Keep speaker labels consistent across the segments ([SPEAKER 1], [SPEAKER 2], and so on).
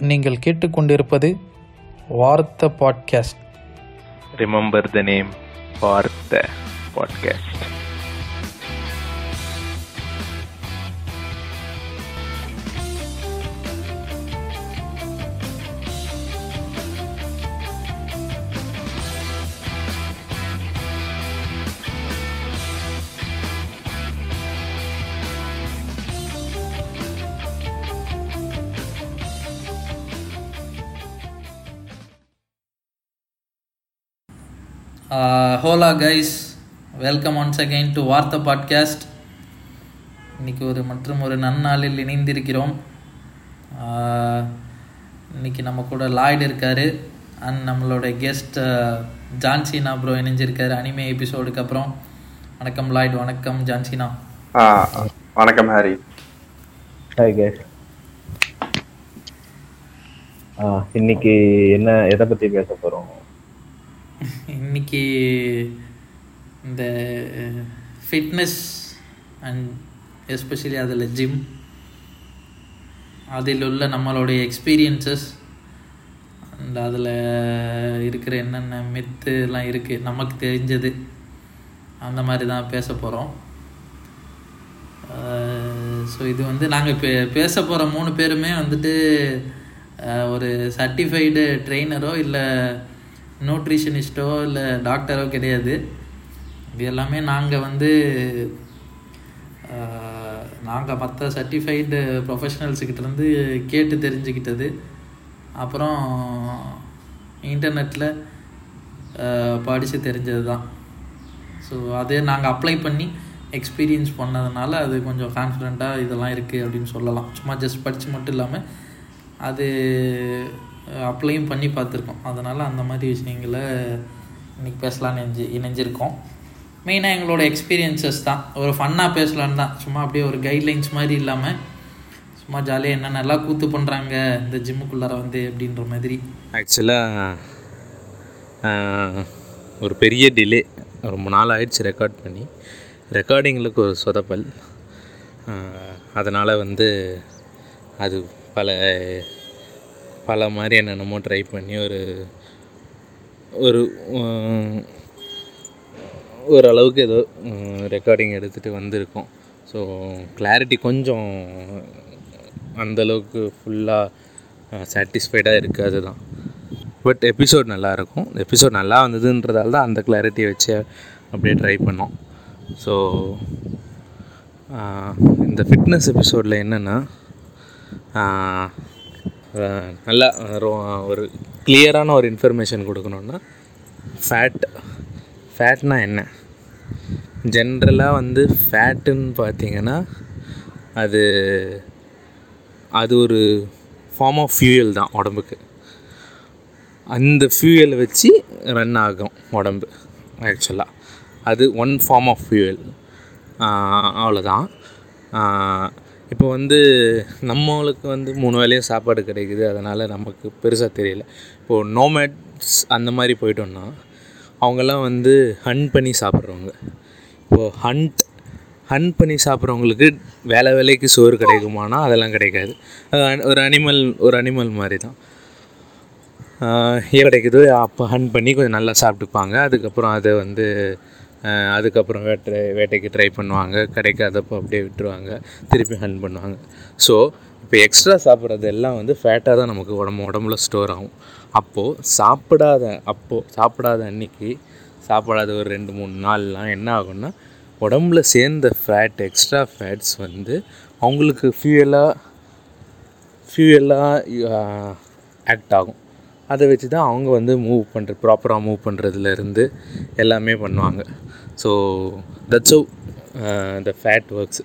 [SPEAKER 1] நீங்கள் கேட்டுக்கொண்டிருப்பது Vaartha podcast
[SPEAKER 2] remember the name Vaartha podcast
[SPEAKER 1] hola guys welcome once again to Vaartha podcast இன்னைக்கு ஒரு மற்றும் ஒரு நன்னாளில் இணைந்திருக்கிறோம். ஆஹ், இன்னைக்கு நம்ம கூட லாய்டு இருக்காரு. அண்ட் நம்மளோட கெஸ்ட் ஜான்சினா ப்ரோ இணைஞ்சிருக்காரு. அனிமே எபிசோடுக்கு அப்புறம். வணக்கம் லாய்டு வணக்கம் ஜான்சினா
[SPEAKER 3] ஆ வணக்கம் ஹாரி
[SPEAKER 4] இன்னைக்கு என்ன எதை பத்தி பேச போறோம்?
[SPEAKER 1] இன்னைக்கு இந்த ஃபிட்னஸ் அண்ட் எஸ்பெஷலி அதில் ஜிம் அதில் உள்ள நம்மளுடைய எக்ஸ்பீரியன்சஸ் அண்ட் அதில் இருக்கிற என்னென்ன மித்து எல்லாம் இருக்குது நமக்கு தெரிஞ்சது அந்த மாதிரி தான் பேச போகிறோம் ஸோ இது வந்து நாங்கள் பே பேச போகிற மூணு பேருமே வந்துட்டு ஒரு சர்டிஃபைடு ட்ரெயினரோ இல்லை நியூட்ரிஷனிஸ்ட்டோ இல்லை டாக்டரோ கிடையாது. இது எல்லாமே நாங்கள் வந்து நாங்கள் மற்ற சர்டிஃபைடு ப்ரொஃபஷனல்ஸுக்கிட்டேருந்து கேட்டு தெரிஞ்சுக்கிட்டது. அப்புறம் இன்டர்நெட்டில் படித்து தெரிஞ்சது தான் ஸோ அதே நாங்கள் அப்ளை பண்ணி எக்ஸ்பீரியன்ஸ் பண்ணதுனால அது கொஞ்சம் கான்ஃபிடெண்ட்டாக இதெல்லாம் இருக்குது அப்படின்னு சொல்லலாம். சும்மா ஜஸ்ட் படித்து மட்டும் இல்லாமல் அது அப்ளையும் பண்ணி பார்த்துருக்கோம். அதனால் அந்த மாதிரி விஷயங்களை இன்றைக்கி பேசலாம்னு இணைஞ்சு இணைஞ்சிருக்கோம். மெயினாக எங்களோட எக்ஸ்பீரியன்சஸ் தான். ஒரு ஃபன்னாக பேசலான்னு தான். சும்மா அப்படியே ஒரு கைட்லைன்ஸ் மாதிரி இல்லாமல் சும்மா ஜாலியாக என்னென்னலாம் கூத்து பண்ணுறாங்க இந்த ஜிம்முக்குள்ளார வந்து அப்படின்ற மாதிரி.
[SPEAKER 2] ஆக்சுவலாக ஒரு பெரிய டிலே ரொம்ப நாள் ஆயிடுச்சு ரெக்கார்ட் பண்ணி. ரெக்கார்டிங்களுக்கு ஒரு சொதப்பல். அதனால் வந்து அது பல பல மாதிரி என்னென்னமோ ட்ரை பண்ணி ஒரு ஒரு ஓரளவுக்கு ஏதோ ரெக்கார்டிங் எடுத்துகிட்டு வந்திருக்கோம். ஸோ கிளாரிட்டி கொஞ்சம் அந்தளவுக்கு ஃபுல்லாக சாட்டிஸ்ஃபைடாக இருக்காது தான் பட் எபிசோட் நல்லாயிருக்கும் எபிசோட் நல்லா வந்ததுன்றதால தான் அந்த கிளாரிட்டியை வச்சு அப்படியே ட்ரை பண்ணோம். ஸோ இந்த ஃபிட்னஸ் எபிசோடில் என்னென்னா நல்லா ரொ- ஒரு கிளியரான ஒரு இன்ஃபர்மேஷன் கொடுக்கணுன்னா ஃபேட் ஃபேட்னா என்ன? ஜென்ரலாக வந்து ஃபேட்டுன்னு பார்த்தீங்கன்னா அது அது ஒரு ஃபார்ம் ஆஃப் ஃபியூயல் தான் உடம்புக்கு. அந்த ஃபியூயலை வச்சு ரன் ஆகும் உடம்பு ஆக்சுவலாக அது ஒன் ஃபார்ம் ஆஃப் ஃபியூயல் அவ்வளோதான் இப்போ வந்து நம்மளுக்கு வந்து மூணு வேளையும் சாப்பாடு கிடைக்குது. அதனால் நமக்கு பெருசாக தெரியல. இப்போது நோமேட்ஸ் அந்த மாதிரி போயிட்டோம்னா அவங்கெல்லாம் வந்து ஹண்ட் பண்ணி சாப்பிட்றவங்க. இப்போது ஹண்ட் ஹண்ட் பண்ணி சாப்பிட்றவங்களுக்கு வேலை வேலைக்கு சோறு கிடைக்குமானா அதெல்லாம் கிடைக்காது. ஒரு அனிமல் ஒரு அனிமல் மாதிரி தான் ஏ கிடைக்குது கிடைக்குதோ அப்போ ஹண்ட் பண்ணி கொஞ்சம் நல்லா சாப்பிட்டுப்பாங்க. அதுக்கப்புறம் அதை வந்து அதுக்கப்புறம் வேட்டை வேட்டைக்கு ட்ரை பண்ணுவாங்க. கிடைக்காதப்போ அப்படியே விட்டுருவாங்க. திருப்பி ஹன் பண்ணுவாங்க. ஸோ இப்போ எக்ஸ்ட்ரா சாப்பிட்றது எல்லாம் வந்து ஃபேட்டாக தான் நமக்கு உடம்பு உடம்புல ஸ்டோர் ஆகும். அப்போது சாப்பிடாத அப்போது சாப்பிடாத அன்னைக்கு சாப்பிடாத ஒரு ரெண்டு மூணு நாள்லாம் என்ன ஆகும்னா உடம்புல சேர்ந்த ஃபேட் எக்ஸ்ட்ரா ஃபேட்ஸ் வந்து அவங்களுக்கு ஃபியூயலாக ஃபியூயலாக ஆக்ட் ஆகும். அதை வச்சு தான் அவங்க வந்து மூவ் பண்ணுற ப்ராப்பராக மூவ் பண்ணுறதுலேருந்து எல்லாமே பண்ணுவாங்க. So that's how the fat works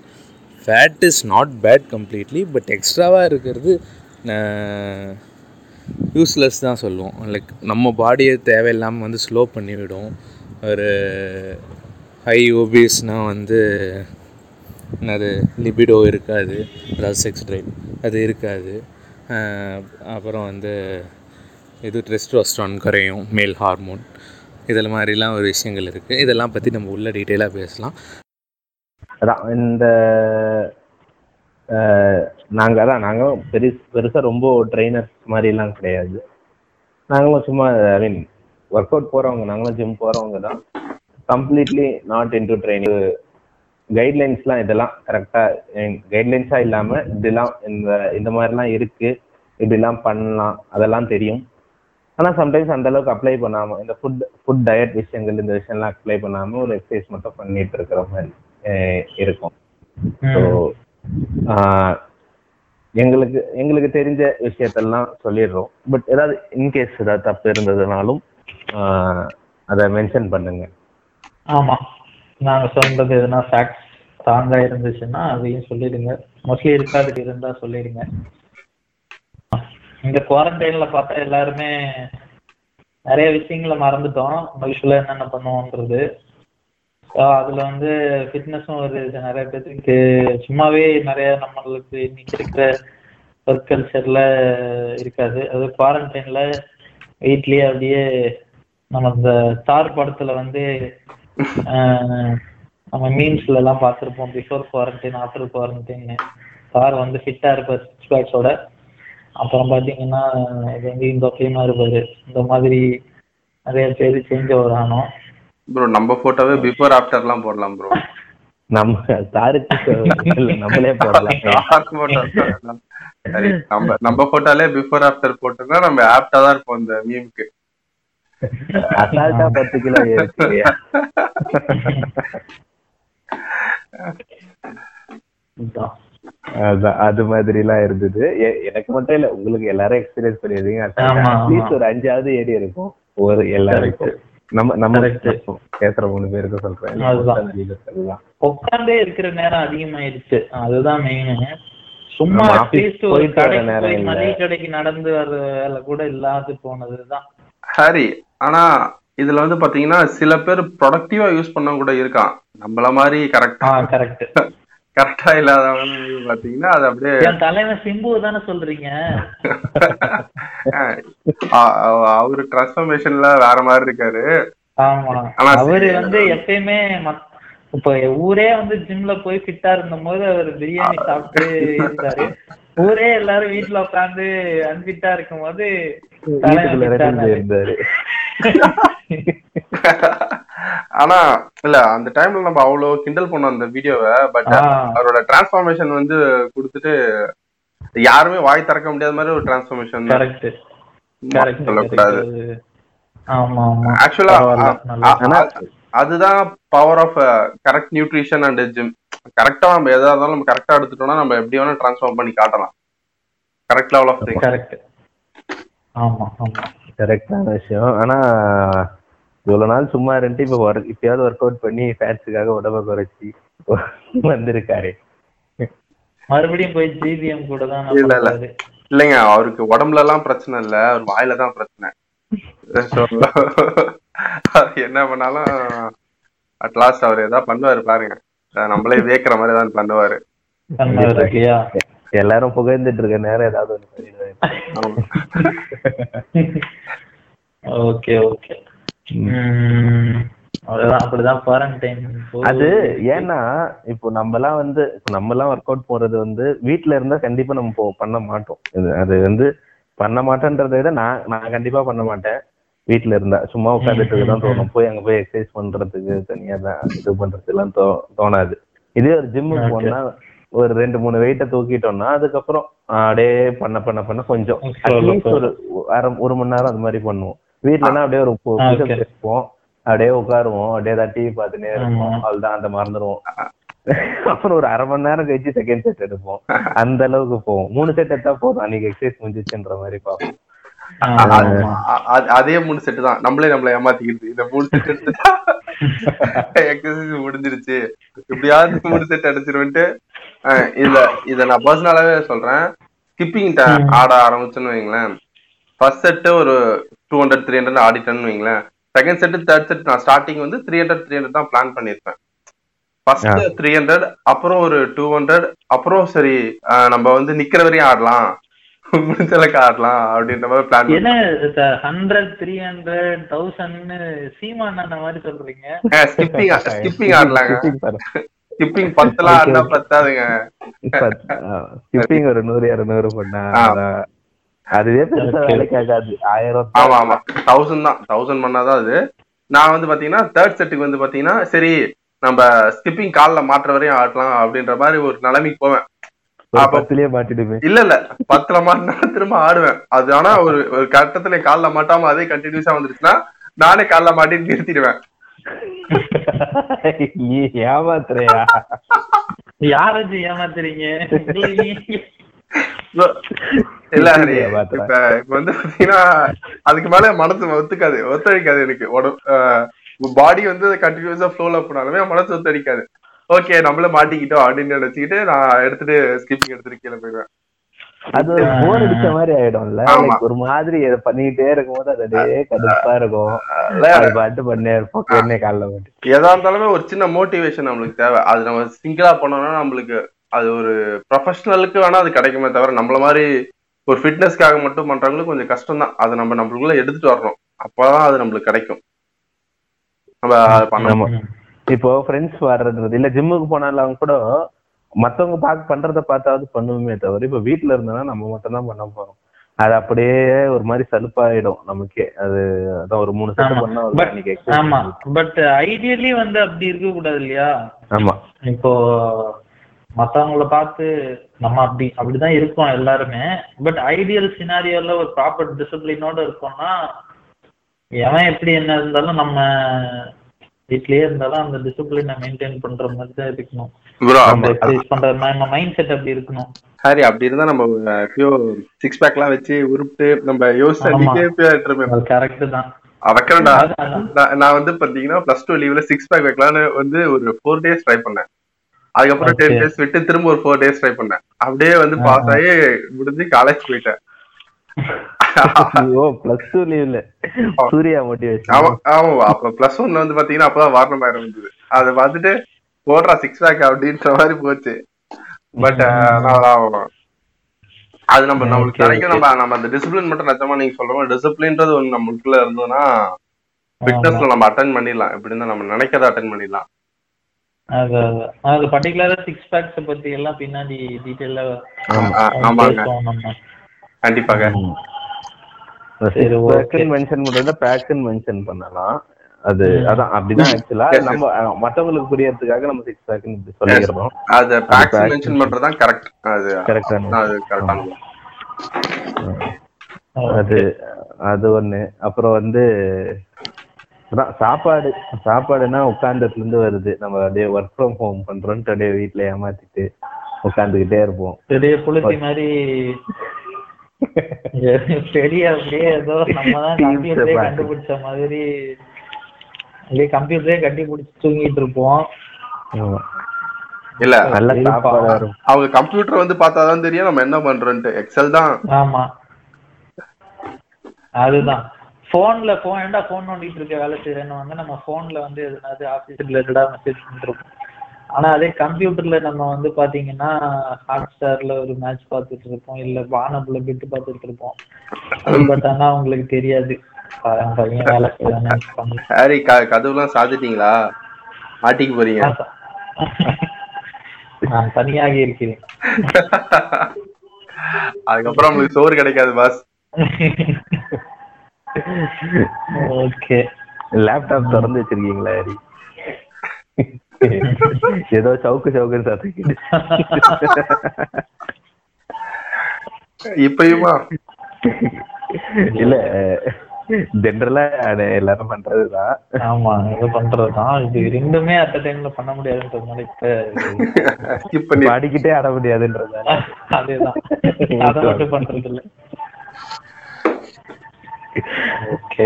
[SPEAKER 2] fat is not bad completely but எக்ஸ்ட்ராவாக இருக்கிறது uh, யூஸ்லெஸ் தான் சொல்லுவோம். லைக் நம்ம பாடியை தேவையில்லாமல் வந்து ஸ்லோ பண்ணிவிடும். ஒரு ஹை ஓபியஸ்னால் வந்து என்னது லிபிடோ இருக்காது. அதாவது செக்ஸ் ட்ரைவ் அது இருக்காது. Uh, அப்புறம் வந்து இது டெஸ்டோஸ்ட்ரான் குறையும் மேல் ஹார்மோன் இதில் மாதிரிலாம் ஒரு விஷயங்கள் இருக்குது. இதெல்லாம் பற்றி நம்ம உள்ள டீட்டெயிலாக பேசலாம்.
[SPEAKER 4] அதான் இந்த நாங்க அதான் நாங்களும் பெருசு பெருசா ரொம்ப ட்ரைனர்ஸ் மாதிரி எல்லாம் கிடையாது. நாங்களும் சும்மா ஐ மீன் ஒர்க் அவுட் போறவங்க நாங்களும் ஜிம் போகிறவங்க தான். கம்ப்ளீட்லி நாட் இன்டு ட்ரைனிங் கைட்லைன்ஸ்லாம் இதெல்லாம் கரெக்டா கைட்லைன்ஸா இல்லாம இப்படிலாம் இந்த இந்த மாதிரிலாம் இருக்கு. இப்படிலாம் பண்ணலாம். அதெல்லாம் தெரியும். ஆனா சம்டைம்ஸ் அந்த அளவுக்கு அப்ளை பண்ணாம இந்த ஃபுட் ஃபுட் டயட் விஷயங்கள் இந்த விஷயம்லாம் அப்ளை பண்ணாம ஒரு எக்ஸசைஸ் மட்டும் பண்ணிட்டு இருக்கிற மாதிரி இருக்கும். ஸோ எங்களுக்கு எங்களுக்கு தெரிஞ்ச விஷயத்தெல்லாம் சொல்லிடுறோம். பட் ஏதாவது இன்கேஸ் ஏதாவது தப்பு இருந்ததுனாலும் ஆஹ், அதை மென்ஷன் பண்ணுங்க.
[SPEAKER 5] ஆமா. நாங்க சொல்றது எதுனா ஃபேக்ட்ஸ் ஸ்ட்ராங்கா இருந்துச்சுன்னா அதையும் சொல்லிடுங்க. மோஸ்ட்லி இருக்காது இருந்தா சொல்லிடுங்க. இந்த குவாரண்டைன்ல பார்த்தா எல்லாருமே நிறைய விஷயங்களை மறந்துட்டோம். யூஸ்வலா என்னென்ன பண்ணுவோன்றது அதுல வந்து ஃபிட்னஸும் ஒரு நிறைய பேருக்கு சும்மாவே நிறைய நம்மளுக்கு இன்னைக்கு இருக்கிற ஒர்க் கல்ச்சர்ல இருக்காது. அது குவாரண்டைன்ல வீட்லயே அப்படியே நம்ம இந்த ஸ்டார் படத்துல வந்து ஆஹ், நம்ம மீம்ஸ்ல எல்லாம் பார்த்திருப்போம். Before quarantine after quarantine sir வந்து ஃபிட்டா இருப்பார் சிக்ஸ் பேக்ஸோட அப்புறம் பாத்தீங்கன்னா இது வந்து இந்த ஒக்கையுமா இருப்பாரு. இந்த மாதிரி நிறைய பேர் சேஞ்ச் ஓவர் ஆனோம்
[SPEAKER 3] ப்ரோ நம்ம போட்டோவே பிஃபோர் ஆஃப்டர்லாம் போடலாம் ப்ரோ
[SPEAKER 4] நம்ம இல்ல, நம்மளே போடலாம்.
[SPEAKER 3] சரி நம்ம நம்ம போட்டாலே பிஃபோர் ஆஃப்டர் போட்டோம்னா நம்ம ஆப்டா தான் இருப்போம் இந்த மீமுக்கு
[SPEAKER 4] அசால்ட்டா பத்து கிலோ அது மாதிரி எல்லாம் இருந்தது. எனக்கு மட்டும் இல்ல உங்களுக்கு எல்லாரும் எக்ஸ்பீரியன்ஸ் பண்ணிருக்கீங்க. அட்லீஸ்ட் ஒரு அஞ்சாவது ஏரி இருக்கும். ஒரு எல்லாருக்கும் நம்ம நம்ம. பேசுற மூணு பேருக்கு சொல்றேன்.
[SPEAKER 5] உட்கார்ந்தே இருக்கிற நேரம் அதிகமாயிருச்சு. அதுதான் மெயின் சும்மா அட்லீஸ்ட் ஒரு கடைக்கு. மளிகை கடைக்கு நடந்து வர்ற வேலை கூட இல்லாது போனதுதான்.
[SPEAKER 3] ஹரி ஆனா இதுல வந்து பாத்தீங்கன்னா சில பேர் ப்ரொடக்டிவா யூஸ் பண்ண கூட இருக்கான். நம்மள மாதிரி கரெக்டா
[SPEAKER 5] கரெக்ட்
[SPEAKER 3] கரெக்டா இல்லாதவங்க பாத்தீங்கன்னா அது அப்படியே
[SPEAKER 5] என் தலைவன் சிம்பு தானே சொல்றீங்க.
[SPEAKER 3] அவரு டிரான்ஸ்பர்மேஷன்ல வேற மாதிரி இருக்காரு.
[SPEAKER 5] ஆமா. அவரு. வந்து எப்பயுமே இப்ப ஊரே வந்து ஜிம்ல போய் ஃபிட்டா இருந்த போது அவர் பிரியாணி சாப்பிட்டு இருந்தாரு ஊரே எல்லாரும் வீட்டுல உட்காந்து அன்பிட்டா இருக்கும் போது
[SPEAKER 4] இருந்தாரு
[SPEAKER 3] ஆனா இல்ல அந்த டைம்ல நம்ம அவ்வளவு கிண்டல் பண்ணோம் அந்த வீடியோவை பட் அவரோட டிரான்ஸ்ஃபார்மேஷன் வந்து கொடுத்துட்டு யாருமே வாய் திறக்க முடியாத மாதிரி ஒரு டிரான்ஸ்ஃபார்மேஷன்
[SPEAKER 5] கரெக்ட் கரெக்ட்
[SPEAKER 3] சொல்லக்கூடாது. ஆக்சுவலா அதுதான் power of correct nutrition and gym கரெக்டா நம்ம எதா இருந்தாலும் நம்ம கரெக்டா எடுத்துட்டோம்னா நம்ம எப்படி வேணா டிரான்ஸ்ஃபார்ம் பண்ணி காட்டலாம். கரெக்ட் லெவல் ஆஃப்
[SPEAKER 5] கரெக்ட் ஆமா ஆமா.
[SPEAKER 4] கரெக்டான விஷயம். ஆனா இவ்வளவு நாள் சும்மா இருந்துட்டு இப்ப ஒர்க் இப்பயாவது ஒர்க் அவுட் பண்ணி ஃபேட்ஸுக்காக உடம்ப குறைச்சி வந்திருக்காரு.
[SPEAKER 3] மறுபடியும்
[SPEAKER 5] போய் ஜிவிஎம் கூட தான்
[SPEAKER 3] இல்ல, இல்ல. இல்லைங்க அவருக்கு உடம்புல எல்லாம் பிரச்சனை இல்ல அவர் வாயில தான் பிரச்சனை. என்ன பண்ணாலும் அட் லாஸ்ட் அவர் ஏதாவது பண்ணுவாரு பாருங்க. நம்மளே வியக்கிற மாதிரி ஏதாவது பண்ணுவாரு.
[SPEAKER 4] எல்லாரும் புகழ்ந்துட்டு இருக்க நேரம் ஏதாவது.
[SPEAKER 5] Okay okay. அவ்வளவுதான் அப்படிதான் குவாரண்டைன்
[SPEAKER 4] அது ஏன்னா இப்போ நம்ம எல்லாம் வந்து நம்ம எல்லாம் ஒர்க் அவுட் போறது வந்து வீட்ல இருந்தா கண்டிப்பா நம்ம போ- பண்ண மாட்டோம். இது அது வந்து பண்ண மாட்டேன்றதை விட நான் நான் கண்டிப்பா பண்ண மாட்டேன். வீட்ல இருந்தா சும்மா உட்காந்துட்டு தான் தோணும். போய் அங்க போய் எக்ஸசைஸ் பண்றதுக்கு தனியா தான் இது பண்றது எல்லாம் தோ தோணாது. இதே ஒரு ஜிம்முக்கு. போனா ஒரு ரெண்டு மூணு வெயிட்ட தூக்கிட்டோம்னா அதுக்கப்புறம் அப்படியே பண்ண பண்ண பண்ண கொஞ்சம். அட்லீஸ்ட். ஒரு அரை ஒரு மணி நேரம் அந்த மாதிரி பண்ணுவோம். வீட்லனா அப்படியே ஒரு. பேசுவோம். அப்படியே உட்காருவோம். அப்படியே ஏதாவது டிவி பார்த்துட்டே இருப்போம். அவ்வளவுதான் அந்த மறந்துடுவோம் அப்புறம் ஒரு அரை மணி நேரம் கழிச்சு செகண்ட் செட் எடுப்போம். அந்த அளவுக்கு போவோம். மூணு செட் எடுத்தா போதும். அன்னைக்கு எக்ஸசைஸ் முடிஞ்சிச்சுன்ற மாதிரி பார்ப்போம்.
[SPEAKER 3] அதே மூணு செட்டு தான். நம்மளே நம்மள ஏமாத்திக்கிறது இந்த மூணு செட் எக்ஸசைஸ் முடிஞ்சிருச்சு. எப்படியாவது மூணு செட் அடிச்சிருவன்ட்டு இதுல இத நான் பர்சனலாவே சொல்றேன். ஸ்கிப்பிங் ஆட ஆரம்பிச்சோன்னு வைங்களேன். ஃபர்ஸ்ட் செட்டு ஒரு டூ ஹண்ட்ரட் த்ரீ ஹண்ட்ரட் ஆடிட்டேன்னு வைங்களேன். செகண்ட் செட்டு தேர்ட் செட் நான் ஸ்டார்டிங் வந்து த்ரீ ஹண்ட்ரட் த்ரீ ஹண்ட்ரட் தான் பிளான் பண்ணியிருப்பேன். ஃபர்ஸ்ட் த்ரீ ஹண்ட்ரட் அப்புறம் ஒரு டூ ஹண்ட்ரட் அப்புறம் சரி நம்ம வந்து நிக்கிற வரையும் ஆடலாம். முடிஞ்ச அளவுக்கு ஆடலாம் அப்படின்ற மாதிரி பிளான்
[SPEAKER 5] என்ன ஹண்ட்ரட் த்ரீ ஹண்ட்ரட் தௌசண்ட்னு சீமான் அந்த மாதிரி சொல்றீங்க?
[SPEAKER 3] ஸ்கிப்பிங் ஸ்கிப்பிங் ஆடலாங்க. ஸ்கிப்பிங் பத்தலாம் ஆடினா பத்தாதுங்க.
[SPEAKER 4] ஸ்கிப்பிங் ஒரு நூறு இருநூறு பண்ணா. அதுவே பெருசா வேலைக்கு ஆகாது ஆயிரம்
[SPEAKER 3] ஆமா ஆமா. தௌசண்ட் தான். தௌசண்ட் பண்ணாதான் அது. நான் வந்து பாத்தீங்கன்னா தேர்ட் செட்டுக்கு வந்து பாத்தீங்கன்னா சரி நம்ம ஸ்கிப்பிங் கால்ல மாற்ற வரையும் ஆடலாம் அப்படின்ற மாதிரி ஒரு நிலைமைக்கு போவேன்.
[SPEAKER 4] பத்துலயே மாட்டிடுமே.
[SPEAKER 3] இல்ல இல்ல. பத்துல மாட்டினா திரும்ப ஆடுவேன். அது ஆனா ஒரு ஒரு கட்டத்துல கால்ல மாட்டாம அதே கண்டினியூஸா வந்துருச்சுன்னா நானே கால்ல மாட்டி நிறுத்திடுவேன்.
[SPEAKER 4] நீ ஏமாத்துறியா?
[SPEAKER 5] யாராச்சு ஏமாத்துறீங்க?
[SPEAKER 3] இல்ல. இப்ப இப்ப வந்து பாத்தீங்கன்னா அதுக்கு மேல மனசு ஒத்துக்காது ஒத்துழைக்காது எனக்கு. உடம்பு பாடி வந்து கண்டினியூஸா ஃப்ளோல போனாலுமே மனசு ஒத்துழைக்காது ஓகே நம்மள மாட்டிக்கிட்டோம் அப்படின்னு நினைச்சுக்கிட்டு நான் எடுத்துட்டு ஸ்கிப்பிங் எடுத்துட்டு கீழே போயிடுவேன்.
[SPEAKER 4] அது ஒரு போர் அடிச்ச மாதிரி ஆயிடும்ல. ஒரு மாதிரி இதை பண்ணிக்கிட்டே இருக்கும்போது அது அப்படியே கடுப்பா இருக்கும். பாட்டு பண்ணே இருப்போம். காலைல
[SPEAKER 3] எதா இருந்தாலுமே ஒரு சின்ன மோட்டிவேஷன் நம்மளுக்கு தேவை. அது நம்ம சிங்கிளா பண்ணோம்னா நம்மளுக்கு அது ஒரு ப்ரொஃபஷனலுக்கு வேணா அது கிடைக்குமே தவிர நம்மள மாதிரி ஒரு ஃபிட்னஸ்க்காக மட்டும் பண்றவங்களுக்கு கொஞ்சம் கஷ்டம் தான் அதை நம்ம நம்மளுக்குள்ள எடுத்துட்டு வரணும். அப்பதான் அது நம்மளுக்கு கிடைக்கும். நம்ம அதை பண்ணணும்
[SPEAKER 4] ஆமா. இப்போ ஃப்ரெண்ட்ஸ் வர்றது இல்ல ஜிம்முக்கு போனாலும் கூட மத்தவங்க பாக்க பண்றத பார்த்தாவது பண்ணுவோமே தவிர இப்ப வீட்ல இருந்தோம்னா நம்ம மட்டும் தான் பண்ண போறோம். அது அப்படியே ஒரு மாதிரி சலுப்பாயிடும் நமக்கே. அது அதான் ஒரு மூணு செட்
[SPEAKER 5] ஆமா.
[SPEAKER 4] பண்ணா
[SPEAKER 5] ஆமா.
[SPEAKER 4] இருக்கு.
[SPEAKER 5] பட் ஐடியலி வந்து அப்படி இருக்க கூடாது இல்லையா?
[SPEAKER 4] ஆமா.
[SPEAKER 5] இப்போ மத்தவங்கள பார்த்து நம்ம அப்படி அப்படிதான் இருக்கோம் எல்லாருமே. பட் ஐடியல் சினாரியோல ஒரு ப்ராப்பர் டிசிப்ளினோட இருக்கோம்னா எவன் எப்படி என்ன இருந்தாலும் நம்ம வீட்லயே இருந்தாலும் அந்த டிசிப்ளினை மெயின்டைன் பண்ற மாதிரி தான் இருக்கணும். பண்ற நம்ம மைண்ட் செட் அப்படி இருக்கணும்.
[SPEAKER 3] ஹாரி அப்படி இருந்தா நம்ம சிக்ஸ் பேக் எல்லாம் வச்சு உருப்பிட்டு நம்ம யோசிச்சு
[SPEAKER 5] கரெக்ட். தான்
[SPEAKER 3] நான் வந்து பாத்தீங்கன்னா பிளஸ் டூ லீவ்ல சிக்ஸ் பேக் வைக்கலாம்னு வந்து ஒரு ஃபோர் டேஸ் ட்ரை பண்ணேன். அதுக்கப்புறம் டென். டேஸ் விட்டு திரும்ப ஒரு ஃபோர் டேஸ் ட்ரை பண்ணேன். அப்படியே வந்து பாஸ் ஆகி முடிஞ்சு காலேஜ் போயிட்டேன்.
[SPEAKER 4] பிளஸ் டூ லீவ்ல சூர்யா மோட்டிவேஷன்
[SPEAKER 3] ஆமா அப்ப பிளஸ் ஒன்ல வந்து பாத்தீங்கன்னா அப்பதான் வாரணம் ஆயிரம் வந்தது அதை பார்த்துட்டு போடுறா சிக்ஸ் பேக் அப்படின்ற மாதிரி போச்சு. பட் அது நம்ம நம்மளுக்கு கிடைக்கும் நம்ம நம்ம அந்த டிசிப்ளின் மட்டும் நிஜமா நீங்க சொல்ற மாதிரி டிசிப்ளின்றது ஒன்று நம்மளுக்குள்ள இருந்ததுன்னா ஃபிட்னஸ்ல நம்ம அட்டன் பண்ணிடலாம். எப்படி இருந்தா நம்ம நினைக்கிறத அட்டன் பண்ணிடலாம்.
[SPEAKER 5] அது அது- சிக்ஸ் பேக்ஸ் பத்தி எல்லாம் பின்னாடி நம்ம
[SPEAKER 3] கண்டிப்பாக.
[SPEAKER 4] மென்ஷன் பண்றத பேக்குன்னு மென்ஷன் பண்ணலாம். அது அதான் அப்படிதான் ஆக்சுவலா. நம்ம மத்தவங்களுக்கு புரியறதுக்காக நம்ம சிக்ஸ் பேக்குன்னு இப்படி சொல்லிடுறோம்
[SPEAKER 3] அது பேக்ஸ் கரெக்ட் அது
[SPEAKER 4] கரெக்டான
[SPEAKER 3] அது கரெக்டான
[SPEAKER 4] அது அது ஒண்ணு. அப்புறம் வந்து அதான் சாப்பாடு சாப்பாடுனா உட்கார்ந்ததுல இருந்து வருது. நம்ம அப்படியே ஒர்க் ஃப்ரம் ஹோம் பண்றோம்னு அப்படியே வீட்ல ஏமாத்திட்டு உட்காந்துக்கிட்டே இருப்போம்.
[SPEAKER 5] பெரிய புளுத்தி மாதிரி பெரிய அப்படியே ஏதோ நம்ம தான் கம்ப்யூட்டரே. கண்டுபிடிச்ச மாதிரி அப்படியே கம்ப்யூட்டரே கண்டுபிடிச்சு தூங்கிட்டு இருப்போம்.
[SPEAKER 3] இல்ல.
[SPEAKER 4] சாப்பாடு
[SPEAKER 3] அவங்க கம்ப்யூட்டர் வந்து பார்த்தாதான் தெரியும் நம்ம என்ன பண்றோம்ட்டு எக்ஸல் தான்.
[SPEAKER 5] ஆமா. அதுதான். போன்ல போன் ஏன்டா போன் நோண்டிட்டு இருக்க? வேலை செய்யறேன்னு வந்து நம்ம போன்ல வந்து எதுனாவது ஆபீஸ் ரிலேட்டடா மெசேஜ் பண்ணிருப்போம் ஆனா அதே கம்ப்யூட்டர்ல நம்ம வந்து பாத்தீங்கன்னா ஹாட் ஸ்டார்ல ஒரு மேட்ச் பார்த்துட்டு இருப்போம். இல்ல வானப்புல பிட்டு பார்த்துட்டு இருப்போம். பட் ஆனா உங்களுக்கு தெரியாது. பையன் வேலை செய்யறானு பண்ணி
[SPEAKER 3] ஹாரி கதவுலாம் சாத்திட்டீங்களா? மாட்டிக்க போறீங்க.
[SPEAKER 5] நான் தனியாக இருக்கிறேன்.
[SPEAKER 3] அதுக்கப்புறம் உங்களுக்கு சோறு கிடைக்காது பாஸ்
[SPEAKER 5] ஓகே.
[SPEAKER 4] லேப்டாப் திறந்து வச்சிருக்கீங்களா ஹரி? ஏதோ சவுக்கு சவுக்குன்னு சத்தம்
[SPEAKER 3] இப்பயுமா?
[SPEAKER 4] இல்ல ஜென்ரலா எல்லாரும் பண்றதுதான்.
[SPEAKER 5] ஆமா இது பண்றதுதான். இது ரெண்டுமே அட் டைம்ல பண்ண முடியாதுன்றதுனால இப்ப
[SPEAKER 3] ஸ்கிப் பண்ணி
[SPEAKER 4] படிக்கிட்டே ஆட முடியாதுன்றதால
[SPEAKER 5] அதேதான். அதை மட்டும் பண்றது இல்ல ஓகே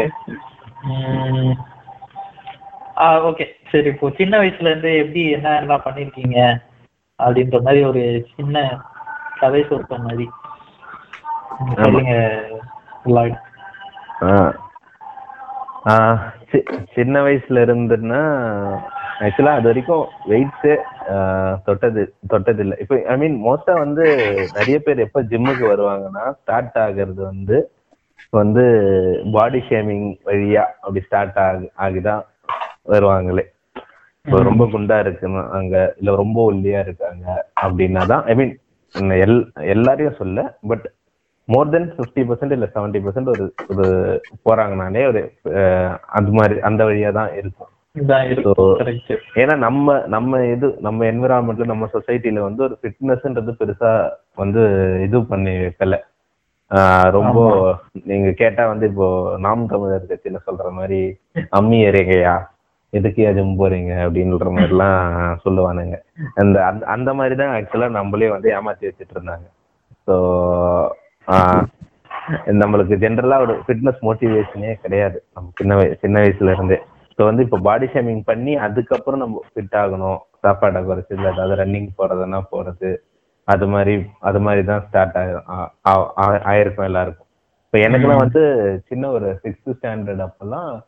[SPEAKER 5] ஆ ஓகே சரி இப்போ சின்ன வயசுல இருந்து எப்படி என்ன எல்லாம் பண்ணிருக்கீங்க? அப்படின்ற மாதிரி ஒரு சின்ன கதை சொல்ற மாதிரி. சொல்லுங்க
[SPEAKER 4] சின்ன வயசுல இருந்துன்னா ஆக்சுவலா அது வரைக்கும் வெயிட்ஸே தொட்டது தொட்டது இல்லை இப்போ ஐ மீன் மோஸ்டா வந்து நிறைய பேர் எப்ப ஜிம்முக்கு வருவாங்கன்னா ஸ்டார்ட் ஆகுறது வந்து வந்து பாடி ஷேமிங் வழியா அப்படி ஸ்டார்ட் ஆகு ஆகிதான் வருவாங்களே. இப்போ ரொம்ப குண்டா இருக்குன்னு அங்க இல்ல ரொம்ப ஒல்லியா இருக்காங்க அப்படின்னா தான் ஐ மீன் எல் எல்லாரையும் சொல்ல but more than fifty percent இல்ல செவன்டி பர்சன்ட் ஒரு ஒரு போறாங்கனாலே ஒரு அந்த மாதிரி அந்த வழியா தான் இருக்கும் ஏன்னா நம்ம நம்ம இது நம்ம என்விரான்மெண்ட்ல நம்ம சொசைட்டில வந்து ஒரு ஃபிட்னஸ்ன்றது பெருசா வந்து இது பண்ணி வைக்கல. ரொம்ப நீங்க கேட்டா வந்து இப்போ நாம் தமிழர் கட்சியில சொல்ற மாதிரி அம்மி ஏறிங்கயா எதுக்கு ஜிம் போறீங்க அப்படின்ற மாதிரி எல்லாம் சொல்லுவானுங்க. அந்த அந்த அந்த மாதிரி தான் ஆக்சுவலா நம்மளே வந்து ஏமாத்தி வச்சுட்டு இருந்தாங்க. ஸோ நம்மளுக்கு ஜென்ரலா ஒரு ஃபிட்னஸ் மோட்டிவேஷனே கிடையாது. நம்ம சின்ன வய சின்ன வயசுல இருந்தே. ஸோ வந்து இப்போ பாடி ஷேமிங் பண்ணி அதுக்கப்புறம் நம்ம ஃபிட் ஆகணும். சாப்பாடை குறைச்சு இல்லை ஏதாவது ரன்னிங் போறதுன்னா போறது. அது மாதிரி அது மாதிரி தான் ஸ்டார்ட் ஆயிருக்கும் எல்லாருக்கும். இப்போ எனக்குலாம் வந்து சின்ன ஒரு சிக்ஸ்த் ஸ்டாண்டர்ட் அப்பெல்லாம்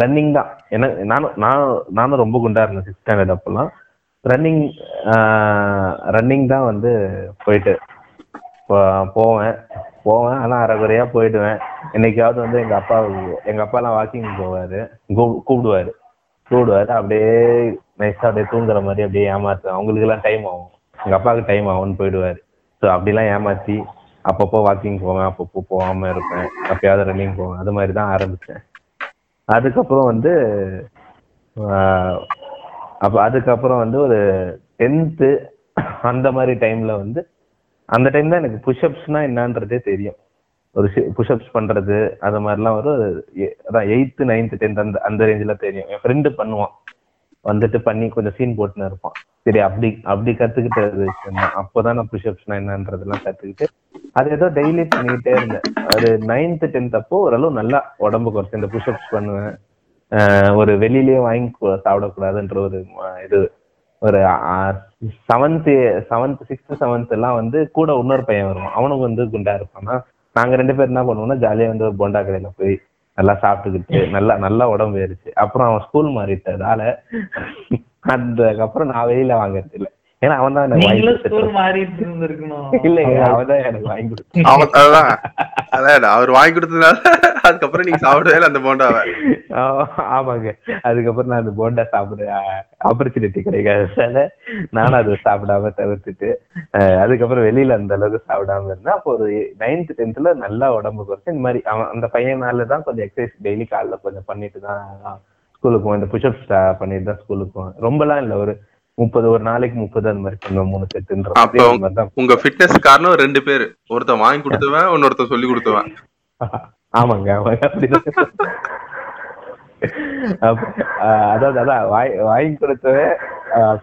[SPEAKER 4] ரன்னிங் தான். எனக்கு நானும் நானும் நானும் ரொம்ப குண்டா இருந்தேன் சிக்ஸ்த் ஸ்டாண்டர்ட் அப்பெல்லாம். ரன்னிங் ரன்னிங் தான் வந்து போயிட்டு போவேன். போவேன் ஆனா அரைகுறையா போயிடுவேன். என்னைக்காவது வந்து எங்க அப்பா எங்க அப்பா எல்லாம் வாக்கிங் போவாரு. கூ- கூப்பிடுவாரு. கூப்பிடுவாரு அப்படியே நைஸா அப்படியே தூங்குற மாதிரி அப்படியே ஏமாத்துவேன். அவங்களுக்கு எல்லாம் டைம் ஆகும். எங்க அப்பாவுக்கு டைம் ஆகும்னு போயிடுவாரு. ஸோ அப்படிலாம் ஏமாத்தி அப்பப்போ வாக்கிங் போவேன் அப்பப்போ போகாம இருப்பேன். அப்பயாவது ரன்னிங் போவேன். அது மாதிரி தான் ஆரம்பிச்சேன். அதுக்கப்புறம் வந்து ஆஹ், அப்ப அதுக்கப்புறம் வந்து ஒரு டென்த்து அந்த மாதிரி டைம்ல வந்து அந்த டைம் தான் எனக்கு புஷ்அப்ஸ்னா என்னன்றதே தெரியும். ஒரு புஷ்அப்ஸ் பண்றது அது மாதிரிலாம் வரும் எ- அதான் எயித்து நைன்த்து டென்த் அந்த அந்த ரேஞ்சில் தெரியும். என் ஃப்ரெண்டு பண்ணுவான். வந்துட்டு பண்ணி கொஞ்சம் சீன் போட்டுன்னு இருப்பான். சரி அப்படி அப்படி கத்துக்கிட்டது அப்போதான் நான் புஷ்அப்ஸ்னா என்னன்றதெல்லாம் கத்துக்கிட்டு அது ஏதோ டெய்லி பண்ணிக்கிட்டே இருந்தேன். அது நைன்த் டென்த் அப்போ ஓரளவு நல்லா உடம்பு குறைச்சு இந்த புஷ்அப்ஸ் பண்ணுவேன். ஒரு வெளியிலயே வாங்கி சாப்பிடக்கூடாதுன்ற ஒரு இது ஒரு செவன்த் செவன்த் சிக்ஸ்த் செவன்த் எல்லாம் வந்து கூட இன்னொரு பையன் வருவான். அவனுக்கு வந்து குண்டா இருப்பானா நாங்க ரெண்டு பேரும் என்ன பண்ணுவோம்னா ஜாலியா வந்து ஒரு போண்டா கடையில போய் நல்லா சாப்பிட்டுக்கிட்டு நல்லா நல்லா உடம்பு ஏறிச்சு. அப்புறம் அவன் ஸ்கூல் மாறிட்டதால அதுக்கப்புறம் நான் வெளியில வாங்குறது இல்ல. ஏன்னா அவன் தான் இல்லைங்க அவன் தான் எனக்கு வாங்கி கொடுத்தான்
[SPEAKER 3] அவன் அதான் அதான் அவர் வாங்கி கொடுத்ததுனால அதுக்கப்புறம் நீங்க சாப்பிடவே அந்த போண்டாவை
[SPEAKER 4] ஆ- ஆமாங்க. அதுக்கப்புறம் நான் அந்த போண்டா சாப்பிட ஆப்பர்ச்சுனிட்டி கிடைக்காததால நானும் அதை சாப்பிடாம தவிர்த்துட்டு அதுக்கப்புறம் வெளியில அந்த அளவுக்கு சாப்பிடாம இருந்தேன் அப்போ ஒரு நைன்த் டென்த்ல நல்லா உடம்பு குறைச்சு இந்த மாதிரி அவன் அந்த பையனால தான் கொஞ்சம் எக்ஸசைஸ் டெய்லி காலைல கொஞ்சம் பண்ணிட்டு தான் ஸ்கூலுக்கு போவேன். இந்த புஷ்அப்ஸ் பண்ணிட்டு தான் ஸ்கூலுக்கு போவேன். ரொம்பலாம் இல்ல. ஒரு முப்பது ஒரு நாளைக்கு முப்பது அந்த மாதிரி பண்ணுவேன். மூணு செட்டுன்ற
[SPEAKER 3] உங்க ஃபிட்னஸ் காரணம் ரெண்டு பேர். ஒருத்தன் வாங்கி கொடுத்தவன் இன்னொருத்தன் சொல்லி கொடுத்தவன்
[SPEAKER 4] ஆமாங்க. ஆமாங்க அப்படிதான் அதாவது அதான் வாங்கி கொடுத்தவன்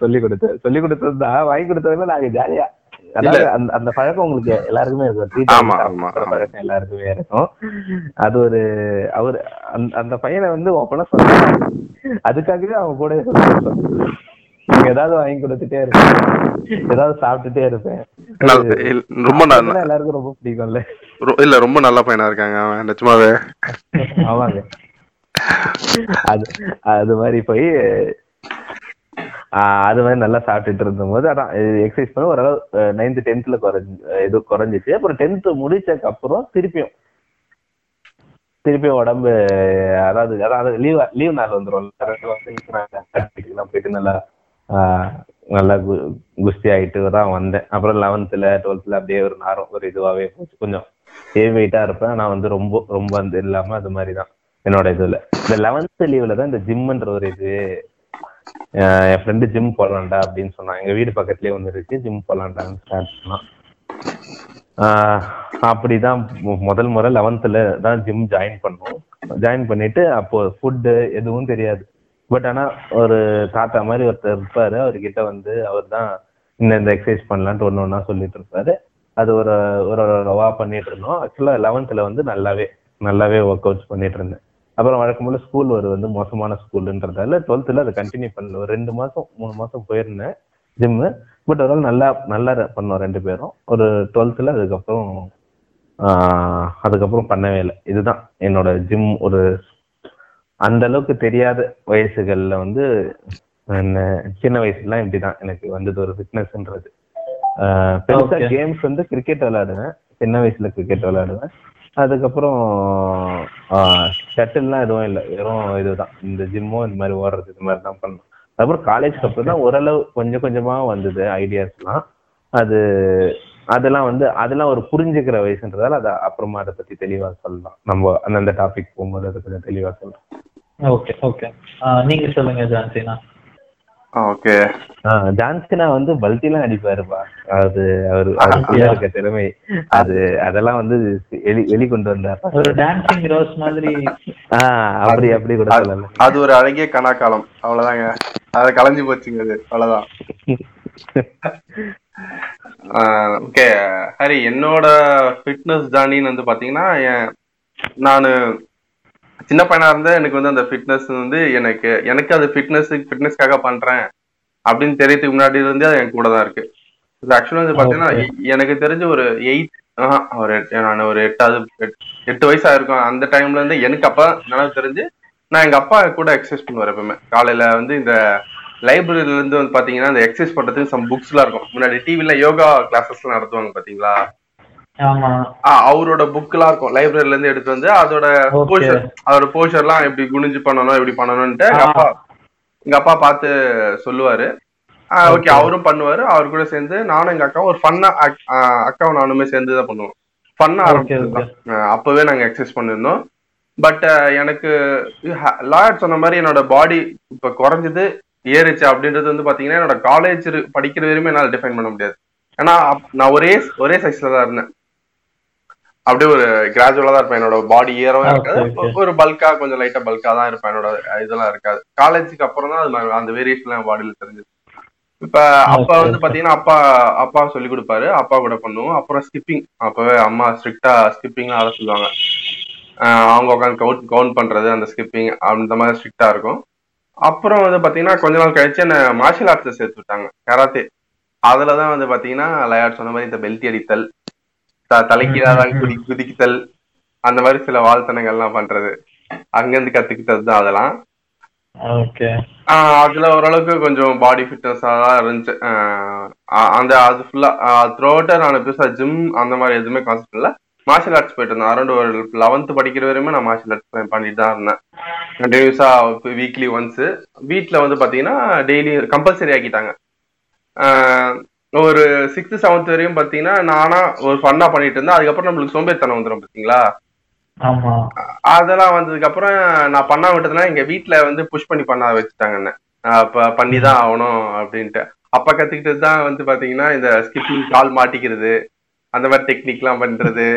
[SPEAKER 4] சொல்லி கொடுத்தேன் சொல்லி கொடுத்தது தான் வாங்கி கொடுத்தவங்க நாங்க ஜாலியா அதாவது அந்த அந்த பழக்கம் உங்களுக்கு எல்லாருக்குமே இருக்கும். பழக்கம் எல்லாருக்குமே இருக்கும். அது ஒரு அவர் அந்த பையனை வந்து ஓப்பனா சொல்லுவாங்க அதுக்காகவே அவன் கூட ஏதாவது வாங்கி கொடுத்துட்டே இருப்பேன். ஏதாவது சாப்பிட்டுட்டே இருப்பேன்.
[SPEAKER 3] ரொம்ப
[SPEAKER 4] எல்லாருக்கும் ரொம்ப பிடிக்கும்ல.
[SPEAKER 3] இல்ல ரொம்ப நல்ல பையனா இருக்காங்க அவன் நிஜமாவே.
[SPEAKER 4] ஆமாங்க. அது அது மாதிரி போய் அது மாதிரி நல்லா சாப்பிட்டுட்டு இருந்தபோது அதான் எக்ஸசைஸ் பண்ணி ஓரளவு நைன்த் டென்த்ல குறைஞ்சி இது குறைஞ்சிச்சு. அப்புறம் டென்த் முடிச்சதுக்கு அப்புறம் திருப்பியும் திருப்பியும் உடம்பு அதாவது அதாவது லீவ் லீவ் நாள் வந்துரும். போயிட்டு நல்லா ஆஹ் நல்லா கு- குஸ்தி ஆயிட்டு தான் வந்தேன். அப்புறம் லெவன்த்ல டுவெல்த்ல அப்படியே ஒரு நேரம் ஒரு இதுவாவே போச்சு. கொஞ்சம் ஹெவி வெயிட்டா இருப்பேன். நான் வந்து ரொம்ப ரொம்ப வந்து இல்லாம அது மாதிரி தான் என்னோட இதில். இந்த லெவன்த்து லீவில் தான் இந்த ஜிம்ன்ற ஒரு இது என் ஃப்ரெண்டு ஜிம் போலாண்டா அப்படின்னு சொன்னான். எங்க வீடு பக்கத்துலயே ஒன்று இருக்கு. ஜிம் போலாண்டான்னு ஸ்டார்ட் பண்ணான். ஆஹ் அப்படிதான் முதல் முறை லெவன்த்ல தான் ஜிம் ஜாயின் பண்ணோம். ஜாயின் பண்ணிட்டு அப்போ ஃபுட்டு எதுவும் தெரியாது. பட் ஆனா ஒரு தாத்தா மாதிரி ஒருத்தர் இருப்பாரு. அவர்கிட்ட வந்து அவர் தான் இந்த இந்த எக்ஸசைஸ் பண்ணலான்ட்டு ஒண்ணு ஒண்ணா சொல்லிட்டு இருப்பாரு. அது ஒரு ஒரு ரவா பண்ணிட்டு இருந்தோம். ஆக்சுவலா லெவன்த்ல வந்து நல்லாவே நல்லாவே ஒர்க் அவுட்ஸ் பண்ணிட்டு இருந்தேன். அப்புறம் வழக்கம் போல ஸ்கூல் ஒரு வந்து மோசமான ஸ்கூல்ன்றதால டுவெல்த்ல அதை கண்டினியூ பண்ணல. ஒரு ரெண்டு மாசம் மூணு மாசம் போயிருந்தேன் ஜிம்மு பட் ஒரு நல்லா நல்லா பண்ணோம் ரெண்டு பேரும். ஒரு டுவெல்த்ல அதுக்கப்புறம் ஆஹ் அதுக்கப்புறம் பண்ணவே இல்லை. இதுதான் என்னோட ஜிம் ஒரு அந்த அளவுக்கு தெரியாத வயசுகள்ல வந்து என்ன சின்ன வயசுலாம் இப்படிதான். எனக்கு வந்தது ஒரு ஃபிட்னஸ்ன்றது பெருசா
[SPEAKER 5] Okay.
[SPEAKER 4] கேம்ஸ் வந்து கிரிக்கெட் விளையாடுவேன். சின்ன வயசுல கிரிக்கெட் விளையாடுவேன். அதுக்கப்புறம் ஷட்டில்லாம் எதுவும் இல்லை. வெறும் இதுதான். இந்த ஜிம்மோ இந்த மாதிரி ஓடுறது இது மாதிரி தான் பண்ணோம். அதுக்கப்புறம் காலேஜ்க்கு அப்புறம் தான் ஓரளவு கொஞ்சம் கொஞ்சமா வந்தது ஐடியாஸ்லாம் அது அதெல்லாம் வந்து அதெல்லாம் ஒரு புரிஞ்சுக்கிற வயசுன்றதால அதை அப்புறமா அதை பத்தி தெளிவா சொல்லலாம். நம்ம அந்தந்த டாபிக் போகும்போது அதை கொஞ்சம் தெளிவா சொல்லலாம்.
[SPEAKER 5] ஓகே ஓகே நீங்க சொல்லுங்க ஜான்சினா
[SPEAKER 3] ஓகே.
[SPEAKER 4] ஆஹ் ஜான்சினா வந்து பல்ட்டிலாம் அடிப்பாருப்பா. அது அவர் அவருக்குள்ள இருக்க திறமை. அது அதெல்லாம் வந்து வெளி வெளிக்கொண்டு வந்தார்.
[SPEAKER 5] ஒரு டான்சிங் ரோஸ் மாதிரி.
[SPEAKER 4] ஆஹ் அப்படி அப்படி கூட சொல்லலாம்.
[SPEAKER 3] அது ஒரு அழகிய கனாக்காலம். அவ்வளவுதாங்க. அது கலைஞ்சு போச்சுங்க அது. அவ்வளவுதான். ஓகே. ஹரி என்னோட ஃபிட்னஸ் ஜார்னின்னு வந்து பாத்தீங்கன்னா நான் சின்ன பையனா இருந்தா எனக்கு வந்து அந்த ஃபிட்னஸ் வந்து எனக்கு எனக்கு அது ஃபிட்னஸ் ஃபிட்னஸ்க்காக பண்றேன் அப்படின்னு தெரியறதுக்கு முன்னாடி இருந்தே அது என் கூட தான் இருக்கு ஆக்சுவலா வந்து பாத்தீங்கன்னா எனக்கு தெரிஞ்ச ஒரு எயிட் ஒரு நான் ஒரு எட்டாவது எட்- எட்டு வயசா இருக்கும் அந்த டைம்ல இருந்து எனக்கு அப்பா நினைவு தெரிஞ்சு நான் எங்க அப்பா கூட எக்ஸசைஸ் பண்ணுவார் எப்பவுமே. காலையில வந்து இந்த லைப்ரரியில இருந்து வந்து பாத்தீங்கன்னா இந்த எக்ஸசைஸ் பண்றதுக்கு சம் புக்ஸ் எல்லாம் இருக்கும். முன்னாடி டிவில யோகா கிளாஸஸ் எல்லாம் நடத்துவாங்க பாத்தீங்களா? அவரோட புக் எல்லாம் இருக்கும். லைப்ரரியில இருந்து எடுத்து வந்து அதோட போஸ்டர் அதோட போஸ்டர் எல்லாம் எப்படி குனிஞ்சு பண்ணணும் எப்படி பண்ணணும்ட்டு எங்க அப்பா எங்க அப்பா பார்த்து சொல்லுவாரு. ஓகே அவரும் பண்ணுவாரு. அவர் கூட சேர்ந்து நானும் எங்க அக்காவும் ஒரு ஃபன்னா அக்காவும் நானுமே சேர்ந்து தான் பண்ணுவோம். ஃபன்னா ஆரம்பிச்சிருந்தோம் அப்பவே நாங்க எக்ஸசைஸ் பண்ணிருந்தோம் பட் எனக்கு லாயர் சொன்ன மாதிரி என்னோட பாடி இப்ப குறைஞ்சது ஏறுச்சு அப்படின்றது வந்து பாத்தீங்கன்னா என்னோட காலேஜ் படிக்கிற வரையுமே என்னால டிஃபைன் பண்ண முடியாது. ஏன்னா நான் ஒரே ஒரே சைஸ்ல தான் இருந்தேன். அப்படியே ஒரு கிராஜுவலா தான் இருப்பேன். என்னோட பாடி ஏறவும் இருக்காது. ஒரு பல்கா கொஞ்சம் லைட்டா பல்கா தான் இருப்பேன். என்னோட இதெல்லாம் இருக்காது. காலேஜுக்கு அப்புறம் தான் அந்த வேரியேஷன் என் பாடியில தெரிஞ்சது. இப்ப அப்ப வந்து பாத்தீங்கன்னா அப்பா அப்பா சொல்லி கொடுப்பாரு. அப்பா கூட பண்ணுவோம். அப்புறம் ஸ்கிப்பிங் அப்பவே அம்மா ஸ்ட்ரிக்டா ஸ்கிப்பிங்லாம் ஆட சொல்லுவாங்க. அவங்க உட்காந்து கவுண்ட் கவுண்ட் பண்றது அந்த ஸ்கிப்பிங் அந்த மாதிரி ஸ்ட்ரிக்டா இருக்கும். அப்புறம் வந்து பாத்தீங்கன்னா கொஞ்ச நாள் கழிச்சு என்ன மார்ஷியல் ஆர்ட்ஸ்ல சேர்த்து விட்டாங்க. கராத்தே. அதுலதான் வந்து பாத்தீங்கன்னா லயாட் சொன்ன மாதிரி இந்த பெல்ட்டி அடித்தல் தலைக்கீழாதான் குதி குதிக்குதல் அந்த மாதிரி சில வாழ்த்தனங்கள்லாம் பண்றது. அங்கிருந்து கத்துக்கிட்டது தான் அதெல்லாம். அதுல ஓரளவுக்கு கொஞ்சம் பாடி ஃபிட்னஸ் தான் இருந்துச்சு அந்த அது ஃபுல்லா த்ரூ அவுட்டா நான் பெருசா ஜிம் அந்த மாதிரி எதுவுமே கான்செப்ட் இல்ல. மார்ஷியல் ஆர்ட்ஸ் போயிட்டு இருந்தேன். அரௌண்ட் ஒரு லெவன்த் படிக்கிற வரையுமே நான் மார்ஷியல் ஆர்ட்ஸ் பண்ணிட்டு தான் இருந்தேன். கண்டினியூஸா வீக்லி ஒன்ஸ் வீட்ல வந்து பாத்தீங்கன்னா டெய்லி கம்பல்சரி ஆக்கிட்டாங்க. ஒரு சிக்ஸ்த் செவன்த் வரையும் பாத்தீங்கன்னா நானா ஒரு ஃபன்னா பண்ணிட்டு இருந்தேன். அதுக்கப்புறம் நம்மளுக்கு சோம்பேறித்தனம் வந்துடும் பாத்தீங்களா? அதெல்லாம் வந்ததுக்கு அப்புறம் நான் பண்ண விட்டதுனா எங்க வீட்ல வந்து புஷ் பண்ணி பண்ண வச்சுட்டாங்க என்ன. அப்ப பண்ணி தான் ஆகணும் அப்படின்ட்டு. அப்ப கத்துக்கிட்டது தான் வந்து பாத்தீங்கன்னா இந்த ஸ்கிப்பிங் கால் மாட்டிக்கிறது அந்த மாதிரி டெக்னிக்லாம் பண்றது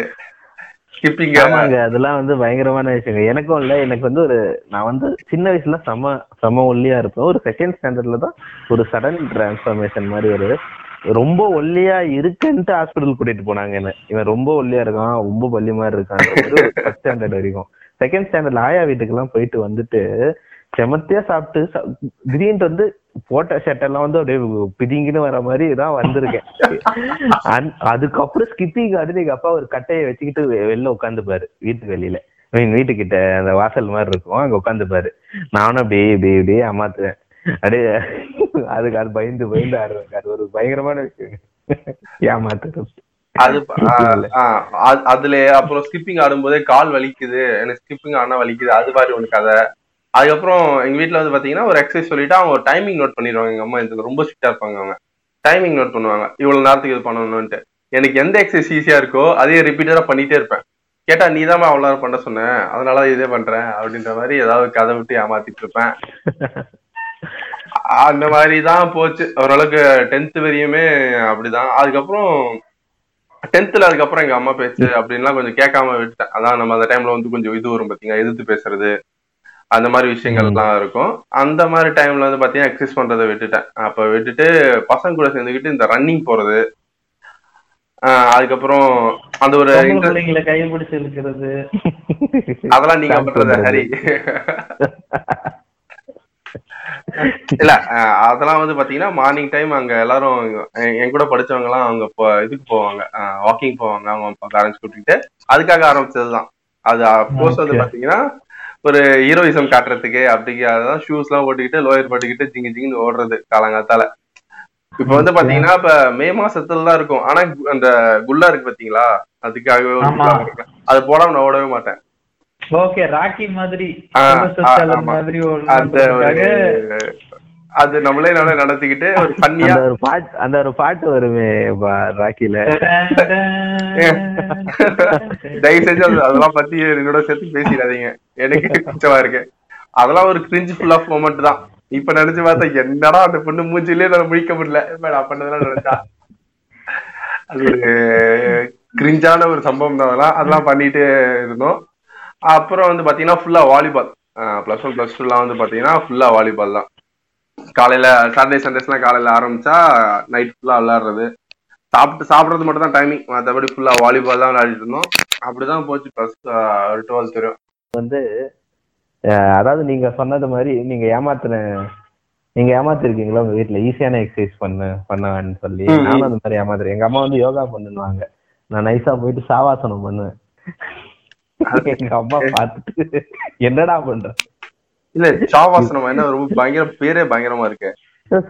[SPEAKER 3] ஸ்கிப்பிங்
[SPEAKER 4] ஆமாங்க அதெல்லாம் வந்து பயங்கரமான விஷயங்க. எனக்கும் இல்ல எனக்கு வந்து ஒரு நான் வந்து சின்ன வயசுல செம செம ஒல்லியா இருப்பேன். ஒரு செகண்ட் ஸ்டாண்டர்ட்ல தான் ஒரு சடன் டிரான்ஸ்ஃபர்மேஷன் மாதிரி ஒரு ரொம்ப ஒல்லியா இருக்குன்ட்டு ஹாஸ்பிட்டல் கூட்டிட்டு போனாங்க என்ன. இவன் ரொம்ப ஒல்லியா இருக்கான் ரொம்ப பள்ளி மாதிரி இருக்கான். ஃபர்ஸ்ட் ஸ்டாண்டர்ட் வரைக்கும். செகண்ட் ஸ்டாண்டர்ட் ஆயா வீட்டுக்கெல்லாம் போயிட்டு வந்துட்டு செமத்தியா சாப்பிட்டு திடீர்னு வந்து போட்ட ஷர்ட் எல்லாம் வந்து அப்படியே பிதிங்கின்னு வர மாதிரி தான் வந்திருக்கேன். அந்- அதுக்கப்புறம் ஸ்கிப்பிங் ஆடி எங்க அப்பா ஒரு கட்டையை வச்சுக்கிட்டு வெளில உட்காந்துப்பாரு வீட்டுக்கு வெளியில. மீன் வீட்டுக்கிட்ட அந்த வாசல் மாதிரி இருக்கும் அங்க உட்காந்துப்பாரு. நானும் அப்படியே இப்படி இப்படியே அம்மாத்துவேன் அப்படியே அதுக்கு அது பயந்து பயந்து ஆடுவேன் அது ஒரு பயங்கரமான விஷயம். ஏமாத்துறது.
[SPEAKER 3] அது அதுல அப்புறம் ஸ்கிப்பிங் ஆடும்போதே கால் வலிக்குது. எனக்கு ஸ்கிப்பிங் ஆனா வலிக்குது. அது மாதிரி ஒரு கதை. அதுக்கப்புறம் எங்க வீட்ல வந்து பாத்தீங்கன்னா ஒரு எக்ஸசைஸ் சொல்லிட்டு அவங்க டைமிங் நோட் பண்ணிடுவாங்க. எங்க அம்மா இதுல ரொம்ப ஸ்ட்ரிக்டா இருப்பாங்க அவங்க. டைமிங் நோட் பண்ணுவாங்க. இவ்வளவு நேரத்துக்கு இது பண்ணணும்ட்டு எனக்கு எந்த எக்ஸசைஸ் ஈஸியா இருக்கோ அதே ரிப்பீட்டடா பண்ணிட்டே இருப்பேன். கேட்டா நீ தான் நேரம் பண்ண சொன்ன. அதனால இதே பண்றேன். அப்படின்ற மாதிரி ஏதாவது கதை விட்டு ஏமாத்திட்டு இருப்பேன். அந்த மாதிரி தான் போச்சு. ஓரளவுக்கு டென்த் வரையுமே அப்படிதான். அதுக்கப்புறம் டென்த்ல அதுக்கப்புறம் எங்க அம்மா பேச்சு அப்படின்லாம் கொஞ்சம் கேட்காம விட்டுட்டேன். அதான் நம்ம அந்த டைம்ல வந்து கொஞ்சம் இது வரும் பாத்தீங்க எதிர்த்து பேசுறது அந்த மாதிரி விஷயங்கள் எல்லாம் இருக்கும். அந்த மாதிரி டைம்ல வந்து பாத்தீங்கன்னா எக்ஸசைஸ் பண்றதை விட்டுட்டேன். அப்ப விட்டுட்டு பசங்க கூட சேர்ந்துக்கிட்டு இந்த ரன்னிங் போறது அதுக்கப்புறம் அந்த ஒரு அதெல்லாம் நீங்க பண்றது ஹரி. இல்ல அதெல்லாம் வந்து பாத்தீங்கன்னா மார்னிங் டைம் அங்க எல்லாரும் என் கூட படிச்சவங்க எல்லாம் அவங்க இதுக்கு போவாங்க. வாக்கிங் போவாங்க. அவங்க பேரண்ட்ஸ் கூட்டிட்டு அதுக்காக ஆரம்பிச்சதுதான். அது போஸ்ட் வந்து. பாத்தீங்கன்னா ஒரு ஹீரோயிசம் காட்டுறதுக்கு அப்படிங்கிறதான் ஷூஸ் எல்லாம் போட்டுக்கிட்டு லோயர் போட்டுக்கிட்டு ஜிங்கு ஜிங்குன்னு ஓடுறது காலங்காத்தால. இப்ப வந்து பாத்தீங்கன்னா இப்ப மே மாசத்துல தான் இருக்கும். ஆனா அந்த குல்லா இருக்கு பாத்தீங்களா? அதுக்காகவே. அது போடாம நான் ஓடவே மாட்டேன்.
[SPEAKER 5] ஓகே ராக்கி மாதிரி. மாதிரி
[SPEAKER 3] அது நம்மளே நல்லா நடத்திக்கிட்டு ஒரு
[SPEAKER 4] அந்த ஒரு பாட்டு அந்த ஒரு பாட்டு வருமே ராக்கில.
[SPEAKER 3] தயவு செஞ்சு அது- அதெல்லாம் பத்தி என்னோட சேர்த்து பேசிடாதீங்க. எனக்கு கஷ்டமா இருக்கு. அதெல்லாம் ஒரு கிரிஞ்சு ஃபுல் ஆஃப் மொமெண்ட் தான். இப்ப நினைச்சு பார்த்தா என்னடா அந்த பொண்ணு மூஞ்சிலே நான் முழிக்க முடியல. நான் பண்ணதெல்லாம் நினைச்சா. அது ஒரு கிரிஞ்சான ஒரு சம்பவம் தான் அதெல்லாம். அதெல்லாம் பண்ணிட்டு இருந்தோம். அப்புறம் வந்து பாத்தீங்கன்னா ஃபுல்லா வாலிபால் பிளஸ் ஒன் பிளஸ் டூலாம் வந்து பாத்தீங்கன்னா ஃபுல்லா வாலிபால் தான். காலையில சாட்டர்டே சண்டேஸ்லாம் காலையில ஆரம்பிச்சா நைட் ஃபுல்லா விளையாடுறது. சாப்பிட்டு சாப்பிட்றது மட்டும் தான் டைமிங் மற்றபடி ஃபுல்லா வாலிபால் தான் விளையாடிட்டு இருந்தோம். அப்படிதான் போச்சு. ஃபர்ஸ்ட் டுவெல்த் வரையும்.
[SPEAKER 4] அஹ் அதாவது நீங்க சொன்னது மாதிரி நீங்க ஏமாத்துன நீங்க ஏமாத்திருக்கீங்களா உங்க வீட்ல? ஈஸியான எக்ஸசைஸ் பண்ணு பண்ணுவேன்னு சொல்லி. நானும் அந்த மாதிரி ஏமாத்துறேன். எங்க அம்மா வந்து யோகா பண்ணுவாங்க நான் நைஸா போயிட்டு சாவாசனம் பண்ணுவேன். எங்க அம்மா பார்த்துட்டு என்னடா பண்ற?
[SPEAKER 3] இல்ல சாவாசனம் என்ன ரொம்ப பயங்கர பேரே பயங்கரமா இருக்கு.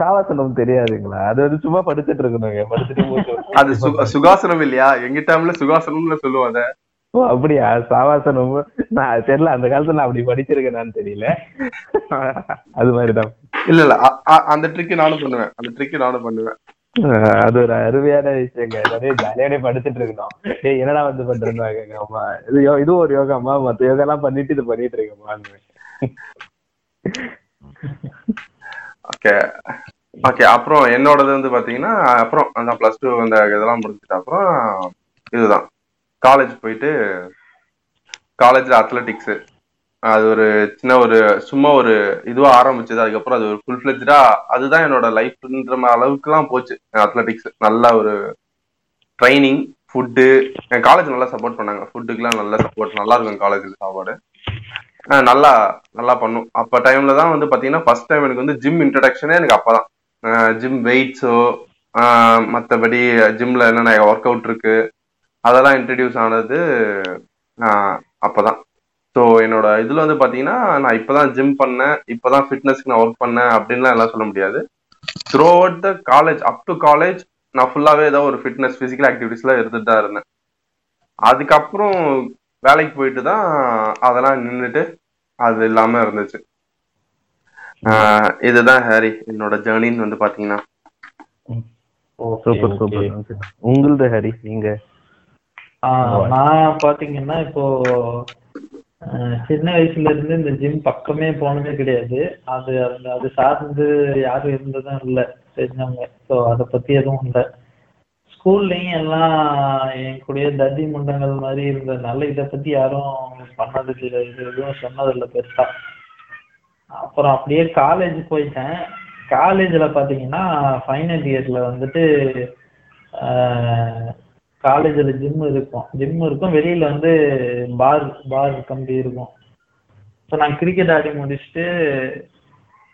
[SPEAKER 4] சாவாசனம் தெரியாதுங்களா? அது வந்து சும்மா படுத்துட்டு இருக்கணுங்க படுத்துட்டு
[SPEAKER 3] அது சுகாசனம் இல்லையா? எங்க டைம்ல சுகாசனம்னு சொல்லுவோம் அத.
[SPEAKER 4] ஓ அப்படியா? சாவாசனம் நான் தெரியல அந்த காலத்துல நான் அப்படி படிச்சிருக்கேனான்னு தெரியல. அது மாதிரிதான்.
[SPEAKER 3] இல்ல இல்ல அந்த ட்ரிக் நானும் பண்ணுவேன். அந்த ட்ரிக் நானும் பண்ணுவேன்.
[SPEAKER 4] அது ஒரு அருமையான விஷயங்க. நிறைய ஜாலியாவே படுத்துட்டு இருக்கணும். ஏய் என்னடா வந்து பண்றாங்க எங்க அம்மா. இது யோ- இதுவும் ஒரு யோகாம்மா மத்த யோகா எல்லாம் பண்ணிட்டு இது பண்ணிட்டு இருக்கம்மா
[SPEAKER 3] ஓகே. ஓகே அப்புறம் என்னோடது வந்து பாத்தீங்கன்னா அப்புறம் அந்த பிளஸ் டூ அந்த இதெல்லாம் முடிச்சிட்ட அப்புறம் இதுதான். காலேஜ் போயிட்டு காலேஜ்ல அத்லெட்டிக்ஸ் அது ஒரு சின்ன ஒரு சும்மா ஒரு இதுவா ஆரம்பிச்சது. அதுக்கப்புறம் அது ஒரு ஃபுல் ஃபிளெஜா அதுதான் என்னோட லைஃப்ன்ற அளவுக்குலாம் போச்சு. அத்லெட்டிக்ஸ் நல்ல ஒரு ட்ரைனிங் ஃபுட்டு என் காலேஜ் நல்லா சப்போர்ட் பண்ணாங்க. ஃபுட்டுக்குலாம் நல்லா சப்போர்ட் நல்லா இருக்கும் காலேஜில் சாப்பாடு. நல்லா நல்லா பண்ணும். அப்போ டைம்ல தான் வந்து பார்த்தீங்கன்னா ஃபர்ஸ்ட் டைம் எனக்கு வந்து ஜிம் இன்ட்ரடக்ஷனே எனக்கு அப்போ தான் ஜிம் வெயிட்ஸோ மற்றபடி ஜிம்ல என்னென்ன ஒர்க் அவுட் இருக்கு அதெல்லாம் இன்ட்ரடியூஸ் ஆனது அப்போதான். ஸோ என்னோட இதுல வந்து பாத்தீங்கன்னா நான் இப்பதான் ஜிம் பண்ணேன். இப்பதான் ஃபிட்னஸ்க்கு நான் ஒர்க் பண்ணேன் அப்படின்லாம் எல்லாம் சொல்ல முடியாது. Throughout the college up to college நான் ஃபுல்லாவே ஏதோ ஒரு ஃபிட்னஸ் பிசிக்கல் ஆக்டிவிட்டிஸ்ல இருந்துட்டு தான் இருந்தேன். அதுக்கப்புறம் வேலைக்கு போயிட்டு தான் அதெல்லாம் நின்றுட்டு அது இல்லாம இருந்துச்சு. இதுதான் ஹாரி என்னோட ஜேர்னின்னு வந்து பாத்தீங்கன்னா.
[SPEAKER 4] Super super. உங்களது ஹரி நீங்க?
[SPEAKER 5] நான் பாத்தீங்கன்னா இப்போ சின்ன வயசுல இருந்து இந்த ஜிம் பக்கமே போனதே கிடையாது. அது அந்த அது சார்ந்து யாரும் இருந்ததும் இல்லை தெரிஞ்சவங்க. ஸோ அதை பத்தி எதுவும் இல்லை. ஸ்கூல்லையும் எல்லாம் என் கூடயே தத்தி முண்டங்கள் மாதிரி இருந்ததுனால இதை பத்தி யாரும் பண்ணது இல்லை இது எதுவும் சொன்னதில்லை பெருசா. அப்புறம் அப்படியே காலேஜ் போயிட்டேன். காலேஜில் பார்த்தீங்கன்னா ஃபைனல் இயர்ல வந்துட்டு காலேஜில் ஜிம் இருக்கும். ஜிம் இருக்கும். வெளியில வந்து பார் பார் கம்பி இருக்கும். ஸோ நான் கிரிக்கெட் ஆடி முடிச்சுட்டு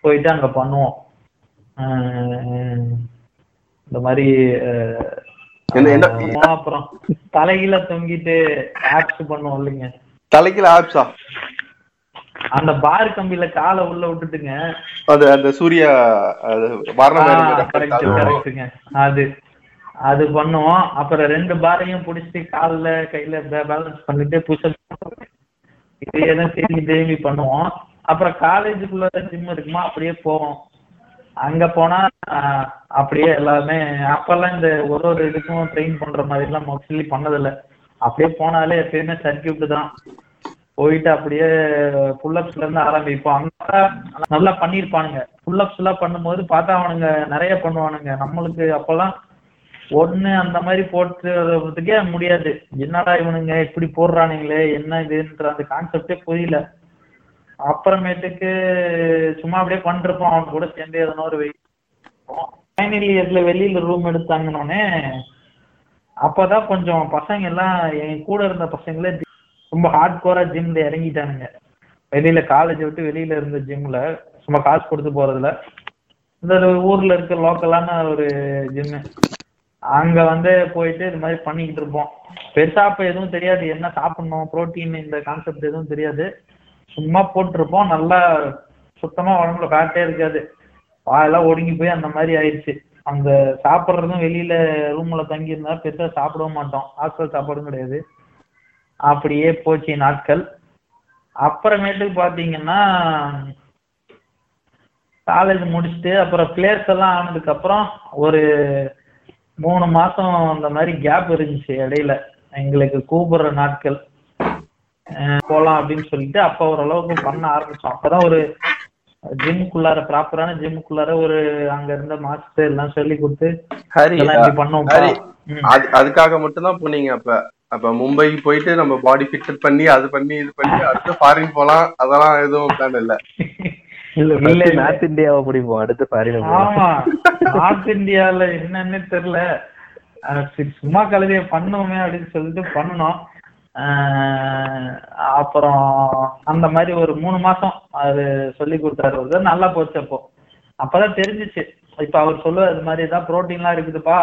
[SPEAKER 5] போயிட்டு அங்கே பண்ணுவோம். இந்த மாதிரி அப்புறம் தலைகீழ தொங்கிட்டு ஆப்ஸ் பண்ணுவோம் இல்லைங்க.
[SPEAKER 3] தலைக்கில ஆப்ஸா
[SPEAKER 5] அந்த பார் கம்பியில காலை உள்ள விட்டுட்டுங்க.
[SPEAKER 3] அது அந்த சூர்யா அது
[SPEAKER 5] அது. அது பண்ணுவோம். அப்புறம் ரெண்டு பாரையும் பிடிச்சிட்டு கால்ல கையில பேலன்ஸ் பண்ணிட்டு புஷப் இதே தான் திரும்பி திரும்பி பண்ணுவோம். அப்புறம் காலேஜுக்குள்ள ஜிம் இருக்குமா அப்படியே போவோம். அங்க போனா அப்படியே எல்லாமே அப்பெல்லாம் இந்த ஒரு ஒரு இதுக்கும் ட்ரெயின் பண்ற மாதிரி எல்லாம் மோஸ்ட்லி பண்ணதில்ல. அப்படியே போனாலே எப்பயுமே சர்க்கியூட் தான். போயிட்டு அப்படியே புல்லப்ஸ்ல இருந்து ஆரம்பிப்போம். அங்க நல்லா பண்ணிருப்பானுங்க புல்லப்ஸ் எல்லாம் பண்ணும்போது பார்த்தா அவனுங்க நிறைய பண்ணுவானுங்க. நம்மளுக்கு அப்பெல்லாம் ஒண்ணு அந்த மாதிரி போட்டுறதுக்கே முடியாது. என்னடா இவனுங்க இப்படி போடுறானுங்களே என்ன இதுன்ற அந்த கான்செப்டே புரியல. அப்புறமேட்டுக்கு சும்மா அப்படியே பண்ணிருப்போம் அவன் கூட சேர்ந்து எதனா ஒரு வெயிட் ஃபைனல் இயர்ல வெளியில ரூம் எடுத்தாங்கன்னொடனே அப்பதான் கொஞ்சம் பசங்க எல்லாம் என் கூட இருந்த பசங்களே ரொம்ப ஹார்ட் கோரா ஜிம்ல இறங்கிட்டானுங்க. வெளியில காலேஜ் விட்டு வெளியில இருந்த ஜிம்ல சும்மா காசு கொடுத்து போறதுல. இந்த ஊர்ல இருக்க லோக்கலான ஒரு ஜிம்மு அங்க வந்து போயிட்டு இது மாதிரி பண்ணிக்கிட்டு இருப்போம். பெருசா அப்ப எதுவும் தெரியாது. என்ன சாப்பிடணும் புரோட்டீன் இந்த கான்செப்ட் எதுவும் தெரியாது. சும்மா போட்டிருப்போம். நல்லா சுத்தமா உடம்புல ஃபேட்டே இருக்காது. வாயெல்லாம் ஒடுங்கி போய் அந்த மாதிரி ஆயிடுச்சு அந்த சாப்பிட்றதும் வெளியில ரூம்ல தங்கி இருந்தா பெருசா சாப்பிடவும் மாட்டோம். ஹாஸ்டல் சாப்பாடும் கிடையாது. அப்படியே போச்சு நாட்கள். அப்புறமேட்டுக்கு பாத்தீங்கன்னா காலேஜ் முடிச்சுட்டு அப்புறம் பிளேயர்ஸ் எல்லாம் ஆனதுக்கு அப்புறம் ஒரு மூணு மாசம் அந்த மாதிரி கேப் இருந்துச்சு இடையில. எங்களுக்கு கூப்பிடுற நாட்கள். போலாம் அப்படின்னு சொல்லிட்டு அப்ப ஓரளவுக்கு பண்ண ஆரம்பிச்சோம். அப்பதான் ஒரு ஜிம்முக்குள்ளார ப்ராப்பரான ஜிம்முக்குள்ளார ஒரு அங்க இருந்த மாஸ்டர் எல்லாம் சொல்லி கொடுத்து
[SPEAKER 3] ஹரி
[SPEAKER 5] இதெல்லாம் இப்படி பண்ணுவோம்ப்பா.
[SPEAKER 3] ஹரி
[SPEAKER 5] ம்.
[SPEAKER 3] அது அதுக்காக மட்டும்தான் போனீங்க அப்ப. அப்ப மும்பை போயிட்டு நம்ம பாடி ஃபிட் பண்ணி அது பண்ணி இது பண்ணி அடுத்து ஃபாரின் போலாம். அதெல்லாம் எதுவும் பிளான் இல்ல.
[SPEAKER 4] இல்ல. நார்த் இந்தியாவை பிடிப்போம் அடுத்து ஃபாரின் போவோம்
[SPEAKER 5] ஆமா நார்த் இந்தியால என்னன்னு தெரியல. சும்மா கழுதைய பண்ணுவோமே அப்படின்னு சொல்லிட்டு பண்ணோம் அஹ் அப்புறம் அந்த மாதிரி ஒரு மூணு மாசம் அது சொல்லி கொடுத்தாரு நல்லா போச்சு அப்போ. அப்பதான் தெரிஞ்சுச்சு. இப்ப அவர் சொல்லுவார் இது மாதிரி தான் புரோட்டீன்லாம் இருக்குதுப்பா.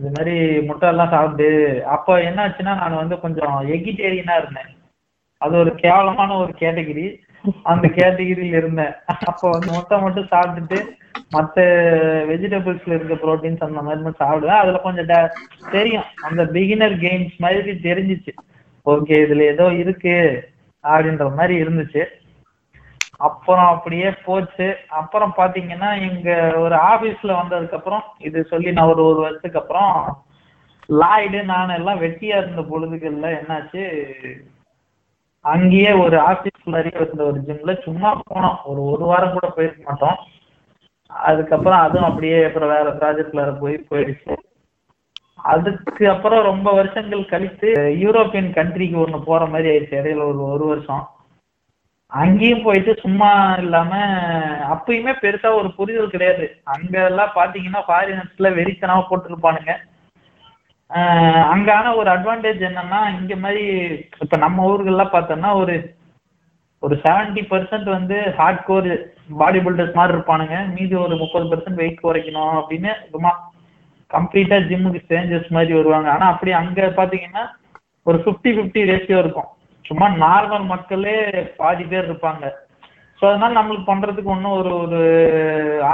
[SPEAKER 5] இது மாதிரி முட்டை எல்லாம் சாப்பிட்டு அப்போ என்ன ஆச்சுன்னா நான் வந்து கொஞ்சம் எகிட்டேரியனா இருந்தேன். அது ஒரு கேவலமான ஒரு கேட்டகிரி அந்த கேட்டகிரியில இருந்தேன் அப்போ வந்து முட்டை மட்டும் சாப்பிட்டுட்டு மத்த வெஜிடபிள்ஸ்ல இருக்க ப்ரோட்டீன்ஸ் அந்த மாதிரி மட்டும் சாப்பிடுவேன். அதுல கொஞ்சம் ட- தெரியும். அந்த பிகினர் கேம்ஸ் மாதிரி தெரிஞ்சிச்சு. ஓகே இதுல ஏதோ இருக்கு அப்படின்ற மாதிரி இருந்துச்சு. அப்புறம் அப்படியே போச்சு. அப்புறம் பாத்தீங்கன்னா எங்க ஒரு ஆபீஸ்ல வந்ததுக்கு அப்புறம் இது சொல்லி நான் ஒரு ஒரு வருஷத்துக்கு அப்புறம் லாய்டு நான் எல்லாம் வெட்டியா இருந்த பொழுதுகள்ல என்னாச்சு அங்கேயே ஒரு ஆபீஸ் நிறைய இருந்த ஒரு ஜிம்ல சும்மா போனோம். ஒரு ஒரு வாரம் கூட போயிருக்க மாட்டோம். அதுக்கப்புறம் அதுவும் அப்படியே அப்புறம் வேற ப்ராஜெக்ட்ல போய் போயிடுச்சு. அதுக்கு அப்புறம் ரொம்ப வருஷங்கள் கழித்து யூரோப்பியன் கண்ட்ரிக்கு ஒன்று போற மாதிரி ஆயிடுச்சு. இடையில ஒரு ஒரு வருஷம். அங்கேயும் போயிட்டு சும்மா இல்லாம அப்பயுமே பெருசா ஒரு புரிதல் கிடையாது. அங்க எல்லாம் பாத்தீங்கன்னா ஃபாரினர்ஸ்ல வெறித்தனமா போட்டுருப்பானுங்க. அங்க ஆனா ஒரு அட்வான்டேஜ் என்னன்னா இங்க மாதிரி இப்ப நம்ம ஊர்கள்லாம் பார்த்தோம்னா ஒரு ஒரு செவன்டி பர்சன்ட் வந்து ஹார்ட் கோர் பாடி பில்டர்ஸ் மாதிரி இருப்பானுங்க. மீதி ஒரு முப்பது பர்சன்ட் வெயிட் குறைக்கணும் அப்படின்னு சும்மா கம்ப்ளீட்டா ஜிம்முக்கு ஸ்ட்ரேஞ்சர்ஸ் மாதிரி வருவாங்க. ஆனா அப்படி அங்க பாத்தீங்கன்னா ஒரு 50 50 ரேஷியோ இருக்கும். சும்மா நார்மல் மக்களே பாதி பேர் இருப்பாங்க. ஸோ அதனால நம்மளுக்கு பண்றதுக்கு ஒன்றும் ஒரு ஒரு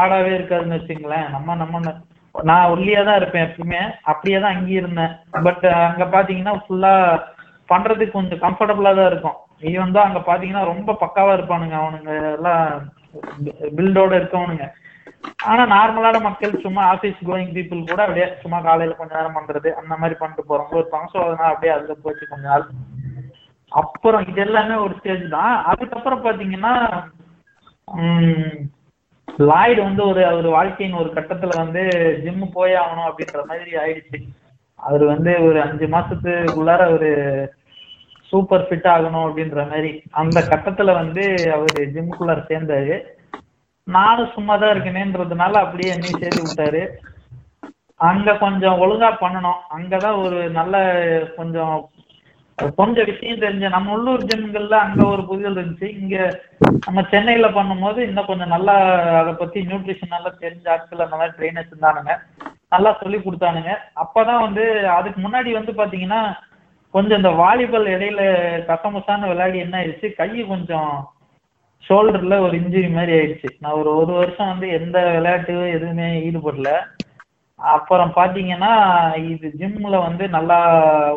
[SPEAKER 5] ஆடாவே இருக்காதுன்னு வச்சுங்களேன் நம்ம நம்ம நான் ஒல்லியா தான் இருப்பேன் எப்பவுமே அப்படியே தான் அங்கேயே இருந்தேன். பட் அங்க பாத்தீங்கன்னா ஃபுல்லா பண்றதுக்கு கொஞ்சம் கம்ஃபர்டபுளா தான் இருக்கும். ஈவன் தான் அங்க பாத்தீங்கன்னா ரொம்ப பக்காவா இருப்பானுங்க அவனுங்க. எல்லாம் பில்டோட இருக்கவனுங்க. ஆனா நார்மலான மக்கள் சும்மா ஆபீஸ் கோயிங் பீப்புள் கூட அப்படியே சும்மா காலையில கொஞ்ச நேரம் பண்றது அந்த மாதிரி பண்ணிட்டு போறவங்க இருப்பாங்க ஸோ அதனால அப்படியே அதுல போச்சு கொஞ்ச நாள். அப்புறம் இது எல்லாமே ஒரு ஸ்டேஜ் தான். அதுக்கப்புறம் பாத்தீங்கன்னா உம், லாய்டு வந்து ஒரு அவர் வாழ்க்கையின் ஒரு கட்டத்துல வந்து ஜிம் போய் ஆகணும் அப்படின்ற மாதிரி ஆயிடுச்சு. அவர் வந்து ஒரு அஞ்சு மாசத்துக்குள்ளார ஒரு சூப்பர் ஃபிட் ஆகணும் அப்படின்ற மாதிரி அந்த கட்டத்துல வந்து அவர் ஜிம்முக்குள்ளார சேர்ந்தாரு. நானும் சும்மா தான் இருக்கேனேன்றதுனால அப்படியே என்னையும் சேர்த்து விட்டாரு. அங்க கொஞ்சம் ஒழுங்கா பண்ணணும். அங்கதான் ஒரு நல்ல கொஞ்சம் கொஞ்சம் விஷயம் தெரிஞ்ச நம்ம உள்ளூர் ஜென்கள்ல அங்க ஒரு புரிதல் இருந்துச்சு. இங்க நம்ம சென்னையில பண்ணும்போது இன்னும் கொஞ்சம் நல்லா அதை பத்தி நியூட்ரிஷன் நல்லா தெரிஞ்ச ஆட்கள் அந்த மாதிரி ட்ரைனர்ஸ் இருந்தானுங்க. நல்லா சொல்லி கொடுத்தானுங்க. அப்பதான் வந்து அதுக்கு முன்னாடி வந்து பாத்தீங்கன்னா கொஞ்சம் இந்த வாலிபால் இடையில கசமுசான விளையாடி என்ன ஆயிடுச்சு? கை கொஞ்சம் ஷோல்டர்ல ஒரு இன்ஜுரி மாதிரி ஆயிடுச்சு. நான் ஒரு ஒரு வருஷம் வந்து எந்த விளையாட்டு எதுவுமே ஈடுபடல. அப்புறம் பாத்தீங்கன்னா இது ஜிம்ல வந்து நல்லா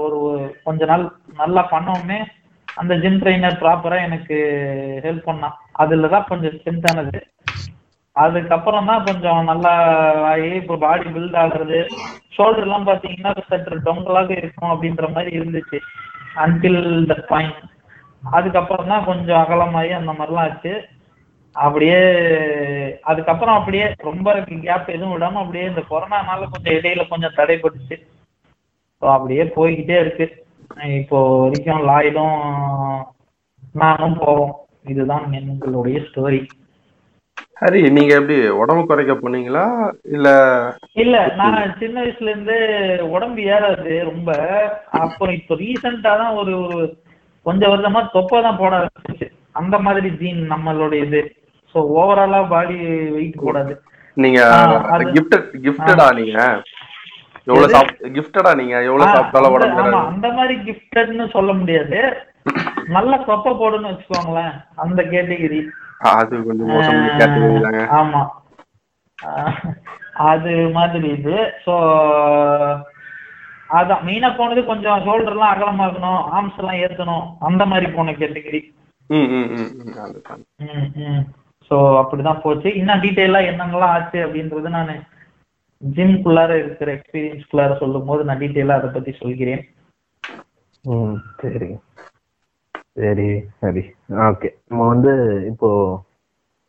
[SPEAKER 5] ஒரு கொஞ்ச நாள் நல்லா பண்ணோமே அந்த ஜிம் ட்ரைனர் ப்ராப்பரா எனக்கு ஹெல்ப் பண்ணான். அதுலதான் கொஞ்சம் ஸ்ட்ரென்த் ஆனது. அதுக்கப்புறம் தான் கொஞ்சம் நல்லா ஆகி இப்போ பாடி பில்ட் ஆகுறது. ஷோல்டர் எல்லாம் பாத்தீங்கன்னா சற்று டொங்கலாக இருக்கும் அப்படின்ற மாதிரி இருந்துச்சு. அன்டில் த பாயிண்ட் அதுக்கப்புறம் தான் கொஞ்சம் அகலமாகி அந்த மாதிரிலாம் ஆச்சு. அப்படியே அதுக்கப்புறம் அப்படியே ரொம்ப கேப் எதுவும் விடாம அப்படியே இந்த கொரோனானால கொஞ்சம் இடையில கொஞ்சம் தடைப்பட்டுச்சு ஸோ அப்படியே போய்கிட்டே இருக்கு. இப்போ வரைக்கும் லாயிடும் நானும் போவோம். இதுதான் எங்களுடைய ஸ்டோரி
[SPEAKER 3] ஹரி நீங்க எப்படி உடம்பு குறைக்க போனீங்களா? இல்ல
[SPEAKER 5] இல்ல நான் சின்ன வயசுல இருந்து உடம்பு ஏறாது ரொம்ப. அப்புறம் இப்போ ரீசெண்டா தான் ஒரு கொஞ்சம் வருஷமா தொப்பை தான் போட ஆரம்பிச்சிச்சு. அந்த மாதிரி ஜீன் நம்மளோட இது ஸோ ஓவராலா பாடி வெயிட் போடாது
[SPEAKER 3] நீங்க கிஃப்டட் கிஃப்டடா நீங்க. எவ்வளவு
[SPEAKER 5] எது?
[SPEAKER 3] சாப் கிஃப்டடா நீங்க? எவ்வளவு சாப்பிட்டாலும் உடம்பு.
[SPEAKER 5] அந்த மாதிரி கிஃப்டட்னு சொல்ல முடியாது. நல்ல தொப்பை போடுன்னு வச்சுக்கோங்களேன் அந்த கேட்டகிரி
[SPEAKER 3] அது கொஞ்சம் மோசமான கேட்டகரி தாங்க.
[SPEAKER 5] ஆமா. அது மாதிரி இது. ஸோ அதான் மெயினா போனது கொஞ்சம் ஷோல்டர்லாம் அகலமாக்கணும் ஆர்ம்ஸ் எல்லாம் ஏத்தணும் அந்த மாதிரி போன கேட்டகரி
[SPEAKER 3] ம் ம் ம்.
[SPEAKER 5] ஸோ அப்படிதான் போச்சு. இன்னும் டீட்டெயிலா என்னென்னலாம் ஆச்சு அப்படின்றது நான் ஜிம்குள்ளார இருக்கிற எக்ஸ்பீரியன்ஸ்குள்ளார சொல்லும் போது நான் டீட்டெயிலா அதை பத்தி சொல்கிறேன்.
[SPEAKER 4] ம் சரி. சரி சரி. ஓகே. நம்ம வந்து இப்போ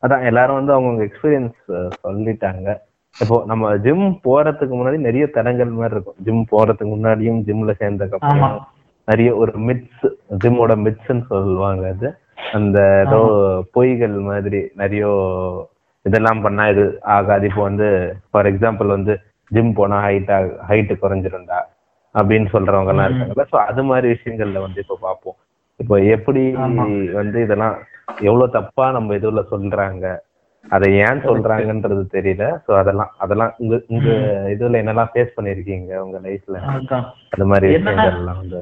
[SPEAKER 4] அதான் எல்லாரும் வந்து அவங்கவுங்க எக்ஸ்பீரியன்ஸ் சொல்லிட்டாங்க. இப்போ நம்ம ஜிம் போறதுக்கு முன்னாடி நிறைய தடங்கள் மாதிரி இருக்கும். ஜிம் போறதுக்கு முன்னாடியும் ஜிம்ல சேர்ந்ததுக்கு அப்புறம் நிறைய ஒரு மிட்ஸ் ஜிம்மோட மிட்ஸ்ன்னு சொல்லுவாங்க அது. அந்த ஏதோ பொய்கள் மாதிரி நிறைய இதெல்லாம் பண்ணா இது ஆகாது. இப்போ வந்து ஃபார் எக்ஸாம்பிள் வந்து ஜிம் போனா ஹைட் ஹைட் குறைஞ்சிரும்டா அப்படின்னு சொல்றவங்க எல்லாம் இருக்காங்கல்ல. சோ அது மாதிரி விஷயங்கள்ல வந்து இப்போ பார்ப்போம். இப்போ எப்படி. வந்து இதெல்லாம் எவ்வளவு தப்பா நம்ம இதுல சொல்றாங்க? அதை ஏன் சொல்றாங்கன்றது தெரியல. சோ அதெல்லாம் அதெல்லாம் உங்க உங்க இதுல என்னெல்லாம் ஃபேஸ் பண்ணிருக்கீங்க உங்க லைஃப்ல அது மாதிரி விஷயங்கள்லாம் வந்து.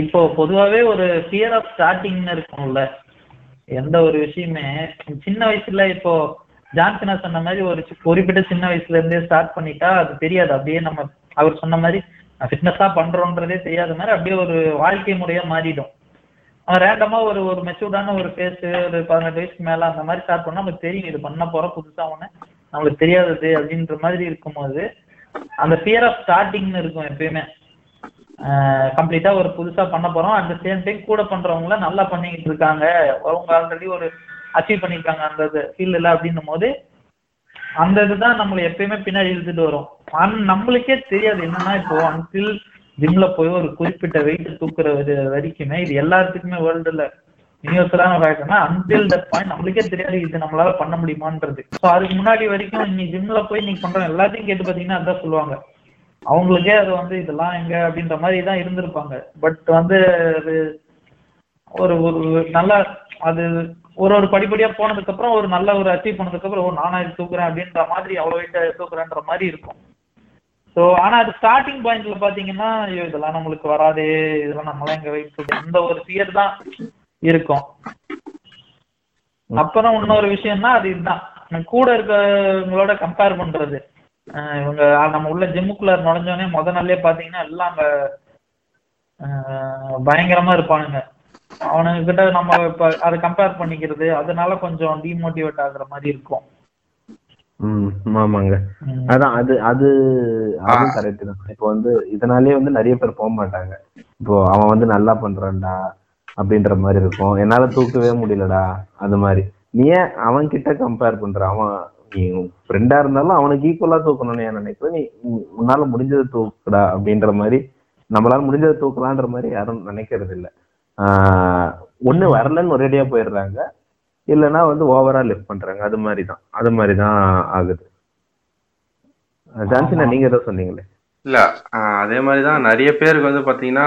[SPEAKER 5] இப்போ பொதுவாவே ஒரு ஃபியர் ஆஃப் ஸ்டார்டிங்னு இருக்கும்ல. எந்த ஒரு விஷயமே சின்ன வயசுல இப்போ ஜான்சனா சொன்ன மாதிரி ஒரு குறிப்பிட்ட சின்ன வயசுல இருந்தே ஸ்டார்ட் பண்ணிட்டா அது தெரியாது. அப்படியே நம்ம அவர் சொன்ன மாதிரி ஃபிட்னஸா பண்றோன்றதே தெரியாத மாதிரி அப்படியே ஒரு வாழ்க்கை முறையா மாறிடும். அவன் ரேண்டமா ஒரு ஒரு மெச்சூர்டான ஒரு ஃபேஸ் ஒரு பதினெட்டு வயசுக்கு மேல அந்த மாதிரி ஸ்டார்ட் பண்ணா நமக்கு தெரியும் இது பண்ண போற புதுசா ஒண்ணு. நம்மளுக்கு தெரியாதது அப்படின்ற மாதிரி இருக்கும்போது அந்த ஃபியர் ஆஃப் ஸ்டார்டிங்னு இருக்கும் எப்பயுமே. கம்ப்ளீட்டா ஒரு புதுசா பண்ண போறோம். அட் த சேம் டைம் கூட பண்றவங்கள நல்லா பண்ணிக்கிட்டு இருக்காங்க. அவங்க ஆல்ரெடி ஒரு அச்சீவ் பண்ணிருக்காங்க அந்த ஃபீல்டுல அப்படின்னும் போது அந்த இதுதான் நம்மளை எப்பயுமே பின்னாடி இழுத்துட்டு வரும். ஆனா நம்மளுக்கே தெரியாது என்னன்னா இப்போ அன்டில் ஜிம்ல போய் ஒரு குறிப்பிட்ட வெயிட் தூக்குற வரைக்குமே இது எல்லாத்துக்குமே வேர்ல்டுல யூனிவர்சலான ஃபேக்டர்னா அன்டில் தட் பாயிண்ட் நம்மளுக்கே தெரியாது இது நம்மளால பண்ண முடியுமான்றது. ஸோ அதுக்கு முன்னாடி வரைக்கும் நீ ஜிம்ல போய் நீ பண்ற எல்லாத்தையும் கேட்டு பாத்தீங்கன்னா அதான் சொல்லுவாங்க. அவங்களுக்கே அது வந்து இதெல்லாம் எங்க அப்படின்ற மாதிரி தான் இருந்திருப்பாங்க. பட் வந்து அது ஒரு ஒரு நல்ல அது ஒரு ஒரு படிப்படியா போனதுக்கு அப்புறம் ஒரு நல்ல ஒரு அச்சீவ் பண்ணதுக்கு அப்புறம் ஓ நானா இது தூக்குறேன் அப்படின்ற மாதிரி அவ்வளோ வெயிட் தூக்குறேன்ற மாதிரி இருக்கும். ஸோ ஆனா அது ஸ்டார்டிங் பாயிண்ட்ல பாத்தீங்கன்னா ஐயோ இதெல்லாம் நம்மளுக்கு வராதே இதெல்லாம் நம்மளாம் எங்க வெயிட் அந்த ஒரு ஃபியர் தான் இருக்கும். அப்புறம் இன்னொரு விஷயம்னா அது இதுதான். கூட இருக்கவங்களோட கம்பேர் பண்றது. இவங்க நம்ம உள்ள ஜிம்முக்குள்ள நுழைஞ்சோடனே முத நாள்லயே பாத்தீங்கன்னா எல்லாம் அங்க பயங்கரமா இருப்பானுங்க. அவனுங்க கிட்ட நம்ம இப்ப அதை கம்பேர் பண்ணிக்கிறது அதனால கொஞ்சம் டிமோட்டிவேட் ஆகுற மாதிரி இருக்கும்.
[SPEAKER 4] ம் ஆமாங்க. அதான் அது அது அதுவும் கரெக்ட் தான். இப்போ வந்து இதனாலேயே வந்து நிறைய பேர் போக மாட்டாங்க. இப்போ அவன் வந்து நல்லா பண்றான்டா அப்படின்ற மாதிரி இருக்கும். என்னால தூக்கவே முடியலடா அது மாதிரி. நீ ஏன் அவன் கிட்ட கம்பேர் பண்ற? அவன் நீ ஃப்ரெண்டா இருந்தாலும் அவனுக்கு ஈக்குவலா தூக்கணும்னு ஏன் நினைக்கிறேன். நீ உன்னால முடிஞ்சதை தூக்குடா அப்படின்ற மாதிரி நம்மளால முடிஞ்சதை தூக்கலான்ற மாதிரி யாரும் நினைக்கிறது இல்ல. ஆஹ் ஒண்ணு வரலன்னு ஒரேடியா போயிடுறாங்க. இல்லைன்னா வந்து ஓவரா லிஃப்ட் பண்றாங்க. அது மாதிரி தான் அது மாதிரி தான் ஆகுது ஜான்சினா நீங்க ஏதோ சொன்னீங்களே.
[SPEAKER 3] இல்ல அதே மாதிரிதான் நிறைய பேருக்கு வந்து பாத்தீங்கன்னா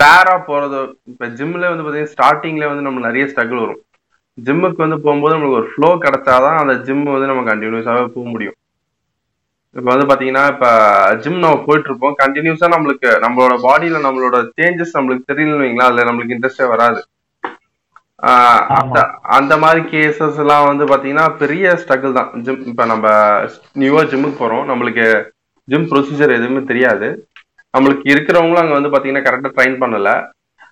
[SPEAKER 3] பேரா போறது இப்ப ஜிம்ல வந்து பாத்தீங்கன்னா ஸ்டார்டிங்ல வந்து நம்ம நிறைய ஸ்ட்ரகிள் வரும். ஜிம்முக்கு வந்து போகும்போது நம்மளுக்கு ஒரு ஃப்ளோ கிடைச்சாதான் அந்த ஜிம் வந்து நம்ம கண்டினியூஸாவே போக முடியும். இப்ப வந்து பாத்தீங்கன்னா இப்ப ஜிம் நம்ம போயிட்டு இருப்போம் கண்டினியூஸா நம்மளுக்கு நம்மளோட பாடியில நம்மளோட சேஞ்சஸ் நம்மளுக்கு தெரியலன்னு வைங்களா அதுல நம்மளுக்கு இன்ட்ரெஸ்டே வராது. ஆஹ் அந்த அந்த மாதிரி கேசஸ் எல்லாம் வந்து பாத்தீங்கன்னா பெரிய ஸ்ட்ரகிள் தான். ஜிம் இப்ப நம்ம நியூவா ஜிம்முக்கு போறோம். நம்மளுக்கு ஜிம் ப்ரொசீஜர் எதுவுமே தெரியாது. நம்மளுக்கு இருக்கிறவங்களும் அங்க வந்து பாத்தீங்கன்னா கரெக்டா ட்ரைன் பண்ணல.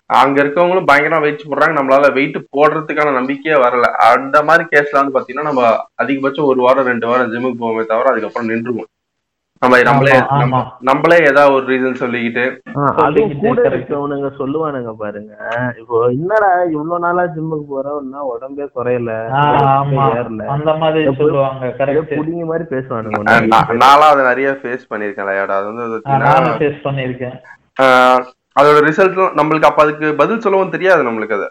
[SPEAKER 3] அங்க இருக்கவங்களும் பயங்கரமா வெயிட் போடுறாங்க. நம்மளால வெயிட் போடுறதுக்கான நம்பிக்கையே வரல. அந்த மாதிரி கேஸ்ல வந்து பாத்தீங்கன்னா நம்ம அதிகபட்சம் ஒரு வாரம் ரெண்டு வாரம் ஜிம்முக்கு போவோமே தவிர அதுக்கப்புறம் நின்றுவோம் நம்ம நம்மளே நம்மளே ஏதாவது ஒரு ரீசன் சொல்லிக்கிட்டு.
[SPEAKER 4] அதுவும் கூட. இருக்கவனுங்க சொல்லுவானுங்க பாருங்க. இப்போ என்னடா இவ்வளவு நாளா ஜிம்முக்கு போறோம்னா உடம்பே குறையல. ஏறல.
[SPEAKER 5] அந்த மாதிரி சொல்லுவாங்க கரெக்ட்
[SPEAKER 4] புடிங்க மாதிரி பேசுவானுங்க
[SPEAKER 3] அஹ்
[SPEAKER 4] ஒண்ணு.
[SPEAKER 3] நான்- நான்லாம் அதை நிறைய ஃபேஸ் பண்ணியிருக்கேன் லயாடா. அது வந்து
[SPEAKER 5] நானும் ஃபேஸ் பண்ணியிருக்கேன்.
[SPEAKER 3] ஆஹ் அதோட ரிசல்ட் நம்மளுக்கு அப்ப அதுக்கு பதில் சொல்லவும் தெரியாது நம்மளுக்கு அது.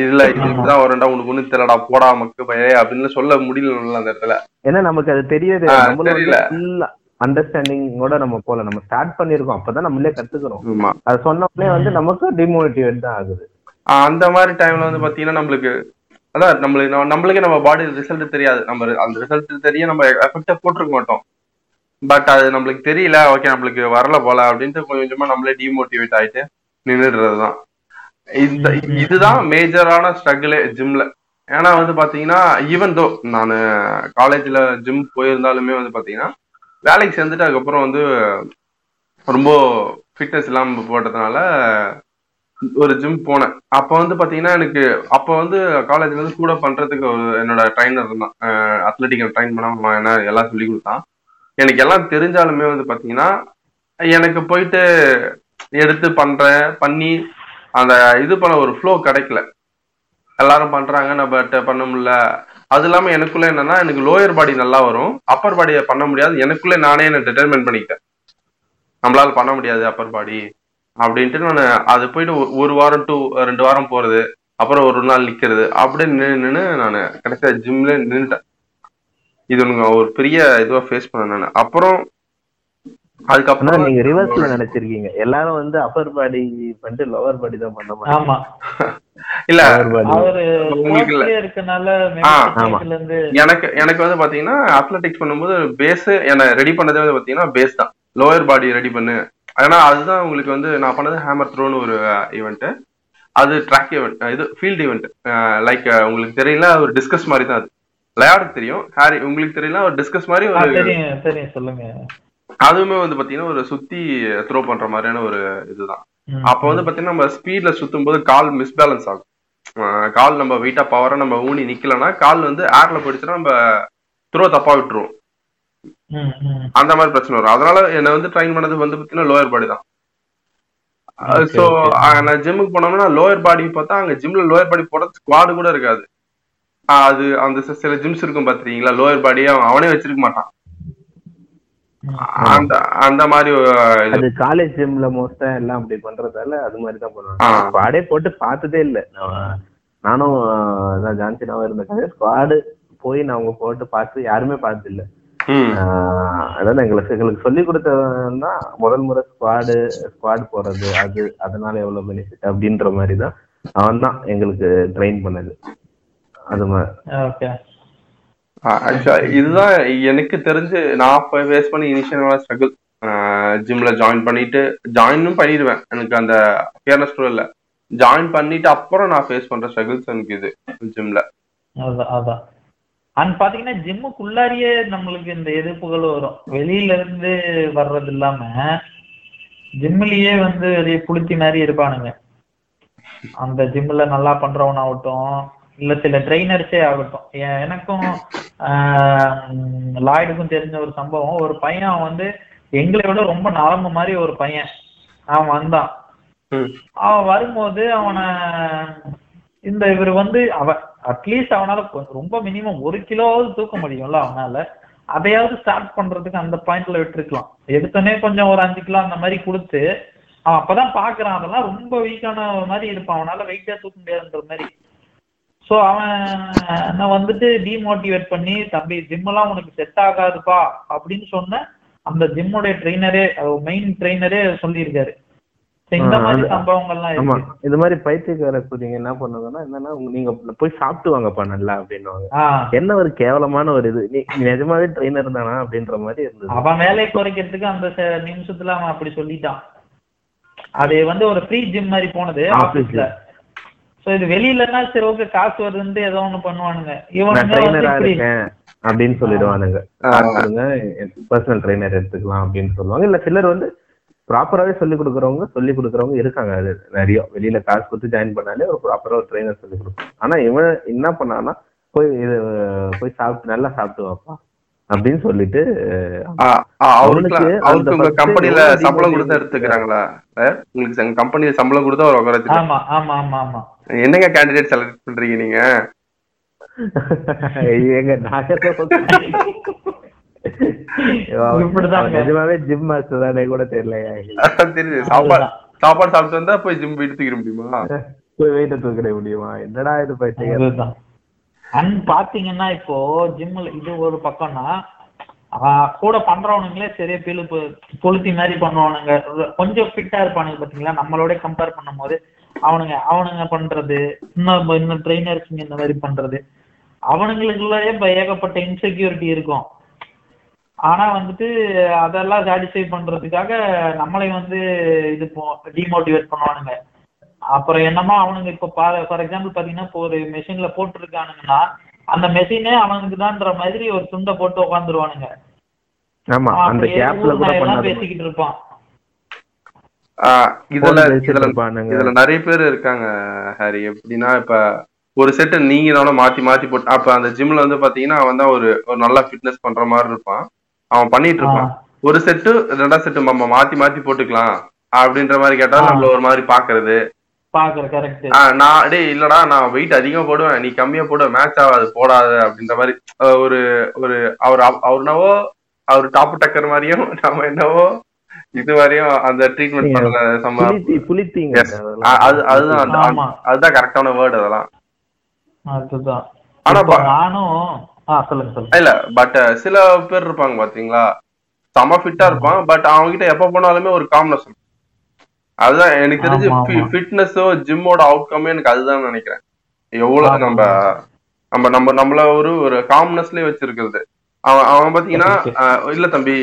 [SPEAKER 3] இல்ல இது
[SPEAKER 5] ஆமா.
[SPEAKER 3] இப்படிதான் வரும்டா உனக்கு ஒண்ணு தெரியலடா போடா மக்கு பையே அப்படின்னு சொல்ல முடியல அந்த இடத்துல.
[SPEAKER 4] ஏன்னா நமக்கு அது நம்மளும்
[SPEAKER 3] தெரியல.
[SPEAKER 4] அண்டர்ஸ்டாண்டிங்கோட நம்ம போல நம்ம ஸ்டார்ட் பண்ணிருக்கோம் அப்பதான் நம்மளே கத்துக்கிறோம். அது சொன்னோடனே வந்து நமக்கு டிமோட்டிவேட் தான் ஆகுது.
[SPEAKER 3] அந்த மாதிரி டைம்ல வந்து பாத்தீங்கன்னா நம்மளுக்கு அதான் நம்மளுக்கு நம்ம- நம்மளுக்கே நம்ம பாடி ரிசல்ட் தெரியாது. நம்ம அந்த ரிசல்ட் தெரிய நம்ம எஃபெக்டா போட்டிருக்க மாட்டோம். பட் அது நம்மளுக்கு தெரியல. ஓகே நம்மளுக்கு வரல போல அப்படின்ட்டு கொஞ்சம் கொஞ்சமா நம்மளே டிமோட்டிவேட் ஆயிட்டு நின்றுடுறதுதான் இந்த இதுதான் மேஜரான ஸ்ட்ரகிளே ஜிம்ல ஏன்னா வந்து பாத்தீங்கன்னா ஈவன் தோ நான் காலேஜ்ல ஜிம் போயிருந்தாலுமே வந்து பாத்தீங்கன்னா வேலைக்கு சேர்ந்துட்டு அதுக்கப்புறம் வந்து ரொம்ப ஃபிட்னஸ் இல்லாம போட்டதுனால ஒரு ஜிம் போனேன். அப்ப வந்து பாத்தீங்கன்னா எனக்கு அப்ப வந்து காலேஜ்ல இருந்து கூட பண்றதுக்கு ஒரு என்னோட ட்ரைனர் இருந்தான் அத்லட்டிக்கல் ட்ரைன் பண்ண என்ன எல்லாம் சொல்லி கொடுத்தான். எனக்கு எல்லாம் தெரிஞ்சாலுமே வந்து பாத்தீங்கன்னா எனக்கு போயிட்டு எடுத்து பண்றேன் பண்ணி அந்த இது பண்ண ஒரு ஃப்ளோ கிடைக்கல. எல்லாரும் பண்றாங்க நம்ம பண்ண முடியல. அது இல்லாம எனக்குள்ள என்னன்னா எனக்கு லோயர் பாடி நல்லா வரும். அப்பர் பாடியை பண்ண முடியாது. எனக்குள்ள நானே என்ன டிட்டர்மெண்ட் பண்ணிக்கிட்டேன். நம்மளால பண்ண முடியாது அப்பர் பாடி அப்படின்ட்டு நான் அது போயிட்டு ஒரு- ஒரு வாரம் டூ ரெண்டு வாரம் போறது அப்புறம் ஒரு நாள் நிக்கிறது அப்படியே நின்று நின்று நான் கடைசியா ஜிம்ல நின்றுட்டேன் இது எனக்கு ஒரு பெரிய இதுவா ஃபேஸ் பண்ணேன் நான். அப்புறம்
[SPEAKER 4] ஆனா
[SPEAKER 3] அதுக்கப்புறம்
[SPEAKER 4] நீங்க ரிவர்ஸ்ல நினைச்சிருக்கீங்க. எல்லாரும் வந்து அப்பர் பாடி பண்ணிட்டு லோவர் பாடி தான் பண்ண
[SPEAKER 5] ஆமா.
[SPEAKER 3] இல்ல எனக்கு எனக்கு வந்து பாத்தீங்கன்னா அத்லெட்டிக்ஸ் பண்ணும்போது பேஸ் என்ன ரெடி பண்ணதே வந்து பாத்தீங்கன்னா பேஸ் தான். லோயர் பாடி ரெடி பண்ணு. ஏன்னா அதுதான் உங்களுக்கு வந்து நான் பண்ணது ஹேமர் த்ரோன்னு ஒரு ஈவெண்ட் அது ட்ராக் ஈவெண்ட் இது ஃபீல்ட் ஈவெண்ட் லைக் உங்களுக்கு தெரியல ஒரு டிஸ்கஸ் மாதிரி தான் அது. விளையாட தெரியும். ஹாரி உங்களுக்கு தெரியல ஒரு டிஸ்கஸ் மாதிரி ஒரு
[SPEAKER 5] சொல்லுங்க.
[SPEAKER 3] அதுவுமே வந்து பாத்தீங்கன்னா ஒரு சுத்தி த்ரோ பண்ற மாதிரியான ஒரு இதுதான். அப்போ வந்து பாத்தீங்கன்னா நம்ம ஸ்பீட்ல சுத்தும் போது கால் மிஸ்பேலன்ஸ் ஆகும். கால் நம்ம வெயிட்டா பவரா நம்ம ஊனி நிக்கலன்னா கால் வந்து ஏர்ல போயிடுச்சுன்னா நம்ம த்ரோ தப்பா விட்டுருவோம். அந்த மாதிரி பிரச்சனை வரும். அதனால என்னை வந்து ட்ரைன் பண்ணது வந்து பாத்தீங்கன்னா லோயர் பாடி தான்.
[SPEAKER 5] okay.
[SPEAKER 3] நான் ஜிம்முக்கு போனோம்னா லோயர் பாடி பார்த்தா அங்க ஜிம்ல லோயர் பாடி போடுறது ஸ்குவாடு கூட இருக்காது. அது அந்த சில ஜிம்ஸ் இருக்கும் பாத்துறீங்களா லோயர் பாடியே அவனே வச்சிருக்க மாட்டான். அந்த அந்த மாதிரி
[SPEAKER 4] அது காலேஜ் ஜிம்ல மோஸ்டா எல்லாம் அப்படி பண்றதால அது மாதிரி தான். பண்ணுவாங்க. ஸ்குவாடே போட்டு பார்த்ததே இல்ல. நான் நானும் அதான் ஜான்சினாவும் இருந்த ஸ்குவாடு போய் நான் அவங்க போட்டு பார்த்து யாருமே பார்த்தது இல்ல அதான் எங்களுக்கு எங்களுக்கு சொல்லி கொடுத்ததுன்னா முதல் முறை ஸ்குவாடு ஸ்குவாட் போறது அது அதனால எவ்வளவு பெனிஃபிட் அப்படின்ற மாதிரி தான். அவன் தான் எங்களுக்கு ட்ரெயின் பண்ணது. அது மாதிரி
[SPEAKER 5] ஓகே.
[SPEAKER 3] ஆக்சுவலா இதுதான் எனக்கு தெரிஞ்சு நான் இப்போ ஃபேஸ் பண்ணி இனிஷியலான ஸ்ட்ரகிள் ஜிம்ல ஜாயின் பண்ணிட்டு ஜாயினும் பண்ணிடுவேன் எனக்கு அந்த கூட இல்லை. ஜாயின் பண்ணிட்டு அப்புறம் நான் ஃபேஸ் பண்ற ஸ்ட்ரகிள்ஸ் எனக்கு இது ஜிம்ல
[SPEAKER 5] அதான் அதான். அண்ட் பாத்தீங்கன்னா ஜிம்முக்குள்ளாரியே நம்மளுக்கு இந்த எதிர்ப்புகள் வரும். வெளியில இருந்து வர்றது இல்லாம ஜிம்லயே வந்து வெளிய புளுத்தி மாதிரி இருப்பானுங்க. அந்த ஜிம்ல நல்லா பண்றவன் ஆகட்டும் இல்ல சில ட்ரைனர்ஸே ஆகட்டும். எனக்கும் ஆஹ், லாய்டுக்கும் தெரிஞ்ச ஒரு சம்பவம். ஒரு பையன் அவன் வந்து எங்களை விட ரொம்ப நரம்பு மாதிரி ஒரு பையன். அவன் வந்தான். அவன் வரும்போது அவனை இந்த இவர் வந்து அவன் அட்லீஸ்ட் அவனால ரொம்ப மினிமம் ஒரு கிலோவாவது தூக்க முடியும்ல அவனால. அதையாவது ஸ்டார்ட் பண்றதுக்கு அந்த பாயிண்ட்ல விட்டுருக்கலாம். எடுத்தோடனே கொஞ்சம் ஒரு அஞ்சு கிலோ அந்த மாதிரி கொடுத்து அவன் அப்பதான் பாக்குறான் அதெல்லாம் ரொம்ப வீக்கான மாதிரி இருப்பான். அவனால வெயிட்டா தூக்க முடியாதுன்ற மாதிரி. சோ அவன் நான் வந்துட்டு டிமோட்டிவேட் பண்ணி தம்பி ஜிம் எல்லாம் உனக்கு செட் ஆகாதுப்பா அப்படின்னு சொன்ன அந்த ஜிம்முடைய ட்ரெயினரே மெயின் ட்ரெயினரே சொல்லியிருக்காரு. இந்த மாதிரி சம்பவங்கள்லாம்
[SPEAKER 4] ஆமா. இது மாதிரி பைத்தியக்கார குதிங்க என்ன பண்ணுவாங்கன்னா என்னன்னா நீங்க போய் சாப்பிட்டு வாங்கப்பா நல்லா அப்படின்னுவாங்க.
[SPEAKER 5] ஆஹ்
[SPEAKER 4] என்ன ஒரு கேவலமான ஒரு இது. நீ நிஜமாவே ட்ரெயினர் தானா அப்படின்ற மாதிரி இருந்தது.
[SPEAKER 5] அவன் வேலையை குறைக்கிறதுக்கு அந்த நிமிஷத்துல அவன் அப்படி சொல்லிட்டான். அது வந்து ஒரு ஃப்ரீ ஜிம் மாதிரி போனது ஆபீஸ்ல இது வெளியிலன்னா சரி ஓகே காசு வருதுன்னு ஏதோ ஒண்ணு பண்ணுவானுங்க. இவனுங்க
[SPEAKER 4] அப்படின்னு சொல்லிடுவானுங்க. பர்சனல் ட்ரெயினர் எடுத்துக்கலாம் அப்படின்னு சொல்லுவாங்க. இல்ல சிலர் வந்து ப்ராப்பராவே சொல்லி கொடுக்குறவங்க சொல்லி கொடுக்குறவங்க இருக்காங்க. அது நிறைய வெளியில காசு கொடுத்து ஜாயின் பண்ணாலே ஒரு ப்ராப்பரா ஒரு ட்ரெயினர் சொல்லி கொடுப்பாங்க. ஆனா இவன் என்ன பண்ணான்னா போய் இது போய் சாப்பிட்டு நல்லா சாப்பிட்டு வாப்பா அப்படின்னு சொல்லிட்டு
[SPEAKER 3] அவருக்கு உங்க கம்பெனில சம்பளம் கொடுத்து எடுத்துக்கிறாங்களா? உங்களுக்கு எங்க கம்பெனில சம்பளம் கொடுத்து அவர் உட்கார வச்சுட்டு
[SPEAKER 5] ஆமா ஆமா ஆமா ஆமா.
[SPEAKER 3] என்னங்க கேண்டிடேட் செலக்ட் பண்றீங்க நீங்க?
[SPEAKER 4] எங்க நிஜமாவே ஜிம் மாஸ்டர் தானே கூட தெரியலையா.
[SPEAKER 3] தெரியுது. சாப்பாடு சாப்பாடு சாப்பிட்டு வந்தா போய் ஜிம் போயிட்டு தூக்கிட முடியுமா?
[SPEAKER 4] போய் வெயிட்ட தூக்கிட முடியுமா? என்னடா இது பைத்தியம்
[SPEAKER 5] அதுதான். அண்ட் பாத்தீங்கன்னா இப்போ ஜிம்ல இது ஒரு பக்கம்னா கூட பண்றவனுங்களே சரியா பிழுப்பு கொளுத்தி மாதிரி பண்ணுவானுங்க. கொஞ்சம் ஃபிட்டா இருப்பானுங்க பாத்தீங்களா நம்மளோட கம்பேர் பண்ணும்போது அவனுங்க அவனுங்க பண்றது இன்னும் இன்னும் ட்ரைனர்ஸுங்க இந்த மாதிரி பண்றது. அவனுங்களுக்குள்ளே இப்ப ஏகப்பட்ட இன்செக்யூரிட்டி இருக்கும். ஆனா வந்துட்டு அதெல்லாம் சாட்டிஸ்ஃபை பண்றதுக்காக நம்மளை வந்து இது டிமோட்டிவேட் பண்ணுவானுங்க. அப்புறம் என்னமோ அவனுங்க இப்ப ஃபார் எக்ஸாம்பிள் பாத்தீங்கன்னா இப்போ ஒரு மெஷின்ல போட்டுருக்கானுங்கன்னா அந்த மெஷினே அவனுக்கு தான்ற மாதிரி ஒரு துண்டை போட்டு உட்காந்துருவானுங்க
[SPEAKER 4] ஆமா அந்த கேப்ல கூட
[SPEAKER 5] பேசிக்கிட்டு இருப்பான்.
[SPEAKER 3] ஆஹ் இதுல இதுல நிறைய பேர் இருக்காங்க ஹாரி. எப்படின்னா இப்ப ஒரு செட்டு நீங்க நானும் மாத்தி மாத்தி போட்டு அப்ப அந்த ஜிம்ல வந்து பாத்தீங்கன்னா அவன் தான் ஒரு ஒரு நல்லா ஃபிட்னஸ் பண்ற மாதிரி இருப்பான். அவன் பண்ணிட்டு இருப்பான். ஒரு செட்டு ரெண்டாவது செட்டு நம்ம மாத்தி மாத்தி போட்டுக்கலாம் அப்படின்ற மாதிரி கேட்டா. நம்மள ஒரு மாதிரி பாக்குறது.
[SPEAKER 5] பாக்குற கரெக்ட்
[SPEAKER 3] ஆஹ் நான் டேய் இல்லடா நான் வெயிட் அதிகமா போடுவேன். நீ கம்மியா போடு மேட்ச் ஆகாது போடாத அப்படின்ற மாதிரி. ஒரு ஒரு அவர் அவர் என்னவோ அவர் டாப் டக்கர் மாதிரியும் நம்ம என்னவோ இது வரையும் அந்த ட்ரீட்மெண்ட்
[SPEAKER 4] புளித்தீங்க
[SPEAKER 3] Yes. அ- அது அதுதான். அதுதான் கரெக்டான வேர்டு அதெல்லாம்.
[SPEAKER 5] அதுதான்.
[SPEAKER 3] ஆனா
[SPEAKER 5] நானும்
[SPEAKER 3] இல்ல பட் சில பேர் இருப்பாங்க பாத்தீங்களா? செம ஃபிட்டா இருப்பான் பட் அவங்க கிட்ட எப்ப போனாலுமே ஒரு காம்னஸ் இருக்கும் அதுதான் எனக்கு தெரிஞ்சு. ஃபிட்னஸோ ஜிம்மோட அவுட்கமே எனக்கு அதுதான் நினைக்கிறேன். எவ்வளவு. நம்ம நம்ம நம்ம நம்மள ஒரு ஒரு காம்னஸ்லயே வச்சிருக்கிறது. அவன் அவன் பாத்தீங்கன்னா இல்ல தம்பி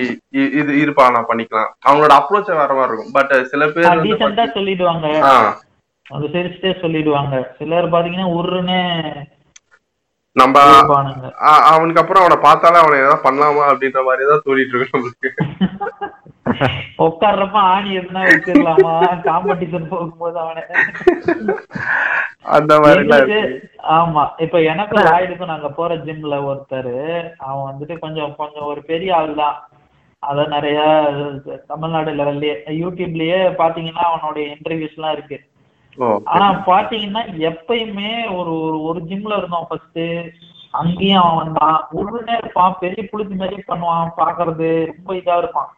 [SPEAKER 3] இது இருப்பா நான் பண்ணிக்கலாம். அவங்களோட அப்ரோச் வேற மாதிரி இருக்கும். பட் சில பேர்
[SPEAKER 5] சொல்லிடுவாங்க. அது சிரிச்சுட்டே சொல்லிடுவாங்க. சிலர் பாத்தீங்கன்னா உருன்னு
[SPEAKER 3] நம்ம அவனுக்கு அப்புறம் அவனை பார்த்தாலே அவனை ஏதாவது பண்ணலாமா அப்படின்ற மாதிரி தான் தோணிட்டு இருக்கு நம்மளுக்கு
[SPEAKER 5] உட்கார்றப்ப ஆணி எதுனா வச்சிடலாமா காம்படிஷன் போகும்போது அவனை.
[SPEAKER 3] அந்த மாதிரி
[SPEAKER 5] ஆமா. இப்ப எனக்கும் ராய்டுக்கும் நாங்க போற ஜிம்ல ஒருத்தர் அவன் வந்துட்டு கொஞ்சம் கொஞ்சம் ஒரு பெரிய ஆள் தான். அதான் நிறைய தமிழ்நாடு லெவல்லயே யூடியூப்லயே பாத்தீங்கன்னா அவனுடைய இன்டர்வியூஸ் எல்லாம் இருக்கு. ஆனா பாத்தீங்கன்னா எப்பயுமே ஒரு ஒரு ஒரு ஜிம்ல இருந்தோம் ஃபர்ஸ்ட் அங்கேயும் அவன் வந்தான். உடனே இருப்பான் பெரிய புளிச்சு மாதிரி பண்ணுவான் பாக்குறது ரொம்ப இதா இருப்பான்.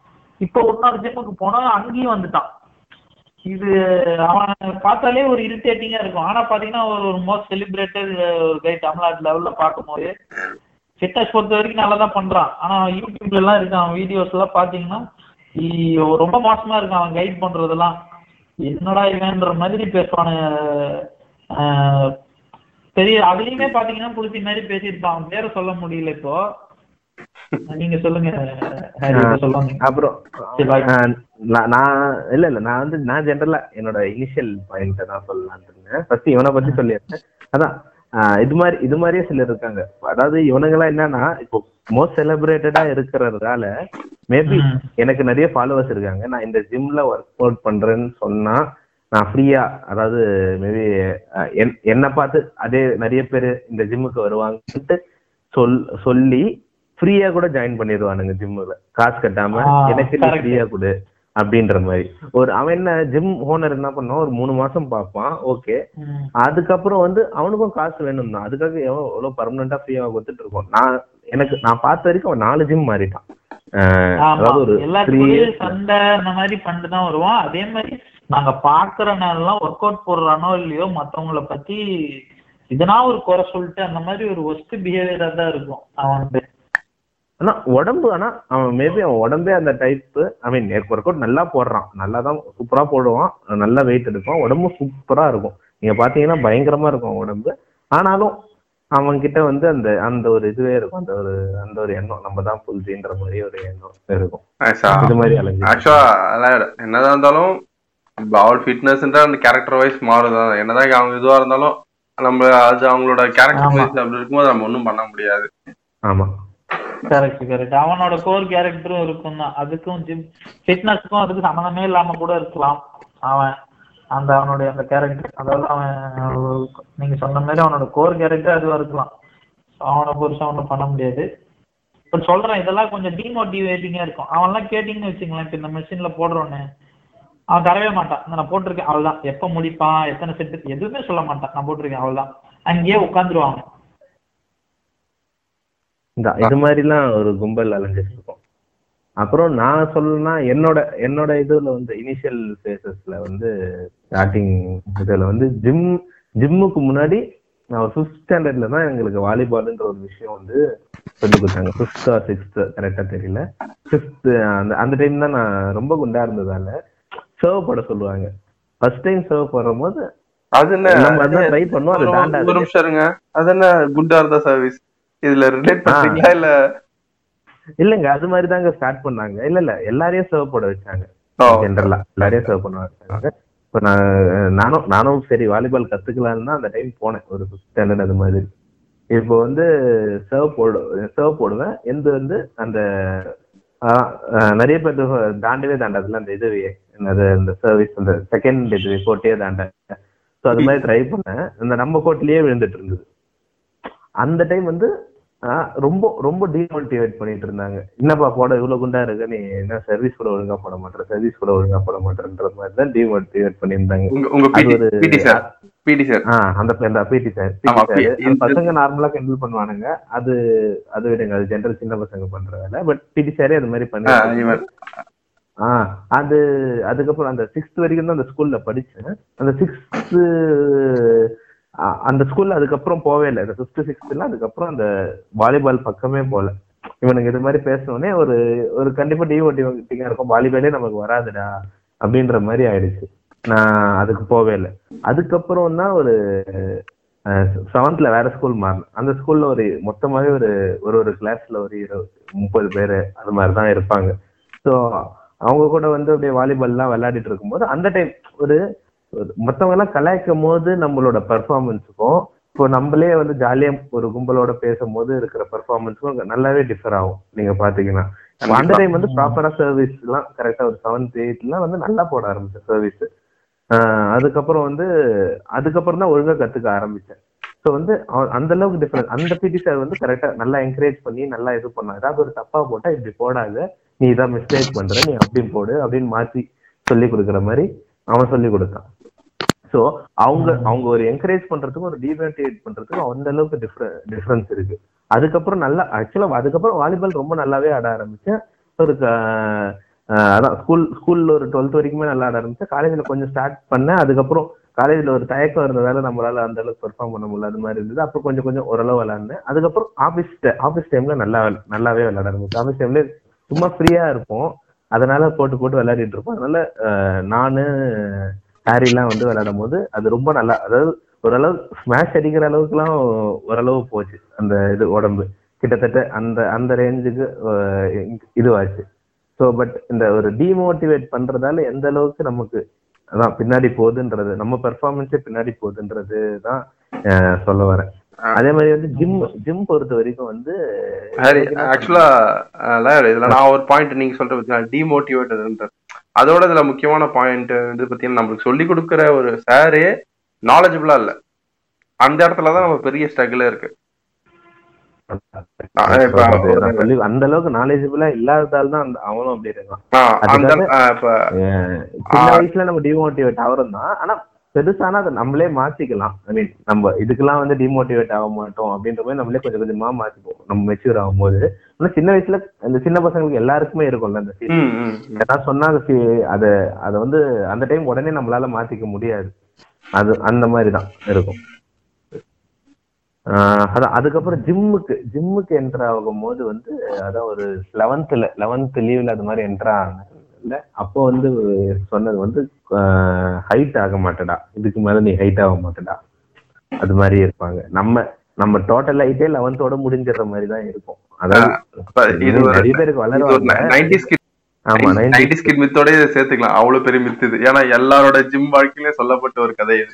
[SPEAKER 5] இப்போ இன்னொரு ஜிம்முக்கு போனா அங்கேயும் வந்துட்டான். இது அவன் பார்த்தாலே ஒரு இரிட்டேட்டிங்கா இருக்கும். ஆனா பாத்தீங்கன்னா ஒரு ஒரு மோஸ்ட் செலிப்ரேட்டட் ஒரு கை தமிழ்நாட்டு லெவல்ல பார்க்கும்போது ஃபிட்னஸ் பொறுத்த வரைக்கும் நல்லா தான் பண்றான். ஆனா யூடியூப்ல எல்லாம் இருக்கான் அவன் வீடியோஸ் எல்லாம் பாத்தீங்கன்னா ரொம்ப மோசமா இருக்கும் அவன் கைட் பண்றதெல்லாம். என்னடா இவன்ற மாதிரி பேசுவானு ஆஹ், பெரிய அதுலயுமே பாத்தீங்கன்னா புளிச்சி மாதிரி பேசியிருப்பான். அவன் பேரை சொல்ல முடியல இப்போ. நீங்க சொல்லுங்க
[SPEAKER 4] அப்புறம் நான் இல்ல இல்ல நான் வந்து நான் ஜென்ரலா என்னோட இனிஷியல் பாயிண்ட் தான் சொல்லலாம்னு இருந்தேன். ஃபர்ஸ்ட் இவனை பத்தி சொல்லியிருந்தேன். அதான் இது மாதிரி இது மாதிரியே சிலர் இருக்காங்க. அதாவது இவனுங்கெல்லாம் என்னன்னா இப்போ மோஸ்ட் செலிப்ரேட்டடா இருக்கிறதுனால மேபி. எனக்கு நிறைய ஃபாலோவர்ஸ் இருக்காங்க. நான் இந்த ஜிம்ல ஒர்க் அவுட் பண்றேன்னு சொன்னா நான் ஃப்ரீயா அதாவது மேபி என்னை பார்த்து அதே நிறைய பேர் இந்த ஜிம்முக்கு வருவாங்கன்ட்டு சொல் சொல்லி ஃப்ரீயா கூட ஜாயின் பண்ணிடுவானுங்க ஜிம்முல காசு கட்டாம எனக்கு. ஃப்ரீயா கொடு அப்படின்ற மாதிரி. ஒரு அவன் என்ன ஜிம் ஓனர் என்ன பண்ணுவான்? ஒரு மூணு மாசம் பார்ப்பான். ஓகே. அதுக்கப்புறம் வந்து அவனுக்கும் காசு வேணும் தான். அதுக்காக எவ்வளவு எவ்வளவு பர்மனண்டா ஃப்ரீயா கொடுத்துட்டு இருக்கோம். நான் எனக்கு நான் பார்த்த வரைக்கும் அவன் நாலு ஜிம் மாறிட்டான். அதாவது ஒரு
[SPEAKER 5] சண்டை அந்த மாதிரி பண்ணிட்டு தான் வருவான் அதே மாதிரி நாங்க பாக்குற நேரம் ஒர்க் அவுட் போடுறானோ இல்லையோ மத்தவங்கள பத்தி இதனா ஒரு குறை சொல்லிட்டு அந்த மாதிரி ஒரு ஒஸ்ட் பிஹேவியரா தான் இருக்கும். அவன்
[SPEAKER 4] ஆனா உடம்பு ஆனா அவன் மேபி அவன் உடம்பே அந்த type I mean work out நல்லா போடுறான். நல்லா தான் சூப்பரா போடுவான். நல்லா வெயிட் எடுப்பான். உடம்பும் சூப்பரா இருக்கும். நீங்க பாத்தீங்கன்னா பயங்கரமா இருக்கும் உடம்பு. ஆனாலும் அவன் கிட்ட வந்து அந்த அந்த ஒரு இதுவே இருக்கும். அந்த ஒரு அந்த ஒரு எண்ணம். நம்ம தான் புல்ஜின்ற மாதிரி ஒரு எண்ணம் இருக்கும். இது மாதிரி
[SPEAKER 3] ஆக்சுவலா என்னதான் இருந்தாலும் அவள் ஃபிட்னஸ்ன்ற அந்த கேரக்டர் வைஸ் மாறுதான் என்னதான் அவங்க இதுவா இருந்தாலும் நம்ம அது அவங்களோட கேரக்டர். வைஸ் அப்படி இருக்கும்போது நம்ம ஒண்ணும் பண்ண முடியாது.
[SPEAKER 4] ஆமா.
[SPEAKER 5] கரெக்ட் கரெக்ட் அவனோட கோர் கேரக்டரும் இருக்கும் தான் அதுக்கும் ஜிம் ஃபிட்னஸ்க்கும் அதுக்கு சம்மந்தமே இல்லாம கூட இருக்கலாம். அவன் அந்த அவனுடைய அந்த கேரக்டர் அதாவது அவன் நீங்க சொன்ன மாதிரி அவனோட கோர் கேரக்டர் அதுவா இருக்கலாம். அவனை புருஷன் ஒன்றும் பண்ண முடியாது. இப்ப சொல்றேன் இதெல்லாம் கொஞ்சம் டிமோட்டிவேட்டிங்கா இருக்கும். அவன்லாம் கேட்டிங்கன்னு வச்சுங்களேன் இப்ப இந்த மெஷின்ல போடுறோன்னு. அவன் தரவே மாட்டான். நான் போட்டிருக்கேன் அவள்தான் எப்ப முடிப்பான் எத்தனை செட்டு எதுவுமே சொல்ல மாட்டான். நான் போட்டிருக்கேன் அவ்வளவுதான். அங்கேயே உட்காந்துருவாங்க
[SPEAKER 4] இது மாதிரிலாம் ஒரு கும்பல் அலைஞ்சிட்டு இருக்கும் அப்புறம் நான் சொல்லணும்னா என்னோட என்னோட இதுல வந்து இனிஷியல் ஃபேசஸ்ல வந்து ஸ்டார்டிங் இதுல வந்து ஜிம் ஜிம்முக்கு முன்னாடி நான் ஃபிஃப்த் ஸ்டாண்டர்ட்ல தான் எங்களுக்கு வாலிபால்ன்ற ஒரு விஷயம் வந்து சொல்லி கொடுத்தாங்க. ஃபிஃப்த் ஆர் சிக்ஸ்த் கரெக்டா தெரியல. ஃபிஃப்த் அந்த அந்த டைம் தான் நான் ரொம்ப குண்டா இருந்ததால சர்வ் போட சொல்லுவாங்க. ஃபர்ஸ்ட் டைம் சர்வ் போடும்போது
[SPEAKER 3] அது என்ன?
[SPEAKER 4] ட்ரை பண்ணோம் அது
[SPEAKER 3] ஒரு நிமிஷம் இருங்க. அது என்ன குண்டா இருந்தா சர்வீஸ் இதுல ரிலேட் பண்றீங்களா இல்ல?
[SPEAKER 4] இல்லங்க அது மாதிரி தாங்க ஸ்டார்ட் பண்ணாங்க. இல்ல இல்ல எல்லாரையும் சர்வ் போட வச்சாங்க. ஜென்ரலா எல்லாரையும் சர்வ் பண்ண வச்சாங்க. இப்ப நான் நானும் நானும் சரி வாலிபால் கத்துக்கலாம்னு அந்த டைம் போனேன். ஒரு ஃபிஃப்த் ஸ்டாண்டர்ட் அது மாதிரி. இப்போ வந்து சர்வ் போடு சர்வ் போடுவேன். எந்த வந்து அந்த நிறைய பேர் தாண்டவே தாண்டாதுல அந்த இதுவே. அது இந்த சர்வீஸ் அந்த செகண்ட் இது கோட்டையே தாண்ட. ஸோ அது மாதிரி ட்ரை பண்ணேன். இந்த நம்ம கோட்லயே விழுந்துட்டு இருந்தது. அந்த டைம் வந்து ரொம்ப ரொம்ப டீமோட்டிவேட் பண்ணிட்டு இருந்தாங்க. என்னப்பா போட இவ்வளவு குண்டா இருக்க? நீ என்ன சர்வீஸ் கூட ஒழுங்கா போட மாட்டேற? சர்வீஸ் கூட ஒழுங்கா போட மாட்டேன்ற மாதிரி தான் டீமோட்டிவேட் பண்ணியிருந்தாங்க. அந்த அந்த பிடி சார் பசங்க நார்மலா கிண்டல் பண்ணுவானுங்க. அது அது விடுங்க அது ஜென்ரல் சின்ன பசங்க பண்ற வேலை. பட் பிடி சாரே அது மாதிரி பண்ணி ஆஹ் அது அதுக்கப்புறம் அந்த சிக்ஸ்த் வரைக்கும் தான் அந்த ஸ்கூல்ல படிச்சேன். அந்த சிக்ஸ்த்து அந்த ஸ்கூல்ல அதுக்கப்புறம் போவே இல்லை. இந்த ஃபிஃப்த் சிக்ஸ்த்ல அதுக்கப்புறம் அந்த வாலிபால் பக்கமே போல. இவனுக்கு இது மாதிரி பேசணுன்னே ஒரு ஒரு கண்டிப்பா டிமோட்டிவேட்டிங்கா இருக்கும். வாலிபாலே நமக்கு வராதுடா அப்படின்ற மாதிரி ஆயிடுச்சு. நான் அதுக்கு போவே இல்லை. அதுக்கப்புறம் தான் ஒரு செவன்த்ல வேற ஸ்கூல் மாறினேன். அந்த ஸ்கூல்ல ஒரு மொத்தமாவே ஒரு ஒரு ஒரு கிளாஸ்ல ஒரு முப்பது பேர் அது மாதிரி தான் இருப்பாங்க. ஸோ அவங்க கூட வந்து அப்படியே வாலிபால் எல்லாம் விளையாடிட்டு இருக்கும்போது அந்த டைம் ஒரு மத்தவங்க எல்லாம் கலாய்க்கும் போது நம்மளோட பெர்ஃபார்மன்ஸுக்கும் இப்போ நம்மளே வந்து ஜாலியா ஒரு கும்பலோட பேசும்போது இருக்கிற பெர்ஃபார்மன்ஸுக்கும் நல்லாவே டிஃபர் ஆகும் நீங்க பாத்தீங்கன்னா. அந்த டைம் வந்து ப்ராப்பரா சர்வீஸ் எல்லாம் கரெக்டா ஒரு செவன்த் எயிட்லாம் வந்து நல்லா போட ஆரம்பிச்சேன் சர்வீஸ் அதுக்கப்புறம் வந்து அதுக்கப்புறம் தான் ஒழுங்கா கத்துக்க ஆரம்பிச்சேன். ஸோ வந்து அந்த அளவுக்கு டிஃபரன்ஸ் அந்த பிடி சார் வந்து கரெக்டா நல்லா என்கரேஜ் பண்ணி நல்லா இது பண்ணாரு ஏதாவது ஒரு தப்பா போட்டா இப்படி போடாத நீ இதான் மிஸ்டேக் பண்ற நீ அப்படி போடு அப்படின்னு மாத்தி சொல்லி கொடுக்குற மாதிரி அவன் சொல்லி கொடுத்தான். ஸோ அவங்க அவங்க ஒரு என்கரேஜ் பண்றதுக்கும் ஒரு டிமோட்டிவேட் பண்றதுக்கும் அந்த அளவுக்கு டிஃபரன்ஸ் இருக்கு. அதுக்கப்புறம் நல்லா ஆக்சுவலா அதுக்கப்புறம் வாலிபால் ரொம்ப நல்லாவே ஆட ஆரம்பிச்சேன். ஒரு அதான் ஸ்கூல் ஸ்கூல்ல ஒரு டுவெல்த் வரைக்குமே நல்லா ஆட ஆரம்பிச்சேன். காலேஜ்ல கொஞ்சம் ஸ்டார்ட் பண்ணேன். அதுக்கப்புறம் காலேஜ்ல ஒரு தயக்கம் இருந்ததால நம்மளால அந்த அளவுக்கு பெர்ஃபார்ம் பண்ண முடியல. அது மாதிரி இருந்தது. அப்புறம் கொஞ்சம் கொஞ்சம் ஓரளவு விளையாடினேன் அதுக்கப்புறம் ஆபீஸ் ஆபீஸ் டைம்ல நல்லா நல்லாவே விளையாட ஆரம்பிச்சேன். ஆபீஸ் டைம்ல சும்மா ஃப்ரீயா இருப்போம். அதனால போட்டு போட்டு விளையாடிட்டு இருப்போம். அதனால நானு ஹாரிலாம் வந்து விளையாடும் போது அது ரொம்ப நல்லா அதாவது ஓரளவு ஸ்மாஷ் அடிக்கிற அளவுக்குலாம் ஓரளவு போச்சு அந்த இது உடம்பு. கிட்டத்தட்ட அந்த அந்த ரேஞ்சுக்கு இதுவாச்சு. ஸோ பட் இந்த ஒரு டிமோட்டிவேட் பண்றதால எந்த அளவுக்கு நமக்கு அதான் பின்னாடி போகுதுன்றது நம்ம பெர்ஃபார்மன்ஸே பின்னாடி போகுதுன்றது தான் சொல்ல வரேன். அதே மாதிரி வந்து ஜிம் ஜிம் பொறுத்த வரைக்கும் வந்து
[SPEAKER 3] ஆக்சுவலா இதுல நான் ஒரு பாயிண்ட் நீங்க சொல்ற பத்தி டிமோட்டிவேட்டட் அதோட இதுல முக்கியமான பாயிண்ட் இது பாத்தீங்கன்னா நம்மளுக்கு சொல்லி கொடுக்குற ஒரு சாரே நாலேஜபிளா இல்ல. அந்த இடத்துலதான் நம்ம பெரிய ஸ்ட்ரகிள் இருக்கு.
[SPEAKER 4] அந்த அளவுக்கு நாலேஜபிளா இல்லாததால தான் அவனும் அப்படி இருக்கான் வயசுல நம்ம டிமோட்டிவேட் ஆகிறோம் தான். ஆனா பெருசானா அதை நம்மளே மாத்திக்கலாம். ஐ மீன் நம்ம இதுக்கெல்லாம் வந்து டிமோட்டிவேட் ஆக மாட்டோம் அப்படின்ற மாதிரி நம்மளே கொஞ்சம் கொஞ்சமா மாத்திப்போம். நம்ம மெச்சூர் ஆகும்போது. ஆனா சின்ன வயசுல அந்த சின்ன பசங்களுக்கு எல்லாருக்குமே இருக்கும்ல அந்த. ஏதாவது சொன்னா அது அத வந்து அந்த டைம் உடனே நம்மளால மாத்திக்க முடியாது. அது அந்த மாதிரி தான் இருக்கும் அதான் அதுக்கப்புறம் ஜிம்முக்கு ஜிம்முக்கு என்டர் ஆகும்போது வந்து அதான் ஒரு லெவன்த்ல லெவன்த் லீவ்ல அது மாதிரி என்டர் ஆனல அப்போ வந்து சொன்னது வந்து ஹைட் ஆக மாட்டடா. இதுக்கு மேல நீ ஹைட் ஆக மாட்டடா. அது மாதிரி இருப்பாங்க. நம்ம நம்ம டோட்டல் ஹைட்டே லெவன்த்தோட முடிஞ்சிடுற மாதிரி தான் இருக்கும். அதாவது
[SPEAKER 3] இப்ப இது
[SPEAKER 4] நிறைய பேருக்கு வளருவாங்க
[SPEAKER 3] நைன்டிஸ் கிட் மித்தோட சேர்த்துக்கலாம். அவ்வளவு பெரிய மித்து இது. ஏன்னா எல்லாரோட ஜிம் வாழ்க்கையிலும் சொல்லப்பட்ட ஒரு கதை இது.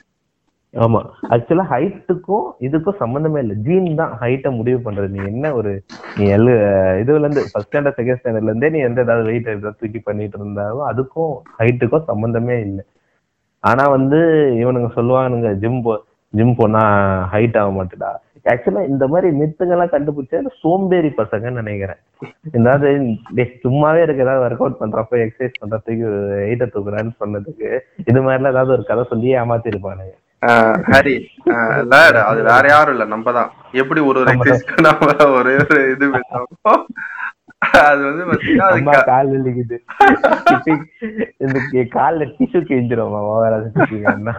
[SPEAKER 4] ஆமா. ஆக்சுவலா ஹைட்டுக்கும் இதுக்கும் சம்பந்தமே இல்ல. ஜீன் தான் ஹைட்டை முடிவு பண்றது. நீ என்ன ஒரு நீ எல்லு இதுல இருந்து ஃபர்ஸ்ட் ஸ்டாண்டர்ட் செகண்ட் ஸ்டாண்டர்ட்ல இருந்தே நீ எந்த ஏதாவது வெயிட் ஏதாவது தூக்கி பண்ணிட்டு இருந்தாலும் அதுக்கும் ஹைட்டுக்கும் சம்பந்தமே இல்லை. ஆனா வந்து இவனுங்க சொல்லுவானுங்க ஜிம் போ ஜிம் போனா ஹைட் ஆக மாட்டேடா. ஆக்சுவலா இந்த மாதிரி மித்துங்கெல்லாம் கண்டுபிடிச்சா சோம்பேறி பசங்கன்னு நினைக்கிறேன். ஏதாவது சும்மாவே இருக்கு ஏதாவது ஒர்க் அவுட் பண்றப்ப எக்ஸசைஸ் பண்றதுக்கு வெயிட்ட தூக்குறான்னு சொன்னதுக்கு இது மாதிரிலாம் ஏதாவது ஒரு கதை சொல்லி ஏமாத்தி இருப்பானுங்க
[SPEAKER 3] ஆஹ் ஹரி இல்ல அது வேற யாரும் இல்ல நம்ம தான். எப்படி ஒரு ஒரு எக்ஸசைஸ்க்கு நம்ம ஒரே ஒரு இது அது வந்து பாத்தீங்கன்னா அது
[SPEAKER 4] அம்மா
[SPEAKER 3] க-
[SPEAKER 4] கால் வலிக்குது. இந்த கி- கால்ல டிஷ்யூ கிழிஞ்சிரும் வேற செஞ்சீங்கன்னா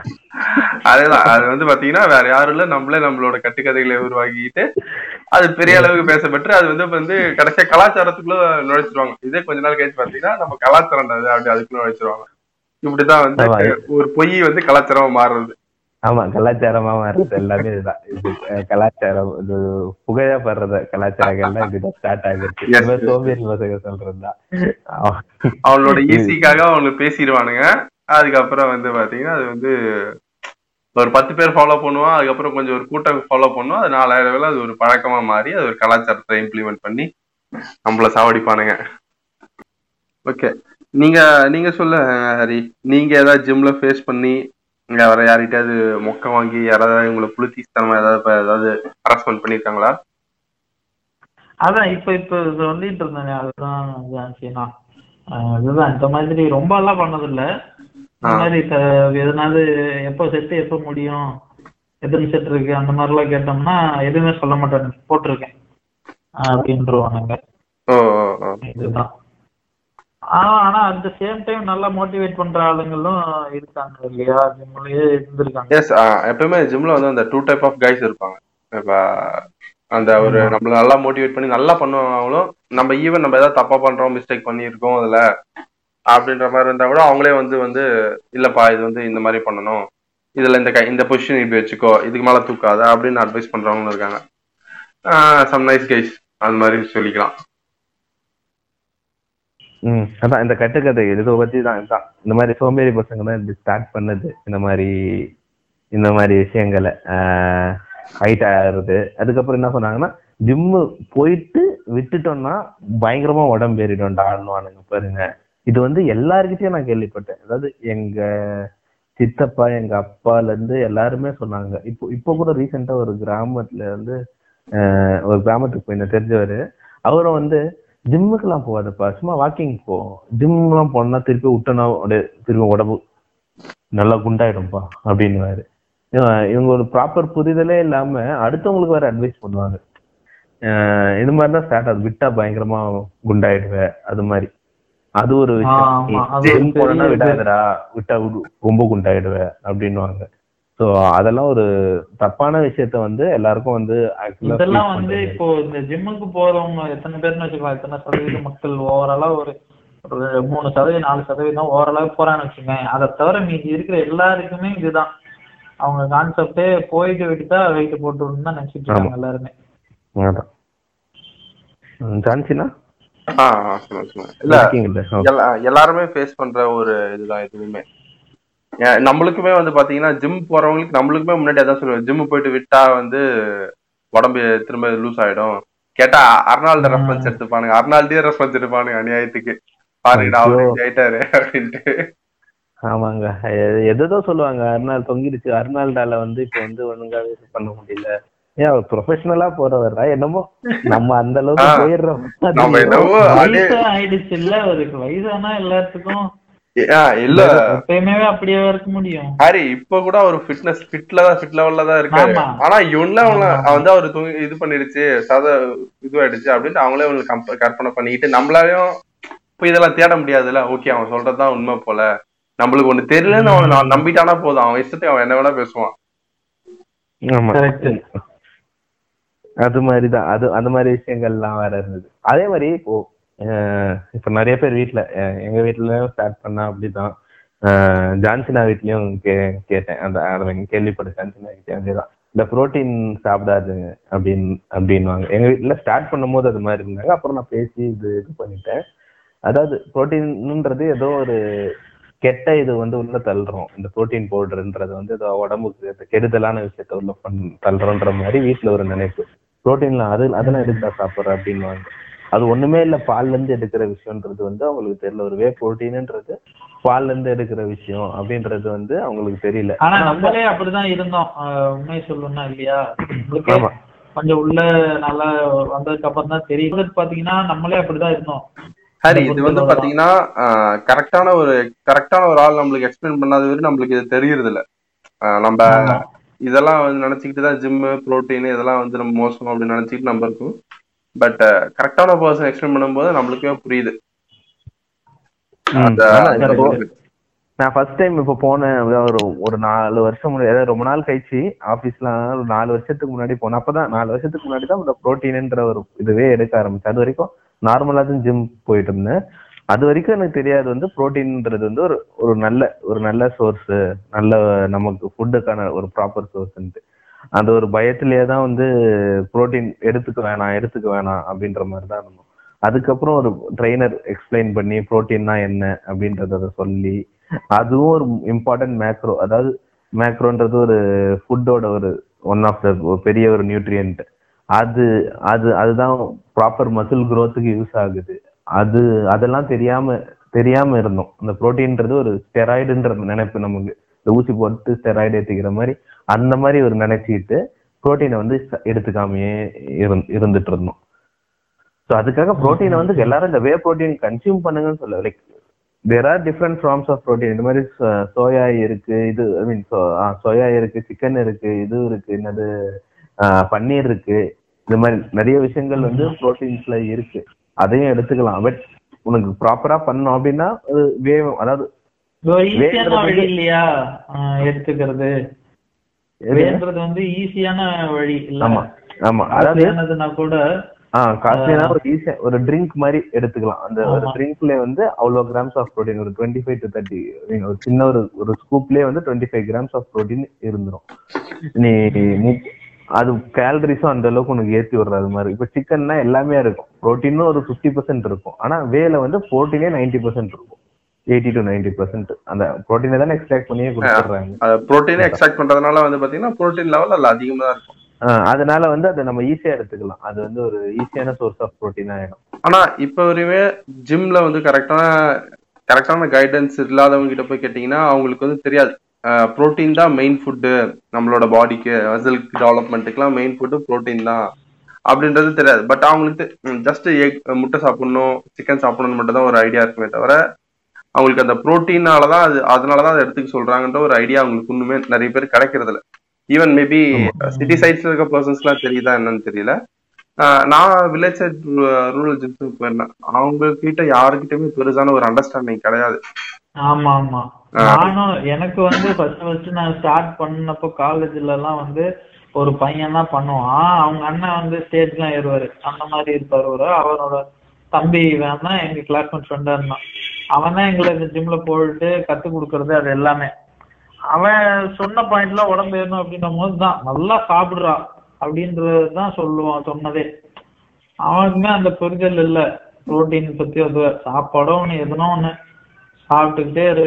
[SPEAKER 3] அதேதான் அது வந்து பாத்தீங்கன்னா வேற யாரும் இல்ல நம்மளே நம்மளோட கட்டுக்கதைகளை உருவாக்கிட்டு அது பெரிய அளவுக்கு பேசப்பட்டு அது வந்து வந்து கடைசியா கலாச்சாரத்துக்குள்ள நுழைச்சிருவாங்க. இதே கொஞ்ச நாள் கழிச்சு பாத்தீங்கன்னா நம்ம கலாச்சாரம் அது அப்படி அதுக்குள்ள நுழைச்சிருவாங்க. இப்படிதான் வந்து. ஒரு பொய் வந்து கலாச்சாரமா மாறுறது.
[SPEAKER 4] ஆமா கலாச்சாரமா மாறுறது எல்லாமே இதுதான். கலாச்சாரம் இது புகழப்படுறத கலாச்சாரங்கள்லாம் இதுதான் ஸ்டார்ட்
[SPEAKER 3] yes.
[SPEAKER 4] சோம்பேறி பசங்க சொல்றதுதான்.
[SPEAKER 3] அவங்களோட ஈஸிக்காக அவங்களுக்கு பேசிடுவானுங்க. அதுக்கப்புறம் வந்து பாத்தீங்கன்னா அது வந்து ஒரு பத்து பேர் ஃபாலோ பண்ணுவான். அதுக்கப்புறம் கொஞ்சம் ஒரு கூட்டம் ஃபாலோ பண்ணுவோம் அது நாலாயிரம் அது ஒரு பழக்கமா மாறி அது ஒரு கலாச்சாரத்தை இம்ப்ளிமெண்ட் பண்ணி நம்மள சாவடிப்பானுங்க. ஓகே நீங்க நீங்க சொல்ல ஹரி. நீங்க ஏதாவது ஜிம்ல ஃபேஸ் பண்ணி வர யார்கிட்டயாவது மொக்க வாங்கி யாராவது உங்களை புளுத்தித்தனமா ஏதாவது இப்ப ஏதாவது ஹராஸ்மெண்ட் பண்ணிருக்காங்களா?
[SPEAKER 5] அதான் இப்ப இப்ப சொல்லிட்டு இருந்தேன் அதுதான் அதுதான் இந்த மாதிரி ரொம்ப எல்லாம் பண்ணது இல்ல இந்த. மாதிரி த- எதனாவது எப்போ செட்டு எப்போ முடியும் எத்தனை செட் இருக்கு அந்த மாதிரி எல்லாம் கேட்டோம்னா எதுவுமே சொல்ல மாட்டாங்க. போட்டிருக்கேன். அப்படின்றவானுங்க. இதுதான். ஆனா அட் சேம் டைம் நல்லா மோட்டிவேட் பண்ற ஆளுங்களும் இருக்காங்க இல்லையா? ஜிம்லயே இருந்திருக்காங்க.
[SPEAKER 3] எஸ் எப்பவுமே ஜிம்ல வந்து அந்த டூ டைப் ஆஃப் கைஸ் இருப்பாங்க. இப்ப அந்த ஒரு. நம்மள நல்லா மோட்டிவேட் பண்ணி நல்லா பண்ணுவாங்களும் நம்ம ஈவன் நம்ம ஏதாவது தப்பா பண்றோம் மிஸ்டேக் பண்ணியிருக்கோம் அதுல அப்படின்ற மாதிரி இருந்தா கூட அவங்களே வந்து வந்து இல்லப்பா இது வந்து இந்த மாதிரி பண்ணணும். இதுல இந்த கை இந்த பொசிஷன் இப்படி வச்சுக்கோ இதுக்கு மேல தூக்காத அப்படின்னு அட்வைஸ் பண்றவங்களும் இருக்காங்க. சம் நைஸ் கைஸ் அந்த மாதிரி சொல்லிக்கலாம்.
[SPEAKER 4] ம் அதான் இந்த கட்டுக்கதை இதை பத்தி தான் இதுதான் இந்த மாதிரி சோம்பேறி பசங்க தான் இப்படி ஸ்டார்ட் பண்ணது. இந்த மாதிரி இந்த மாதிரி விஷயங்களை ஹைட் ஆகுறது. அதுக்கப்புறம் என்ன சொன்னாங்கன்னா ஜிம்மு போயிட்டு விட்டுட்டோம்னா பயங்கரமா உடம்பு ஏறிடும் ஆடணுவானுங்க பாருங்க. இது வந்து எல்லாருக்கிட்டையும் நான் கேள்விப்பட்டேன். அதாவது எங்க சித்தப்பா எங்க அப்பால இருந்து எல்லாருமே சொன்னாங்க. இப்போ இப்போ கூட ரீசெண்டா ஒரு கிராமத்துல வந்து ஆஹ் ஒரு கிராமத்துக்கு போய் தெரிஞ்சவர். அவரும் வந்து ஜிம்முக்கெல்லாம் போகாதப்பா. சும்மா வாக்கிங் போ. ஜிம்லாம் போனா திருப்பி அப்படியே திருப்பி உடம்பு நல்லா குண்டாயிடும்பா அப்படின்னுவாரு. இவன் இவங்க ஒரு ப்ராப்பர் புரிதலே இல்லாம அடுத்தவங்களுக்கு வேற அட்வைஸ் பண்ணுவாங்க. இது மாதிரி தான் ஸ்டார்ட் ஆகுது. விட்டா பயங்கரமா குண்டாயிடுவேன் அது மாதிரி. அது ஒரு விஷயம். ஜிம் போனா. விடாதடா விட்டா விடு- ரொம்ப குண்டாயிடுவேன் அப்படின்னுவாங்க. சோ அதெல்லாம் ஒரு தப்பான விஷயத்த வந்து எல்லாருக்கும் வந்து
[SPEAKER 5] இதெல்லாம் வந்து. இப்போ இந்த ஜிம்முக்கு போறவங்க எத்தனை பேர்னு வச்சுக்கலாம் எத்தனை சதவீத மக்கள் ஓவராலா ஒரு ஒரு மூணு சதவீதம் நாலு சதவீதம் ஓவராலா போறான்னு வச்சுங்க அதை தவிர மீதி இருக்கிற எல்லாருக்குமே இதுதான். அவங்க கான்செப்டே போயிட்டு விட்டுட்டா வெயிட் போட்டு தான் நினைச்சிட்டு இருக்காங்க எல்லாருமே.
[SPEAKER 4] ஜான்சினா?
[SPEAKER 3] இல்ல எல்லாருமே ஃபேஸ் பண்ற ஒரு இதுதான் இதுவுமே ஏன் நம்மளுக்குமே வந்து பாத்தீங்கன்னா ஜிம் போறவங்களுக்கு நம்மளுக்குமே முன்னாடி அதான் சொல்லுவேன். ஜிம் போயிட்டு விட்டா வந்து உடம்பு திரும்ப லூஸ் ஆயிடும். கேட்டா அர்னால்டு ரெஃபரன்ஸ் எடுத்துப்பானுங்க. அர்னால்டே ரெஃபரன்ஸ் எடுப்பானுங்க அநியாயத்துக்கு. பாருங்கடா அவரு ஆயிட்டாரு அப்படின்ட்டு.
[SPEAKER 4] ஆமாங்க. எ- எதேதோ சொல்லுவாங்க அர்னால் தொங்கிடுச்சு. அர்னால்டால வந்து இப்ப வந்து ஒழுங்காவே பண்ண முடியல. ஏன் அவர் ப்ரொஃபஷனலா போறவரா என்னமோ. நம்ம அந்த அளவுக்கு. போயிடுறோம்.
[SPEAKER 5] ஆயிடுச்சு இல்ல அவருக்கு வயசானா எல்லாத்துக்கும்.
[SPEAKER 3] இல்ல.
[SPEAKER 5] எப்பயுமே அப்படியே இருக்க முடியும்.
[SPEAKER 3] ஹாரி இப்ப கூட அவர் ஃபிட்னஸ் ஃபிட்ல தான் ஃபிட் லெவல்ல தான் இருக்காரு. ஆனா இவன்ல
[SPEAKER 5] ஆமா.
[SPEAKER 3] வந்து அவர் இது பண்ணிடுச்சு சத இதுவாயிடுச்சு அப்படின்ட்டு அவங்களே அவங்களுக்கு கம்ப- கற்பனை பண்ணிக்கிட்டு நம்மளாலையும் இப்ப இதெல்லாம் தேட முடியாதுல்ல. ஓகே அவன் சொல்றதுதான் உண்மை போல. நம்மளுக்கு ஒண்ணு தெரியலன்னு அவன் நான் நம்பிட்டானா போதும். அவன் இஷ்டத்தை அவன் என்ன வேணா பேசுவான்.
[SPEAKER 4] அது மாதிரிதான். அது அந்த மாதிரி விஷயங்கள்லாம் வேற இருந்தது. அதே மாதிரி இப்போ இப்ப நிறைய பேர் வீட்டில் எங்கள் எங்க ஸ்டார்ட் பண்ணா அப்படிதான். அஹ், ஜான்சினா வீட்லயும் கே கேட்டேன். அந்த அதை கேள்விப்பட்ட ஜான்சினா கிட்டே அதே தான் இந்த புரோட்டீன் சாப்பிடாதுங்க அப்படின்னு அப்படின்வாங்க எங்க வீட்ல ஸ்டார்ட் பண்ணும்போது அது மாதிரி இருந்தாங்க. அப்புறம் நான் பேசி இது இது பண்ணிட்டேன். அதாவது புரோட்டீன்ன்றது ஏதோ ஒரு கெட்ட இது வந்து உள்ள தள்ளுறோம். இந்த புரோட்டீன் பவுடர்ன்றது வந்து ஏதோ உடம்புக்கு கெடுதலான விஷயத்த உள்ள பண் தள்ளுறோன்ற மாதிரி வீட்டில் ஒரு நினைப்பு. புரோட்டீன்ல அது அதெல்லாம் எதுக்குடா சாப்பிட்ற அப்படின்வாங்க அது ஒண்ணுமே இல்ல பால்ல இருந்து எடுக்கிற விஷயம்ன்றது வந்து அவங்களுக்கு தெரியல. ஒரு வே புரோட்டீன்ன்றது பால்ல இருந்து எடுக்கிற விஷயம் அப்படின்றது வந்து அவங்களுக்கு தெரியல.
[SPEAKER 5] ஆனா நம்மளே அப்படிதான் இருந்தோம். ஆஹ் உண்மையை சொல்லணும்னா இல்லையா? கொஞ்சம் உள்ள நல்லா வந்ததுக்கு அப்புறம் தான் தெரியும். இது பாத்தீங்கன்னா நம்மளே அப்படிதான் இருந்தோம். இந்த
[SPEAKER 3] இது வந்து பாத்தீங்கன்னா கரெக்டான ஒரு கரெக்டான ஒரு ஆள் நம்மளுக்கு எக்ஸ்பிளைன் பண்ணாத வரை நம்மளுக்கு இது தெரியறது இல்ல ஆஹ் நம்ம. இதெல்லாம் வந்து நினைச்சுக்கிட்டு தான் ஜிம்மு புரோட்டீன் இதெல்லாம் வந்து நம்ம மோசம் அப்படின்னு நினைச்சிட்டு நம்ம இருக்கும். பட் கரெக்டான பர்சன் எக்ஸ்பிளைன் பண்ணும்போது நம்மளுக்கே புரியுது.
[SPEAKER 4] நான் ஃபர்ஸ்ட் டைம் இப்போ போனேன் ஒரு ஒரு நாலு வருஷம் முன்னாடி ரொம்ப நாள் கழிச்சு ஆஃபீஸ்லாம் ஒரு நாலு வருஷத்துக்கு முன்னாடி போனேன். அப்பதான் நாலு வருஷத்துக்கு முன்னாடி தான் இந்த ப்ரோட்டீன்ன்ற ஒரு இதுவே எடுக்க ஆரம்பிச்சேன். அது வரைக்கும் நார்மலா தான் ஜிம் போயிட்டு இருந்தேன். அது வரைக்கும் எனக்கு தெரியாது வந்து ப்ரோட்டீன்ன்றது வந்து ஒரு ஒரு நல்ல ஒரு நல்ல சோர்ஸ் நல்ல நமக்கு ஃபுட்டுக்கான ஒரு ப்ராப்பர் சோர்ஸ்ன்ட்டு அந்த ஒரு பயத்திலேயே தான் வந்து புரோட்டீன் எடுத்துக்க வேணாம் எடுத்துக்க வேணாம் அப்படின்ற மாதிரி தான் இருந்தோம். அதுக்கப்புறம் ஒரு ட்ரைனர் எக்ஸ்பிளைன் பண்ணி புரோட்டீன்னா என்ன அப்படின்றத சொல்லி அதுவும் ஒரு இம்பார்ட்டன்ட் மேக்ரோ அதாவது மேக்ரோன்றது ஒரு ஃபுட்டோட ஒரு ஒன் ஆஃப் த பெரிய ஒரு நியூட்ரியன்ட் அது அது அதுதான் ப்ராப்பர் மசில் க்ரோத்துக்கு யூஸ் ஆகுது. அது அதெல்லாம் தெரியாம தெரியாம இருந்தோம். அந்த புரோட்டீன்றது ஒரு ஸ்டெராய்டுன்ற நினைப்பு நமக்கு. இந்த ஊசி போட்டு ஸ்டெராய்டு ஏற்றிக்கிற மாதிரி அந்த மாதிரி ஒரு நினைச்சுக்கிட்டு புரோட்டீனை வந்து எடுத்துக்காமையே இருந்- இருந்துட்டு இருந்தோம். ஸோ அதுக்காக புரோட்டீனை வந்து எல்லாரும் இந்த வே புரோட்டீன் கன்சியூம் பண்ணுங்கன்னு சொல்ல like there are different forms of protein இந்த மாதிரி சோயா இருக்கு இது ஐ மீன் சோயா இருக்கு சிக்கன் இருக்கு இது இருக்கு என்னது பன்னீர் இருக்கு. இந்த மாதிரி நிறைய விஷயங்கள் வந்து புரோட்டீன்ஸ்ல இருக்கு. அதையும் எடுத்துக்கலாம். பட் உனக்கு ப்ராப்பரா பண்ணோம் அப்படின்னா அது வேவும் அதாவது
[SPEAKER 5] இல்லையா எடுத்துக்கிறது. வேண்டது வந்து ஈஸியான வழி இல்ல.
[SPEAKER 4] ஆமா ஆமா. அதாவது
[SPEAKER 5] காஸ்ட்லியானதுன்னா கூட
[SPEAKER 4] காஸ்ட்லியான ஒரு ஈஸியா ஒரு ட்ரிங்க் மாதிரி எடுத்துக்கலாம். அந்த ஒரு. ட்ரிங்க்ல வந்து அவ்வளவு கிராம்ஸ் ஆஃப் புரோட்டீன் ஒரு டுவெண்ட்டி ஃபைவ் டு தேர்ட்டி ஒரு சின்ன ஒரு ஒரு ஸ்கூப்லயே வந்து twenty five grams of protein இருந்துரும். நீ அது கேலரிஸும் அந்த அளவுக்கு உனக்கு ஏத்தி விடுறது அது மாதிரி. இப்ப சிக்கன்னா எல்லாமே இருக்கும். புரோட்டீனும் ஒரு ஃபிஃப்டி பர்சன்ட் இருக்கும். ஆனா வேல வந்து புரோட்டீனே நைன்டி பர்சன்ட் இருக்கும். எயிட்டி டு நைன்டி பர்சன்ட் அந்த புரோட்டீனை தானே எக்ஸ்ட்ராக்ட் பண்ணியே கொடுத்துட்றாங்க.
[SPEAKER 3] அது புரோட்டீனை எக்ஸ்ட்ராக்ட் பண்றதுனால வந்து பாத்தீங்கன்னா புரோட்டீன் லெவல் அதுல அதிகமா தான் இருக்கும்.
[SPEAKER 4] அதனால வந்து அதை நம்ம ஈஸியா எடுத்துக்கலாம். அது வந்து ஒரு ஈஸியான சோர்ஸ் ஆஃப் புரோட்டீன் ஆயிடும்.
[SPEAKER 3] ஆனா இப்ப வரையுமே ஜிம்ல வந்து கரெக்டான கரெக்டான கைடன்ஸ் இல்லாதவங்க கிட்ட போய் கேட்டீங்கன்னா அவங்களுக்கு வந்து தெரியாது. புரோட்டீன் தான் மெயின் ஃபுட்டு நம்மளோட பாடிக்கு மசிலுக்கு டெவலப்மெண்ட்டுக்குலாம் மெயின் ஃபுட்டு புரோட்டீன் தான் அப்படின்றது தெரியாது. பட் அவங்களுக்கு ஜஸ்ட் எக் முட்டை சாப்பிடணும் சிக்கன் சாப்பிடணும்னு மட்டும் தான் ஒரு ஐடியா இருக்குமே தவிர அவங்களுக்கு அந்த புரோட்டீனால தான் அது அதனால தான் அதை எடுத்துக்க சொல்றாங்கன்ற ஒரு ஐடியா அவங்களுக்கு இன்னுமே நிறைய பேர் கிடைக்கிறது இல்ல. ஈவன் மேபி சிட்டி சைட்ஸ்ல இருக்க பர்சன்ஸ்லாம் தெரியுதா என்னன்னு தெரியல. நான் வில்லேஜ் சைட் ரூரல் ஜிம்ஸுக்கு போயிருந்தேன். அவங்க கிட்ட யாருக்கிட்டயுமே பெருசான ஒரு அண்டர்ஸ்டாண்டிங் கிடையாது.
[SPEAKER 5] ஆமா ஆமா. நானும் எனக்கு வந்து ஃபர்ஸ்ட் ஃபர்ஸ்ட் நான் ஸ்டார்ட் பண்ணப்போ காலேஜ்ல எல்லாம் வந்து ஒரு பையன் தான் பண்ணுவான். அவங்க அண்ணன் வந்து ஸ்டேஜ்லாம் ஏறுவாரு. அந்த மாதிரி இருப்பாரு ஒரு. அவரோட தம்பி வேணா எங்க கிளாஸ்மேட் ஃப்ரெண்டா இருந்தான். அவன் தான் எங்களை இந்த ஜிம்ல போயிட்டு கத்து கொடுக்கறது அது எல்லாமே. அவன் சொன்ன பாயிண்ட்ல உடம்பு ஏறணும் அப்படின்னும் போது தான் நல்லா சாப்பிடுறா அப்படின்றது தான் சொல்லுவான் சொன்னதே. அவனுக்குமே அந்த புரிதல் இல்ல புரோட்டீன் பத்தி அது சாப்பாடோ ஒண்ணு எதுனோ ஒண்ணு. சாப்பிட்டுக்கிட்டே இரு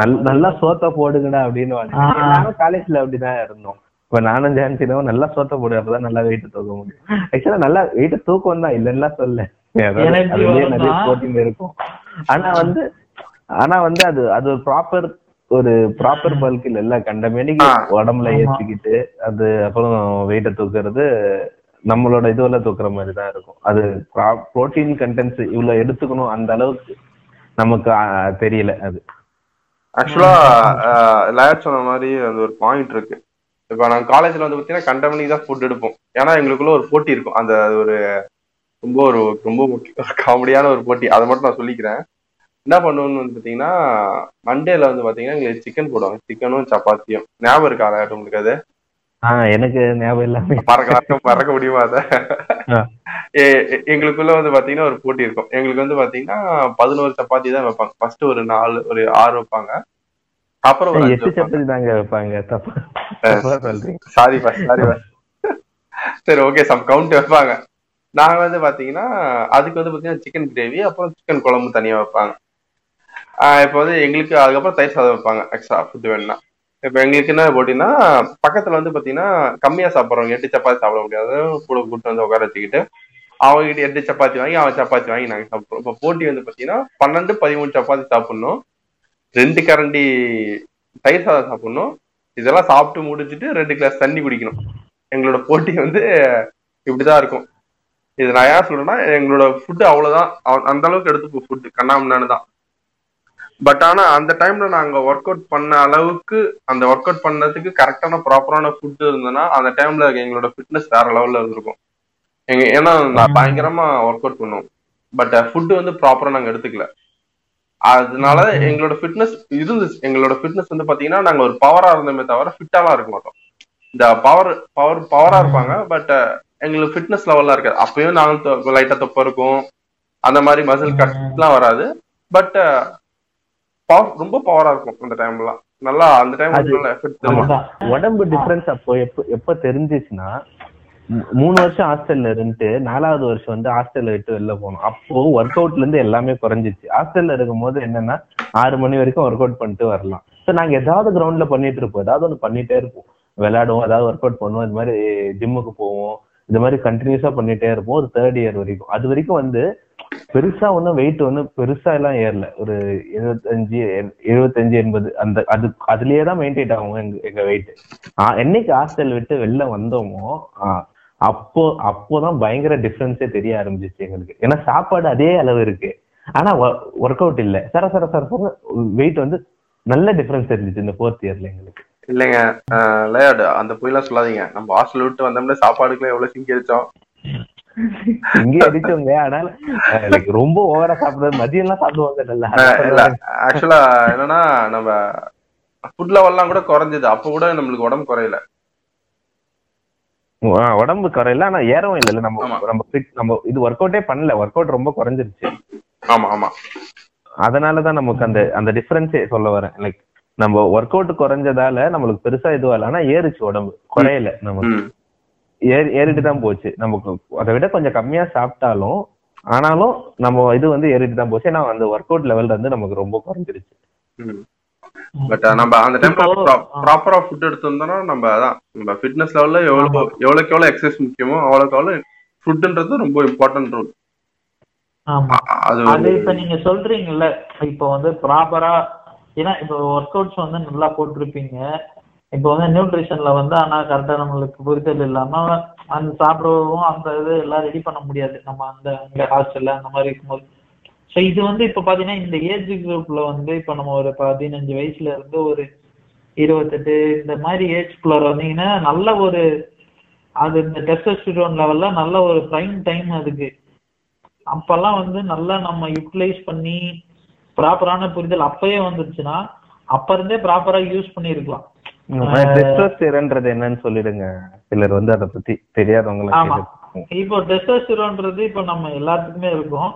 [SPEAKER 4] நல் நல்லா சோத்த போடுங்கடா அப்படின்னு காலேஜ்ல அப்படிதான் இருந்தோம். இப்ப நானும் ஜான்சினும் நல்லா சோத்த போடு அப்பதான் நல்லா வெயிட் தூக்க முடியும். ஆக்சுவலா நல்லா வெயிட் தூக்கம் தான் இல்லைன்னா சொல்ல இருக்கும். ஆனா வந்து ஆனா வந்து அது அது ஒரு ப்ராப்பர் ஒரு ப்ராப்பர் பல்க் இல்ல கண்டமேனிக்கு
[SPEAKER 3] ஆ.
[SPEAKER 4] உடம்புல
[SPEAKER 5] ஆமா.
[SPEAKER 4] ஏத்திக்கிட்டு அது அப்புறம் வெயிட்ட தூக்குறது நம்மளோட இதுவெல்லாம் தூக்குற மாதிரி தான் இருக்கும். அது புரோட்டீன் கண்டென்ட்ஸ் இவ்வளவு எடுத்துக்கணும் அந்த அளவுக்கு நமக்கு தெரியல அது.
[SPEAKER 3] ஆக்சுவலா லயர் சொன்ன மாதிரி அந்த ஒரு பாயிண்ட் இருக்கு. இப்ப நாங்க காலேஜ்ல வந்து பாத்தீங்கன்னா கண்டமணி தான் ஃபுட் எடுப்போம். ஏன்னா எங்களுக்குள்ள ஒரு போட்டி இருக்கும். அந்த ஒரு ரொம்ப ஒரு ரொம்ப முக்கிய காமெடியான ஒரு போட்டி. அதை மட்டும் நான் சொல்லிக்கிறேன். என்ன பண்ணுவோம்னு வந்து பாத்தீங்கன்னா மண்டேல வந்து பாத்தீங்கன்னா எங்களுக்கு சிக்கன் போடுவாங்க. சிக்கனும் சப்பாத்தியும். ஞாபகம் இருக்கா லயர் உங்களுக்கு அது?
[SPEAKER 4] எனக்கு ஞாபகம் எல்லாமே
[SPEAKER 3] மறக்க மறக்க முடியுமா அதை? எங்களுக்குள்ள வந்து பாத்தீங்கன்னா ஒரு போட்டி இருக்கும். எங்களுக்கு வந்து பாத்தீங்கன்னா பதினோரு சப்பாத்தி தான் வைப்பாங்க. ஃபர்ஸ்ட் ஒரு நாலு ஒரு ஆறு வைப்பாங்க. அப்புறம் ஒரு
[SPEAKER 4] எட்டு. சப்பாத்தி தாங்க வைப்பாங்க.
[SPEAKER 3] சாரி சாரி சரி ஓகே சம் கவுண்ட் வைப்பாங்க. நாங்க வந்து பாத்தீங்கன்னா அதுக்கு வந்து பாத்தீங்கன்னா சிக்கன் கிரேவி அப்புறம் சிக்கன் குழம்பு தனியா வைப்பாங்க. இப்போ வந்து எங்களுக்கு அதுக்கப்புறம் தயிர் சாதம் வைப்பாங்க எக்ஸ்ட்ரா ஃபுட் வேணும்னா. இப்போ எங்களுக்கு என்ன போட்டிங்கன்னா பக்கத்தில் வந்து பார்த்தீங்கன்னா கம்மியாக சாப்பிட்றவங்க எட்டு சப்பாத்தி சாப்பிட முடியாது. கூட கூட்டு வந்து உட்கார வச்சுக்கிட்டு அவங்ககிட்ட எட்டு சப்பாத்தி வாங்கி அவன் சப்பாத்தி வாங்கி நாங்கள் சாப்பிட்றோம். இப்போ போட்டி வந்து பார்த்தீங்கன்னா பன்னெண்டு பதிமூணு சப்பாத்தி சாப்பிட்ணும். ரெண்டு கரண்டி தயிர் சாதம் சாப்பிட்ணும். இதெல்லாம் சாப்பிட்டு முடிச்சிட்டு ரெண்டு கிளாஸ் தண்ணி குடிக்கணும். எங்களோட போட்டி வந்து இப்படிதான் இருக்கும். இது நான் ஏன் சொல்றேன்னா எங்களோட ஃபுட்டு அவ்வளவுதான். அவ- அந்த அளவுக்கு எடுத்துப்போம் ஃபுட்டு கண்ணாமண்ணான்னு தான். பட் ஆனா அந்த டைம்ல நாங்க ஒர்க் அவுட் பண்ண அளவுக்கு அந்த ஒர்க் அவுட் பண்ணதுக்கு கரெக்டான ப்ராப்பரான ஃபுட் இருந்ததுன்னா அந்த டைம்ல எங்களோட ஃபிட்னஸ் வேற லெவல்ல இருந்திருக்கும். எங்க ஏன்னா நான் பயங்கரமா ஒர்க் அவுட் பண்ணுவோம் பட் ஃபுட் வந்து ப்ராப்பரா நாங்க எடுத்துக்கல. அதனால எங்களோட ஃபிட்னஸ் இருந்துச்சு. எங்களோட ஃபிட்னஸ் வந்து பாத்தீங்கன்னா நாங்க ஒரு பவரா இருந்தோமே தவிர ஃபிட்டாலாம் இருக்க மாட்டோம். இந்த பவர் பவர் பவரா இருப்பாங்க. பட் எங்களுக்கு ஃபிட்னஸ் லெவல்லாம் இருக்காது. அப்பயும் நாங்க லைட்டா தொப்ப இருக்கும். அந்த மாதிரி மசில் கட்லாம் வராது. பட் பவர் ரொம்ப பவரா இருக்கும் அந்த டைம்லாம் நல்லா அந்த டைம்.
[SPEAKER 4] உடம்பு டிஃபரன்ஸ் அப்போ எப்ப எப்ப தெரிஞ்சிச்சுன்னா மூணு வருஷம் ஹாஸ்டல்ல இருந்துட்டு நாலாவது வருஷம் வந்து ஹாஸ்டல்ல விட்டு வெளில போனோம். அப்போ ஒர்க் அவுட்ல இருந்து எல்லாமே குறைஞ்சிச்சு. ஹாஸ்டல்ல இருக்கும் போது என்னன்னா ஆறு மணி வரைக்கும் ஒர்க் அவுட் பண்ணிட்டு வரலாம். ஸோ நாங்க ஏதாவது கிரவுண்ட்ல பண்ணிட்டு இருப்போம். ஏதாவது ஒன்று பண்ணிட்டே இருப்போம். விளையாடுவோம். ஏதாவது ஒர்க் அவுட் பண்ணுவோம். இது மாதிரி ஜிம்முக்கு போவோம். இந்த மாதிரி கண்டினியூஸா பண்ணிட்டே இருப்போம் ஒரு தேர்ட் இயர் வரைக்கும். அது வரைக்கும் வந்து பெருசா ஒன்றும் வெயிட் ஒன்றும் பெருசா எல்லாம் ஏறல. ஒரு எழுபத்தஞ்சு எழுபத்தஞ்சு எண்பது அந்த அது அதுலயே தான் மெயின்டைன் ஆகும் எங்க எங்க வெயிட் என்னைக்கு ஹாஸ்டல் விட்டு வெளில வந்தோமோ அப்போ அப்போதான் பயங்கர டிஃபரன்ஸே தெரிய ஆரம்பிச்சிச்சு எங்களுக்கு. ஏன்னா சாப்பாடு அதே அளவு இருக்கு. ஆனா ஒர்க் அவுட் இல்ல. சர சர சர சர வெயிட் வந்து நல்ல டிஃபரன்ஸ் இருந்துச்சு இந்த ஃபோர்த் இயர்ல எங்களுக்கு.
[SPEAKER 3] இல்லைங்க லேட் அந்த பொய்லாம் சொல்லாதீங்க. நம்ம ஹாஸ்டல் விட்டு வந்தோம்னா சாப்பாடுக்குலாம் எவ்வளவு சிங்கி அடிச்சோம்.
[SPEAKER 4] இங்கே ஆனால் ரொம்ப ஓவரா சாப்பிடுறது. மதியம் எல்லாம் சாப்பிடுவாங்க நல்லா.
[SPEAKER 3] ஆக்சுவலா என்னன்னா நம்ம ஃபுட் லெவல்லாம் கூட குறைஞ்சது. அப்ப கூட நம்மளுக்கு உடம்பு குறையல.
[SPEAKER 4] உடம்பு குறையல. ஆனா ஏறவும் இல்ல நம்ம. நம்ம நம்ம இது ஒர்க் அவுட்டே பண்ணல. ஒர்க் அவுட் ரொம்ப குறைஞ்சிருச்சு.
[SPEAKER 3] ஆமா ஆமா.
[SPEAKER 4] அதனாலதான் நமக்கு அந்த அந்த டிஃபரன்ஸே சொல்ல வரேன். லைக் நம்ம ஒர்க் அவுட் குறைஞ்சதால நம்மளுக்கு பெருசா இதுவா இல்ல ஆனா ஏறுச்சு உடம்பு. குறையல நமக்கு. ஏறி ஏறிட்டு தான் போச்சு. நமக்கு அதை விட கொஞ்சம் கம்மியா சாப்பிட்டாலும் ஆனாலும் நம்ம இது வந்து ஏறிட்டு தான் போச்சு. ஏன்னா அந்த ஒர்க் அவுட் லெவல் வந்து நமக்கு ரொம்ப குறைஞ்சிருச்சு.
[SPEAKER 3] பட் நம்ம அந்த
[SPEAKER 5] ஆ.
[SPEAKER 3] ப்ராப்பரா ஃபுட் எடுத்திருந்தோம்னா நம்ம அதான் நம்ம ஃபிட்னஸ் லெவல்ல எவ்வளவு எவ்வளவுக்கு எவ்வளவு எக்ஸசைஸ் முக்கியமோ அவ்வளவுக்கு அவ்வளவு ஃபுட்ன்றது ரொம்ப இம்பார்ட்டன்ட் ரோல்
[SPEAKER 5] ஆமா.
[SPEAKER 3] அது
[SPEAKER 5] இப்ப நீங்க சொல்றீங்கல்ல இப்போ வந்து ப்ராப்பரா ஏன்னா இப்போ ஒர்க் அவுட்ஸ் வந்து நல்லா போட்டிருப்பீங்க. இப்போ வந்து நியூட்ரிஷன்ல வந்து ஆனா கரெக்டா நம்மளுக்கு புரிதல் இல்லாம அந்த சாப்பிடவும் அந்த இது எல்லாம் ரெடி பண்ண முடியாது. நம்ம அந்த அங்க ஹாஸ்டல்ல அந்த மாதிரி இருக்கும்போது. ஸோ இது வந்து இப்போ பாத்தீங்கன்னா இந்த ஏஜ் குரூப்ல வந்து இப்போ நம்ம ஒரு பதினஞ்சு வயசுல இருந்து ஒரு இருபத்தெட்டு இந்த மாதிரி ஏஜ் ஏஜ்குள்ள வந்தீங்கன்னா நல்ல ஒரு அது இந்த டெஸ்டோஸ்டிரோன் லெவல்ல நல்ல ஒரு ப்ரைம் டைம் அதுக்கு. அப்பெல்லாம் வந்து நல்லா நம்ம யூட்டிலைஸ் பண்ணி ப்ராப்பரான புரிதல் அப்பயே வந்துருச்சுன்னா அப்ப இருந்தே ப்ராப்பரா யூஸ் பண்ணிருக்கலாம்
[SPEAKER 4] டெஸ்டோஸ்டெரான்றது என்னன்னு சொல்லிடுங்க சிலர் வந்து அதை பத்தி தெரியாதவங்க
[SPEAKER 5] ஆமா. இப்போ டெஸ்டோஸ்டிரோன்றது இப்போ நம்ம எல்லாத்துக்குமே இருக்கும்.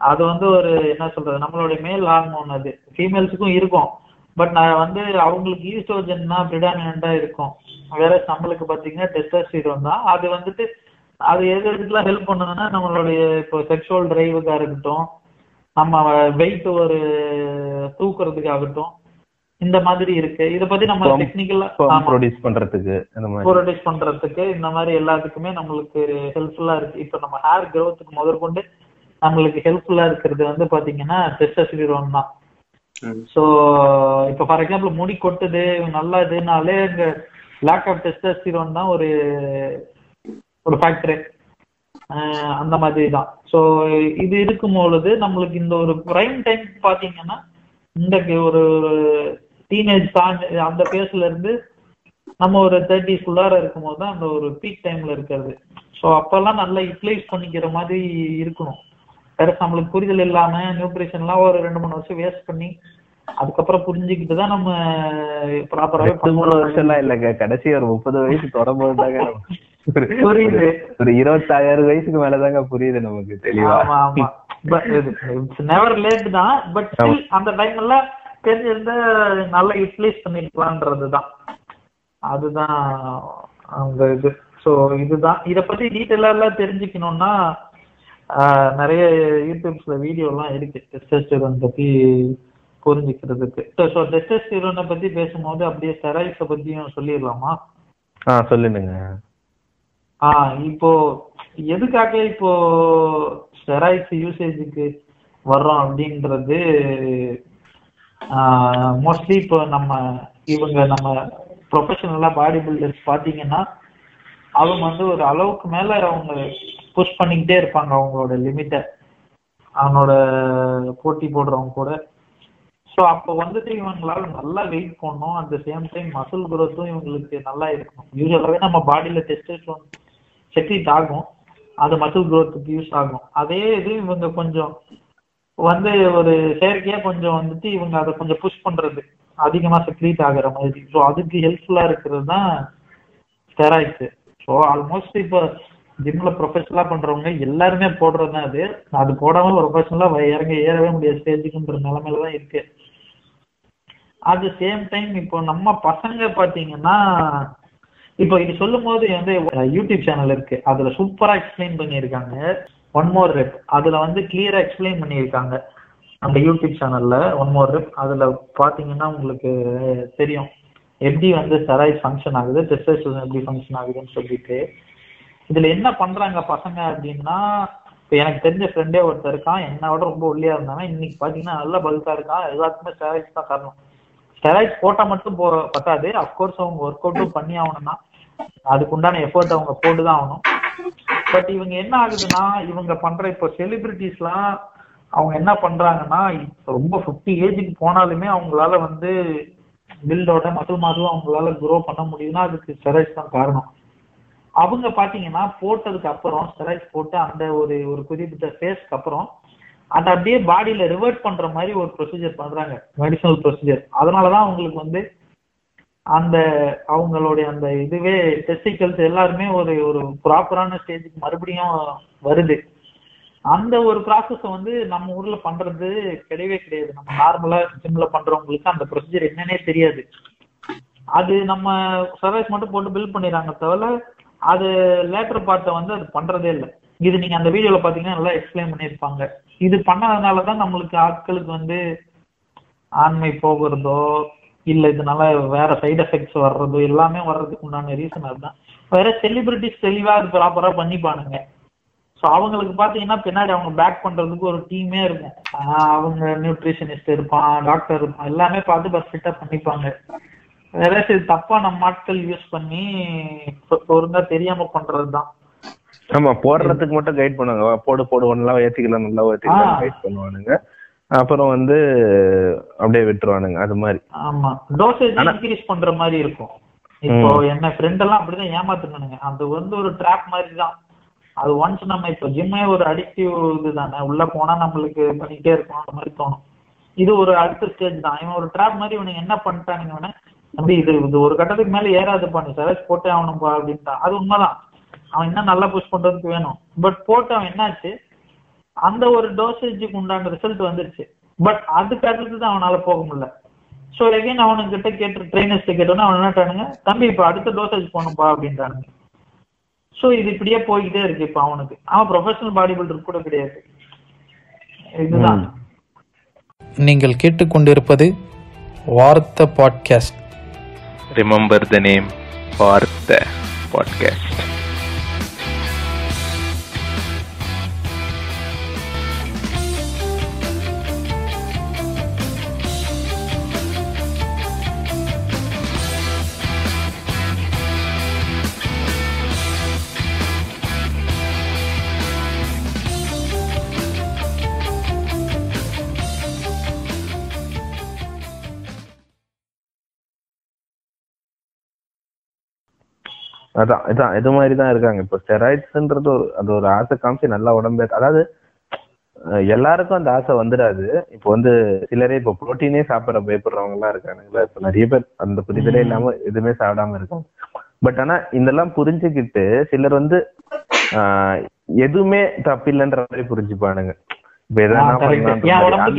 [SPEAKER 5] அது வந்து ஒரு என்ன சொல்றது நம்மளுடைய மேல் ஹார்மோன் அது. ஃபீமேல்ஸுக்கும் இருக்கும். பட் நான் வந்து அவங்களுக்கு ஈஸ்ட்ரோஜன் தான் ப்ரிடாமினா இருக்கும். வேற நம்மளுக்கு பாத்தீங்கன்னா டெஸ்டோஸ்டிரோன் தான். அது வந்துட்டு அது எது எதுக்கெல்லாம் ஹெல்ப் பண்ணுதுன்னா நம்மளுடைய இப்போ செக்ஷுவல் டிரைவுக்கா இருக்கட்டும் நம்ம வெயிட் ஒரு தூக்குறதுக்காகட்டும் இந்த மாதிரி இருக்கு. இத பத்தி நம்ம டெக்னிக்கலா
[SPEAKER 4] ப்ரொடியூஸ் பண்றதுக்கு
[SPEAKER 5] ப்ரோடியூஸ் பண்றதுக்கு இந்த மாதிரி எல்லாத்துக்குமே நம்மளுக்கு ஹெல்ப்ஃபுல்லா இருக்கு. இப்போ நம்ம ஹேர் growthக்கு முதற்கொண்டு நம்மளுக்கு ஹெல்ப்ஃபுல்லா இருக்கிறது வந்து பாத்தீங்கன்னா டெஸ்டோஸ்டிரோன் தான். ஸோ இப்போ ஃபார் எக்ஸாம்பிள் முடி கொட்டுது நல்லா இதுனாலே லேக் ஆஃப் டெஸ்டோஸ்டிரோன் தான் ஒரு ஒரு ஃபேக்டரு அந்த மாதிரி தான் ஸோ இது இருக்கும் பொழுது நம்மளுக்கு இந்த ஒரு பிரைம் டைம் பார்த்தீங்கன்னா இந்த ஒரு டீனேஜ் தான் அந்த பேஸ்ல இருந்து நம்ம ஒரு தேர்ட்டிஸ்குள்ளார இருக்கும்போது தான் அந்த ஒரு பீக் டைம்ல இருக்கிறது. ஸோ அப்பெல்லாம் நல்லா யூட்டிலைஸ் பண்ணிக்கிற மாதிரி இருக்கணும். வேற நம்மளுக்கு புரிதல் இல்லாம நியூட்ரிஷன்லாம் ஒரு ரெண்டு மூணு வருஷம் வேஸ்ட் பண்ணி அதுக்கப்புறம் புரிஞ்சுக்கிட்டு தான் நம்ம ப்ராப்பராகவே
[SPEAKER 4] மூணு வருஷம் எல்லாம் இல்லைங்க. கடைசி ஒரு முப்பது வயசு தொடரும்போது தாங்க ஒரு-
[SPEAKER 5] புரியுது.
[SPEAKER 4] ஒரு இருபத்தாயிரம் வயசுக்கு மேலதாங்க புரியுது நமக்கு தெளிவா.
[SPEAKER 5] நெவர் லேட் தான். பட் அந்த டைம் எல்லாம் தெரிஞ்சிருந்தா நல்லா யூட்டிலைஸ் பண்ணிருக்கலான்றது தான் அதுதான் அவங்க இது. ஸோ இதுதான். இத பத்தி டீட்டெயிலா எல்லாம் தெரிஞ்சுக்கணும்னா நிறைய யூடியூப்ஸ்ல வீடியோலாம் இருக்கு. டெஸ்டோஸ்டிரோன் பத்தி புரிஞ்சுக்கிறதுக்கு. ஸோ டெஸ்டோஸ்டிரோனை பத்தி பேசும்போது அப்படியே ஸ்டெராய்ட்ஸை பத்தியும் சொல்லிடலாமா?
[SPEAKER 4] ஆ சொல்லுங்க.
[SPEAKER 5] ஆஹ் இப்போ எதுக்காக இப்போ ஸ்டெராய்ட்ஸ் யூசேஜுக்கு வர்றோம் அப்படின்றது மோஸ்ட்லி இப்போ நம்ம இவங்க நம்ம ப்ரொஃபஷனலாக பாடி பில்டர்ஸ் பார்த்தீங்கன்னா அவங்க வந்து ஒரு அளவுக்கு மேலே அவங்க புஷ் பண்ணிக்கிட்டே இருப்பாங்க அவங்களோட லிமிட்டை அவனோட போட்டி போடுறவங்க கூட. ஸோ அப்போ வந்துட்டு இவங்களால நல்லா வெயிட் பண்ணணும் at the same time muscle குரோத்தும் இவங்களுக்கு நல்லா இருக்கணும். யூஸ்வலாகவே நம்ம பாடியில் டெஸ்டோஸ்டரோன் செக்ரீட் ஆகும். அது மசில் குரோத்துக்கு யூஸ் ஆகும். அதே இது இவங்க கொஞ்சம் வந்து ஒரு செயற்கையா கொஞ்சம் வந்துட்டு இவங்க அதை கொஞ்சம் புஷ் பண்றது. அதிகமா செக்ரீட் ஆகுற மாதிரி. ஸோ அதுக்கு ஹெல்ப்ஃபுல்லா இருக்கிறது தான் ஸ்டெராய்ட்ஸ் ஸோ ஆல்மோஸ்ட் இப்போ ஜிம்ல ப்ரொஃபஷனலா பண்றவங்க எல்லாருமே போடுறது தான் அது. அது போடாம ப்ரொஃபஷனலா இறங்க ஏறவே முடியாது. ஸ்டேஜுக்குன்ற நிலைமையில தான் இருக்கு. அட் த சேம் டைம் இப்போ நம்ம பசங்க பாத்தீங்கன்னா இப்போ இது சொல்லும் போது வந்து யூடியூப் சேனல் இருக்கு. அதுல சூப்பரா எக்ஸ்பிளைன் பண்ணியிருக்காங்க. ஒன் மோர் ரெப் அதுல வந்து கிளியரா எக்ஸ்பிளைன் பண்ணியிருக்காங்க. அந்த யூடியூப் சேனல்ல ஒன் மோர் ரெப் அதுல பாத்தீங்கன்னா உங்களுக்கு தெரியும். எப்படி வந்து ஸ்டெராய்ட் ஃபங்க்ஷன் ஆகுது டெஸ்டோஸ்டெரான் எப்படி ஃபங்க்ஷன் ஆகுதுன்னு சொல்லிட்டு. இதுல என்ன பண்றாங்க பசங்க அப்படின்னா இப்போ எனக்கு தெரிஞ்ச ஃப்ரெண்டே ஒருத்தர் இருக்கான். என்னை விட ரொம்ப ஒல்லியா இருந்தாங்க இன்னைக்கு பாத்தீங்கன்னா நல்ல பல்கா இருக்கான். எல்லாத்துக்குமே ஸ்டெராய்ட்ஸ் தான் காரணம். ஸ்டெராய்ட்ஸ் போட்டா மட்டும் போ பத்தாது. அஃப்கோர்ஸ் அவங்க ஒர்க் அவுட்டும் பண்ணி ஆகணும்னா அதுக்குண்டான எஃபோர்ட் அவங்க போட்டுதான் ஆகணும். பட் இவங்க என்ன ஆகுதுன்னா இவங்க பண்ற இப்போ செலிபிரிட்டிஸ்லாம் அவங்க என்ன பண்றாங்கன்னா ரொம்ப ஃபிஃப்டி ஏஜுக்கு போனாலுமே அவங்களால வந்து பில்டோட மசில் மாசும் அவங்களால குரோ பண்ண முடியும்னா அதுக்கு ஸ்டெராய்ட்ஸ் தான் காரணம். அவங்க பாத்தீங்கன்னா போட்டதுக்கு அப்புறம் ஸ்டெராய்ட்ஸ் போட்டு அந்த ஒரு ஒரு குறிப்பிட்ட ஃபேஸ்க்கு அப்புறம் அதை அப்படியே பாடியில ரிவர்ட் பண்ற மாதிரி ஒரு ப்ரொசீஜர் பண்றாங்க. மெடிசனல் ப்ரொசீஜர் அதனாலதான் அவங்களுக்கு வந்து அந்த அவங்களுடைய அந்த இதுவே டெஸ்டிகல்ஸ் எல்லாருமே ஒரு ஒரு ப்ராப்பரான ஸ்டேஜுக்கு மறுபடியும் வருது. அந்த ஒரு ப்ராசஸ் வந்து நம்ம ஊர்ல பண்றது கிடையவே கிடையாது. நம்ம நார்மலா ஜிம்ல பண்றவங்களுக்கு அந்த ப்ரொசீஜர் என்னன்னே தெரியாது. அது நம்ம சர்வைஸ் மட்டும் போட்டு பில் பண்ணிடுறாங்க தவிர அது லேட்டர் பார்ட்டை வந்து அது பண்றதே இல்லை. இது நீங்க அந்த வீடியோல பாத்தீங்கன்னா நல்லா எக்ஸ்பிளைன் பண்ணியிருப்பாங்க. இது பண்ணாதனால தான் நம்மளுக்கு ஆட்களுக்கு வந்து ஆண்மை போகிறதோ இல்ல இதனால வேற சைடு எஃபெக்ட்ஸ் வர்றதோ எல்லாமே வர்றதுக்கு உண்டான ரீசன் அதுதான். வேற செலிபிரிட்டிஸ் தெளிவா அது ப்ராப்பரா பண்ணிப்பானுங்க. ஸோ அவங்களுக்கு பாத்தீங்கன்னா பின்னாடி அவங்க பேக் பண்றதுக்கு ஒரு டீமே இருக்கும். அவங்க நியூட்ரிஷனிஸ்ட் இருப்பான் டாக்டர் இருப்பான் எல்லாமே பார்த்து பர்ஃபெக்டா பண்ணிப்பாங்க. வேற இது தப்பா நம்ம ஆட்கள் யூஸ் பண்ணி ஒ- ஒழுங்கா தெரியாம பண்றதுதான்.
[SPEAKER 4] ஆமா போடுறதுக்கு மட்டும் கைட் பண்ணுவாங்க. போடு போடு நல்லா ஏத்திக்கலாம் நல்லா ஏத்திக்கலாம். கைட் பண்ணுவானுங்க. அப்புறம் வந்து அப்படியே விட்டுருவானுங்க அது மாதிரி.
[SPEAKER 5] ஆமா. டோசேஜ் இன்க்ரீஸ் பண்ற மாதிரி இருக்கும். இப்போ என்ன ஃப்ரெண்ட் எல்லாம் அப்படிதான் ஏமாத்துனானுங்க. அது வந்து ஒரு ட்ராப் மாதிரி தான் அது ஒன்ஸ் நம்ம இப்போ ஜிம்மே ஒரு அடிக்டிவ் இதுதானே. உள்ள போனா நம்மளுக்கு பண்ணிட்டே இருக்கணும் அந்த மாதிரி தோணும். இது ஒரு அடுத்த ஸ்டேஜ் தான். இவன் ஒரு ட்ராப் மாதிரி இவனுங்க என்ன பண்ணிட்டானுங்க தம்பி இது இது ஒரு கட்டத்துக்கு மேல ஏறாதுப்பா நீ சரஸ் போட்டே ஆகணும்பா அப்படின்ட்டான். அது உண்மைதான். அவன் இன்னும் நல்லா புஷ் பண்றதுக்கு வேணும். பட் போட்டு அவன் என்னாச்சு? அந்த ஒரு டோசேஜுக்கு உண்டான ரிசல்ட் வந்துருச்சு. பட் அதுக்கு அடுத்து தான் அவனால போக முடியல. ஸோ எகைன் அவனுக்கு கிட்ட கேட்டு ட்ரைனர்ஸ் கேட்டோன்னா அவன் என்னட்டானுங்க தம்பி இப்போ அடுத்த டோசேஜ் போகணும்பா அப்படின்றானுங்க. ஸோ இது இப்படியே போய்கிட்டே இருக்கு இப்போ அவனுக்கு. அவன் ப்ரொஃபஷனல் பாடி பில்டர் கூட கிடையாது. இதுதான்.
[SPEAKER 1] நீங்கள் கேட்டுக்கொண்டிருப்பது Vaartha podcast.
[SPEAKER 2] Remember the name Vaartha podcast.
[SPEAKER 4] அதான் இதான் இது மாதிரி தான் இருக்காங்க. இப்போ ஸ்டெராய்ட்ஸ்ன்றது ஒரு அது ஒரு ஆசை காமிச்சு நல்லா உடம்பு அதாவது எல்லாருக்கும் அந்த ஆசை வந்துடாது. இப்போ வந்து சிலரே இப்போ புரோட்டீனே சாப்பிட பயப்படுறவங்க எல்லாம் இருக்கானுங்களா? இப்போ நிறைய பேர் அந்த புரிதலே இல்லாம எதுவுமே சாப்பிடாம இருக்காங்க. பட் ஆனா இதெல்லாம் புரிஞ்சுக்கிட்டு சிலர் வந்து ஆஹ், எதுவுமே தப்பில்லைன்ற மாதிரி புரிஞ்சுப்பானுங்க. இப்ப. பண்ணலான்ற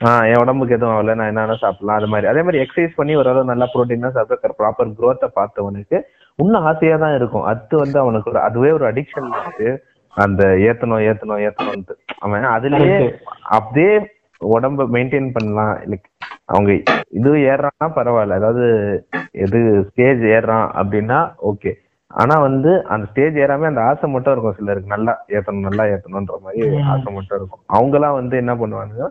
[SPEAKER 5] என்
[SPEAKER 4] மாதிரி.
[SPEAKER 5] உடம்புக்கு எதுவும் ஆகல
[SPEAKER 4] ஆஹ் என் உடம்புக்கு எதுவும் ஆகல. நான் என்னென்ன சாப்பிடலாம் அது மாதிரி. அதே மாதிரி எக்ஸசைஸ் பண்ணி ஓரளவு நல்லா ப்ரோட்டீனா சாப்பிட்டு ப்ராப்பர் growth-அ பார்த்தவனுக்கு இன்னும் ஆசையா தான் இருக்கும். அது வந்து அவனுக்கு ஒரு அதுவே ஒரு அடிக்ஷன் இருக்கு அந்த ஏத்தணும் ஏத்தணும் ஏத்தணும்ட்டு அவன் அதுலயே அப்படியே உடம்ப மெயின்டைன் பண்ணலாம். லைக் அவங்க இது ஏறுறான்னா பரவாயில்ல. அதாவது எது ஸ்டேஜ் ஏறுறான் அப்படின்னா ஓகே ஆனா வந்து அந்த ஸ்டேஜ் ஏறாம அந்த ஆசை மட்டும் இருக்கும் சிலருக்கு. நல்லா ஏத்தணும் நல்லா ஏத்தணும்ன்ற மாதிரி ஆசை மட்டும் இருக்கும். அவங்கலாம் வந்து என்ன பண்ணுவாங்க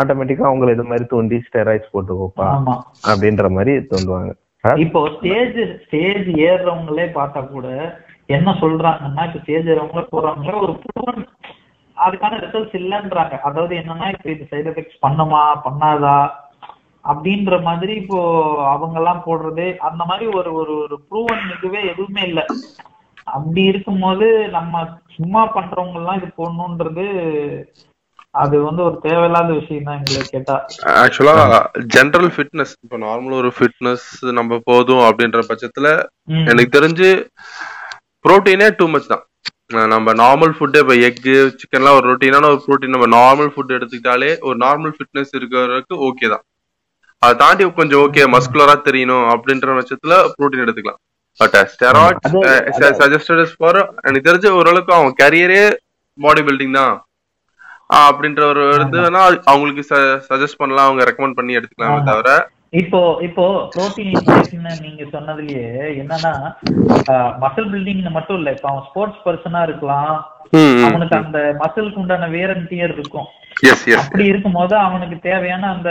[SPEAKER 4] ஆட்டோமேட்டிக்கா அவங்கள இது மாதிரி தூண்டி ஸ்டெராய்ட்ஸ் போட்டுக்கோப்பா அப்படின்ற மாதிரி தோண்டுவாங்க.
[SPEAKER 5] இப்போ ஸ்டேஜ் ஸ்டேஜ் ஏறுறவங்களே பார்த்தா கூட என்ன சொல்றாங்கன்னா இப்ப ஸ்டேஜ் ஏறவங்க போறவங்க ஒரு proven அதுக்கான ரிசல்ட்ஸ் இல்லைன்றாங்க. அதாவது என்னன்னா இப்ப இது சைடு எஃபெக்ட்ஸ் பண்ணுமா பண்ணாதா? அப்படின்ற மாதிரி இப்போ அவங்க எல்லாம் போடுறது அந்த மாதிரி ஒரு ஒரு ஒரு ப்ரூவன் இதுவே எதுவுமே இல்லை. அப்படி இருக்கும்போது நம்ம சும்மா பண்றவங்க எல்லாம் இது போடணுன்றது அது வந்து ஒரு தேவையில்லாத விஷயம் தான் எங்களை கேட்டா.
[SPEAKER 3] ஆக்சுவலா ஜென்ரல் ஃபிட்னஸ் இப்போ நார்மல் ஒரு ஃபிட்னஸ் நம்ம போதும் அப்படின்ற பட்சத்துல. எனக்கு தெரிஞ்சு புரோட்டீனே டூ மச் தான். நம்ம நார்மல் ஃபுட்டு இப்போ எக்கு சிக்கன்லாம் ஒரு ரொட்டீனான ஒரு ப்ரோட்டீன் நம்ம நார்மல் ஃபுட் எடுத்துக்கிட்டாலே ஒரு நார்மல் ஃபிட்னஸ் இருக்கிறதுக்கு ஓகே தான். அதை தாண்டி கொஞ்சம் ஓகே மஸ்குலரா தெரியணும் அப்படின்ற பட்சத்துல ப்ரோட்டீன் எடுத்துக்கலாம். பட் ஸ்டெராய்ட் சஜஸ்டட் ஃபார் எனக்கு தெரிஞ்ச ஓரளவுக்கு அவன் கரியரே பாடி பில்டிங் தான். அப்படின்ற ஒரு இது வேணா அவங்களுக்கு சஜஸ்ட் பண்ணலாம் அவங்க ரெக்கமெண்ட் பண்ணி எடுத்துக்கலாமே. தவிர.
[SPEAKER 5] இப்போ இப்போ புரோட்டீன் இன்டேக்னு நீங்க சொன்னதுலயே என்னன்னா மசில் பில்டிங் மட்டும் இல்ல இப்போ அவன் ஸ்போர்ட்ஸ் பர்சனா இருக்கலாம். அவனுக்கு அந்த மசிலுக்கு உண்டான வேர் அண்ட் டியர் இருக்கும். அப்படி இருக்கும்போது அவனுக்கு தேவையான அந்த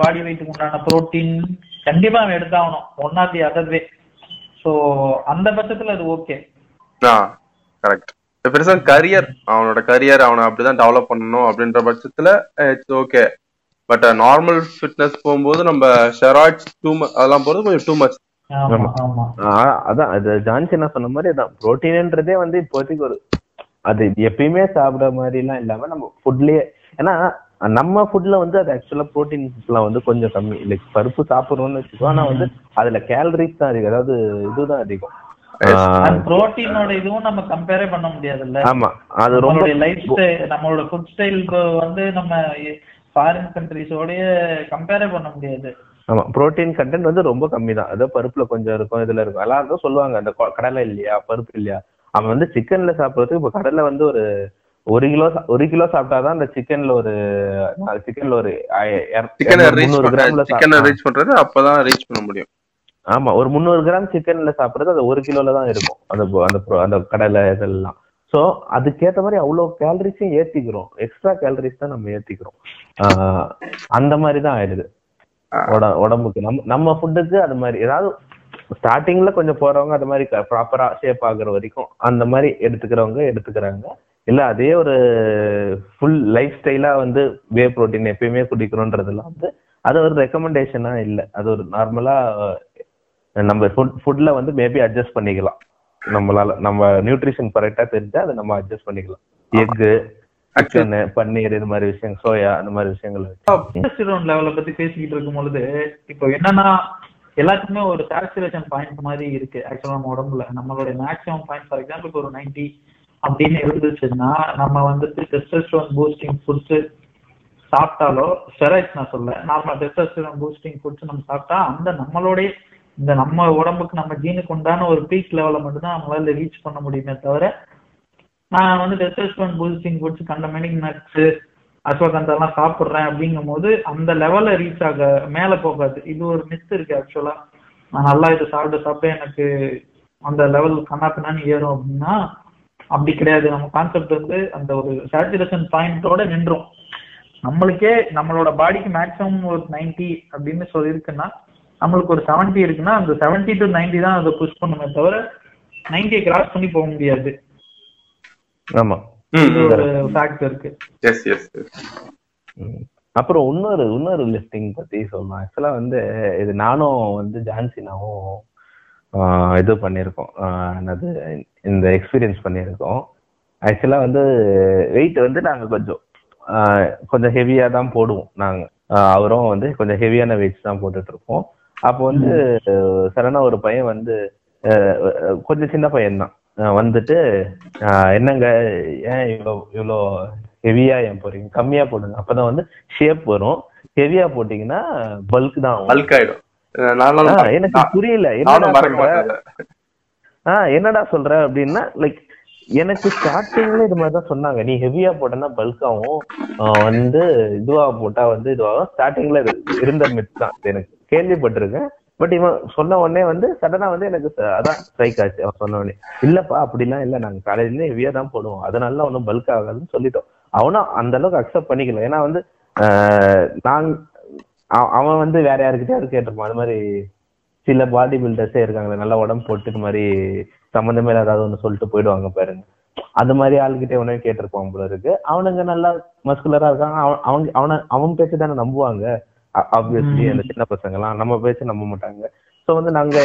[SPEAKER 5] பாடி வெயிட்டுக்கு உண்டான புரோட்டீன் கண்டிப்பா அவன் எடுத்தாகணும். One or the other way so அந்த பட்சத்துல அது ஓகே
[SPEAKER 3] கரெக்ட் பெருசா கரியர் அவனோட கரியர் அவனை அப்படிதான் டெவலப் பண்ணணும் அப்படின்ற பட்சத்துல it's okay but normal fitness போகும்போது நம்ம ஷெராய்ட்ஸ் டூ அதெல்லாம் போறது கொஞ்சம் டூ மச்
[SPEAKER 5] ஆமா ஆமா.
[SPEAKER 4] ஆஹ் அதான் அது ஜான்சி என்ன சொன்ன மாதிரி அதான் புரோட்டீன்ன்றதே வந்து இப்போதைக்கு ஒரு அது எப்பயுமே சாப்பிடுற மாதிரி எல்லாம் இல்லாம நம்ம ஃபுட்லயே ஏன்னா நம்ம ஃபுட்ல வந்து அது ஆக்சுவலா ப்ரோட்டீன்ஸ்லாம் வந்து கொஞ்சம் கம்மி. லைக் பருப்பு சாப்பிடுறோம்னு வச்சுக்கோ ஆனா வந்து அதுல கேலரிஸ் தான் அதிகம். அதாவது இதுதான் அதிகம்.
[SPEAKER 5] புரோட்டீனோட இதுவும் நம்ம கம்பேரே பண்ண முடியாதுல்ல.
[SPEAKER 4] ஆமா. அது ரொம்ப
[SPEAKER 5] லைஃப் நம்மளோட ஃபுட் ஸ்டைல் வந்து நம்ம ஃபாரின் கண்ட்ரிஸோடய கம்பேரே பண்ண முடியாது.
[SPEAKER 4] ஆமா. புரோட்டீன் கண்டென்ட் வந்து ரொம்ப கம்மி தான் பருப்புல கொஞ்சம் இருக்கும் இதுல இருக்கும். எல்லாரும் சொல்லுவாங்க அந்த கடலை இல்லையா பருப்பு இல்லையா. அவன் வந்து சிக்கன்ல சாப்பிடுறதுக்கு இப்ப கடலை வந்து ஒரு ஒரு கிலோ ஒரு கிலோ சாப்பிட்டாதான் அந்த சிக்கன்ல ஒரு சிக்கன்ல ஒரு
[SPEAKER 3] சிக்கனை ரீச் பண்றது அப்பதான் ரீச் பண்ண முடியும்.
[SPEAKER 4] ஆமா ஒரு முந்நூறு கிராம் சிக்கன்ல சாப்பிடுறது அது ஒரு கிலோல தான் இருக்கும். அந்த அந்த அந்த கடலை இதெல்லாம். சோ அதுக்கேற்ற மாதிரி அவ்வளவு கேலரிஸையும் ஏத்திக்கிறோம். எக்ஸ்ட்ரா கேலரிஸ் தான் நம்ம ஏத்திக்கிறோம். ஆஹ் அந்த மாதிரி தான் ஆயிடுது. உட- உடம்புக்கு. நம்ம நம்ம ஃபுட்டுக்கு அது மாதிரி ஏதாவது ஸ்டார்டிங்ல கொஞ்சம் போறவங்க அது மாதிரி ப்ராப்பரா ஷேப் ஆகுற வரைக்கும் அந்த மாதிரி எடுத்துக்கிறவங்க எடுத்துக்கிறாங்க. இல்ல அதே ஒரு ஃபுல் லைஃப் ஸ்டைலா வந்து வே புரோட்டீன் எப்பயுமே குடிக்கிறோன்றதுலாம் வந்து அது ஒரு ரெக்கமெண்டேஷனா இல்ல. அது ஒரு நார்மலா நம்ம ஃபுட் ஃபுட்ல வந்து மேபி அட்ஜஸ்ட் பண்ணிக்கலாம். நம்மளால நம்ம நியூட்ரிஷன் கரெக்டா தெரிஞ்சா அதை நம்ம அட்ஜஸ்ட் பண்ணிக்கலாம். எக்கு சிக்கன் பன்னீர் இது மாதிரி விஷயம் சோயா அந்த மாதிரி விஷயங்கள்
[SPEAKER 5] லெவலை பத்தி பேசிக்கிட்டு இருக்கும் பொழுது இப்போ என்னன்னா எல்லாத்துக்குமே ஒரு சாச்சுரேஷன் பாயிண்ட் மாதிரி இருக்கு ஆக்சுவலா நம்ம உடம்புல. நம்மளுடைய மேக்ஸிமம் பாயிண்ட் ஃபார் எக்ஸாம்பிள் ஒரு 90 அப்படின்னு இருந்துச்சுன்னா நம்ம வந்துட்டு டெஸ்டஸ்டரோன் பூஸ்டிங் ஃபுட்ஸ் சாப்பிட்டாலோ ஸ்டெராய்ட்ஸ் நான் சொல்ல நார்மல் டெஸ்டஸ்டரோன் பூஸ்டிங் ஃபுட்ஸ் நம்ம சாப்பிட்டா அந்த நம்மளுடைய இந்த நம்ம உடம்புக்கு நம்ம ஜீனுக்கு உண்டான ஒரு பீக் லெவலை மட்டும்தான் நம்மளால ரீச் பண்ண முடியுமே தவிர நான் வந்து டெஸ்டஸ்டரோன் பூஸ்டிங் ஃபுட்ஸ் கண்டமேனிக் நட்ஸ் அஸ்வகந்தெல்லாம் சாப்பிட்றேன் அப்படிங்கும் போது அந்த லெவல ரீச் ஆக மேல போகாது. இது ஒரு மிஸ் இருக்கு ஆக்சுவலா நான் நல்லா இதை சாப்பிட்டு சாப்பிட்டு எனக்கு அந்த லெவல் கண்ணாப்பினான்னு ஏறும் அப்படின்னா அப்படி கிடையாது. நம்ம கான்செப்ட் வந்து அந்த ஒரு சேச்சுரேஷன் பாயிண்டோட நின்றோம். நம்மளுக்கே நம்மளோட பாடிக்கு மேக்ஸிமம் ஒரு 90 அப்படின்னு சொல்லி இருக்குன்னா நம்மளுக்கு ஒரு 70 இருக்குன்னா அந்த 70 டு 90 தான் அதை புஷ் பண்ணுமே தவிர 90 கிராஸ் பண்ணி போக முடியாது.
[SPEAKER 4] ஆமா.
[SPEAKER 5] ஃபேக்ட் இருக்கு.
[SPEAKER 3] எஸ் எஸ்
[SPEAKER 4] ம். அப்புறம் இன்னொரு இன்னொரு லிஸ்டிங் பத்தி சொல்லணும் ஆக்சுவலா வந்து இது நானும் வந்து ஜான்சினாவும் இது பண்ணியிருக்கோம். ஆஹ் என்னது இந்த எக்ஸ்பீரியன்ஸ் பண்ணியிருக்கோம். ஆக்சுவலா வந்து வெயிட் வந்து நாங்க கொஞ்சம் ஆஹ் கொஞ்சம் ஹெவியா தான் போடுவோம் நாங்க. அவரும் வந்து கொஞ்சம் ஹெவியான வெயிட்ஸ் தான் போட்டுட்டு இருப்போம். அப்போ வந்து சடனா ஒரு பையன் வந்து கொஞ்சம் சின்ன பையன் தான் வந்துட்டு ஆஹ் என்னங்க ஏன் இவ்வளோ இவ்வளோ ஹெவியா ஏன் போறீங்க? கம்மியா போடுங்க. அப்பதான் வந்து ஷேப் வரும். ஹெவியா போட்டீங்கன்னா பல்க் தான்.
[SPEAKER 3] பல்க் ஆயிடும்.
[SPEAKER 4] எனக்கு புரியல. ஆஹ் என்னடா சொல்ற? அப்படின்னா லைக் எனக்கு ஸ்டார்டிங்ல இது மாதிரி தான் சொன்னாங்க. நீ ஹெவியா போட்டனா பல்க் ஆகும். ஆஹ் வந்து இதுவா போட்டா வந்து இதுவாகும். ஸ்டார்டிங்ல இருந்த மித் தான் எனக்கு. கேள்விப்பட்டிருக்கேன். பட் இவன் சொன்ன உடனே வந்து சடனா வந்து எனக்கு அதான் ஸ்ட்ரைக் ஆச்சு. அவன் சொன்ன உடனே இல்லப்பா அப்படிலாம் இல்ல. நாங்க காலேஜ்ல ஹெவியா தான் போடுவோம். அதனால ஒன்றும் பல்க் ஆகாதுன்னு சொல்லிட்டோம். அவனும் அந்த அளவுக்கு அக்செப்ட் பண்ணிக்கல. ஏன்னா வந்து ஆஹ் நான் அவன் வந்து வேற யாருக்கிட்டயாவது கேட்டிருப்பான். அது மாதிரி சில பாடி பில்டர்ஸே இருக்காங்களே நல்ல உடம்பு போட்டு இது மாதிரி சம்மந்தமே இல்லாத ஏதாவது ஒண்ணு சொல்லிட்டு போயிடுவாங்க பாருங்க. அந்த மாதிரி ஆளுகிட்ட உடனே கேட்டிருப்பான் போல இருக்கு. அவனுங்க நல்லா மஸ்குலரா இருக்காங்க. அவன் அவங்க அவன அவன் பேச்சு தானே நம்புவாங்க. ஆப்வியஸ்லி அந்த சின்ன பசங்க எல்லாம் நம்ம பேச்சு நம்ப மாட்டாங்க. சோ வந்து நாங்க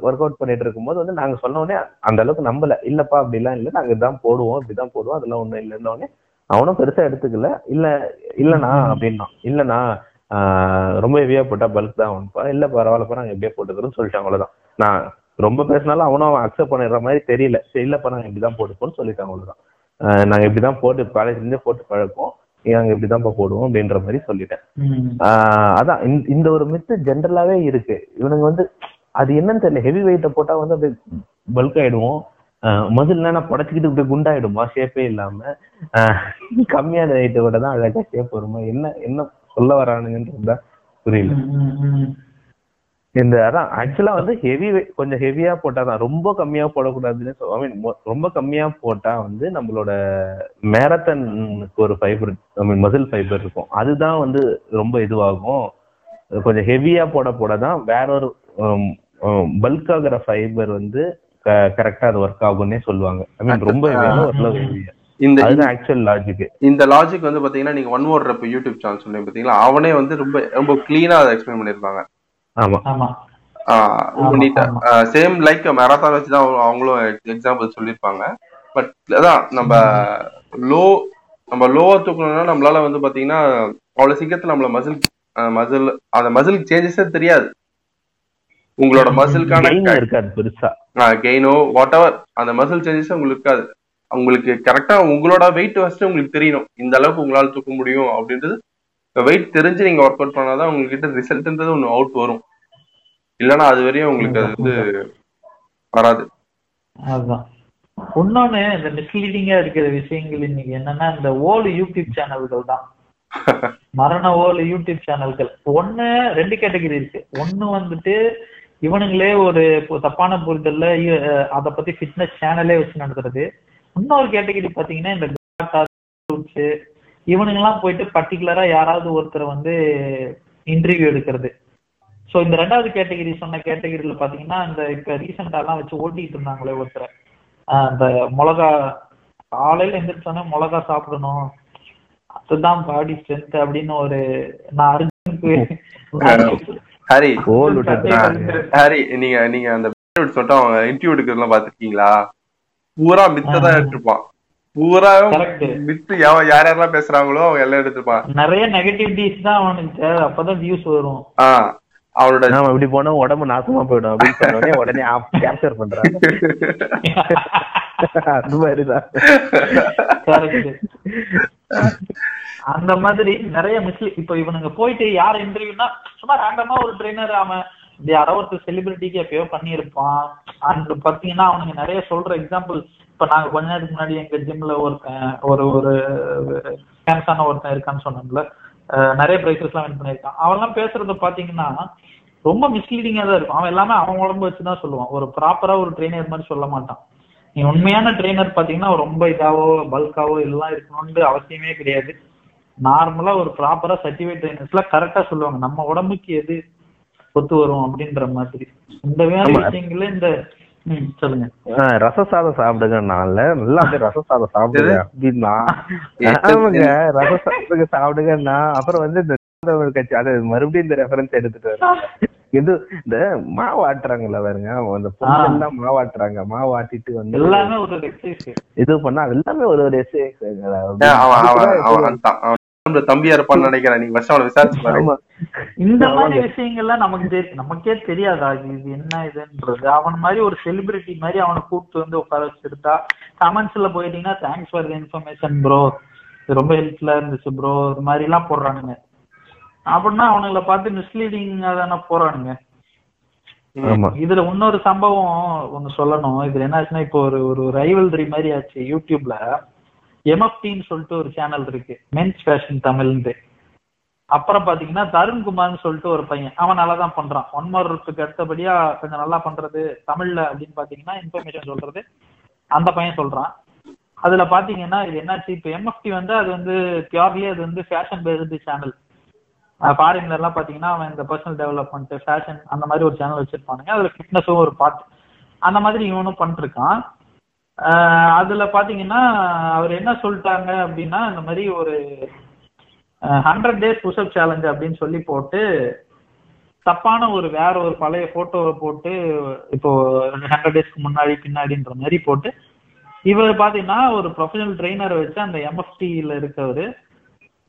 [SPEAKER 4] ஒர்க் அவுட் பண்ணிட்டு இருக்கும்போது வந்து நாங்க சொன்ன உடனே அந்த அளவுக்கு நம்பல. இல்லப்பா அப்படிலாம் இல்ல. நாங்க இதான் போடுவோம் இப்படிதான் போடுவோம் அதெல்லாம் ஒண்ணும் இல்லைன்ன உடனே அவனும் பெருசா எடுத்துக்கல. இல்ல இல்லண்ணா அப்படின்னா இல்லண்ணா ஆஹ் ரொம்ப ஹெவியா போட்டா பல்க் தான் ஆகும்ப்பா இல்ல பரவாயில்லப்பா நாங்க எப்படியே போட்டுக்கிறோம்னு சொல்லிட்டாங்க அவ்வளவுதான். நான் ரொம்ப பேசினாலும் அவனும் அவன் அக்செப்ட் பண்ணிடுற மாதிரி தெரியல. சரி இல்லப்பா நாங்க இப்படிதான் போட்டுப்போம்னு சொல்லிட்டாங்க அவ்வளவுதான். நாங்க இப்படிதான் போட்டு காலேஜ்ல இருந்தே போட்டு பழக்கம். நாங்க இப்படிதான்ப்பா போடுவோம் அப்படின்ற மாதிரி சொல்லிட்டேன். ஆஹ் அதான் இந்த- ஒரு மித்து ஜென்ரலாவே இருக்கு. இவனுங்க வந்து அது என்னன்னு தெரியல. ஹெவி வெயிட்ட போட்டா வந்து அப்படியே பல்க் ஆயிடுவோம். முதல்ல நான் புடச்சிக்கிட்டு இப்படி குண்டாயிடுமா? ஷேப்பே இல்லாம. ஆஹ் கம்மியான வெயிட்ட கூட தான் அழகா ஷேப் வருமா? என்ன என்ன சொல்ல வரானுங்கன்றது புரியல. இந்த அதான் ஆக்சுவலா வந்து ஹெவி கொஞ்சம் ஹெவியா போட்டாதான் ரொம்ப கம்மியா போடக்கூடாதுன்னு ஐ மீன் ரொம்ப கம்மியா போட்டா வந்து நம்மளோட மேரத்தனுக்கு ஒரு fibre I mean muscle fibre இருக்கும். அதுதான் வந்து ரொம்ப இதுவாகும். கொஞ்சம் ஹெவியா போட போட தான் வேற ஒரு பல்க் ஆகுற ஃபைபர் வந்து கரெக்டா அது ஒர்க் ஆகும்னே சொல்லுவாங்க. ஐ மீன் ரொம்ப ஹெவியா
[SPEAKER 3] இந்த
[SPEAKER 4] ஆக்சுவல் லாஜிக்
[SPEAKER 3] இந்த லாஜிக் வந்து பாத்தீங்கன்னா நீங்க one more rep YouTube channel சொன்னீங்க பாத்தீங்களா? அவனே வந்து ரொம்ப ரொம்ப கிளீனா அதை எக்ஸ்பிளைன் பண்ணிருப்பாங்க
[SPEAKER 4] ஆமா.
[SPEAKER 3] சேம் லைக் மேரத்தான் வச்சு தான் அவங்களும் எக்ஸாம்பிள் சொல்லியிருப்பாங்க. பட் அதான் நம்ம லோ நம்ம லோவா தூக்கணும்னா நம்மளால வந்து பாத்தீங்கன்னா அவ்வளவு சீக்கிரத்துல நம்மள மசில் மசில் அந்த மசில் சேஞ்சஸே தெரியாது. உங்களோட மசிலுக்கான
[SPEAKER 4] இருக்காது பெருசா.
[SPEAKER 3] கெயினோ வாட் எவர் அந்த மசில் சேஞ்சஸ் உங்களுக்கு இருக்காது. உங்களுக்கு கரெக்டா உங்களோட வெயிட் ஃபர்ஸ்ட் உங்களுக்கு தெரியணும். இந்த அளவுக்கு உங்களால தூக்க முடியும் அப்படின்றது வெயிட் தெரிஞ்சு நீங்க ஒர்க் அவுட் பண்ணாதான் உங்ககிட்ட ரிசல்ட்ன்றது ஒன்று அவுட் வரும். இல்லைன்னா அது வரையும் உங்களுக்கு அது வந்து வராது.
[SPEAKER 5] அதுதான் இன்னொன்னு இந்த மிஸ்லீடிங்கா இருக்கிற விஷயங்கள் இன்னைக்கு என்னன்னா இந்த ஓல்டு யூடியூப் சேனல்கள் தான். மரண ஓல்டு யூடியூப் சேனல்கள் ஒண்ணு ரெண்டு கேட்டகரி இருக்கு. ஒண்ணு வந்துட்டு இவனுங்களே ஒரு தப்பான புரிதல்ல அத பத்தி ஃபிட்னஸ் சேனலே வச்சு நடத்துறது. இன்னொரு கேட்டகரி பாத்தீங்கன்னா இந்த இவனுங்கெல்லாம் போயிட்டு பர்டிகுலரா யாராவது ஒருத்தர் வந்து இன்டர்வியூ எடுக்கிறது. சோ இந்த ரெண்டாவது கேட்டகரி சொன்ன கேட்டகரியில பாத்தீங்கன்னா இந்த இப்ப ரீசெண்டா எல்லாம் வச்சு ஓட்டிட்டு இருந்தாங்களே ஒருத்தர். ஆஹ் இந்த மிளகா காலையில எந்திரிச்சோன்னே மிளகா சாப்பிடணும். அதுதான் பாடி ஸ்ட்ரென்த் அப்படின்னு ஒரு நான் அர்ஜுனுக்கு
[SPEAKER 3] ஹரி ஹரி நீங்க நீங்க அந்த சொல்லிட்டு அவங்க இன்டர்வியூ எடுக்கிறதுலாம் பாத்துருக்கீங்களா பூரா மித்ததான் எடுத்திருப்பான். பூரா. மித்து யார் யார் யாரெல்லாம் பேசுறாங்களோ அவங்க எல்லாம் எடுத்திருப்பான்
[SPEAKER 5] நிறைய நெகட்டிவிட்டிஸ் தான் அவனுக்கு தேவை. அப்பதான் வியூஸ் வரும்.
[SPEAKER 3] அவனோட
[SPEAKER 4] நாம இப்படி போனா உடம்பு நாசமா போயிடும் அப்படின்னு சொன்ன உடனே உடனே கேப்சர் பண்றாங்க. அது மாதிரிதான்.
[SPEAKER 5] அந்த மாதிரி நிறைய மிஸ்லி இப்ப இவனுங்க போயிட்டு யார் இன்டர்வியூனா சும்மா ரேண்டமா ஒரு ட்ரெயினர் அவன் யாரோ ஒருத்தர் செலிபிரிட்டிக்கு எப்பயோ பண்ணியிருப்பான். அண்ட் பாத்தீங்கன்னா அவனுங்க நிறைய சொல்ற எக்ஸாம்பிள் இப்ப நாங்க கொஞ்ச நேரத்துக்கு முன்னாடி எங்க ஜிம்ல ஒருத்தன் ஒரு ஒரு ஃபேமஸான ஒருத்தன் இருக்கான்னு சொன்னோம்ல நிறைய பிரைசஸ் எல்லாம் வின் பண்ணியிருக்கான். அவன்லாம் பேசுறத பாத்தீங்கன்னா ரொம்ப மிஸ்லீடிங்கா தான் இருக்கும். அவன் எல்லாமே அவன் உடம்பு வச்சுதான் சொல்லுவான். ஒரு ப்ராப்பரா ஒரு ட்ரெயினர் மாதிரி சொல்ல மாட்டான். நீ உண்மையான ட்ரெயினர் பாத்தீங்கன்னா ரொம்ப இதாவோ பல்காவோ இதெல்லாம் இருக்கணும்னு அவசியமே கிடையாது. நார்மலா ஒரு ப்ராப்பரா சர்டிஃபைட் ட்ரெயினர்ஸ்ல கரெக்டா சொல்லுவாங்க. நம்ம உடம்புக்கு எது ஒத்து வரும் அப்படின்ற மாதிரி. இந்த. விஷயங்கள இந்த
[SPEAKER 4] ரச சாதம் சாப்பிடுங்க நான்ல நல்லா அப்படியே ரச சாதம் சாப்பிடுங்க அப்படின்னா ஆமாங்க ரச சாதத்துக்கு சாப்பிடுங்கன்னா அப்புறம் வந்து இந்த தமிழ் கட்சி அது மறுபடியும் இந்த ரெஃபரன்ஸ் எடுத்துட்டு இது இந்த மாவு ஆட்டுறாங்கல்ல பாருங்க அந்த பொங்கல் எல்லாம் மாவு ஆட்டுறாங்க. மாவு ஆட்டிட்டு வந்து
[SPEAKER 5] எல்லாமே ஒரு எக்ஸசைஸ்
[SPEAKER 4] இது பண்ணா எல்லாமே ஒரு ஒரு
[SPEAKER 3] ஏன் தம்பியா இருப்பான்னு நினைக்கிறேன். நீங்க ஃபர்ஸ்ட் அவனை விசாரிச்சு பாருங்க
[SPEAKER 5] இந்த மாதிரி விஷயங்கள்லாம் நமக்கு நமக்கே தெரியாதா? இது என்ன இதுன்றது? அவன் மாதிரி ஒரு செலிபிரிட்டி மாதிரி அவனை கூப்பிட்டு வந்து உட்கார வச்சிருந்தா கமெண்ட்ஸ்ல போயிட்டீங்கன்னா thanks for the information bro இது ரொம்ப ஹெல்ப்ஃபுல்லா இருந்துச்சு ப்ரோ இது மாதிரி எல்லாம் போடுறானுங்க. அப்படின்னா அவனுங்களை பார்த்து மிஸ்லீடிங்கா தானே போறானுங்க. இதுல இன்னொரு சம்பவம் ஒண்ணு சொல்லணும். இதுல என்ன ஆச்சுன்னா இப்போ ஒரு ஒரு ரைவல்ரி மாதிரி ஆச்சு யூடியூப்ல எம்எஃப்டின்னு சொல்லிட்டு ஒரு சேனல் இருக்கு. மென்ஸ் ஃபேஷன் தமிழ்ந்து அப்புறம் பாத்தீங்கன்னா தருண்குமார்னு சொல்லிட்டு ஒரு பையன். அவன் நல்லா தான் பண்றான் ஒன் மோருக்கு அடுத்தபடியா கொஞ்சம் நல்லா பண்றது தமிழ்ல அப்படின்னு பாத்தீங்கன்னா இன்ஃபர்மேஷன் சொல்றது அந்த பையன் சொல்றான். அதுல பாத்தீங்கன்னா இது என்னாச்சு? இப்போ எம்எஃப்டி வந்து அது வந்து பியோர்லி அது வந்து ஃபேஷன் பேஸ்டு சேனல் ஃபாரின்ல எல்லாம் பாத்தீங்கன்னா அவன் இந்த பர்சனல் டெவலப்மெண்ட் ஃபேஷன் அந்த மாதிரி ஒரு சேனல் வச்சிருப்பானுங்க. அதுல ஃபிட்னஸும் ஒரு பார்ட் அந்த மாதிரி இவனும் பண்ணிருக்கான் அதுல பாத்தீங்கன்னா அவர் என்ன சொல்லிட்டாங்க அப்படின்னா இந்த மாதிரி ஒரு ஹண்ட்ரட் டேஸ் புஷ்அப் சேலஞ்ச் அப்படின்னு சொல்லி போட்டு தப்பான ஒரு வேற ஒரு பழைய போட்டோவை போட்டு இப்போ ஹண்ட்ரட் டேஸ்க்கு முன்னாடி பின்னாடின்ற மாதிரி போட்டு இவர் பாத்தீங்கன்னா ஒரு ப்ரொஃபஷனல் ட்ரெயினரை வச்சு அந்த எம்எஃப்டியில இருக்கவர்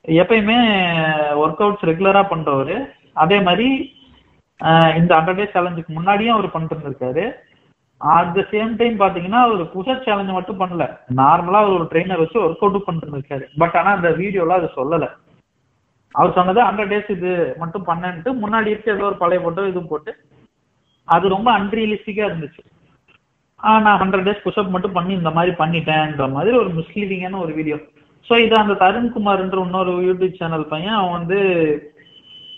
[SPEAKER 5] எப்பயுமே ஒர்க் அவுட்ஸ் ரெகுலரா பண்றவரு அதே மாதிரி இந்த ஹண்ட்ரட் டேஸ் சேலஞ்சுக்கு முன்னாடியும் அவர் பண்ணிட்டு இருந்திருக்காரு. அட் த சேம் டைம் பாத்தீங்கன்னா அவர் புஷப் சேலஞ்ச் மட்டும் பண்ணல. நார்மலா அவர் ஒரு ட்ரெயினர் வச்சு ஒர்க் அவுட் பண்ணிட்டு இருக்காரு பட் ஆனா அந்த வீடியோல அது சொல்லல. அவர் சொன்னது ஹண்ட்ரட் டேஸ் இது மட்டும் பண்ணன்ட்டு முன்னாடி இருக்க ஏதோ ஒரு பழைய போட்டோ இதுவும் போட்டு அது ரொம்ப அன்ரியலிஸ்டிக்கா இருந்துச்சு. ஆஹ் நான் ஹண்ட்ரட் டேஸ் புஷ்அப் மட்டும் பண்ணி இந்த மாதிரி பண்ணிட்டேன்ற மாதிரி ஒரு மிஸ்லீடிங்கான ஒரு வீடியோ ஸோ இது அந்த தருண்குமார்ன்ற இன்னொரு யூடியூப் சேனல் பையன் அவன் வந்து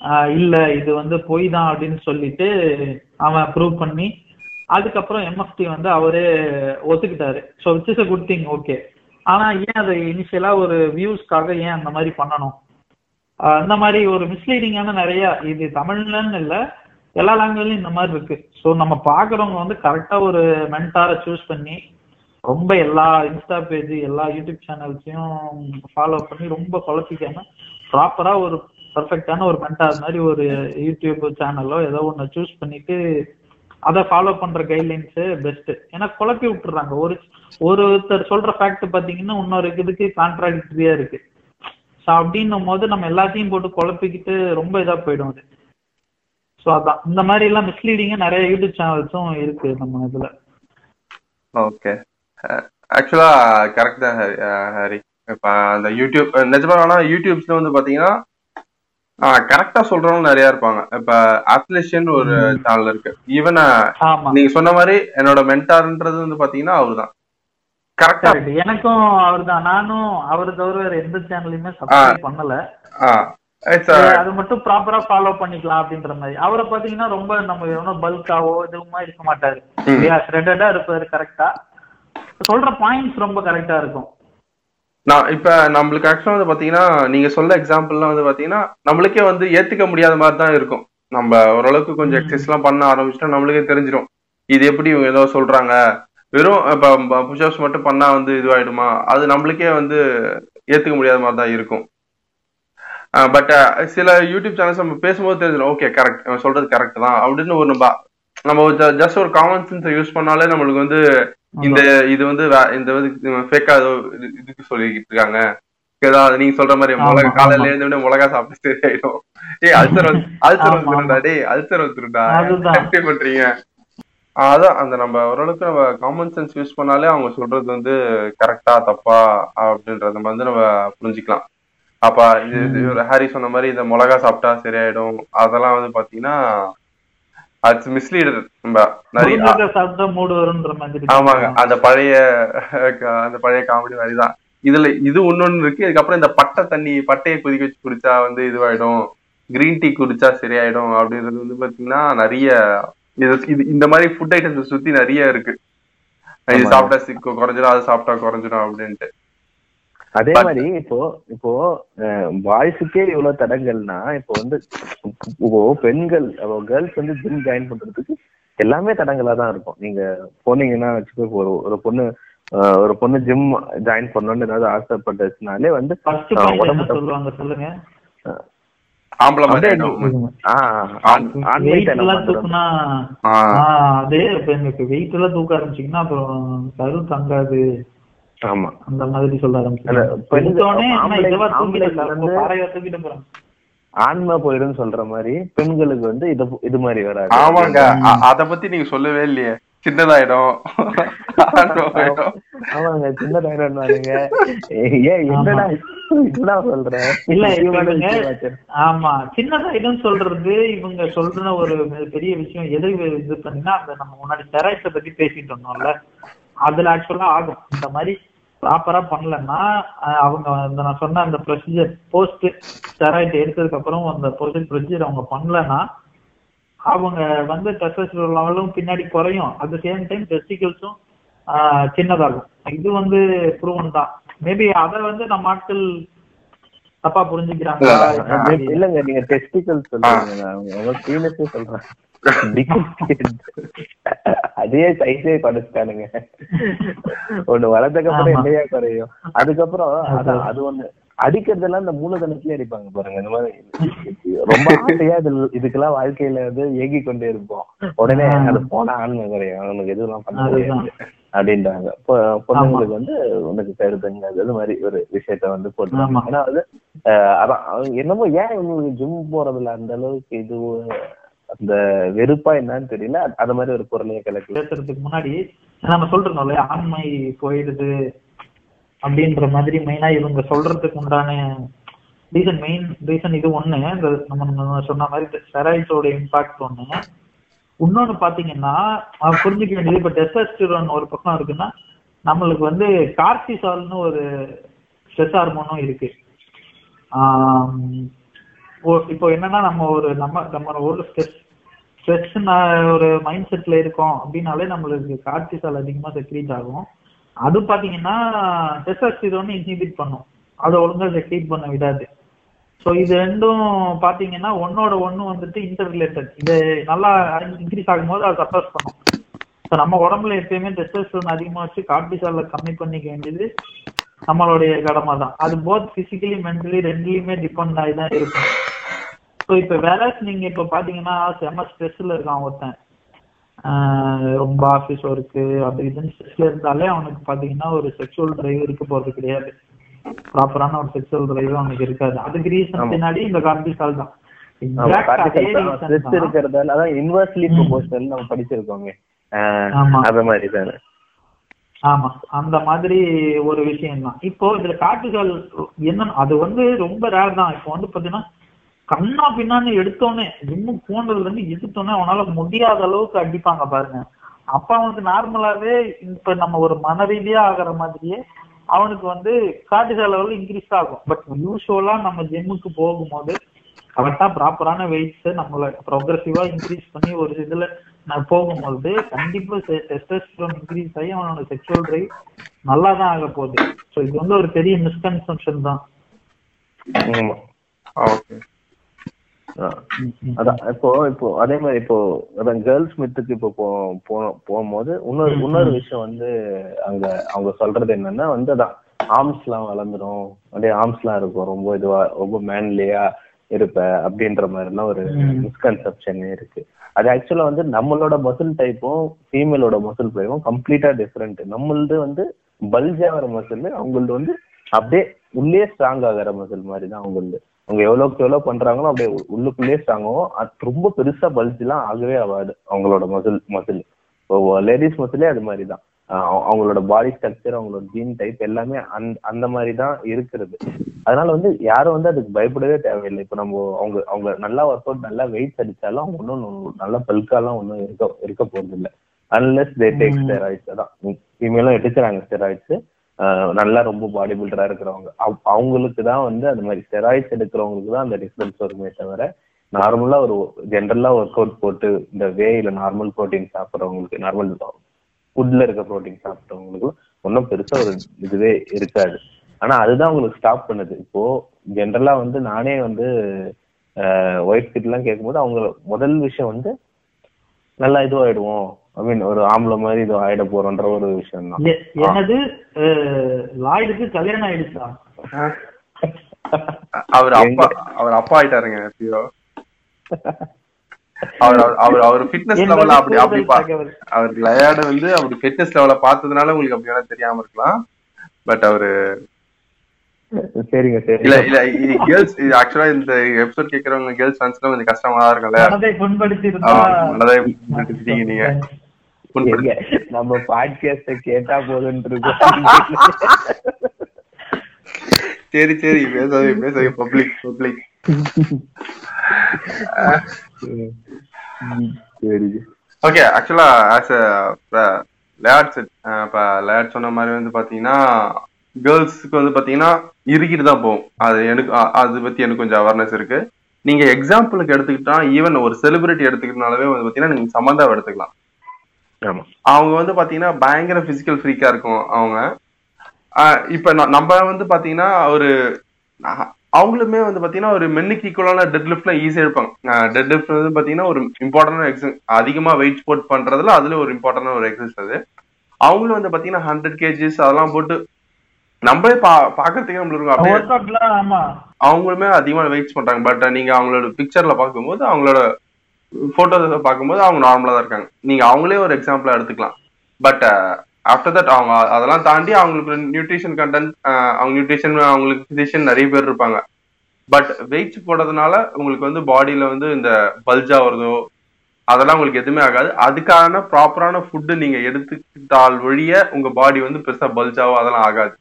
[SPEAKER 5] ஆஹ் இல்ல இது வந்து பொய் தான் அப்படின்னு சொல்லிட்டு அவன் ப்ரூவ் பண்ணி அதுக்கப்புறம் எம்எஃப்டி வந்து அவரே ஒத்துக்கிட்டாரு. So which is a good thing okay ஆனா ஏன் அதை இனிஷியலா ஒரு வியூஸ்க்காக ஏன் அந்த மாதிரி பண்ணணும்? அந்த மாதிரி ஒரு மிஸ்லீடிங்கான நிறைய இது தமிழ்லன்னு இல்ல எல்லா லாங்குவேஜ்லயும் இந்த மாதிரி இருக்கு. ஸோ நம்ம பாக்குறவங்க வந்து கரெக்டா ஒரு மென்டாரை சூஸ் பண்ணி ரொம்ப எல்லா இன்ஸ்டா பேஜ் எல்லா யூடியூப் சேனல்ஸையும் ஃபாலோ பண்ணி ரொம்ப குழப்பிக்காம ப்ராப்பரா ஒரு பர்ஃபெக்டான ஒரு மென்டார் மாதிரி ஒரு யூடியூப் சேனலோ ஏதோ ஒன்று சூஸ் பண்ணிட்டு அதை ஃபாலோ பண்ற கைட்லைன்ஸ் பெஸ்ட் ஏன்னா குழப்பி விட்டுறாங்க. ஒரு ஒருத்தர் சொல்ற ஃபேக்ட் பாத்தீங்கன்னா இன்னொரு இதுக்கு கான்ட்ராடிக்டரியா இருக்கு. ஸோ அப்படின்னும் போது நம்ம எல்லாத்தையும் போட்டு குழப்பிக்கிட்டு ரொம்ப இதா போயிடும் அது. ஸோ அதான். இந்த மாதிரி எல்லாம் மிஸ்லீடிங்கா நிறைய யூடியூப் சேனல்ஸும் இருக்கு நம்ம இதுல.
[SPEAKER 3] ஓகே ஆக்சுவலா கரெக்ட் தான் ஹரி இப்போ அந்த யூடியூப் நிஜமா யூடியூப்ஸ்ல வந்து பாத்தீங்கன்னா கரெக்டா சொல்றவங்க நிறைய இருப்பாங்க. இப்ப அத்லேஷன் ஒரு சேனல் இருக்கு. ஈவன் நீங்க சொன்ன மாதிரி என்னோட மென்டார்ன்றது வந்து பாத்தீங்கன்னா அவர்தான். கரெக்டா
[SPEAKER 5] எனக்கும் அவர்தான். நானும் அவரு தவிர வேற எந்த சேனலையுமே சப்ஸ்கிரைப் பண்ணல. அது மட்டும் ப்ராப்பரா ஃபாலோ பண்ணிக்கலாம் அப்படின்ற மாதிரி. அவரை பாத்தீங்கன்னா ரொம்ப நம்ம எவனோ பல்காவோ எதுவுமா இருக்க மாட்டாரு. த்ரெட்டடா இருப்பாரு கரெக்டா சொல்ற பாயிண்ட்ஸ் ரொம்ப கரெக்டா இருக்கும்.
[SPEAKER 3] நான் இப்ப நம்மளுக்கு ஆக்சுவலா வந்து பாத்தீங்கன்னா நீங்க சொல்ல எக்ஸாம்பிள்லாம் வந்து பாத்தீங்கன்னா நம்மளுக்கே வந்து ஏத்துக்க முடியாத மாதிரி தான் இருக்கும். நம்ம ஓரளவுக்கு கொஞ்சம் எக்ஸசைஸ் எல்லாம் பண்ண ஆரம்பிச்சிட்டா நம்மளுக்கே தெரிஞ்சிடும் இது எப்படி இவங்க ஏதோ சொல்றாங்க? வெறும் இப்ப புஷ்அப்ஸ் மட்டும் பண்ணா வந்து இதுவாயிடுமா? அது நம்மளுக்கே வந்து ஏத்துக்க முடியாத மாதிரி தான் இருக்கும். பட் சில யூடியூப் சேனல்ஸ் நம்ம பேசும்போது தெரிஞ்சிடும் ஓகே கரெக்ட் சொல்றது கரெக்ட் தான். அப்படின்னு ஒரு நம்ம நம்ம ஜஸ்ட் ஒரு காமன் சென்ஸ் யூஸ் பண்ணாலே நம்மளுக்கு வந்து இந்த இது வந்து இந்த ஃபேக்கா இதுக்கு சொல்லிக்கிட்டு இருக்காங்க. ஏதாவது நீங்க சொல்ற மாதிரி மிளகா காலையில உடனே மிளகா சாப்பிட்டு சரியாயிடும் ஏய் அல்சர் வந்து அல்சர் வந்துருண்டா டேய் அல்சர் வந்துருண்டா. எப்படி பண்றீங்க? அதான் அந்த நம்ம ஓரளவுக்கு நம்ம காமன் சென்ஸ் யூஸ் பண்ணாலே அவங்க சொல்றது வந்து கரெக்டா தப்பா அப்படின்றத வந்து நம்ம புரிஞ்சுக்கலாம். அப்ப இது ஹாரி சொன்ன மாதிரி இந்த மிளகா சாப்பிட்டா சரியாயிடும். அதெல்லாம் வந்து பாத்தீங்கன்னா அது மிஸ்லீடர் நம்ம நிறைய
[SPEAKER 5] சாப்பிட்டா மூடு வரும்ன்ற மாதிரி.
[SPEAKER 3] ஆமாங்க. அந்த பழைய அந்த பழைய காமெடி மாதிரிதான். இதுல இது ஒன்னொன்னு இருக்கு. இதுக்கப்புறம் இந்த பட்டை தண்ணி பட்டையை கொதிக்க வச்சு குடிச்சா வந்து இதுவாயிடும். கிரீன் டீ குடிச்சா சரியாயிடும் அப்படின்றது வந்து பாத்தீங்கன்னா நிறைய இது இது இந்த மாதிரி ஃபுட் ஐட்டம்ஸ் சுத்தி நிறைய இருக்கு. இது. சாப்பிட்டா சிக்கு குறைஞ்சிடும். அது சாப்பிட்டா குறைஞ்சிடும் அப்படின்ட்டு.
[SPEAKER 4] அதே மாதிரி இப்போ இப்போ பாய்ஸுக்கே இவ்வளவு தடங்கள்னா இப்போ வந்து இப்போ பெண்கள் கேர்ள்ஸ் வந்து ஜிம் ஜாயின் பண்றதுக்கு எல்லாமே தடங்களா தான் இருக்கும். நீங்க போனீங்கன்னா வச்சுக்கோ ஒரு ஒரு பொண்ணு ஒரு பொண்ணு ஜிம் ஜாயின் பண்ணணும்னு ஏதாவது ஆசைப்பட்டுச்சுனாலே வந்து உடம்பு
[SPEAKER 5] சொல்லுவாங்க சொல்லுங்க. வெயிட் எல்லாம் தூக்க ஆரம்பிச்சீங்கன்னா அப்புறம் கரு தங்காது.
[SPEAKER 4] ஆமா.
[SPEAKER 5] அந்த மாதிரி சொல்ல
[SPEAKER 4] இல்ல,
[SPEAKER 5] ஆரம்பிச்சு
[SPEAKER 4] ஆன்மை போயிடும் சொல்ற மாதிரி பெண்களுக்கு வந்து இது இது மாதிரி வராது.
[SPEAKER 3] ஆமாங்க. அத பத்தி நீங்க சொல்லவே இல்லையே. சின்னதாயிடும்.
[SPEAKER 4] ஆமாங்க சின்னதாயிரம் ஏன் என்னடா இதெல்லாம் சொல்ற?
[SPEAKER 5] இல்ல. ஆமா சின்னதாயிடும் சொல்றது இவங்க சொல்ற ஒரு பெரிய விஷயம் எது இது பண்ணா அந்த நம்ம முன்னாடி ஸ்டெராய்ட்ஸை பத்தி பேசிட்டு இருந்தோம்ல. அதுல ஆக்சுவலா ஆகும். இந்த மாதிரி ப்ராப்பரா பண்ணலன்னா அவங்க அந்த நான் சொன்ன அந்த ப்ரொசீஜர் போஸ்ட் ஸ்டெராய்ட் எடுத்ததுக்கு அப்புறம் அந்த ப்ரொசீஜர் அவங்க பண்ணலன்னா அவங்க வந்து டெஸ்டோஸ்டெரான் லெவலும் பின்னாடி குறையும். அட் த சேம் டைம் டெஸ்டிகல்ஸும் சின்னதாகும். இது வந்து ப்ரூவன் தான். மேபி அத வந்து நம்ம ஆட்கள் தப்பா புரிஞ்சுக்கிறாங்க
[SPEAKER 4] இல்ல, இல்லங்க நீங்க டெஸ்டிகல் சொல்றீங்க. அவங்க சொல்றேன். அதே சைஸே குறைச்சிட்டானுங்க ஒண்ணு
[SPEAKER 5] ஆமா.
[SPEAKER 4] இல்லையா குறையும்? அதுக்கப்புறம் அது ஒண்ணு. அடிக்கிறதெல்லாம் இந்த மூலதனத்திலே அடிப்பாங்க பாருங்க இந்த மாதிரி. ரொம்ப ஆசையா இது இதுக்கெல்லாம் வாழ்க்கையில வந்து ஏகி கொண்டே இருப்போம். உடனே அது போனா ஆன்மை குறையும். அவனுக்கு எதுவும் பண்ண முடியாது அப்படின்றாங்க. பொண்ணுங்களுக்கு வந்து உனக்கு கருத்துங்க அது மாதிரி ஒரு விஷயத்த வந்து போட்டு. ஏன்னா அது அஹ், அதான் என்னமோ ஏன் இவங்களுக்கு ஜிம் போறதுல அந்த அளவுக்கு இது அந்த வெறுப்பா என்னன்னு தெரியல. அது- மாதிரி ஒரு பொருளையை கிளக்கல
[SPEAKER 5] பேசுறதுக்கு முன்னாடி நம்ம சொல்றோம் இல்லையா? ஆண்மை போயிடுது அப்படின்ற மாதிரி மெயினா இவங்க சொல்றதுக்கு உண்டான ரீசன் மெயின் ரீசன் இது ஒண்ணு. நம்ம சொன்ன மாதிரி ஸ்டெராய்ட்ஸோட இம்பாக்ட் ஒண்ணு. இன்னொன்னு பாத்தீங்கன்னா புரிஞ்சுக்க வேண்டியது இப்ப டெஸ்டஸ்டிரோன் ஒரு பக்கம் இருக்குன்னா நம்மளுக்கு வந்து கார்டிசால்னு ஒரு ஸ்ட்ரெஸ் ஹார்மோனும் இருக்கு. ஆஹ் இப்போ என்னன்னா நம்ம ஒரு நம்ம நம்ம ஒரு ஸ்ட்ரெஸ் ஸ்ட்ரெஸ் ஒரு மைண்ட் செட்ல இருக்கோம் அப்படின்னாலே நம்மளுக்கு கார்டிசால் அதிகமா செக்ரீட் ஆகும். அது பாத்தீங்கன்னா டெஸ்டாஸ்டிரோன் இன்ஹிபிட் பண்ணும். அதை ஒழுங்கா செக்ரீட் பண்ண விடாது. ஸோ இது ரெண்டும் பாத்தீங்கன்னா ஒன்னோட ஒண்ணு வந்துட்டு இன்டர் ரிலேட்டட் இது நல்லா இன்க்ரீஸ் ஆகும்போது அதை சப்ரஸ் பண்ணும். ஸோ நம்ம உடம்புல எப்பயுமே டெஸ்டோஸ்டரோன் அதிகமா வச்சு கார்டிசால கம்மி பண்ணிக்க வேண்டியது நம்மளுடைய கடமை தான். அது போத் பிசிக்கலி மென்டலி ரெண்டுலயுமே டிபெண்ட் ஆகி தான் இருக்கும். ஸோ இப்போ வேற நீங்க இப்போ பாத்தீங்கன்னா செம ஸ்ட்ரெஸ்ல இருக்கான் ஒருத்தன். ரொம்ப ஆஃபீஸ் ஒர்க்கு அப்படி இதுன்னு ஸ்ட்ரெஸ்ல இருந்தாலே அவனுக்கு பாத்தீங்கன்னா ஒரு செக்ஷுவல் டிரைவ் இருக்க போறது கிடையாது. ப்ராப்பரான ஒரு செக்ஷுவல் டிரைவ் அவனுக்கு இருக்காது. அதுக்கு ரீசன் பின்னாடி இந்த கார்டிசால் தான். அதே.
[SPEAKER 4] இருக்கிறதால அதான் இன்வெர்ஸ்லி ப்ரொபோஷனல் நம்ம
[SPEAKER 5] ஆமா.
[SPEAKER 4] அந்த மாதிரி தானே.
[SPEAKER 5] ஆமா. அந்த மாதிரி ஒரு விஷயம் தான் இப்போ இதுல காட்டுகள் என்ன அது வந்து ரொம்ப ரேர் தான். இப்போ வந்து பாத்தீங்கன்னா கண்ணா பின்னான்னு எடுத்தோன்னே ஜிம்முக்கு போனதுல இருந்து எடுத்தோன்னே அவனால முடியாத அளவுக்கு அடிப்பாங்க பாருங்க. அப்ப அவனுக்கு நார்மலாவே இப்ப நம்ம ஒரு மன ரீதியா ஆகிற மாதிரியே அவனுக்கு வந்து காட்டுகள் லெவல் இன்க்ரீஸ் ஆகும். பட் யூஸ்வலா நம்ம ஜிம்முக்கு போகும்போது கரெக்டா ப்ராப்பரான வெயிட்ஸ் நம்மள ப்ரோக்ரஸிவா இன்க்ரீஸ் பண்ணி ஒரு இதுல நான் போகும்போது கண்டிப்பா டெஸ்டோஸ்டரோன் இன்க்ரீஸ் ஆகி அவனோட செக்ஷுவல் டிரைவ் நல்லா தான் ஆக போகுது. ஸோ இது வந்து ஒரு பெரிய மிஸ்கன்செப்ஷன் தான்.
[SPEAKER 4] அதான். இப்போ இப்போ அதே மாதிரி இப்போ அதான் கேர்ள்ஸ் மித்துக்கு இப்போ போகும்போது இன்னொரு இன்னொரு விஷயம் வந்து அங்க அவங்க சொல்றது என்னன்னா வந்து அதான் ஆர்ம்ஸ் எல்லாம் வளர்ந்துரும். அப்படியே ஆர்ம்ஸ் எல்லாம் இருக்கும். ரொம்ப இதுவா ரொம்ப மேன்லியா இருப்ப அப்படின்ற மாதிரி எல்லாம் ஒரு மிஸ்கன்செப்ஷன் இருக்கு. அது ஆக்சுவலா வந்து நம்மளோட மசில் டைப்பும் ஃபீமேலோட மசில் டைப்பும் கம்ப்ளீட்டா டிஃப்ரெண்ட் நம்மளது வந்து பல்ஜ் ஆகிற மசில் அவங்களது வந்து அப்படியே உள்ளே ஸ்ட்ராங் ஆகிற மசில் மாதிரி தான் அவங்களது. அவங்க எவ்வளோக்கு எவ்வளோ பண்றாங்களோ அப்படியே உள்ளுக்குள்ளேயே ஸ்ட்ராங் ஆகும் அது ரொம்ப பெருசா பல்ஜ் எல்லாம் ஆகவே ஆகாது அவங்களோட மசில் மசில் லேடிஸ் மசிலே அது மாதிரி தான் அவங்களோட பாடி ஸ்ட்ரக்சர் அவங்களோட ஜீன் டைப் எல்லாமே அந்த அந்த மாதிரி தான் இருக்கிறது. அதனால வந்து யாரும் வந்து அதுக்கு பயப்படவே தேவையில்லை. இப்போ நம்ம அவங்க அவங்க நல்லா ஒர்க் அவுட் நல்லா வெயிட்ஸ் அடிச்சாலும் அவங்க ஒன்றும் நல்லா பல்காலாம் ஒன்றும் இருக்க இருக்க போறது இல்லை அன்லெஸ் தே டேக் ஸ்டெராய்ட்ஸ் அதான். ஃபீமேலும் எடுக்கிறாங்க ஸ்டெராய்ட்ஸ் நல்லா ரொம்ப பாடி பில்டரா இருக்கிறவங்க. அவ- அவங்களுக்கு தான் வந்து அந்த மாதிரி ஸ்டெராய்ட்ஸ் எடுக்கிறவங்களுக்கு தான் அந்த டிஃபரன்ஸ் வருமே தவிர நார்மலா ஒரு ஜென்ரலா ஒர்க் அவுட் போட்டு இந்த வேயில நார்மல் ப்ரோட்டீன் சாப்பிட்றவங்களுக்கு நார்மல் ஃபுட்ல இருக்க ப்ரோட்டீன் சாப்பிட்றவங்களுக்கு ஒன்றும் பெருசா ஒரு இதுவே இருக்காது. ஆனா அதுதான் உங்களுக்கு ஸ்டாப் பண்ணுது. இப்போ ஜென்ரலா வந்து நானே வந்து ஒயிட் கிட்ட எல்லாம் கேட்கும்போது அவங்க முதல் விஷயம் வந்து நல்லா இதுவாயிடுவோம். ஐ மீன் ஒரு ஆம்பளை மாதிரி இது ஆயிட போறோன்ற ஒரு விஷயம் தான்
[SPEAKER 5] எ- என்னது? அஹ், லாய்டுக்கு கல்யாணம் ஆயிடுச்சா?
[SPEAKER 3] அவர் அப்பா அவர் அப்பா ஆயிட்டாருங்க அவர் அவர்- அவர் ஃபிட்னஸ் லெவல் அப்படி அப்படி. அவர் விளையாட வந்து அவர் ஃபிட்னஸ் லெவலை பார்த்ததுனால உங்களுக்கு அப்படி வேணா தெரியாம இருக்கலாம். பட் அவரு
[SPEAKER 4] சரிங்க
[SPEAKER 3] இல்ல
[SPEAKER 4] சரி
[SPEAKER 3] இல்ல கேர்ள்ஸ் ஆக்சுவலா இந்த எபிசோட் கேக்குறவங்க கேர்ள்ஸ் ஃபேன்ஸ்லாம் கொஞ்சம் கஷ்டமா தான் இருக்கும்ல
[SPEAKER 5] மனதை புண்படுத்தி
[SPEAKER 3] நீங்க
[SPEAKER 4] நம்ம பாட்காஸ்ட கேட்டா போதுன்னு இருக்கும்
[SPEAKER 3] சரி சரி பேசாதே பேசாதே பப்ளிக் பப்ளிக்
[SPEAKER 4] சரி
[SPEAKER 3] ஓகே ஆக்சுவலா ஆஸ் லேட்ஸ் இப்போ லேட் சொன்ன மாதிரி வந்து பாத்தீங்கன்னா கேர்ள்ஸுக்கு வந்து பாத்தீங்கன்னா இறுக்கிட்டு தான் போகும். அது எனக்கு அது பத்தி எனக்கு கொஞ்சம் அவேர்னஸ் இருக்கு. நீங்க எக்ஸாம்பிளுக்கு எடுத்துக்கிட்டா ஈவன் ஒரு செலிபிரிட்டி எடுத்துக்கிட்டனாலவே வந்து பாத்தீங்கன்னா நீங்க சமந்தாவை எடுத்துக்கலாம்.
[SPEAKER 4] ஆமா.
[SPEAKER 3] அவங்க வந்து பாத்தீங்கன்னா பயங்கர பிசிக்கல் ஃப்ரீக்கா இருக்கும் அவங்க. இப்ப நம்ம வந்து பாத்தீங்கன்னா ஒரு அவங்களுமே வந்து பாத்தீங்கன்னா ஒரு மென்னுக்கு ஈக்குவலான டெட் லிஃப்ட்ல ஈஸியா எடுப்பாங்க. டெட் லிஃப்ட் வந்து பாத்தீங்கன்னா ஒரு இம்பார்ட்டன்ட் எக்ஸ அதிகமா வெயிட் ஸ்போர்ட் பண்றதுல அதுல ஒரு இம்பார்ட்டன்ட் ஒரு எக்ஸசைஸ் அது. அவங்களும் வந்து பாத்தீங்கன்னா ஹண்ட்ரட் கேஜிஸ் அதெல்லாம் போட்டு நம்மளே பா பாக்குறதுக்கே நம்மளுக்கு அவங்களுமே அதிகமான வெயிட்ஸ் பண்றாங்க. பட் நீங்க அவங்களோட பிக்சர்ல பார்க்கும்போது அவங்களோட போட்டோஸ் பார்க்கும்போது அவங்க நார்மலா தான் இருக்காங்க. நீங்க அவங்களே ஒரு எக்ஸாம்பிளா எடுத்துக்கலாம். பட் ஆஃப்டர் தட் அவங்க அதெல்லாம் தாண்டி அவங்களுக்கு நியூட்ரிஷன் கண்டென்ட் அவங்க நியூட்ரிஷன் அவங்களுக்கு பிசிஷியன் நிறைய பேர் இருப்பாங்க. பட் வெயிட்ஸ் போடுறதுனால உங்களுக்கு வந்து பாடியில வந்து இந்த பல்ஜா வருதோ அதெல்லாம் உங்களுக்கு எதுவுமே ஆகாது. அதுக்கான ப்ராப்பரான ஃபுட்டு நீங்க எடுத்துக்கிட்டால் ஒழிய உங்க பாடி வந்து பெருசா பல்ஜாவோ அதெல்லாம் ஆகாது.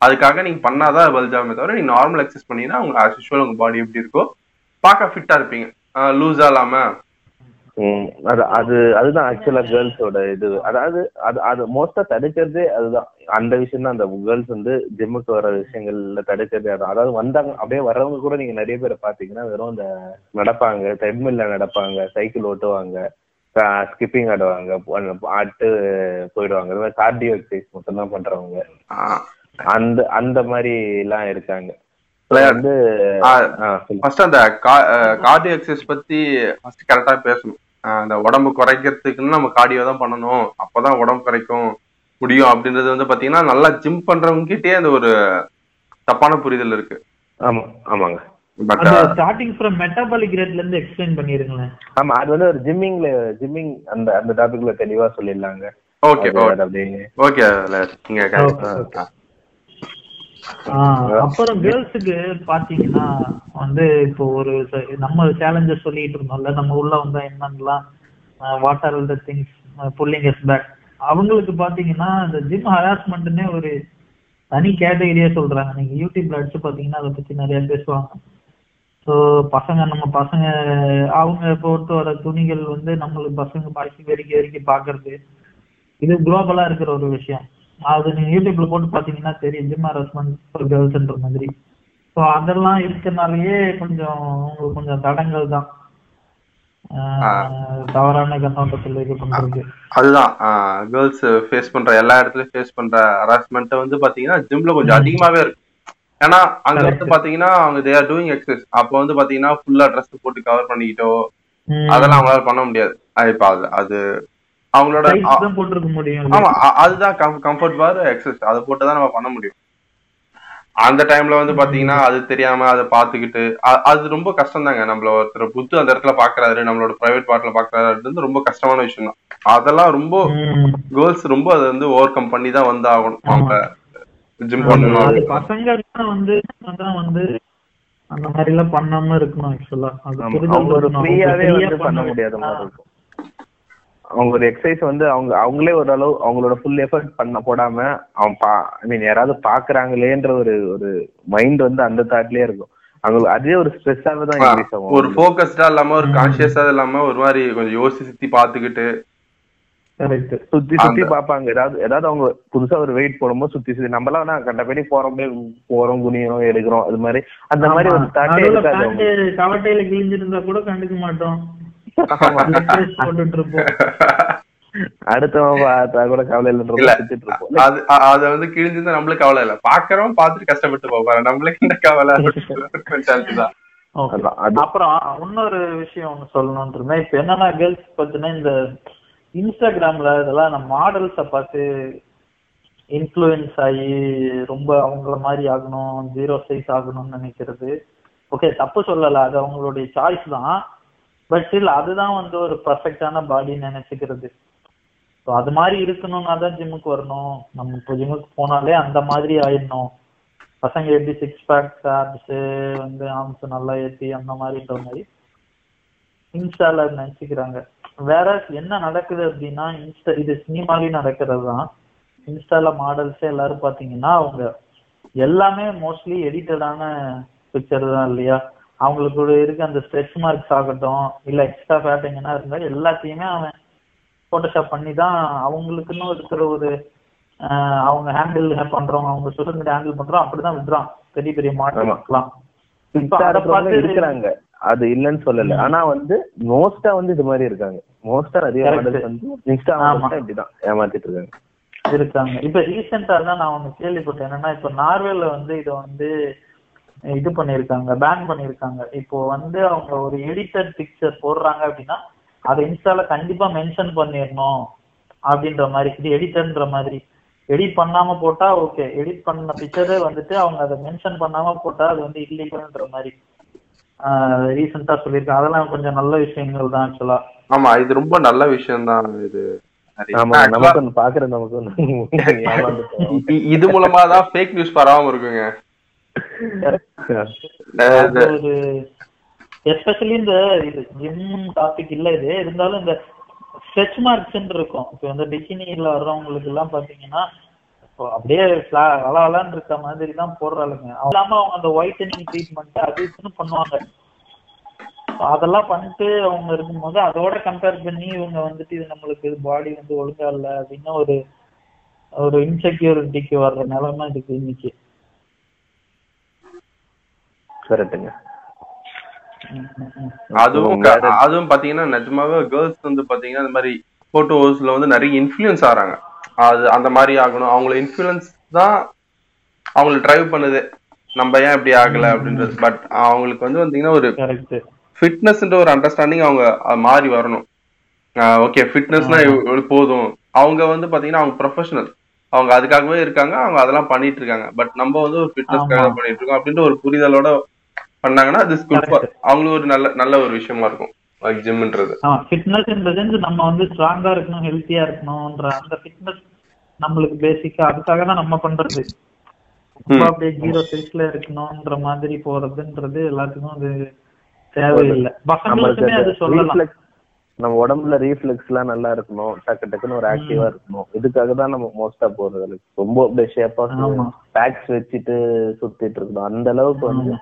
[SPEAKER 3] அதுக்காக நீங்க பண்ணாதான் பல்ஜாமே தவிர நீங்க நார்மல் எக்ஸசைஸ் பண்ணீங்கன்னா உங்க ஆஸ் யூஸ்வல் உங்க பாடி எப்படி இருக்கோ பார்க்க ஃபிட்டா இருப்பீங்க. லூஸா இல்லாம
[SPEAKER 4] அது அது அதுதான் ஆக்சுவலா கேர்ள்ஸோட இது. அதாவது அது அது மோஸ்டா தடுக்கிறதே அதுதான். அந்த விஷயம் தான் அந்த கேர்ள்ஸ் வந்து ஜிம்முக்கு வர விஷயங்கள்ல தடுக்கிறது அதான். அதாவது வந்தாங்க அப்படியே வர்றவங்க கூட நீங்க நிறைய பேரை பாத்தீங்கன்னா வெறும் இந்த நடப்பாங்க ட்ரெட்மில்ல நடப்பாங்க சைக்கிள் ஓட்டுவாங்க ஸ்கிப்பிங் ஆடுவாங்க ஆட்டு போயிடுவாங்க. கார்டியோ எக்ஸசைஸ் மட்டும் தான் பண்றவங்க. அந்த அந்த மாதிரி எல்லாம் இருக்காங்க? வந்து.
[SPEAKER 3] ஃபர்ஸ்ட் அந்த கார்டியோ எக்ஸசைஸ் பத்தி ஃபர்ஸ்ட் கரெக்டா பேசணும். அந்த உடம்பு குறைக்கிறதுக்குன்னு நம்ம கார்டியோ தான் பண்ணணும். அப்பதான் உடம்பு குறைக்கும் முடியும் அப்படின்றது வந்து பாத்தீங்கன்னா நல்லா ஜிம் பண்றவங்க கிட்டே அந்த ஒரு தப்பான புரிதல் இருக்கு.
[SPEAKER 4] ஆமா ஆமாங்க.
[SPEAKER 5] ஸ்டார்டிங் ஃப்ரம் மெட்டபாலிக் ரேட்ல இருந்து எக்ஸ்பிளைன் பண்ணிருங்களேன்.
[SPEAKER 4] ஆமா அது வந்து ஒரு ஜிம்மிங்ல ஜிம்மிங் அந்த அந்த டாபிக்ல தெளிவா சொல்லிடலாங்க.
[SPEAKER 3] ஓகே ஓகே நீங்க correct.
[SPEAKER 5] Okay,
[SPEAKER 3] ஆ.
[SPEAKER 5] ஆஹ் அப்புறம் கேர்ள்ஸுக்கு பாத்தீங்கன்னா வந்து இப்போ ஒரு நம்ம சேலஞ்சஸ் சொல்லிட்டு இருந்தோம்ல நம்ம உள்ள வந்தா என்னன்னலாம் what are the things pulling us back அவங்களுக்கு பாத்தீங்கன்னா இந்த ஜிம் ஹராஸ்மெண்ட்னே ஒரு தனி கேட்டகரியா சொல்றாங்க. நீங்க யூடியூப்ல அடிச்சு பாத்தீங்கன்னா அதை பத்தி நிறைய பேசுவாங்க. ஸோ பசங்க நம்ம பசங்க அவங்க போட்டு வர துணிகள் வந்து நம்மளுக்கு பசங்க பாய்ச்சி வெறிக்க வெறிக்க பாக்குறது இது குளோபலா இருக்கிற ஒரு விஷயம். அது நீங்க யூடியூப்ல போட்டு பாத்தீங்கன்னா தெரியும். ஜிம் ஹராஸ்மெண்ட் ஃபார் கேர்ள்ஸ்ன்ற மாதிரி. ஸோ அதெல்லாம் இருக்கனாலயே கொஞ்சம் உங்களுக்கு கொஞ்சம் தடங்கள் தான். தவறான கண்ணோட்டத்தில் இது பண்றது
[SPEAKER 3] அதுதான். கேர்ள்ஸ் ஃபேஸ் பண்ற எல்லா இடத்துலயும் ஃபேஸ் பண்ற ஹராஸ்மெண்ட் வந்து பாத்தீங்கன்னா ஜிம்ல கொஞ்சம் அதிகமாவே இருக்கு. ஏன்னா அங்க வந்து பாத்தீங்கன்னா அவங்க தே ஆர் டூயிங் எக்ஸசைஸ் அப்போ வந்து பாத்தீங்கன்னா ஃபுல்லா ட்ரெஸ் போட்டு கவர் பண்ணிக்கிட்டோ. அதெல்லாம் அவங்களால பண்ண முடியாது. இப்ப அது அது அவங்களோட
[SPEAKER 5] போட்டிருக்க முடியும்.
[SPEAKER 3] ஆமா அதுதான் கம்ஃபர்ட் பார் எக்ஸசைஸ் அதை போட்டு தான் நம்ம பண்ண முடியும். அந்த டைம்ல வந்து பாத்தீங்கன்னா அது தெரியாம அதை பாத்துக்கிட்டு அது ரொம்ப கஷ்டம் தாங்க நம்மள ஒருத்தர் புத்து அந்த இடத்துல பாக்குறாரு நம்மளோட பிரைவேட் பார்ட்ல பாக்குறாரு வந்து ரொம்ப கஷ்டமான விஷயம் தான் அதெல்லாம் ரொம்ப. கேர்ள்ஸ் ரொம்ப அதை வந்து ஓவர் கம் பண்ணி தான் வந்து ஆகணும் அவங்க ஜிம் பண்ணணும்
[SPEAKER 5] பசங்க வந்து வந்து அந்த மாதிரி எல்லாம் பண்ணாம இருக்கணும் ஆக்சுவலா அது. புரிதல் வரணும்.
[SPEAKER 4] பண்ண முடியாத மாதிரி இருக்கும். அவங்க ஒரு எக்ஸசைஸ் வந்து அவங்க அவங்களே ஒரு அளவு அவங்களோட ஃபுல் எஃபர்ட் பண்ண போடாம அவன் பா ஐ மீன் யாராவது பாக்குறாங்களேன்ற ஒரு ஒரு மைண்ட் வந்து அந்த தாட்லயே இருக்கும். அவங்களுக்கு அதே ஒரு ஸ்ட்ரெஸ்ஸாவே தான் இன்க்ரீஸ் ஆகும்.
[SPEAKER 3] ஒரு ஃபோக்கஸ்டா இல்லாம ஒரு கான்சியஸா இல்லாம ஒரு மாதிரி கொஞ்சம் யோசிச்சு சுத்தி பாத்துக்கிட்டு.
[SPEAKER 4] சுத்தி சுத்தி பாப்பாங்க ஏதாவது ஏதாவது அவங்க புதுசா ஒரு வெயிட் போடும்போது சுத்தி சுத்தி நம்ம எல்லாம் நான் கண்டபடி போறோம் போறோம் குனியறோம் எடுக்கிறோம் அது மாதிரி. அந்த மாதிரி ஒரு தாட்டே இருக்காது.
[SPEAKER 5] கவட்டையில கிழிஞ்சிருந்தா கூட கண்டுக்க மாட்டோம்.
[SPEAKER 4] அடுத்தவன் பார்த்தா கூட கவலை
[SPEAKER 3] இல்ல. அது அத வந்து கிழிஞ்சிருந்தா நம்மளுக்கு கவலை இல்ல. பாக்குறவன் பாத்துட்டு கஷ்டப்பட்டு போவாரு நம்மளுக்கு கவலை? தான்.
[SPEAKER 5] அப்புறம் இன்னொரு விஷயம் ஒண்ணு சொல்லணும்னு இருந்தேன் இப்ப என்னன்னா கேர்ள்ஸ் பார்த்தீங்கன்னா இந்த இன்ஸ்டாகிராம்ல இதெல்லாம் நம்ம மாடல்ஸ பார்த்து இன்ஃப்ளூயன்ஸ் ஆகி ரொம்ப அவங்கள மாதிரி ஆகணும் ஜீரோ சைஸ் ஆகணும்னு நினைக்கிறது. ஓகே தப்பு சொல்லல. அது அவங்களுடைய சாய்ஸ் தான். பட் ஸ்டில் அதுதான் வந்து ஒரு பர்ஃபெக்டான பாடின்னு நினைச்சுக்கிறது. ஸோ அது மாதிரி இருக்கணும்னா தான் ஜிம்முக்கு வரணும். நம்ம இப்போ ஜிம்முக்கு போனாலே அந்த மாதிரி ஆயிடணும். பசங்க எப்படி சிக்ஸ் பேக் ஆப்ஸ் வந்து ஆம்ஸ் நல்லா ஏற்றி அந்த மாதிரின்ற மாதிரி இன்ஸ்டால நினைச்சுக்கிறாங்க. வேற என்ன நடக்குது அப்படின்னா இன்ஸ்டா இது சினிமாலையும் நடக்கிறது தான். இன்ஸ்டால மாடல்ஸே எல்லாரும் பார்த்தீங்கன்னா அவங்க எல்லாமே மோஸ்ட்லி எடிட்டடான பிக்சர் தான் இல்லையா? அவங்களுக்கு இருக்க அந்த ஸ்ட்ரெச் மார்க்ஸ் ஆகட்டும் இல்ல எக்ஸ்ட்ரா ஃபேட் எங்கன்னா இருந்தா எல்லாத்தையுமே அவன் போட்டோஷாப் பண்ணி தான் அவங்களுக்குன்னு இருக்கிற ஒரு அவங்க ஹேண்டில் பண்றவங்க அவங்க மீடியா ஹேண்டில் பண்றோம் அப்படிதான் விடுறான். பெரிய பெரிய பார்த்து
[SPEAKER 4] இருக்கிறாங்க. அது இல்லைன்னு சொல்லல. ஆனா வந்து மோஸ்டா வந்து இது மாதிரி இருக்காங்க. மோஸ்டா நிறைய
[SPEAKER 5] Correct.
[SPEAKER 4] மாடல்ஸ் வந்து இன்ஸ்டா
[SPEAKER 5] ஆமா.
[SPEAKER 4] இப்படிதான் ஏமாத்திட்டு இருக்காங்க.
[SPEAKER 5] இருக்காங்க. இப்ப ரீசெண்டா தான் நான் ஒண்ணு கேள்விப்பட்டேன். என்னன்னா இப்ப நார்வேல வந்து இதை வந்து இது பண்ணிருக்காங்க பேன் பண்ணிருக்காங்க இப்போ வந்து அவங்க ஒரு எடிட்டட் பிக்சர் போடுறாங்க அப்படின்னா அதை இன்ஸ்டால கண்டிப்பா மென்ஷன் பண்ணிடணும் அப்படின்ற மாதிரி இது எடிட்டர்ன்ற மாதிரி. எடிட் பண்ணாம போட்டா ஓகே எடிட் பண்ண பிக்சரே வந்துட்டு அவங்க அதை மென்ஷன் பண்ணாம போட்டா அது வந்து இல்லீகல்ன்ற மாதிரி ரீசெண்டா சொல்லியிருக்காங்க. அதெல்லாம் கொஞ்சம் நல்ல விஷயங்கள் தான் ஆக்சுவலா
[SPEAKER 3] ஆமா இது ரொம்ப நல்ல விஷயம் தான் இது இது மூலமா தான் ஃபேக் நியூஸ் பரவாம இருக்குங்க.
[SPEAKER 5] எஸ்பெஷலி இந்த இது ஜிம் டாபிக் இல்ல இது. இருந்தாலும் இந்த ஸ்ட்ரெச் மார்க்ஸ் இருக்கும். இப்போ இந்த பிகினில வர்றவங்களுக்கு எல்லாம் பாத்தீங்கன்னா அப்படியே அலாலான்னு இருக்க மாதிரி தான் போடுறாளுங்க. இல்லாம அவங்க அந்த ஒயிட்டனிங் ட்ரீட்மெண்ட் அது இதுன்னு பண்ணுவாங்க. அதெல்லாம் பண்ணிட்டு அவங்க இருக்கும்போது அதோட கம்பேர் பண்ணி இவங்க வந்துட்டு இது நம்மளுக்கு பாடி வந்து ஒழுங்கா இல்ல அப்படின்னு ஒரு ஒரு இன்செக்யூரிட்டிக்கு வர்ற நிலைமை இருக்கு இன்னைக்கு. ம்.
[SPEAKER 3] அதுவும் அதுவும் பாத்தீங்கன்னா நிஜமாவே கேர்ள்ஸ் வந்து பாத்தீங்கன்னா இந்த மாதிரி போட்டோஸ்ல வந்து நிறைய இன்ஃப்ளூயன்ஸ் ஆறாங்க. அது அந்த மாதிரி ஆகணும். அவங்கள இன்ஃப்ளூயன்ஸ் தான் அவங்கள டிரைவ் பண்ணுது. நம்ம ஏன் இப்படி ஆகல அப்படின்றது. பட் அவங்களுக்கு வந்து பாத்தீங்கன்னா ஒரு ஃபிட்னஸ்ன்ற ஒரு அண்டர்ஸ்டாண்டிங் அவங்க மாறி வரணும். ஓகே ஃபிட்னஸ்னா போதும். அவங்க வந்து பாத்தீங்கன்னா அவங்க ப்ரொஃபஷனல் அவங்க அதுக்காகவே இருக்காங்க. அவங்க அதெல்லாம் பண்ணிட்டு இருக்காங்க. பட் நம்ம வந்து ஒரு ஃபிட்னஸ்க்காக. பண்ணிட்டு இருக்கோம் அப்படின்ற ஒரு புரிதலோட பண்ணாங்கன்னா அது. அவங்களுக்கு ஒரு நல்ல நல்ல ஒரு விஷயமா இருக்கும். ஜிம்ன்றது
[SPEAKER 5] ஆமா ஃபிட்னஸ் சென்ஸ் நம்ம வந்து ஸ்ட்ராங்கா இருக்கணும் ஹெல்த்தியா இருக்கணும்ன்ற அந்த ஃபிட்னஸ் நம்மளுக்கு பேசிக்கா அதுக்காக தான் நம்ம பண்றது. அப்படியே ஜீரோ சைஸ்ல இருக்கணும்ன்ற மாதிரி போறதுன்றது எல்லாத்துக்கும் அது தேவையில்லை. பசங்களுக்குமே அது சொல்லலாம்.
[SPEAKER 4] நம்ம உடம்புல ரீஃப்ளெக்ஸ் எல்லாம் நல்லா இருக்கணும். டக்கு டக்குன்னு ஒரு ஆக்டிவா இருக்கணும். இதுக்காக தான் நம்ம மோஸ்டா போறது. ரொம்ப அப்படியே ஷேப்பா. பேக்ஸ் வச்சுட்டு சுத்திட்டு இருக்கணும். அந்த அளவுக்கு வந்து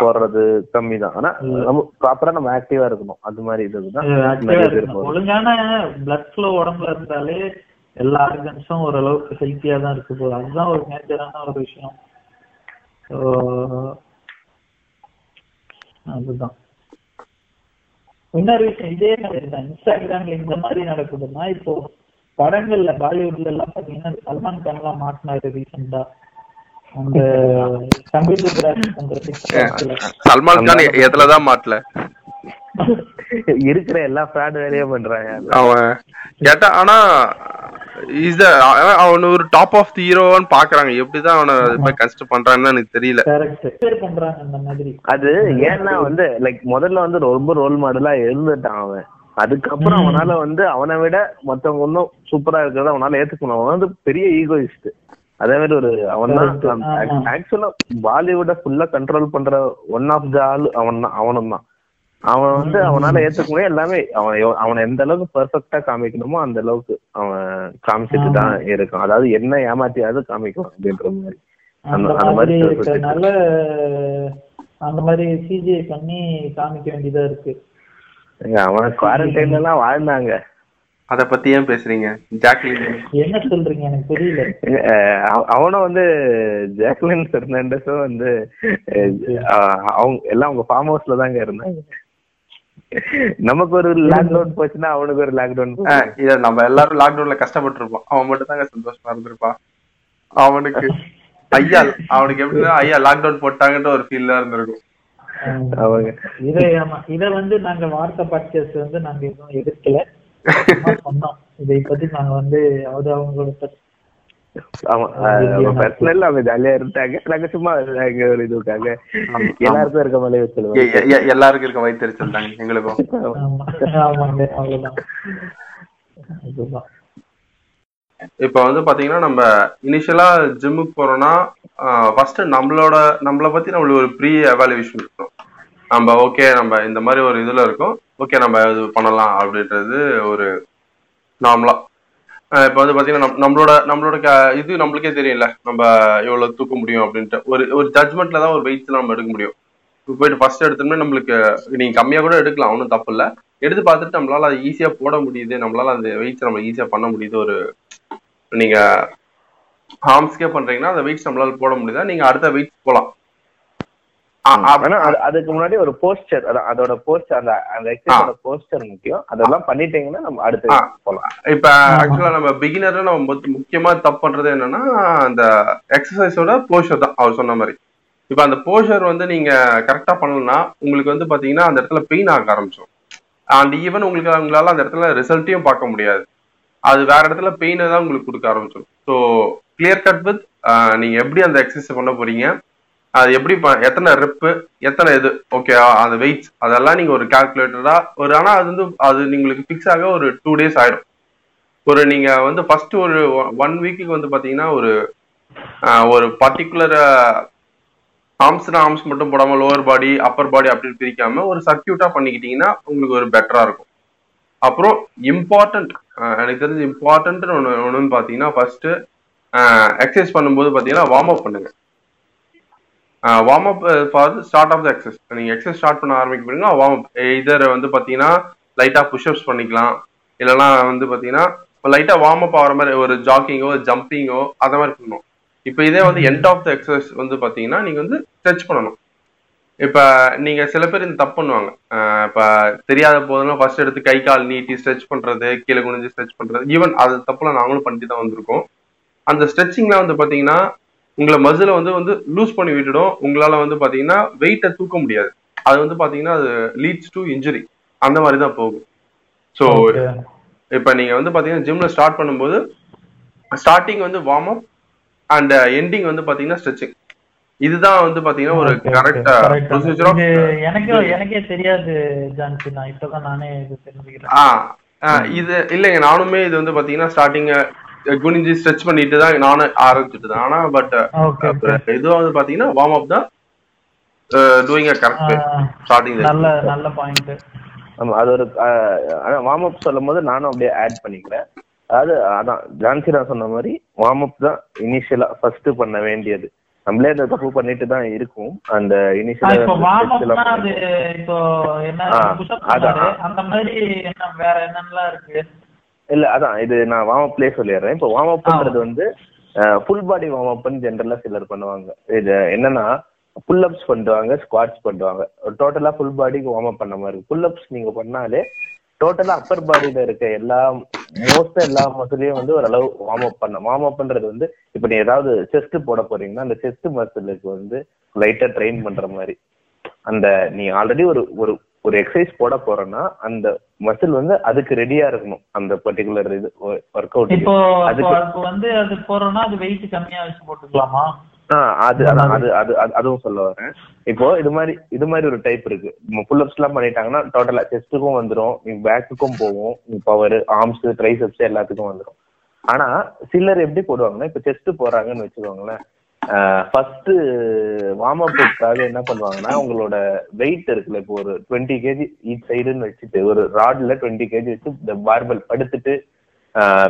[SPEAKER 4] போடுறது கம்மி தான். ஆனா நம்ம ப்ராப்பரா நம்ம ஆக்டிவா இருக்கணும். அது மாதிரி இதுதான்
[SPEAKER 5] ஒழுங்கான பிளட் ஃப்ளோ உடம்புல இருந்தாலே எல்லா ஆர்கன்ஸும் ஓரளவுக்கு ஹெல்த்தியா தான் இருக்கு போகுது அதுதான் ஒரு மேஜரான ஒரு விஷயம். அதுதான். இன்னொரு விஷயம் இதே மாதிரி தான் இன்ஸ்டாகிராம்ல இந்த மாதிரி நடக்குதுன்னா இப்போ படங்கள்ல பாலிவுட்ல எல்லாம் பாத்தீங்கன்னா சல்மான் கான் எல்லாம் மாட்டினாரு ரீசெண்டா அந்த.
[SPEAKER 3] சல்மான் கான் எதுலதான் மாட்டல
[SPEAKER 4] இருக்கிற எல்லா ஃபிராட் வேலையும் பண்றாங்க.
[SPEAKER 3] அவன் கேட்டா ஆனா இஸ் அவன் ஒரு டாப் ஆஃப் தி ஹீரோன்னு பாக்குறாங்க. எப்படிதான் அவனை மாதிரி கன்சிடர் பண்றான்னு எனக்கு தெரியல.
[SPEAKER 5] கரெக்ட் பேர் பண்றாங்க அந்த மாதிரி.
[SPEAKER 4] அது ஏன்னா வந்து லைக் முதல்ல வந்து ரொம்ப ரோல் மாடலா இருந்துட்டான் அவன். அதுக்கப்புறம் அவனால வந்து அவனை விட மத்தவங்க இன்னும் சூப்பரா இருக்கிறத அவனால ஏத்துக்கணும். அவன் வந்து பெரிய ஈகோயிஸ்ட் அதே மாதிரி ஒரு அவன். தான். ஆக்சுவலா பாலிவுட்ட ஃபுல்லா கண்ட்ரோல் பண்ற ஒன் ஆஃப் த ஆள் அவன் தான் அவனும் தான். அவன் வந்து அவனால ஏத்துக்க முடியும். எல்லாமே அவன் அவனை எந்த அளவுக்கு பெர்ஃபெக்ட்டா காமிக்கணுமோ அந்த அளவுக்கு அவன் காமிச்சிட்டு தான் இருக்கான். அதாவது என்ன ஏமாத்தியாவது காமிக்கும் அப்படின்ற மாதிரி.
[SPEAKER 5] அந்த மாதிரி இருக்கறனால அந்த மாதிரி சிஜிஐ பண்ணி காமிக்க வேண்டியதா இருக்கு.
[SPEAKER 4] அவன் குவாரண்டைன்ல எல்லாம் வாழ்ந்தாங்க.
[SPEAKER 3] அத பத்தி ஏன் பேசுறீங்க? ஜாக்லின்.
[SPEAKER 5] என்ன சொல்றீங்க? எனக்கு புரியல.
[SPEAKER 4] அவனும் வந்து ஜாக்லின் பெர்னாண்டஸும் வந்து அவங்க எல்லாம் அவங்க ஃபார்ம் ஹவுஸ்ல தாங்க இருந்தாங்க. நமக்கு ஒரு லாக்டவுன் போச்சுன்னா அவனுக்கு ஒரு லாக்டவுன்
[SPEAKER 3] இத நம்ம எல்லாரும் லாக்டவுன்ல கஷ்டப்பட்டு இருப்போம் அவன் மட்டும் தாங்க சந்தோஷமா இருந்திருப்பான் அவனுக்கு ஐயா அவனுக்கு எப்படின்னா ஐயா லாக்டவுன் போட்டாங்கன்ற ஒரு ஃபீல் இருந்திருக்கும்.
[SPEAKER 4] அவங்க.
[SPEAKER 5] இதை ஆமா இத வந்து நாங்க வார்த்தை பாட்காஸ்ட் வந்து நாங்க எதுவும் எதிர்க்கல சொன்னோம். இதை பத்தி நாங்க வந்து அது அவங்களோட
[SPEAKER 4] பர்சனல் அவங்க ஜாலியா இருந்தாங்க நாங்க சும்மா இருந்தாங்க ஒரு இதுக்காக. எல்லாருக்கும் இருக்க மாதிரி வச்சிருவாங்க
[SPEAKER 3] எல்லாருக்கும் இருக்க வயிற்றுச்சல் தாங்க எங்களுக்கும். இப்ப வந்து பாத்தீங்கன்னா நம்ம இனிஷியலா ஜிம்முக்கு போறோம்னா ஃபர்ஸ்ட் நம்மளோட நம்மள பத்தி நம்மளுக்கு ஒரு ப்ரீ எவாலுவேஷன் இருக்கணும் நம்ம ஓகே நம்ம இந்த மாதிரி ஒரு இதுல இருக்கோம். ஓகே நம்ம இது பண்ணலாம் அப்படின்றது ஒரு நார்மலா இப்போ வந்து பாத்தீங்கன்னா நம்ம- நம்மளோட நம்மளோட க- இது நம்மளுக்கே தெரியும்ல. நம்ம எவ்வளவு தூக்க முடியும் அப்படின்ட்டு. ஒரு ஒரு ஜட்மெண்ட்ல தான் ஒரு வெயிட்ஸ் நம்ம எடுக்க முடியும். போயிட்டு ஃபர்ஸ்ட் எடுத்தோம்னா நம்மளுக்கு நீங்க கம்மியா கூட எடுக்கலாம் ஒன்றும் தப்பு இல்ல. எடுத்து பார்த்துட்டு நம்மளால அது ஈஸியா போட முடியுது நம்மளால அந்த வெயிட்ஸ் நம்ம ஈஸியா பண்ண முடியுது ஒரு நீங்க ஹார்ம்ஸ்கே பண்றீங்கன்னா அந்த வெயிட்ஸ் நம்மளால போட முடியுதா? நீங்க அடுத்த வெயிட்ஸ் போகலாம்
[SPEAKER 4] ஆனா அது- அதுக்கு முன்னாடி ஒரு போஸ்டர் அதோட போஸ்டர் அந்த அந்த எக்ஸசைஸோட போஸ்டர் முக்கியம். அதெல்லாம் பண்ணிட்டீங்கன்னா நம்ம அடுத்து. போலாம்.
[SPEAKER 3] இப்ப ஆக்சுவலா நம்ம பிகினர்ல நம்ம முக்கியமா தப்பு பண்றது என்னன்னா அந்த எக்ஸசைஸோட போஷர் தான் அவர் சொன்ன மாதிரி. இப்ப அந்த போஷர் வந்து நீங்க கரெக்டா பண்ணலன்னா உங்களுக்கு வந்து பாத்தீங்கன்னா அந்த இடத்துல பெயின் ஆக ஆரம்பிச்சிடும் அண்ட் ஈவன் உங்களுக்கு உங்களால அந்த இடத்துல ரிசல்ட்டையும் பார்க்க முடியாது. அது வேற இடத்துல பெயினை தான் உங்களுக்கு கொடுக்க ஆரம்பிச்சிடும் ஸோ கிளியர் கட் வித் நீங்க எப்படி அந்த எக்ஸசைஸ் பண்ண போறீங்க? அது எப்படி எத்தனை ரெப்பு எத்தனை இது? ஓகே அந்த வெயிட்ஸ் அதெல்லாம் நீங்க ஒரு கால்குலேட்டரா ஒரு ஆனா அது வந்து அது உங்களுக்கு ஃபிக்ஸ் ஆக ஒரு டூ டேஸ் ஆயிடும் ஒரு நீங்க வந்து ஃபர்ஸ்ட் ஒரு ஒன் வீக்குக்கு வந்து பாத்தீங்கன்னா ஒரு ஒரு பர்டிகுலர் ஆர்ம்ஸ்னா ஆர்ம்ஸ் மட்டும் போடாம லோவர் பாடி அப்பர் பாடி அப்படின்னு பிரிக்காம ஒரு சர்க்கியூட்டா பண்ணிக்கிட்டீங்கன்னா உங்களுக்கு ஒரு பெட்டரா இருக்கும். அப்புறம் இம்பார்ட்டன்ட் எனக்கு தெரிஞ்சு இம்பார்ட்டன்ட் ஒன்று ஒன்றுன்னு பார்த்தீங்கன்னா ஃபர்ஸ்ட் எக்ஸசைஸ் பண்ணும்போது பார்த்தீங்கன்னா வார்ம் அப் பண்ணுங்க. Warm up for start off the exercise நீங்கள் எக்ஸசைஸ் ஸ்டார்ட் பண்ண ஆரம்பிக்க போறீங்கன்னா வார்ம் அப் இதர் வந்து பார்த்தீங்கன்னா லைட்டாக புஷ்அப்ஸ் பண்ணிக்கலாம். இல்லைன்னா வந்து பார்த்தீங்கன்னா லைட்டா வார்ம் அப் ஆகிற மாதிரி ஒரு ஜாக்கிங்கோ ஜம்பிங்கோ அந்த மாதிரி பண்ணணும். இப்போ இதே வந்து எண்ட் ஆஃப் த எக்ஸசைஸ் வந்து பாத்தீங்கன்னா நீங்க வந்து ஸ்ட்ரெச் பண்ணணும். இப்ப நீங்க சில பேர் இந்த தப்பு பண்ணுவாங்க. இப்ப தெரியாத போதெல்லாம் ஃபர்ஸ்ட் எடுத்து கை கால் நீட்டி ஸ்ட்ரெச் பண்றது கீழே குனிஞ்சு ஸ்ட்ரெச் பண்றது ஈவன் அது தப்புல நாங்களும் பண்ணிட்டு தான் வந்திருக்கோம். அந்த ஸ்ட்ரெச்சிங்ல வந்து பாத்தீங்கன்னா உங்களை மசில வந்து வந்து லூஸ் பண்ணி விட்டுடும். உங்களால வந்து பாத்தீங்கன்னா வெயிட்டை தூக்க முடியாது. அது வந்து பாத்தீங்கன்னா அது லீட்ஸ் டு இன்ஜுரி அந்த மாதிரி தான் போகும். ஸோ. இப்ப நீங்க வந்து பாத்தீங்கன்னா ஜிம்ல ஸ்டார்ட் பண்ணும்போது ஸ்டார்டிங் வந்து வார்ம் அப் அண்ட் எண்டிங் வந்து பாத்தீங்கன்னா ஸ்ட்ரெச்சிங் இதுதான் வந்து பாத்தீங்கன்னா ஒரு. கரெக்ட் ஆஃப்
[SPEAKER 5] இது எனக்கே எனக்கே தெரியாது ஜான்சி. நான் இப்பதான் நானே இது தெரிஞ்சுக்கிறேன்.
[SPEAKER 3] இது இல்லைங்க. நானுமே இது வந்து பாத்தீங்கன்னா ஸ்டார்டிங் குனிஞ்சு ஸ்ட்ரெச் பண்ணிட்டு தான் நானும் ஆரம்பிச்சுட்டு தான் ஆனா பட் இதுவும் வந்து பாத்தீங்கன்னா வார்ம் அப் தான் டூயிங் அ கரெக்ட் ஸ்டார்டிங்
[SPEAKER 5] நல்ல நல்ல பாயிண்ட்
[SPEAKER 4] ஆமா அது ஒரு வார்ம் அப் சொல்லும் போது நானும் அப்படியே ஆட் பண்ணிக்கிறேன். அதாவது அதான் ஜான்சி நான் சொன்ன மாதிரி வார்ம் அப் தான் இனிஷியலா ஃபர்ஸ்ட் பண்ண வேண்டியது. நம்மளே அந்த தப்பு பண்ணிட்டு தான் இருக்கும். அந்த
[SPEAKER 5] இப்போ வார்ம் அப்னா அது
[SPEAKER 4] இனிஷியலா
[SPEAKER 5] இப்போ என்ன அந்த மாதிரி என்ன வேற என்னென்னலாம் இருக்கு?
[SPEAKER 4] இல்ல அதான் இது நான் வார்ம் அப்லயே சொல்லிடுறேன். இப்போ வார்ம் அப்ன்றது வந்து ஃபுல் பாடி வார்ம் அப்னு ஜென்ரலா சிலர் பண்ணுவாங்க. இது என்னன்னா புல் அப்ஸ் பண்ணுவாங்க ஸ்குவாட்ஸ் பண்ணுவாங்க. டோட்டலா ஃபுல் பாடிக்கு வார்ம் அப் பண்ண மாதிரி புல் அப்ஸ் நீங்க பண்ணாலே டோட்டலா அப்பர் பாடியில இருக்க எல்லா மோஸ்ட் எல்லா மசிலையும் வந்து ஓரளவு வார்ம் அப் பண்ண வார்ம் அப்ன்றது வந்து இப்போ நீ ஏதாவது செஸ்ட் போட போறீங்கன்னா அந்த செஸ்ட் மசிலுக்கு வந்து லைட்டா ட்ரெயின் பண்ற மாதிரி. அந்த நீ ஆல்ரெடி ஒரு ஒரு ஒரு எக்ஸசைஸ் போட போறேன்னா அந்த மசில் வந்து அதுக்கு ரெடியா இருக்கணும் அந்த பர்டிகுலர் இது ஒர்க் அவுட்
[SPEAKER 5] இப்போ
[SPEAKER 4] அதுக்கு
[SPEAKER 5] வந்து அது போறோம்னா அது வெயிட் கம்மியா வச்சு போட்டுக்கலாமா?
[SPEAKER 4] அது அது அது அது- அதுவும் சொல்ல வரேன். இப்போ இது மாதிரி இது மாதிரி ஒரு டைப் இருக்கு. புல் அப்ஸ் எல்லாம் பண்ணிட்டாங்கன்னா டோட்டலா செஸ்ட்டுக்கும் வந்துரும் நீ பேக்குக்கும் போகும் பவர் ஆர்ம்ஸ் ட்ரைசெப்ஸ் எல்லாத்துக்கும் வந்துரும். ஆனா சிலர் எப்படி போடுவாங்கன்னா இப்ப செஸ்ட் போறாங்கன்னு வச்சுக்கோங்களேன். ஃபர்ஸ்ட் வார்ம் அப்புக்காக என்ன பண்ணுவாங்கன்னா உங்களோட வெயிட் இருக்குல்ல இப்போ ஒரு டுவெண்ட்டி கேஜி ஈச் சைடுன்னு வச்சுட்டு ஒரு ராட்ல டுவெண்ட்டி கேஜி வச்சு இந்த பார்பல் படுத்துட்டு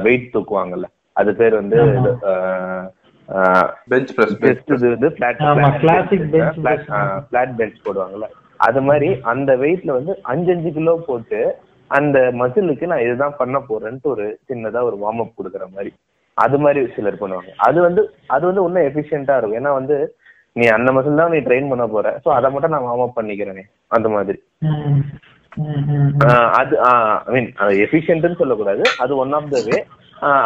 [SPEAKER 4] வெயிட் தூக்குவாங்கல்ல. அது பேர் வந்து ஆஹ், ஆஹ்,
[SPEAKER 3] பெஞ்ச் பிரஸ்
[SPEAKER 4] பெஸ்ட் இது வந்து பிளாட்
[SPEAKER 5] ஆமா, classic bench press.
[SPEAKER 4] Flat bench போடுவாங்கல்ல. அது மாதிரி அந்த வெயிட்ல வந்து அஞ்சு அஞ்சு கிலோ போட்டு அந்த மசிலுக்கு நான் இதுதான் பண்ண போறேன்ட்டு ஒரு சின்னதா ஒரு வார்ம் அப் கொடுக்குற மாதிரி. அது மாதிரி சிலர் பண்ணுவாங்க. அது வந்து அது வந்து இன்னும் எஃபிஷியன்ட்டா இருக்கும். ஏன்னா வந்து நீ அந்த மசில் தான் நீ ட்ரெயின் பண்ண போற. ஸோ அதை மட்டும் நான் வார்ம் அப் பண்ணிக்கிறேனே அந்த மாதிரி. அது ஐ மீன் எஃபிஷியன்ட்னு சொல்லக்கூடாது. அது ஒன் ஆஃப் த வே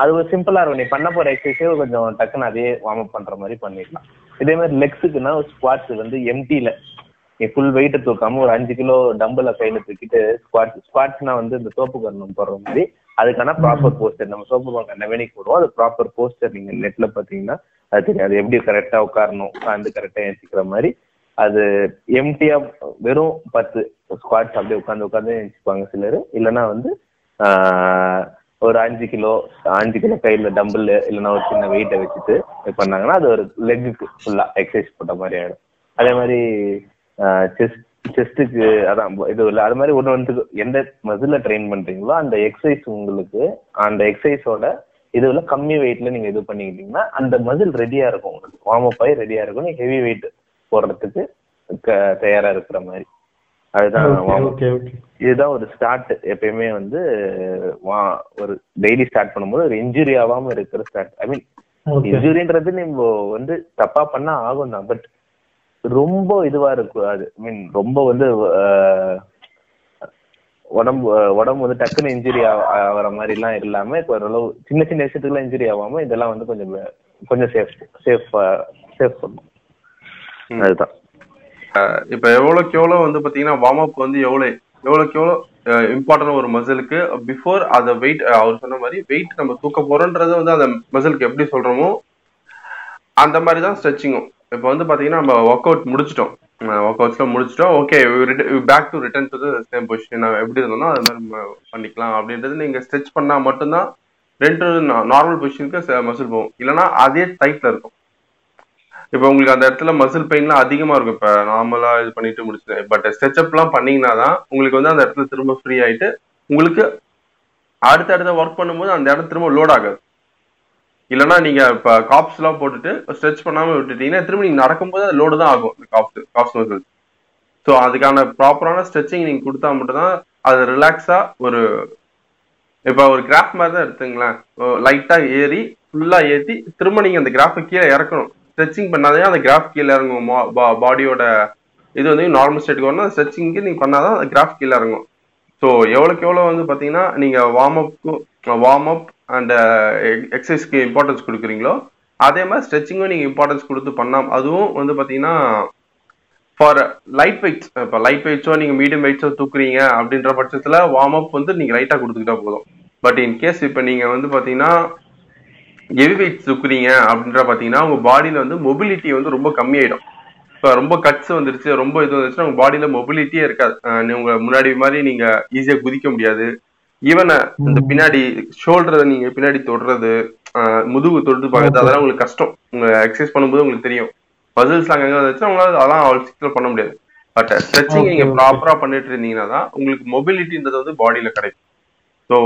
[SPEAKER 4] அது ஒரு சிம்பிளா இருக்கும். நீ பண்ண போற எக்ஸசைஸே கொஞ்சம் டக்குன்னு அதே வார்ம் அப் பண்ற மாதிரி பண்ணிடலாம். இதே மாதிரி லெக்ஸுக்குன்னா ஸ்குவாட்ஸ் வந்து எம்டில நீ ஃபுல் வெயிட் தூக்காம ஒரு அஞ்சு கிலோ டம்பிள கையில தூக்கிட்டு ஸ்குவாட் ஸ்குவாட்ஸ்னா வந்து இந்த சோப்பு கரணம் போடுற மாதிரி. அதுக்கான ப்ராப்பர் போஸ்டர் நம்ம சோப்பு கண்ண வேணிக்கு போடுவோம். அது ப்ராப்பர் போஸ்டர் நீங்க நெட்ல பாத்தீங்கன்னா அது தெரியும் அது எப்படி கரெக்டா உட்காரணும் உட்காந்து கரெக்டா ஏற்றிக்கிற மாதிரி. அது எம்டியா வெறும் பத்து ஸ்குவாட்ஸ் அப்படியே உட்காந்து உட்காந்து எழுச்சிப்பாங்க சிலர். இல்லைன்னா வந்து ஆஹ், ஒரு அஞ்சு கிலோ அஞ்சு கிலோ கையில டம்பிள் இல்லைன்னா ஒரு சின்ன வெயிட்டை வச்சுட்டு பண்ணாங்கன்னா அது ஒரு லெக்குக்கு ஃபுல்லா எக்ஸசைஸ் போட்ட மாதிரி ஆயிடும். அதே மாதிரி செஸ்ட் செஸ்ட்டுக்கு அதான் இது இல்லை அது மாதிரி ஒன்று ஒன்றுக்கு எந்த மசில ட்ரெயின் பண்றீங்களோ அந்த எக்ஸசைஸ் உங்களுக்கு அந்த எக்ஸசைஸோட இதுல கம்மி வெயிட்ல நீங்க இது பண்ணிக்கிட்டீங்கன்னா அந்த மசில் ரெடியா இருக்கும் உங்களுக்கு. வார்ம் அப் ஆகி ரெடியா இருக்கும். நீங்க ஹெவி வெயிட் போடுறதுக்கு தயாரா இருக்கிற மாதிரி. அதுதான் இதுதான் ஒரு ஸ்டார்ட் எப்பயுமே வந்து வா- ஒரு டெய்லி ஸ்டார்ட் பண்ணும்போது ஒரு இன்ஜுரி ஆகாம இருக்கிற ஸ்டார்ட் ஐ மீன் இன்ஜுரின்றது நம்ம வந்து தப்பா பண்ணா ஆகும் தான் பட் ரொம்ப இதுவா இருக்கக்கூடாது ஐ மீன் ரொம்ப வந்து உடம்பு உடம்பு வந்து டக்குன்னு இன்ஜுரி ஆகிற மாதிரி எல்லாம் இல்லாம ஓரளவு சின்ன சின்ன விஷயத்துக்குலாம் இன்ஜுரி ஆகாம இதெல்லாம் வந்து கொஞ்சம் கொஞ்சம் சேஃப் சேஃப் சேஃப் பண்ணும் அதுதான்.
[SPEAKER 3] இப்ப எவ்வளவுக்கு எவ்வளவு வந்து பாத்தீங்கன்னா வார்ம் அப் வந்து எவ்வளவு எவ்வளவுக்கு எவ்வளவு இம்பார்ட்டன்ட் ஒரு மசிலுக்கு பிஃபோர் அந்த வெயிட் அவர் சொன்ன மாதிரி வெயிட் நம்ம தூக்க போறோன்றது வந்து அந்த மசிலுக்கு எப்படி சொல்றோமோ அந்த மாதிரி தான் ஸ்ட்ரெச்சிங்கும் இப்போ வந்து பாத்தீங்கன்னா நம்ம ஒர்க் அவுட் முடிச்சிட்டோம். ஒர்க் அவுட்ஸ்ல முடிச்சிட்டோம் okay back to return to same position நம்ம எப்படி இருந்தோம்னா அது மாதிரி பண்ணிக்கலாம். அப்படின்றது நீங்க ஸ்ட்ரெச் பண்ணா மட்டும்தான் ரெண்டு நார்மல் பொசிஷனுக்கு மசில் போகும். இல்லைன்னா அதே டைப்ல இருக்கும். இப்போ உங்களுக்கு அந்த இடத்துல மசில் பெயின்லாம் அதிகமா இருக்கும். இப்போ நார்மலா இது பண்ணிட்டு முடிச்சு பட் ஸ்ட்ரெச்சப்லாம் பண்ணீங்கன்னா தான் உங்களுக்கு வந்து அந்த இடத்துல திரும்ப ஃப்ரீ ஆயிட்டு உங்களுக்கு அடுத்த அடுத்த ஒர்க் பண்ணும்போது அந்த இடம் திரும்ப லோட் ஆகாது. இல்லைன்னா நீங்க இப்போ காப்ஸ் எல்லாம் போட்டுட்டு ஸ்ட்ரெச் பண்ணாம விட்டுட்டீங்கன்னா திரும்ப நீங்க நடக்கும்போது அது லோடு தான் ஆகும் இந்த காப்ஸ் காப்ஸ் மசில் ஸோ அதுக்கான ப்ராப்பரான ஸ்ட்ரெச்சிங் நீங்க கொடுத்தா மட்டும்தான் அது ரிலாக்ஸா ஒரு இப்போ ஒரு கிராஃப் மாதிரி தான் எடுத்துங்களேன். லைட்டா ஏறி ஃபுல்லா ஏத்தி திரும்ப நீங்க அந்த கிராஃபை கீழே இறக்கணும். ஸ்ட்ரெச்சிங் பண்ணாதே அந்த கிராஃப் கீழே இறங்கும் பாடியோட இது வந்து நார்மல் ஸ்டேட்டுக்கு வரணும். ஸ்ட்ரெச்சிங்க்கு நீங்க பண்ணாதான் அந்த கிராஃப் கீழே இறங்கும். ஸோ எவ்வளோக்கு எவ்வளோ வந்து பார்த்தீங்கன்னா நீங்கள் வார்ம் அப்க்கு வார்ம் அப் அண்ட் எக்ஸசைஸ்க்கு இம்பார்ட்டன்ஸ் கொடுக்குறீங்களோ அதே மாதிரி ஸ்ட்ரெச்சிங்கும் நீங்கள் இம்பார்ட்டன்ஸ் கொடுத்து பண்ணலாம் அதுவும் வந்து பார்த்தீங்கன்னா ஃபார் லைட் வெயிட்ஸ் இப்போ லைட் வெயிட்ஸோ நீங்கள் மீடியம் வெயிட்ஸோ தூக்குறீங்க அப்படின்ற பட்சத்தில் வார்ம் அப் வந்து நீங்கள் லைட்டாக கொடுத்துக்கிட்டா போதும். பட் இன் கேஸ் இப்போ நீங்கள் வந்து பார்த்தீங்கன்னா ஹெவி வெயிட்ஸ் தூக்குறீங்க அப்படின்ற பார்த்தீங்கன்னா உங்கள் பாடியில் வந்து மொபிலிட்டி வந்து ரொம்ப கம்மியாயிடும். இப்போ ரொம்ப கட்ஸ் வந்துருச்சு ரொம்ப இது வந்துருச்சுன்னா உங்கள் பாடியில் மொபிலிட்டியே இருக்காது. உங்கள் முன்னாடி மாதிரி நீங்கள் ஈஸியாக குதிக்க முடியாது. ஈவன் இந்த பின்னாடி ஷோல்டரை நீங்க பின்னாடி தொடுறது முதுகு தொட்டு பார்க்கறது அதெல்லாம் உங்களுக்கு கஷ்டம். உங்க எக்ஸசைஸ் பண்ணும்போது உங்களுக்கு தெரியும். பசில்ஸ் அங்கங்க வந்துச்சுன்னா உங்களால அதெல்லாம் அவ்வளோ சீக்கிரம் பண்ண முடியாது. பட் ஸ்ட்ரெச்சிங் நீங்க ப்ராப்பரா பண்ணிட்டு இருந்தீங்கன்னா தான் உங்களுக்கு மொபிலிட்டின்றது வந்து பாடியில கிடைக்கும். ஸோ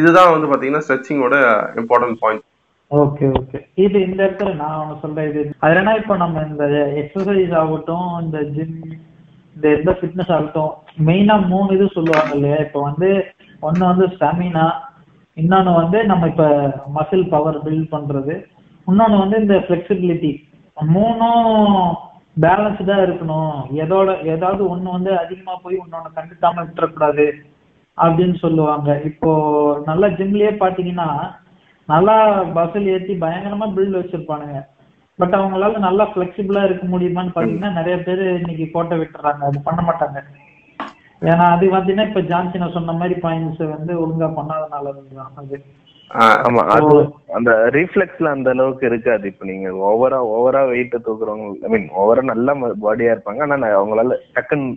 [SPEAKER 3] இதுதான் வந்து பாத்தீங்கன்னா ஸ்ட்ரெச்சிங்கோட இம்பார்ட்டன்ட் பாயிண்ட்
[SPEAKER 5] ஓகே ஓகே. இது இந்த இடத்துல நான் ஒன்று சொல்றேன். இது அது என்னன்னா இப்போ நம்ம இந்த எக்ஸசைஸ் ஆகட்டும் இந்த ஜிம் இந்த எந்த ஃபிட்னஸ் ஆகட்டும் மெயினா மூணு இது சொல்லுவாங்க இல்லையா? இப்போ வந்து ஒன்று வந்து ஸ்டாமினா இன்னொன்று வந்து நம்ம இப்போ மசில் பவர் பில்ட் பண்றது. இன்னொன்று வந்து இந்த ஃபிளெக்சிபிலிட்டி மூணும் பேலன்ஸ்டா இருக்கணும். எதோட ஏதாவது ஒன்று வந்து அதிகமா போய் இன்னொன்று கண்டுக்காம விட்டுறக்கூடாது அப்படின்னு சொல்லுவாங்க. இப்போ நல்லா ஜிம்லயே பாத்தீங்கன்னா நல்லா பஸ்ஸில் ஏத்தி பயங்கரமா பில்ட் வச்சிருப்பானுங்க. பட் அவங்களால நல்லா ஃபிளெக்சிபிளா இருக்க முடியுமான்னு பாத்தீங்கன்னா நிறைய பேர் இன்னைக்கு கோட்டை விட்டுறாங்க. அது பண்ண மாட்டாங்க. ஏன்னா அது பாத்தீங்கன்னா இப்ப ஜான்சினா சொன்ன மாதிரி பாயிண்ட்ஸ் வந்து ஒழுங்கா பண்ணாதனால தான் அது.
[SPEAKER 4] ஆமா அது அந்த ரீஃப்ளெக்ஸ்ல அந்த அளவுக்கு இருக்காது. இப்ப நீங்க ஓவரா ஓவரா வெயிட் தூக்குறவங்க ஐ மீன் ஓவரா நல்ல பாடியா இருப்பாங்க. ஆனா அவங்களால டக்குன்னு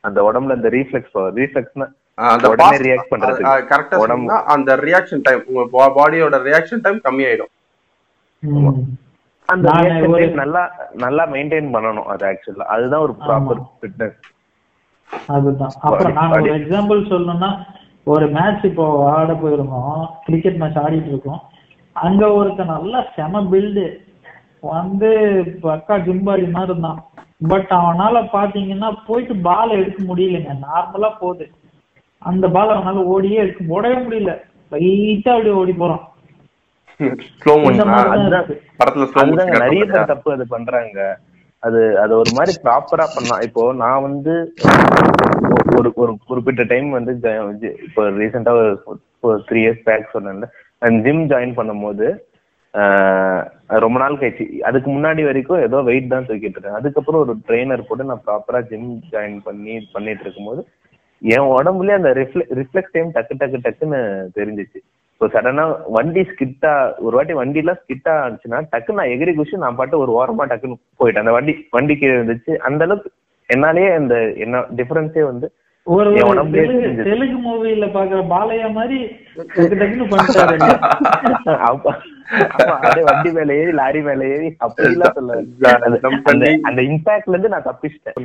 [SPEAKER 4] அந்த உடம்புல அந்த ரீஃப்ளெக்ஸ் பவர் ரீஃப்ளெக்ஸ்னா
[SPEAKER 3] அந்த
[SPEAKER 4] உடனே react பண்றதுக்கு.
[SPEAKER 3] கரெக்டா
[SPEAKER 4] உடம்பு-
[SPEAKER 3] அந்த ரியாக்ஷன் டைம் உங்க பாடியோட ரியாக்ஷன் டைம் கம்மியாயிடும்.
[SPEAKER 5] ம்.
[SPEAKER 4] அந்த நல்லா நல்லா மெயின்டைன் பண்ணணும் அது ஆக்சுவலா அதுதான் ஒரு ப்ராப்பர் ஃபிட்னஸ்
[SPEAKER 5] அதுதான். அப்புறம் நான் ஒரு எக்ஸாம்பிள் சொல்லணும்னா ஒரு மேட்ச் இப்போ ஆட போயிருந்தோம். கிரிக்கெட் மேட்ச் ஆடிட்டு இருக்கோம். அங்க ஒருத்தன் நல்லா செம பில்டு வந்து பக்கா ஜிம்பாடி மாதிரி இருந்தான். பட் அவனால பாத்தீங்கன்னா போயிட்டு பால் எடுக்க முடியலங்க. நார்மலா போகுது. அந்த பால் அவனால ஓடியே எடுக்க ஓடவே முடியல. லைட்டா அப்படியே ஓடி போறான்.
[SPEAKER 4] நிறைய தப்பு அது பண்றாங்க. அது அது ஒரு மாதிரி ப்ராப்பரா பண்ணலாம். இப்போ நான் வந்து ஒரு ஒரு குறிப்பிட்ட டைம் வந்து ஜி- இப்போ ரீசெண்டா ஒரு த்ரீ இயர்ஸ் பேக் சொன்னேன்ல ஜிம் ஜாயின் பண்ணும்போது ஆஹ், ரொம்ப நாள் கழிச்சு அதுக்கு முன்னாடி வரைக்கும் ஏதோ வெயிட் தான் தூக்கிட்டு இருக்கேன் அதுக்கப்புறம் ஒரு ட்ரெயினர் போட்டு நான் ப்ராப்பரா ஜிம் ஜாயின் பண்ணி பண்ணிட்டு இருக்கும்போது என் உடம்புலயே அந்த ரிஃப்ளெக்ஸ் டைம் டக்கு டக்கு டக்குன்னு தெரிஞ்சிச்சு. இப்போ சடனா வண்டி ஸ்கிட்டா ஒரு வாட்டி வண்டிலாம் ஸ்கிட்டா ஆச்சுன்னா டக்கு நான் எகிரி குஷி நான் பாட்டு ஒரு ஓரமா டக்குன்னு போயிட்டேன். அந்த வண்டி வண்டி கீழே இருந்துச்சு அந்த அளவுக்கு என்னாலேயே அந்த என்ன டிஃபரன்ஸே வந்து
[SPEAKER 5] ஒரு தெலுங்கு மூவில பாக்குற பாலையா மாதிரி டக்குன்னு
[SPEAKER 4] வண்டி மேல ஏறி லாரி மேல ஏறி அப்படிலாம் சொல்ல
[SPEAKER 3] Jump
[SPEAKER 4] அந்த
[SPEAKER 3] பண்ணி.
[SPEAKER 4] அந்த இம்பாக்ட்ல இருந்து நான் தப்பிச்சிட்டேன்.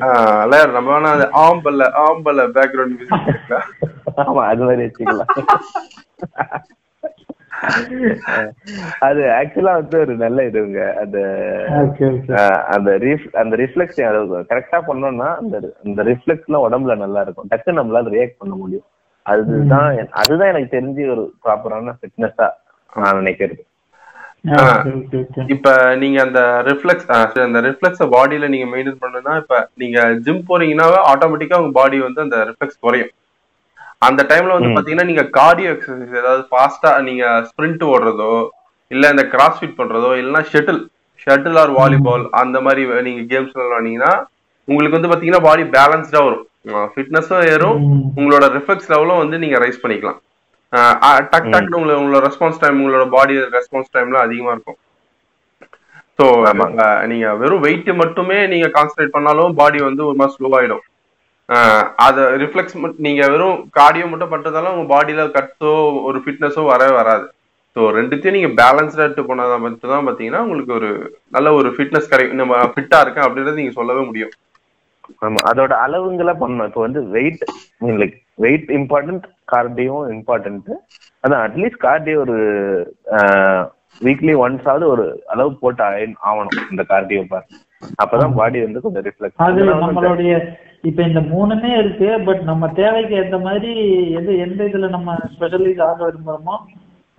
[SPEAKER 3] நம்ம வேணா அது ஆம்பல்ல ஆம்பல்ல பேக்ரவுண்ட்
[SPEAKER 4] ஆமா அது மாதிரி வச்சுக்கலாம். அது ஆக்சுவலா வந்து ஒரு நல்ல இதுங்க அந்த அந்த ரீஃப் அந்த ரிஃப்ளெக்ஸ் கரெக்டா பண்ணோம்னா அந்த அந்த ரிஃப்ளெக்ஸ்லாம் உடம்புல நல்லா இருக்கும். டக்கு நம்மளால ரியாக்ட் பண்ண முடியும். அதுதான் அதுதான் எனக்கு தெரிஞ்சு ஒரு ப்ராப்பரான ஃபிட்னஸா நான் நினைக்கிறது.
[SPEAKER 3] இப்ப நீங்க அந்த ரிஃப்ளெக்ஸ் அந்த ரிஃப்ளெக்ஸ பாடியில நீங்க மெயின்டைன் பண்ணணும்னா இப்ப நீங்க ஜிம் போறீங்கன்னாவே ஆட்டோமேட்டிக்கா உங்க பாடி வந்து அந்த ரிஃப்ளெக்ஸ் குறையும். அந்த டைம்ல வந்து. பாத்தீங்கன்னா நீங்க கார்டியோ எக்ஸசைஸ் ஏதாவது ஃபாஸ்டா நீங்க ஸ்பிரிண்ட் ஓடுறதோ இல்ல இந்த கிராஸ் ஃபிட் பண்றதோ இல்லைன்னா ஷட்டில் ஷட்டில் ஆர் வாலிபால் அந்த மாதிரி நீங்க கேம்ஸ் விளையாடுனீங்கன்னா உங்களுக்கு வந்து பாத்தீங்கன்னா பாடி பேலன்ஸ்டா வரும். ஃபிட்னஸும் ஏறும். உங்களோட ரிஃப்ளெக்ஸ் லெவலும் வந்து நீங்க ரைஸ் பண்ணிக்கலாம். டக் டக்னு உங்களோட உங்களோட ரெஸ்பான்ஸ் டைம் உங்களோட பாடி ரெஸ்பான்ஸ் டைம்லாம் அதிகமா இருக்கும். ஸோ நீங்க வெறும் வெயிட் மட்டுமே நீங்க கான்சன்ட்ரேட் பண்ணாலும் பாடி வந்து ஒரு மாதிரி ஸ்லோ ஆயிடும். அது ரிஃப்ளெக்ஸ் நீங்க வெறும் கார்டியோ மட்டும் பண்றதால உங்க பாடியில கட்ஸோ ஒரு ஃபிட்னஸோ வரவே வராது. ஸோ ரெண்டுத்தையும் நீங்க பேலன்ஸ்டா எடுத்து போனதா மட்டும் தான் பாத்தீங்கன்னா உங்களுக்கு ஒரு நல்ல ஒரு ஃபிட்னஸ் கிடைக்கும் நம்ம ஃபிட்டா இருக்கேன் அப்படின்றது நீங்க சொல்லவே முடியும்.
[SPEAKER 4] ஆமா அதோட அளவுங்களை பண்ணணும். இப்போ வந்து weight like weight important cardio important அதான் அட்லீஸ்ட் கார்டியோ ஒரு வீக்லி ஒன்ஸ் ஆவது ஒரு அளவு போட்டு ஆகணும் இந்த கார்டியோ பார் அப்பதான் பாடி வந்து கொஞ்சம் ரிஃப்ளெக்ட்
[SPEAKER 5] நம்மளுடைய இப்ப இந்த மூணுமே இருக்கு பட் நம்ம தேவைக்கு ஏத்த மாதிரி எது எந்த இதுல நம்ம ஸ்பெஷலைஸ் ஆக விரும்புறோமோ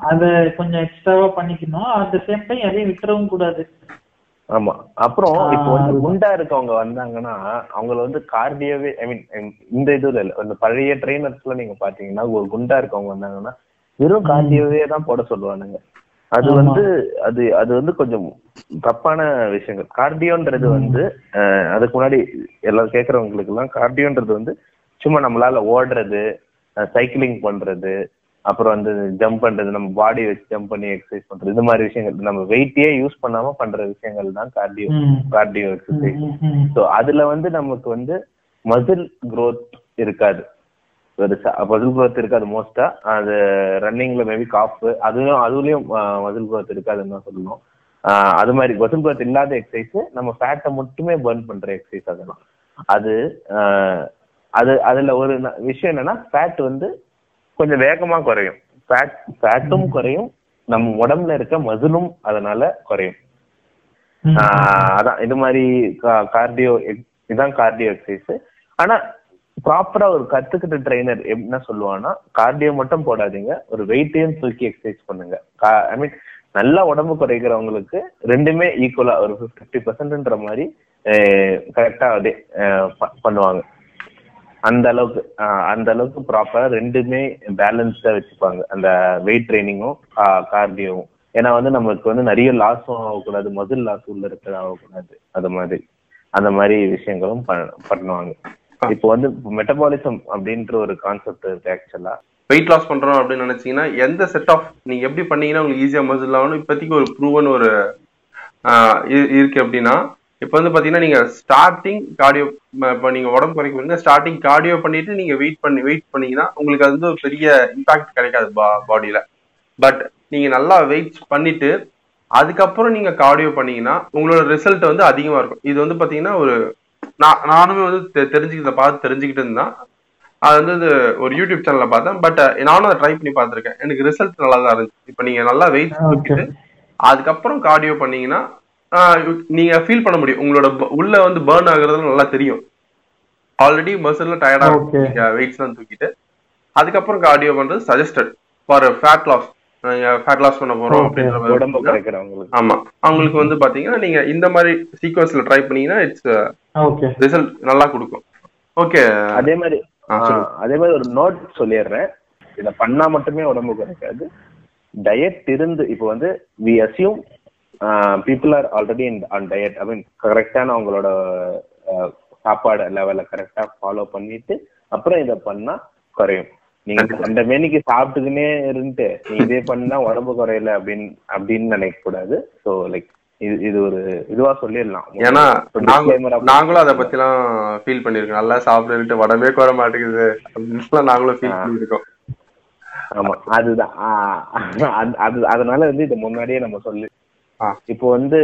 [SPEAKER 5] அதை கொஞ்சம் எக்ஸ்ட்ராவா பண்ணிக்கணும். அட் த சேம் டைம் எதையும் விட்டுறவும் கூடாது.
[SPEAKER 4] ஆமா. அப்புறம் இப்போ வந்து குண்டா இருக்கவங்க வந்தாங்கன்னா அவங்கள வந்து கார்டியோவே ஐ மீன் இந்த இதுல இல்ல இந்த பழைய ட்ரைனர்ஸ்ல நீங்க பாத்தீங்கன்னா ஒரு குண்டா இருக்கவங்க வந்தாங்கன்னா வெறும் கார்டியோவே தான் போட சொல்லுவானுங்க. அது. வந்து அது அது வந்து கொஞ்சம் தப்பான விஷயங்கள் கார்டியோன்றது வந்து அதுக்கு முன்னாடி எல்லாரும் கேக்குறவங்களுக்கு எல்லாம் கார்டியோன்றது வந்து சும்மா நம்மளால ஓடுறது சைக்கிளிங் பண்றது அப்புறம் வந்து ஜம்ப் பண்றது நம்ம பாடி வச்சு ஜம்ப் பண்ணி எக்ஸசைஸ் பண்றது இந்த மாதிரி விஷயங்கள் நம்ம வெயிட்டே யூஸ் பண்ணாம பண்ற விஷயங்கள் தான் கார்டியோ. Cardio exercise. ஸோ அதுல வந்து நமக்கு வந்து மசில் growth இருக்காது பெருசா மசில் growth இருக்காது மோஸ்டா அது ரன்னிங்ல மேபி காஃப் அதுவும் அதுலயும் மசில் growth இருக்காதுன்னு தான் சொல்லணும். அது மாதிரி மசில் growth இல்லாத எக்ஸசைஸ் நம்ம ஃபேட்டை மட்டுமே பர்ன் பண்ற எக்ஸசைஸ் அதெல்லாம். அது அது அதுல ஒரு விஷயம் என்னன்னா ஃபேட் வந்து கொஞ்சம் வேகமா குறையும். ஃபேட் ஃபேட்டும் குறையும். நம்ம உடம்புல இருக்க மசிலும் அதனால குறையும். அதான் இது மாதிரி கார்டியோ இதுதான் கார்டியோ எக்ஸசைஸ் ஆனா ப்ராப்பரா ஒரு கத்துக்கிட்ட ட்ரைனர் என்ன சொல்லுவான்னா கார்டியோ மட்டும் போடாதீங்க. ஒரு வெயிட்டையும் தூக்கி எக்ஸசைஸ் பண்ணுங்க. ஐ மீன் நல்லா உடம்பு குறைக்கிறவங்களுக்கு ரெண்டுமே ஈக்குவலா ஒரு ஃபிஃப்டி பர்சன்ட்ன்ற மாதிரி கரெக்டா அதே அஹ் பண்ணுவாங்க. அந்த அளவுக்கு ஆஹ் அந்த அளவுக்கு ப்ராப்பரா ரெண்டுமே பேலன்ஸ்டா வச்சுப்பாங்க. அந்த வெயிட் ட்ரைனிங்கும் கார்டியோவும் ஏன்னா வந்து நமக்கு வந்து நிறைய லாஸும் ஆகக்கூடாது. மசில் லாஸ் உள்ள இருக்கிறது ஆகக்கூடாது. அது மாதிரி அந்த மாதிரி விஷயங்களும் பண்- பண்ணுவாங்க. இப்போ வந்து மெட்டபாலிசம் அப்படின்ற ஒரு கான்செப்ட் இருக்கு ஆக்சுவலா
[SPEAKER 3] வெயிட் லாஸ் பண்றோம் அப்படின்னு நினைச்சீங்கன்னா எந்த செட் ஆஃப் நீங்க எப்படி பண்ணீங்கன்னா உங்களுக்கு ஈஸியா மசில் ஆகணும். இப்போதைக்கு ஒரு ப்ரூவன் ஒரு இருக்கு அப்படின்னா இப்போ வந்து பாத்தீங்கன்னா நீங்க ஸ்டார்டிங் கார்டியோ இப்போ நீங்க உடம்பு குறைக்க வந்து ஸ்டார்டிங் கார்டியோ பண்ணிட்டு நீங்க வெயிட் பண்ணி வெயிட் பண்ணீங்கன்னா உங்களுக்கு அது வந்து ஒரு பெரிய இம்பாக்ட் கிடைக்காது பாடியில பட் நீங்க நல்லா வெயிட் பண்ணிட்டு அதுக்கப்புறம் நீங்க கார்டியோ பண்ணீங்கன்னா உங்களோட ரிசல்ட் வந்து அதிகமா இருக்கும். இது வந்து பாத்தீங்கன்னா ஒரு நான் நானுமே வந்து தெ- தெரிஞ்சுக்கிறத பார்த்து தெரிஞ்சுக்கிட்டு இருந்தேன். அது வந்து ஒரு யூடியூப் சேனல்ல பார்த்தேன். பட் நானும் அதை ட்ரை பண்ணி பார்த்திருக்கேன். எனக்கு ரிசல்ட் நல்லா தான் இருந்துச்சு. இப்போ நீங்க நல்லா வெயிட்
[SPEAKER 5] Okay.
[SPEAKER 3] தூக்கிட்டு அதுக்கப்புறம் கார்டியோ பண்ணீங்கன்னா நீங்க ஃபீல் பண்ண முடியும். உங்களோட உள்ள வந்து பேர்ன் ஆகுறது நல்லா தெரியும். ஆல்ரெடி மசில்ல டயர்டா வெயிட்ஸ் எல்லாம் தூக்கிட்டு அதுக்கப்புறம் கார்டியோ பண்றது suggested for fat loss fat loss பண்ண போறோம். அப்படின்ற
[SPEAKER 4] உடம்பு
[SPEAKER 3] இருந்துச்சுன்னா,
[SPEAKER 4] குறைக்கிறவங்களுக்கு.
[SPEAKER 3] ஆமா. அவங்களுக்கு வந்து பாத்தீங்கன்னா நீங்க இந்த மாதிரி சீக்வன்ஸ்ல ட்ரை பண்ணீங்கன்னா இட்ஸ் ரிசல்ட் நல்லா கொடுக்கும். ஓகே
[SPEAKER 4] அதே மாதிரி அதே மாதிரி ஒரு நோட் சொல்லிடுறேன். இத பண்ணா மட்டுமே உடம்பு குறைக்காது. டயட் இருந்து இப்போ வந்து we assume people are already on diet I mean கரெக்டான அவங்களோட சாப்பாடு லெவலை கரெக்டா ஃபாலோ பண்ணிட்டு அப்புறம் இதை பண்ணா குறையும். நீங்க அந்த மேனிக்கு சாப்பிட்டுக்கினே இருந்துட்டு நீ இதே பண்ணா உடம்பு குறையல அப்படின்னு அப்படின்னு நினைக்க கூடாது. ஸோ லைக் இது இது ஒரு இதுவா சொல்லிடலாம்.
[SPEAKER 3] ஏன்னா நாங்களும் அதை பத்திலாம் ஃபீல் பண்ணிருக்கோம் நல்லா சாப்பிட்டுட்டு உடம்பே குறை மாட்டேங்குது அப்படின்னு நாங்களும் ஃபீல் பண்ணிருக்கோம்
[SPEAKER 4] ஆமா அதுதான். அது- அது அதனால வந்து இது முன்னாடியே நம்ம சொல்லி. இப்போ வந்து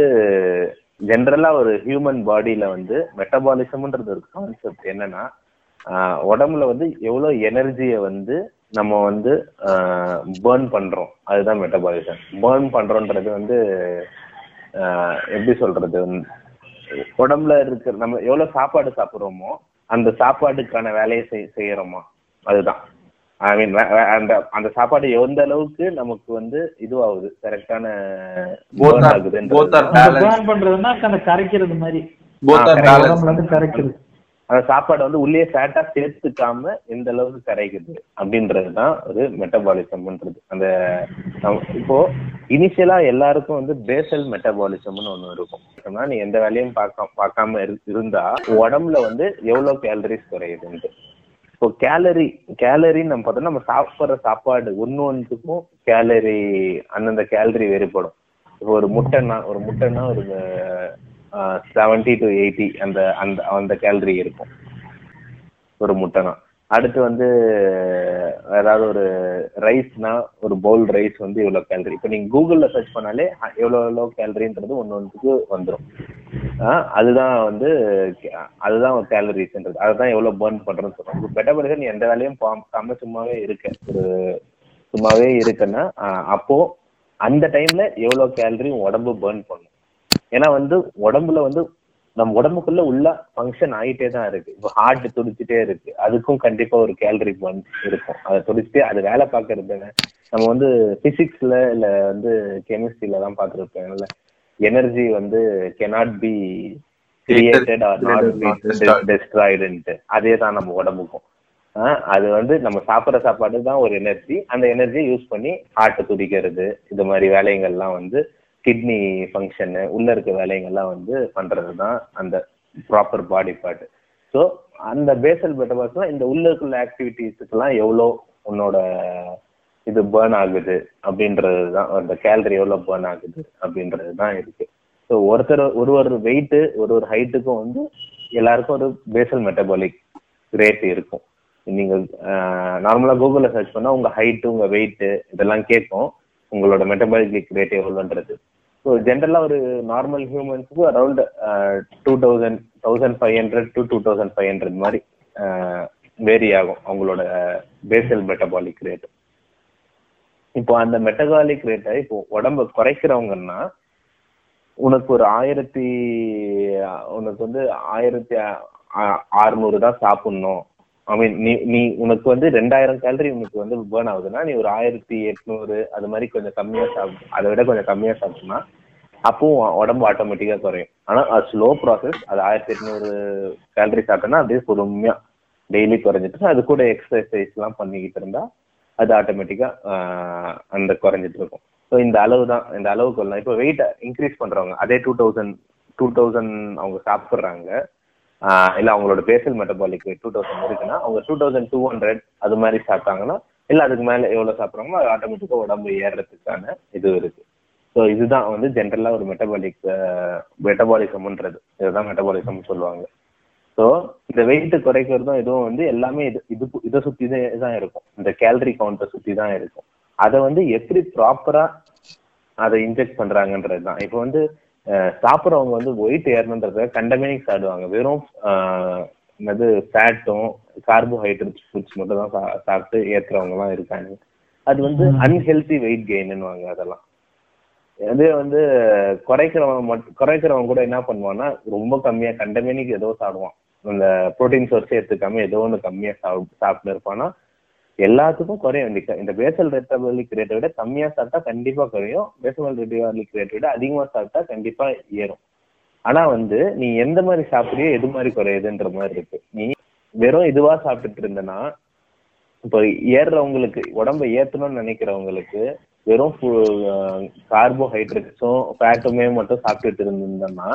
[SPEAKER 4] ஜென்ரலா ஒரு ஹியூமன் பாடியில வந்து மெட்டபாலிசம்ன்றது ஒரு கான்செப்ட் என்னன்னா உடம்புல வந்து எவ்வளவு எனர்ஜியை வந்து நம்ம வந்து பேர்ன் பண்றோம். அதுதான் மெட்டபாலிசம் பேர்ன் பண்றோன்றது வந்து ஆஹ் எப்படி சொல்றது? உடம்புல இருக்கிற நம்ம எவ்வளவு சாப்பாடு சாப்பிடுறோமோ அந்த சாப்பாடுக்கான வேலையை செய்- செய்யறோமா? அதுதான். ஐ மீன் அந்த அந்த சாப்பாடு எந்த அளவுக்கு நமக்கு வந்து இதுவாகுது? கரெக்டான
[SPEAKER 5] அந்த கரைக்கிறது மாதிரி. கரைக்கிறது.
[SPEAKER 4] அந்த சாப்பாடு வந்து உள்ளே ஃபேட்டா சேர்த்துக்காம எந்த அளவுக்கு கரைக்குது. அப்படின்றதுதான் ஒரு மெட்டபாலிசம்ன்றது அந்த இப்போ இனிஷியலா எல்லாருக்கும் வந்து பேசல் மெட்டபாலிசம்னு ஒண்ணு இருக்கும். நீ எந்த வேலையும் பார்க்க பார்க்காம இரு- இருந்தா உடம்புல வந்து எவ்வளவு கேலரிஸ் குறையுதுன்ட்டு. இப்போ கேலரி கேலரின்னு நம்ம பார்த்தோம்னா நம்ம சாப்பிட்ற சாப்பாடு ஒன்று ஒன்றுக்கும் கேலரி அந்தந்த கேலரி வேறுபடும். இப்போ ஒரு முட்டைன்னா ஒரு முட்டைன்னா ஒரு செவன்டி டு எயிட்டி அந்த அந்த அந்த கேலரி இருக்கும். ஒரு முட்டைனா. அடுத்து வந்து ஏதாவது ஒரு ரைஸ்னா ஒரு பவுல் ரைஸ் வந்து இவ்வளோ கேலரி இப்போ நீங்கள் கூகுளில் சர்ச் பண்ணாலே எவ்வளோ எவ்வளோ கேலரின்றது ஒன்று ஒன்றுக்கு வந்துடும் அதுதான் வந்து அதுதான் ஒரு கேலரிஸ்ன்றது அதுதான் எவ்வளோ பேர்ன் பண்ணுறோன்னு சொல்கிறோம் பெட்டபடியாக நீ எந்த வேலையும் பார்க்காம சும்மாவே இருக்க. ஒரு சும்மாவே இருக்குன்னா அப்போ அந்த டைம்ல எவ்வளோ கேலரி உடம்பு பேர்ன் பண்ணும். ஏன்னா வந்து உடம்புல வந்து நம்ம உடம்புக்குள்ள உள்ள ஃபங்க்ஷன் ஆயிட்டே தான் இருக்கு. இப்போ ஹார்ட் துடிச்சிட்டே இருக்கு. அதுக்கும் கண்டிப்பா ஒரு கேலரி பர்ன் இருக்கும். அதை துடிச்சிட்டே அது வேலை பார்க்கறது நம்ம வந்து பிசிக்ஸ்ல இல்ல வந்து கெமிஸ்ட்ரியில தான் பார்த்துருப்பேன்ல. எனர்ஜி வந்து cannot be created or not டெஸ்ட்ராய்டுன்ட்டு அதே தான் நம்ம உடம்புக்கும். ஆஹ் அது வந்து நம்ம சாப்பிட்ற சாப்பாடு தான் ஒரு எனர்ஜி அந்த எனர்ஜியை யூஸ் பண்ணி ஹார்ட் துடிக்கிறது. இது மாதிரி வேலைகள்லாம் வந்து கிட்னி ஃபங்க்ஷனு உள்ள இருக்க வேலைகள்லாம் வந்து பண்றது தான் அந்த ப்ராப்பர் பாடி பார்ட் ஸோ அந்த பேசல் பெட்டபாஸ்லாம் இந்த உள்ள இருக்கிற ஆக்டிவிட்டீஸுக்கெல்லாம் எவ்வளோ உன்னோட இது பேர்ன் ஆகுது அப்படின்றது தான் அந்த கேலரி எவ்வளோ பேர்ன் ஆகுது அப்படின்றது தான் இருக்கு. ஸோ ஒருத்தர் ஒரு ஒரு வெயிட்டு ஒரு ஒரு ஹைட்டுக்கும் வந்து எல்லாருக்கும் ஒரு பேசல் மெட்டபாலிக் ரேட் இருக்கும். நீங்க நார்மலா கூகுள்ல சர்ச் பண்ணா உங்க ஹைட் உங்க வெயிட் இதெல்லாம் கேட்கும். உங்களோட மெட்டபாலிக் ரேட் எவ்வளோன்றது. ஸோ ஜென்ரலாக ஒரு normal ஹியூமன்ஸுக்கு around two thousand thousand five hundred to two thousand five hundred மாதிரி uh, வேரி ஆகும் அவங்களோட பேசல் மெட்டபாலிக் ரேட் இப்போ அந்த மெட்டபாலிக் ரேட்டை இப்போ உடம்ப குறைக்கிறவங்கன்னா உனக்கு ஒரு ஆயிரத்தி உனக்கு வந்து ஆயிரத்தி அறுநூறு தான் சாப்பிடணும். ஐ மீன் நீ நீ உனக்கு வந்து ரெண்டாயிரம் கேலரி உனக்கு வந்து பேர்ன் ஆகுதுன்னா நீ ஒரு ஆயிரத்தி எட்நூறு அது மாதிரி கொஞ்சம் கம்மியா சாப்பிடும் அதை விட கொஞ்சம் கம்மியா சாப்பிட்டோம்னா அப்பவும் உடம்பு ஆட்டோமேட்டிக்கா குறையும். ஆனா அது ஸ்லோ ப்ராசஸ் அது ஆயிரத்தி எட்நூறு கேலரி சாப்பிட்டோம்னா அப்படியே பொறுமையா டெய்லி குறைஞ்சிட்டு அது கூட எக்ஸசைஸ் எல்லாம் பண்ணிக்கிட்டு இருந்தா அது ஆட்டோமேட்டிக்கா அந்த குறைஞ்சிட்டு இருக்கும். ஸோ இந்த அளவு தான் இந்த அளவுக்கு இப்போ வெயிட் இன்க்ரீஸ் பண்றவங்க அதே டூ தௌசண்ட் டூ தௌசண்ட் அவங்க சாப்பிட்றாங்க இல்ல அவங்களோட பேசல் மெட்டபாலிக் டூ தௌசண்ட் இருக்குன்னா அவங்க டூ தௌசண்ட் டூ ஹண்ட்ரட் அது மாதிரி சாப்பிட்டாங்கன்னா இல்ல அதுக்கு மேல எவ்வளவு சாப்பிட்றாங்களோ அது ஆட்டோமேட்டிக்கா உடம்பு ஏறுறதுக்கான இது இருக்கு. ஸோ இதுதான் வந்து ஜென்ரலா ஒரு மெட்டபாலிக் மெட்டபாலிசம்ன்றது இதுதான் மெட்டபாலிசம் சொல்லுவாங்க. ஸோ இந்த வெயிட் குறைக்கிறதும் இதுவும் வந்து எல்லாமே இது இது இதை சுத்தி தான் இருக்கும். இந்த கேலரி கவுண்டை சுத்தி தான் இருக்கும். அதை வந்து எப்படி ப்ராப்பரா அதை இன்ஜெக்ட் பண்றாங்கன்றது தான் இப்போ வந்து சாப்பிட்றவங்க வந்து ஒயிட் ஏறணுன்றத கண்டமேனிக் சாப்பிடுவாங்க வெறும் என்னது ஃபேட்டும் கார்போஹைட்ரேட்ஸ் ஃபுட்ஸ் மட்டும் தான் சாப்பிட்டு ஏத்துறவங்க எல்லாம் இருக்காங்க. அது வந்து அன்ஹெல்தி வெயிட் கெயின்னு அதெல்லாம். அதே வந்து குறைக்கிறவங்க மட்டும் குறைக்கிறவங்க கூட என்ன பண்ணுவான்னா ரொம்ப கம்மியா கண்டமேனிக்கு ஏதோ சாப்பிடுவான். அந்த ப்ரோட்டீன் சோர்ஸே எடுத்துக்காம ஏதோ ஒன்று கம்மியா சாப்பிட்டு சாப்பிட்டு இருப்பான்னா எல்லாத்துக்கும் குறையும். இந்த இந்த பேசல் ரெட்டபாலிக் ரேட்டை விட கம்மியா சாப்பிட்டா கண்டிப்பா குறையும். பேசல் ரெட்டபாலிக் ரேட்டை விட அதிகமா சாப்பிட்டா கண்டிப்பா ஏறும். ஆனா வந்து நீ எந்த மாதிரி சாப்பிடுறியோ எது மாதிரி குறையுதுன்ற மாதிரி இருக்கு. நீ வெறும் இதுவா சாப்பிட்டுட்டு இருந்தனா இப்போ ஏறுறவங்களுக்கு உடம்ப ஏத்தணும்னு நினைக்கிறவங்களுக்கு வெறும் கார்போஹைட்ரேட்ஸும் ஃபேட்டுமே மட்டும் சாப்பிட்டுட்டு இருந்திருந்தோம்னா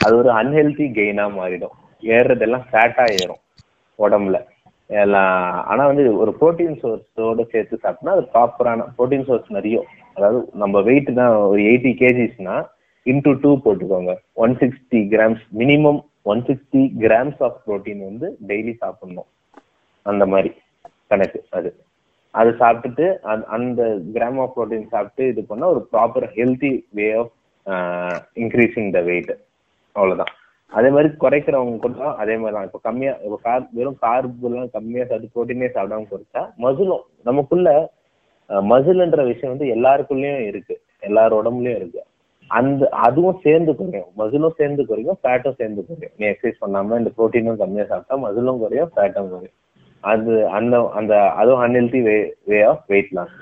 [SPEAKER 4] அது ஒரு அன்ஹெல்தி கெயினா மாறிடும். ஏறுறதெல்லாம் ஃபேட்டா ஏறும் உடம்புல. எல்லாம் ஆனா வந்து ஒரு ப்ரோட்டீன் சோர்ஸோட சேர்த்து சாப்பிட்டா அது ப்ராப்பரான ப்ரோட்டீன் சோர்ஸ் நிறைய அதாவது நம்ம வெயிட் தான் ஒரு எயிட்டி கேஜிஸ்னா இன்டூ டூ போட்டுக்கோங்க. One sixty grams minimum one sixty grams of protein வந்து டெய்லி சாப்பிடணும். அந்த மாதிரி கணக்கு அது. அது சாப்பிட்டுட்டு அந்த கிராம் ஆஃப் ப்ரோட்டீன் சாப்பிட்டு இது பண்ணா ஒரு proper healthy way of increasing the weight அவ்வளவுதான். அதே மாதிரி குறைக்கிறவங்க கூட அதே மாதிரி தான். இப்போ கம்மியா இப்போ கார் வெறும் கார்பு எல்லாம் கம்மியா சாப்பிட்டு ப்ரோட்டீனே சாப்பிடாம குறைச்சா மசிலும் நமக்குள்ள மசில்ன்ற விஷயம் வந்து எல்லாருக்குள்ளயும் இருக்கு. எல்லார் உடம்புலயும் இருக்கு. அந்த அதுவும் சேர்ந்து குறையும். மசிலும் சேர்ந்து குறையும் ஃபேட்டும் சேர்ந்து குறையும். நீ எக்ஸசைஸ் பண்ணாம இந்த ப்ரோட்டீனும் கம்மியா சாப்பிட்டா மசிலும் குறையும் ஃபேட்டும் குறையும். அது அந்த அந்த அதுவும் unhealthy way way of weight loss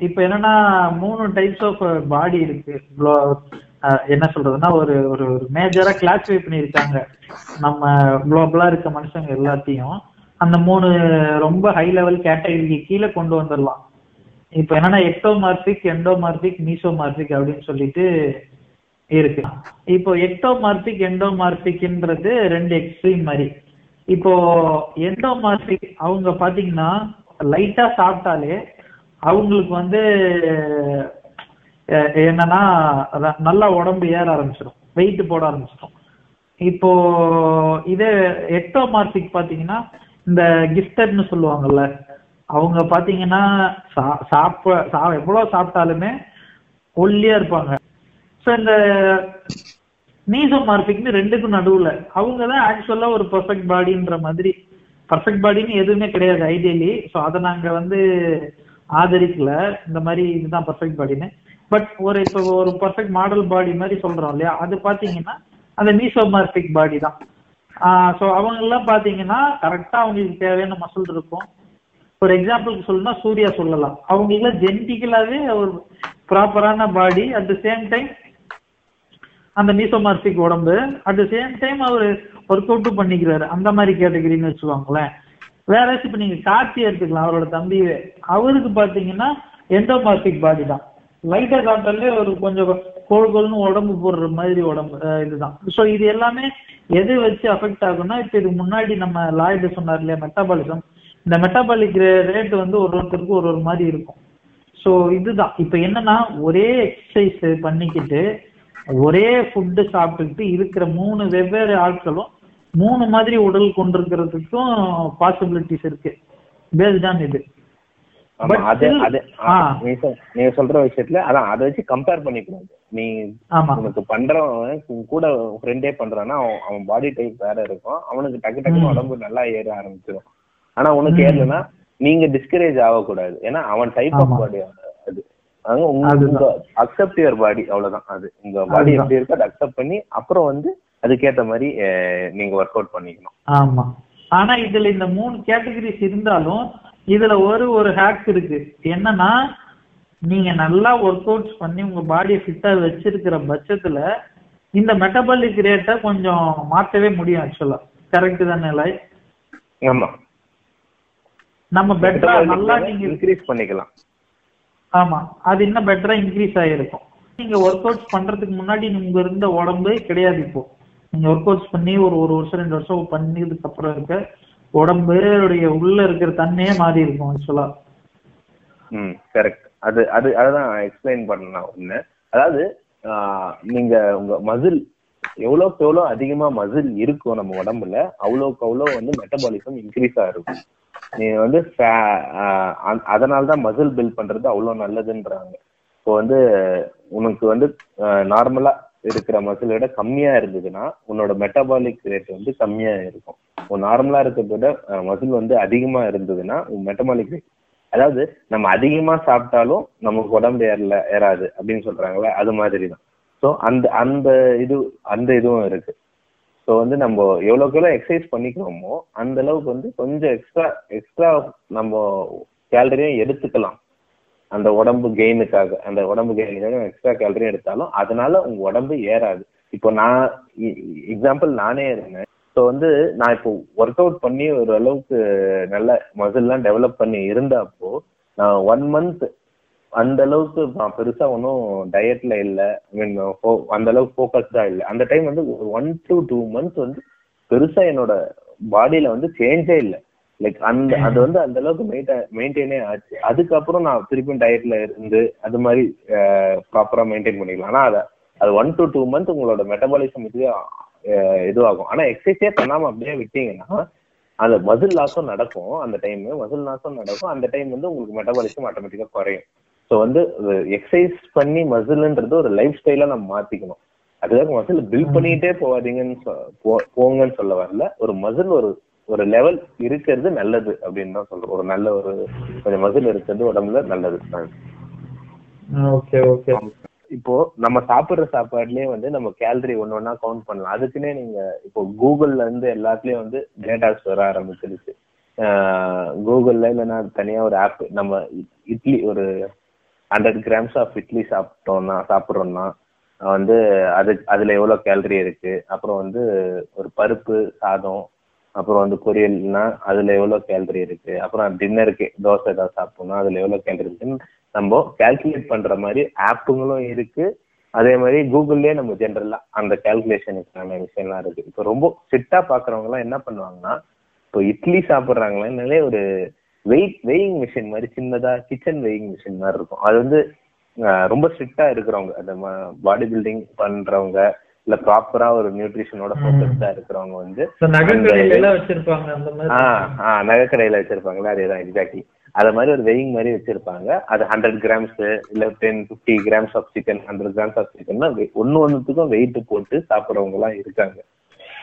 [SPEAKER 5] இப்போ என்னன்னா மூணு டைப்ஸ் ஆஃப் பாடி இருக்கு. என்ன சொல்றதுன்னா ஒரு ஒரு ஒரு மேஜரா கிளாஸிஃபை பண்ணியிருக்காங்க. நம்ம குளோபலா இருக்க மனுஷங்க எல்லாத்தையும். அந்த மூணு ரொம்ப ஹை லெவல் கேட்டகரிக்கு கீழே கொண்டு வந்துடலாம் இப்போ என்னன்னா எக்டோமார்பிக் எண்டோமார்பிக் மீசோமார்பிக் அப்படின்னு சொல்லிட்டு இருக்கு. இப்போ எக்டோமார்பிக் எண்டோமார்பிக்ன்றது ரெண்டு எக்ஸ்ட்ரீம் மாதிரி. இப்போ எண்டோமார்பிக் அவங்க பாத்தீங்கன்னா லைட்டா சாப்பிட்டாலே அவங்களுக்கு வந்து என்னன்னா நல்லா உடம்பு ஏற ஆரம்பிச்சிடும். வெயிட் போட ஆரம்பிச்சிடும். இப்போ இதே எக்டோமார்பிக் பாத்தீங்கன்னா இந்த கிஃப்டட்னு சொல்லுவாங்கல்ல அவங்க பாத்தீங்கன்னா சாப்ப சா எவ்வளவு சாப்பிட்டாலுமே ஒல்லியா இருப்பாங்க. ஸோ இந்த நீசோமார்பிக்னு ரெண்டுக்கும் நடுவுல அவங்க தான் ஆக்சுவலா ஒரு பர்ஃபெக்ட் பாடின்ற மாதிரி பர்ஃபெக்ட் பாடின்னு எதுவுமே கிடையாது ஐடியலி ஸோ அதை நாங்க வந்து ஆதரிக்கல. இந்த மாதிரி இதுதான் பர்ஃபெக்ட் பாடின்னு பட் ஒரு இப்போ ஒரு பர்ஃபெக்ட் மாடல் பாடி மாதிரி சொல்றோம் இல்லையா? அது பாத்தீங்கன்னா அந்த மீசோமார்பிக் பாடி தான். ஸோ அவங்கெல்லாம் பாத்தீங்கன்னா கரெக்டாக அவங்களுக்கு தேவையான மசில் இருக்கும். ஒரு எக்ஸாம்பிளுக்கு சொல்லணும்னா சூர்யா சொல்லலாம். அவங்களுக்குலாம் ஜெனட்டிக்கலாகவே ஒரு ப்ராப்பரான body at the same time அந்த மீசோமார்பிக் உடம்பு அட் த சேம் டைம் அவர் ஒர்க் அவுட்டும் பண்ணிக்கிறாரு. அந்த மாதிரி கேட்டகரின்னு வச்சுக்கோங்களேன். வேற இப்ப நீங்க கார்த்தி எடுத்துக்கலாம் அவரோட தம்பியே அவருக்கு பாத்தீங்கன்னா எண்டோமார்பிக் பாடி தான். லைட்டா காட்டாலே ஒரு கொஞ்சம் கோல் கோல்னு உடம்பு போடுற மாதிரி உடம்பு இதுதான். ஸோ இது எல்லாமே எது வச்சு அஃபெக்ட் ஆகும்னா இப்ப இதுக்கு முன்னாடி நம்ம லாய்டு சொன்னார் இல்லையா மெட்டாபாலிசம் இந்த மெட்டாபாலிக் ரேட் வந்து ஒரு ஒருத்தருக்கு ஒரு ஒரு மாதிரி இருக்கும். ஸோ இதுதான். இப்போ என்னன்னா ஒரே எக்ஸசைஸ் பண்ணிக்கிட்டு ஒரே ஃபுட்டு சாப்பிட்டுக்கிட்டு இருக்கிற மூணு வெவ்வேறு ஆட்களும் மூணு மாதிரி உடல் கொண்டிருக்கிறதுக்கும் பாசிபிலிட்டிஸ் இருக்கு. பேஸ்ட் ஆன் இது.
[SPEAKER 4] நீ சொல்ற விஷயத்துல அதான் அதை வச்சு கம்பேர் பண்ணிக்கூடாது நீ உனக்கு பண்றவன் கூட ஃப்ரெண்டே பண்றான்னா அவன் பாடி டைப் வேற இருக்கும் அவனுக்கு டக்கு டக்குன்னு
[SPEAKER 5] ம்.
[SPEAKER 4] உடம்பு நல்லா ஏற ஆரம்பிச்சிடும் ஆனா உனக்கு. ஏறலைன்னா நீங்க டிஸ்கரேஜ் ஆகக்கூடாது ஏன்னா அவன் டைப் ஆஃப். பாடி அது உங்க. அக்செப்ட் யுவர் பாடி அவ்வளவுதான் அது உங்க பாடி. எப்படி இருக்கோ அதை அக்செப்ட் பண்ணி அப்புறம் வந்து அதுக்கேத்த மாதிரி நீங்க ஒர்க் அவுட் பண்ணிக்கணும்
[SPEAKER 5] ஆமா ஆனா இதுல இந்த மூணு கேட்டகரிஸ் இருந்தாலும் இதுல ஒரு ஒரு ஹேக் இருக்கு. என்னன்னா நீங்க நல்லா ஒர்க் அவுட்ஸ் பண்ணி உங்க பாடியை ஃபிட்டா வச்சிருக்கிற பட்சத்துல இந்த மெட்டபாலிக் ரேட்டை கொஞ்சம் மாத்தவே முடியும் ஆக்சுவலா கரெக்ட் தானே லை
[SPEAKER 4] ஆமா.
[SPEAKER 5] நம்ம பெட்டரா நல்லா நீங்க
[SPEAKER 4] இன்க்ரீஸ் பண்ணிக்கலாம்.
[SPEAKER 5] ஆமா. அது இன்னும் பெட்டரா இன்க்ரீஸ் ஆகிருக்கும் நீங்க ஒர்க் அவுட்ஸ் பண்றதுக்கு முன்னாடி உங்க இருந்த உடம்பு கிடையாது இப்போ. நீங்க ஒர்க் அவுட்ஸ் பண்ணி ஒரு ஒரு வருஷம் ரெண்டு வருஷம் பண்ணதுக்கு அப்புறம் இருக்க உடம்புடைய உள்ள இருக்கிற தன்மையே மாறி இருக்கும் ஆக்சுவலா
[SPEAKER 4] ம் கரெக்ட் அது அது அதான் எக்ஸ்பிளைன் பண்ணலாம் ஒண்ணு அதாவது ஆஹ், நீங்க உங்க மசில் எவ்வளோக்கு எவ்வளோ அதிகமா மசில் இருக்கும் நம்ம உடம்புல அவ்வளோக்கு அவ்வளோ வந்து மெட்டபாலிசம் இன்க்ரீஸ் ஆயிருக்கும் நீங்க வந்து அதனால தான் மசில் பில்ட் பண்றது அவ்வளோ நல்லதுன்றாங்க. இப்போ வந்து உனக்கு வந்து நார்மலா இருக்கிற மசில் விட கம்மியா இருந்ததுன்னா உன்னோட மெட்டபாலிக் ரேட் வந்து கம்மியா இருக்கும். உன் நார்மலா இருக்கிறத விட மசில் வந்து அதிகமா இருந்ததுன்னா உன் மெட்டபாலிக் ரேட் அதாவது நம்ம அதிகமா சாப்பிட்டாலும் நமக்கு உடம்பு ஏறல ஏறாது அப்படின்னு சொல்றாங்களே அது மாதிரி தான் ஸோ அந்த அந்த இது அந்த இதுவும் இருக்கு. ஸோ வந்து நம்ம எவ்வளோக்கு எவ்வளோ எக்ஸசைஸ் பண்ணிக்கிறோமோ அந்த அளவுக்கு வந்து கொஞ்சம் எக்ஸ்ட்ரா எக்ஸ்ட்ரா நம்ம கேலரியும் எடுத்துக்கலாம். அந்த உடம்பு கெயினுக்காக அந்த உடம்பு கெயினுக்காக எக்ஸ்ட்ரா கேலரி எடுத்தாலும் அதனால உங்க உடம்பு ஏறாது. இப்போ நான் e, எக்ஸாம்பிள் நானே இருந்தேன். ஸோ வந்து நான் இப்போ ஒர்க் அவுட் பண்ணி ஒரு அளவுக்கு நல்ல மசில்லாம் டெவலப் பண்ணி இருந்தப்போ நான் ஒன் மந்த் அந்த அளவுக்கு நான் பெருசா ஒன்றும் டயட்ல இல்லை. ஐ மீன் அந்த அளவுக்கு ஃபோக்கஸ்டா இல்லை. அந்த டைம் வந்து ஒன் டு டூ மந்த்ஸ் வந்து பெருசா என்னோட பாடியில வந்து சேஞ்சே இல்லை. லைக் அந்த அது வந்து அந்த அளவுக்கு மெயின்டைனே ஆச்சு. அதுக்கப்புறம் நான் திருப்பியும் டயட்ல இருந்து அது மாதிரி ப்ராப்பரா மெயின்டைன் பண்ணிக்கலாம். ஆனா அதை அது ஒன் டு டூ மந்த் உங்களோட மெட்டபாலிசம் இது அஹ், இதுவாகும். ஆனா எக்ஸசைஸே பண்ணாம அப்படியே விட்டீங்கன்னா அந்த மசில் லாஸும் நடக்கும் அந்த டைம் மசில் லாஸும் நடக்கும். அந்த டைம் வந்து உங்களுக்கு மெட்டபாலிசம் ஆட்டோமேட்டிக்கா குறையும். ஸோ வந்து எக்ஸசைஸ் பண்ணி மசில்ன்றது ஒரு லைஃப் ஸ்டைலா நம்ம மாத்திக்கணும். அதுக்காக மசில் பில்ட் பண்ணிக்கிட்டே போகாதீங்கன்னு சொ- போ- போங்கன்னு சொல்ல வரல. ஒரு மசில் ஒரு ஒரு லெவல் இருக்கிறது நல்லது அப்படின்னு தான் சொல்றோம். ஒரு நல்ல ஒரு கொஞ்சம் மசில் இருக்கிறது உடம்புல நல்லது.
[SPEAKER 5] ஓகே ஓகே
[SPEAKER 4] இப்போ நம்ம சாப்பிடுற சாப்பாடுலயே வந்து நம்ம கேலரி ஒண்ணு ஒண்ணா கவுண்ட் பண்ணலாம். அதுக்குன்னே நீங்க இப்போ கூகுள்ல இருந்து எல்லாத்துலயும் வந்து டேட்டாஸ் வர ஆரம்பிச்சிருச்சு. கூகுள்ல இல்லைன்னா தனியா ஒரு ஆப் நம்ம இட்லி ஒரு ஹண்ட்ரட் கிராம்ஸ் ஆஃப் இட்லி சாப்பிட்டோம்னா சாப்பிட்றோம்னா வந்து அது அதுல எவ்வளவு கேலரி இருக்கு? அப்புறம் வந்து ஒரு பருப்பு சாதம் அப்புறம் வந்து பொரியல்னா அதுல எவ்வளவு கேலரி இருக்கு? அப்புறம் டின்னருக்கு தோசை ஏதாவது சாப்பிட்டோம்னா அதுல எவ்வளவு கேலரி இருக்குன்னு நம்ம கால்குலேட் பண்ற மாதிரி ஆப்புங்களும் இருக்கு. அதே மாதிரி கூகுள்லயே நம்ம ஜென்ரலா அந்த கால்குலேஷனுக்கான விஷயம்லாம் இருக்கு. இப்போ ரொம்ப ஃபிட்டா பாக்குறவங்க எல்லாம் என்ன பண்ணுவாங்கன்னா இப்போ இட்லி சாப்பிட்றாங்களே ஒரு வெயிட் வெயிங் மிஷின் மாதிரி சின்னதா கிச்சன் வெயிங் மிஷின் மாதிரி இருக்கும். அது வந்து ரொம்ப ஸ்ட்ரிக்டா இருக்கிறவங்க அந்த பாடி பில்டிங் பண்றவங்க இல்ல ப்ராப்பரா ஒரு நியூட்ரிஷனோட ஃபோக்கஸ்டா இருக்கிறவங்க வந்து
[SPEAKER 5] நகைக்கடையில
[SPEAKER 4] வச்சிருப்பாங்களே அதேதான் எக்ஸாக்ட்லி அத மாதிரி ஒரு வெயிங் மாதிரி வச்சிருப்பாங்க. அது ஹண்ட்ரட் கிராம்ஸ் இல்ல ten fifty grams of chicken hundred grams of சிக்கன்னா ஒன்னு ஒன்னுத்துக்கும் வெயிட் போட்டு சாப்பிடுறவங்க எல்லாம் இருக்காங்க.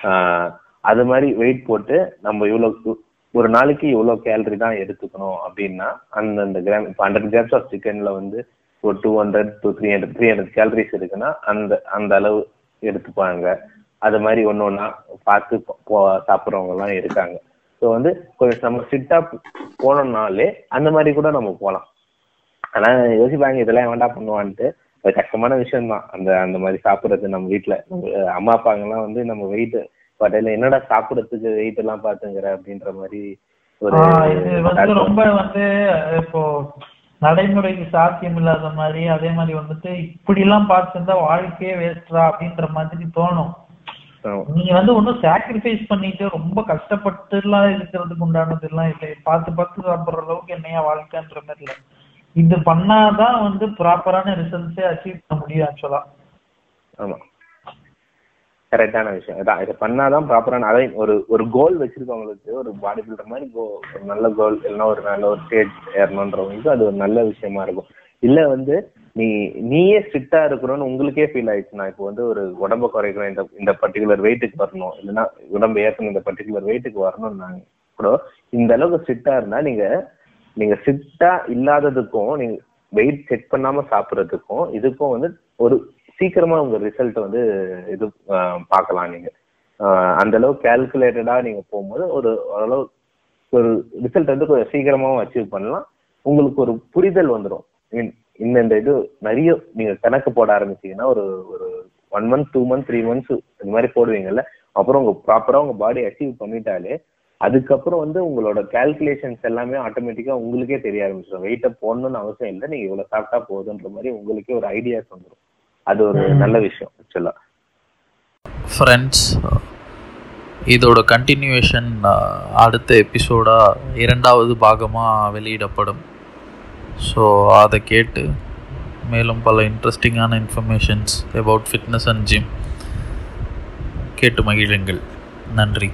[SPEAKER 4] ஆஹ் அது மாதிரி வெயிட் போட்டு நம்ம இவ்வளவு ஒரு நாளைக்கு இவ்வளவு கேலரி தான் எடுத்துக்கணும் அப்படின்னா அந்தந்த கிராம் இப்போ ஹண்ட்ரட் கிராம்ஸ் ஆஃப் சிக்கன்ல வந்து ஒரு two hundred two three hundred three hundred calories இருக்குன்னா அந்த அந்த அளவு எடுத்துப்பாங்க. அது மாதிரி ஒன்று ஒன்றா பார்த்து சாப்பிட்றவங்க எல்லாம் இருக்காங்க. ஸோ வந்து கொஞ்சம் நம்ம ஸ்ட்ரிக்டா போனோம்னாலே அந்த மாதிரி கூட நம்ம போகலாம் ஆனா யோசிப்பாங்க இதெல்லாம் வேண்டா பண்ணுவான்ட்டு? அது கஷ்டமான விஷயம் தான் அந்த அந்த மாதிரி சாப்பிடுறது நம்ம வீட்டுல அம்மா அப்பாங்கெல்லாம் வந்து நம்ம வெயிட் பட்டையில என்னடா சாப்பிடறதுக்கு வெயிட் எல்லாம் பாத்துங்கிற? அப்படின்ற மாதிரி ஒரு
[SPEAKER 5] ரொம்ப வந்து இப்போ நடைமுறைக்கு சாத்தியம் இல்லாத மாதிரி அதே மாதிரி வந்துட்டு இப்படி எல்லாம் பார்த்துருந்தா வாழ்க்கையே வேஸ்ட்ரா அப்படின்ற மாதிரி தோணும். நீங்க வந்து ஒன்றும் சாக்ரிஃபைஸ் பண்ணிட்டு ரொம்ப கஷ்டப்பட்டு எல்லாம் இருக்கிறதுக்கு உண்டானது எல்லாம் இல்லை. பார்த்து பார்த்து சாப்பிடுற அளவுக்கு என்னையா வாழ்க்கைன்ற மாதிரி இல்லை. இது பண்ணாதான் வந்து ப்ராப்பரான ரிசல்ட்ஸே அச்சீவ் பண்ண முடியும் ஆக்சுவலா
[SPEAKER 4] ஆமா. கரெக்டான விஷயம். அதான் இதை பண்ணாதான் ப்ராப்பரான அதை ஒரு ஒரு கோல் வச்சிருக்கவங்களுக்கு ஒரு பாடி பில்டர் மாதிரி கோ ஒரு நல்ல கோல் இல்லைன்னா ஒரு நல்ல ஒரு ஸ்டேட் ஏறணுன்றவங்களுக்கு அது ஒரு நல்ல விஷயமா இருக்கும். இல்ல வந்து நீ நீயே ஸ்ட்ரிக்டா இருக்கணும்னு உங்களுக்கே ஃபீல் ஆயிடுச்சுன்னா இப்போ வந்து ஒரு உடம்ப குறைக்கணும் இந்த இந்த பர்டிகுலர் வெயிட்டுக்கு வரணும் இல்லைன்னா உடம்பு ஏற்றணும் இந்த பர்டிகுலர் வெயிட்டுக்கு வரணும்னா கூட இந்த அளவுக்கு ஸ்ட்ரிக்டா இருந்தா நீங்க நீங்க ஸ்ட்ரிக்டா இல்லாததுக்கும் நீங்க வெயிட் செக் பண்ணாம சாப்பிடுறதுக்கும் இதுக்கும் வந்து ஒரு சீக்கிரமா உங்க ரிசல்ட் வந்து இது ஆஹ் பார்க்கலாம் நீங்க. ஆஹ் அந்த அளவு கால்குலேட்டடா நீங்க போகும்போது ஒரு ஓரளவு ஒரு ரிசல்ட் வந்து கொஞ்சம் சீக்கிரமாவும் அச்சீவ் பண்ணலாம். உங்களுக்கு ஒரு புரிதல் வந்துடும் இந்த இந்த இது நிறைய நீங்க கணக்கு போட ஆரம்பிச்சீங்கன்னா ஒரு ஒரு one month two month three months இந்த மாதிரி போடுவீங்கல்ல. அப்புறம் உங்க ப்ராப்பரா உங்க பாடி அச்சீவ் பண்ணிட்டாலே அதுக்கப்புறம் வந்து உங்களோட கால்குலேஷன்ஸ் எல்லாமே ஆட்டோமேட்டிக்கா உங்களுக்கே தெரிய ஆரம்பிச்சிடும். வெயிட்டை போடணும்னு அவசியம் இல்லை. நீங்க இவ்வளவு சாப்பிட்டா போதுன்ற மாதிரி உங்களுக்கே ஒரு ஐடியாஸ் வந்துடும் அது ஒரு நல்ல விஷயம் ஆக்சுவலா
[SPEAKER 1] ஃப்ரெண்ட்ஸ் இதோட கண்டினியூவேஷன் அடுத்த எபிசோடாக இரண்டாவது பாகமாக வெளியிடப்படும். ஸோ அதை கேட்டு மேலும் பல இன்ட்ரெஸ்டிங்கான informations about fitness and gym கேட்டு மகிழுங்கள். நன்றி.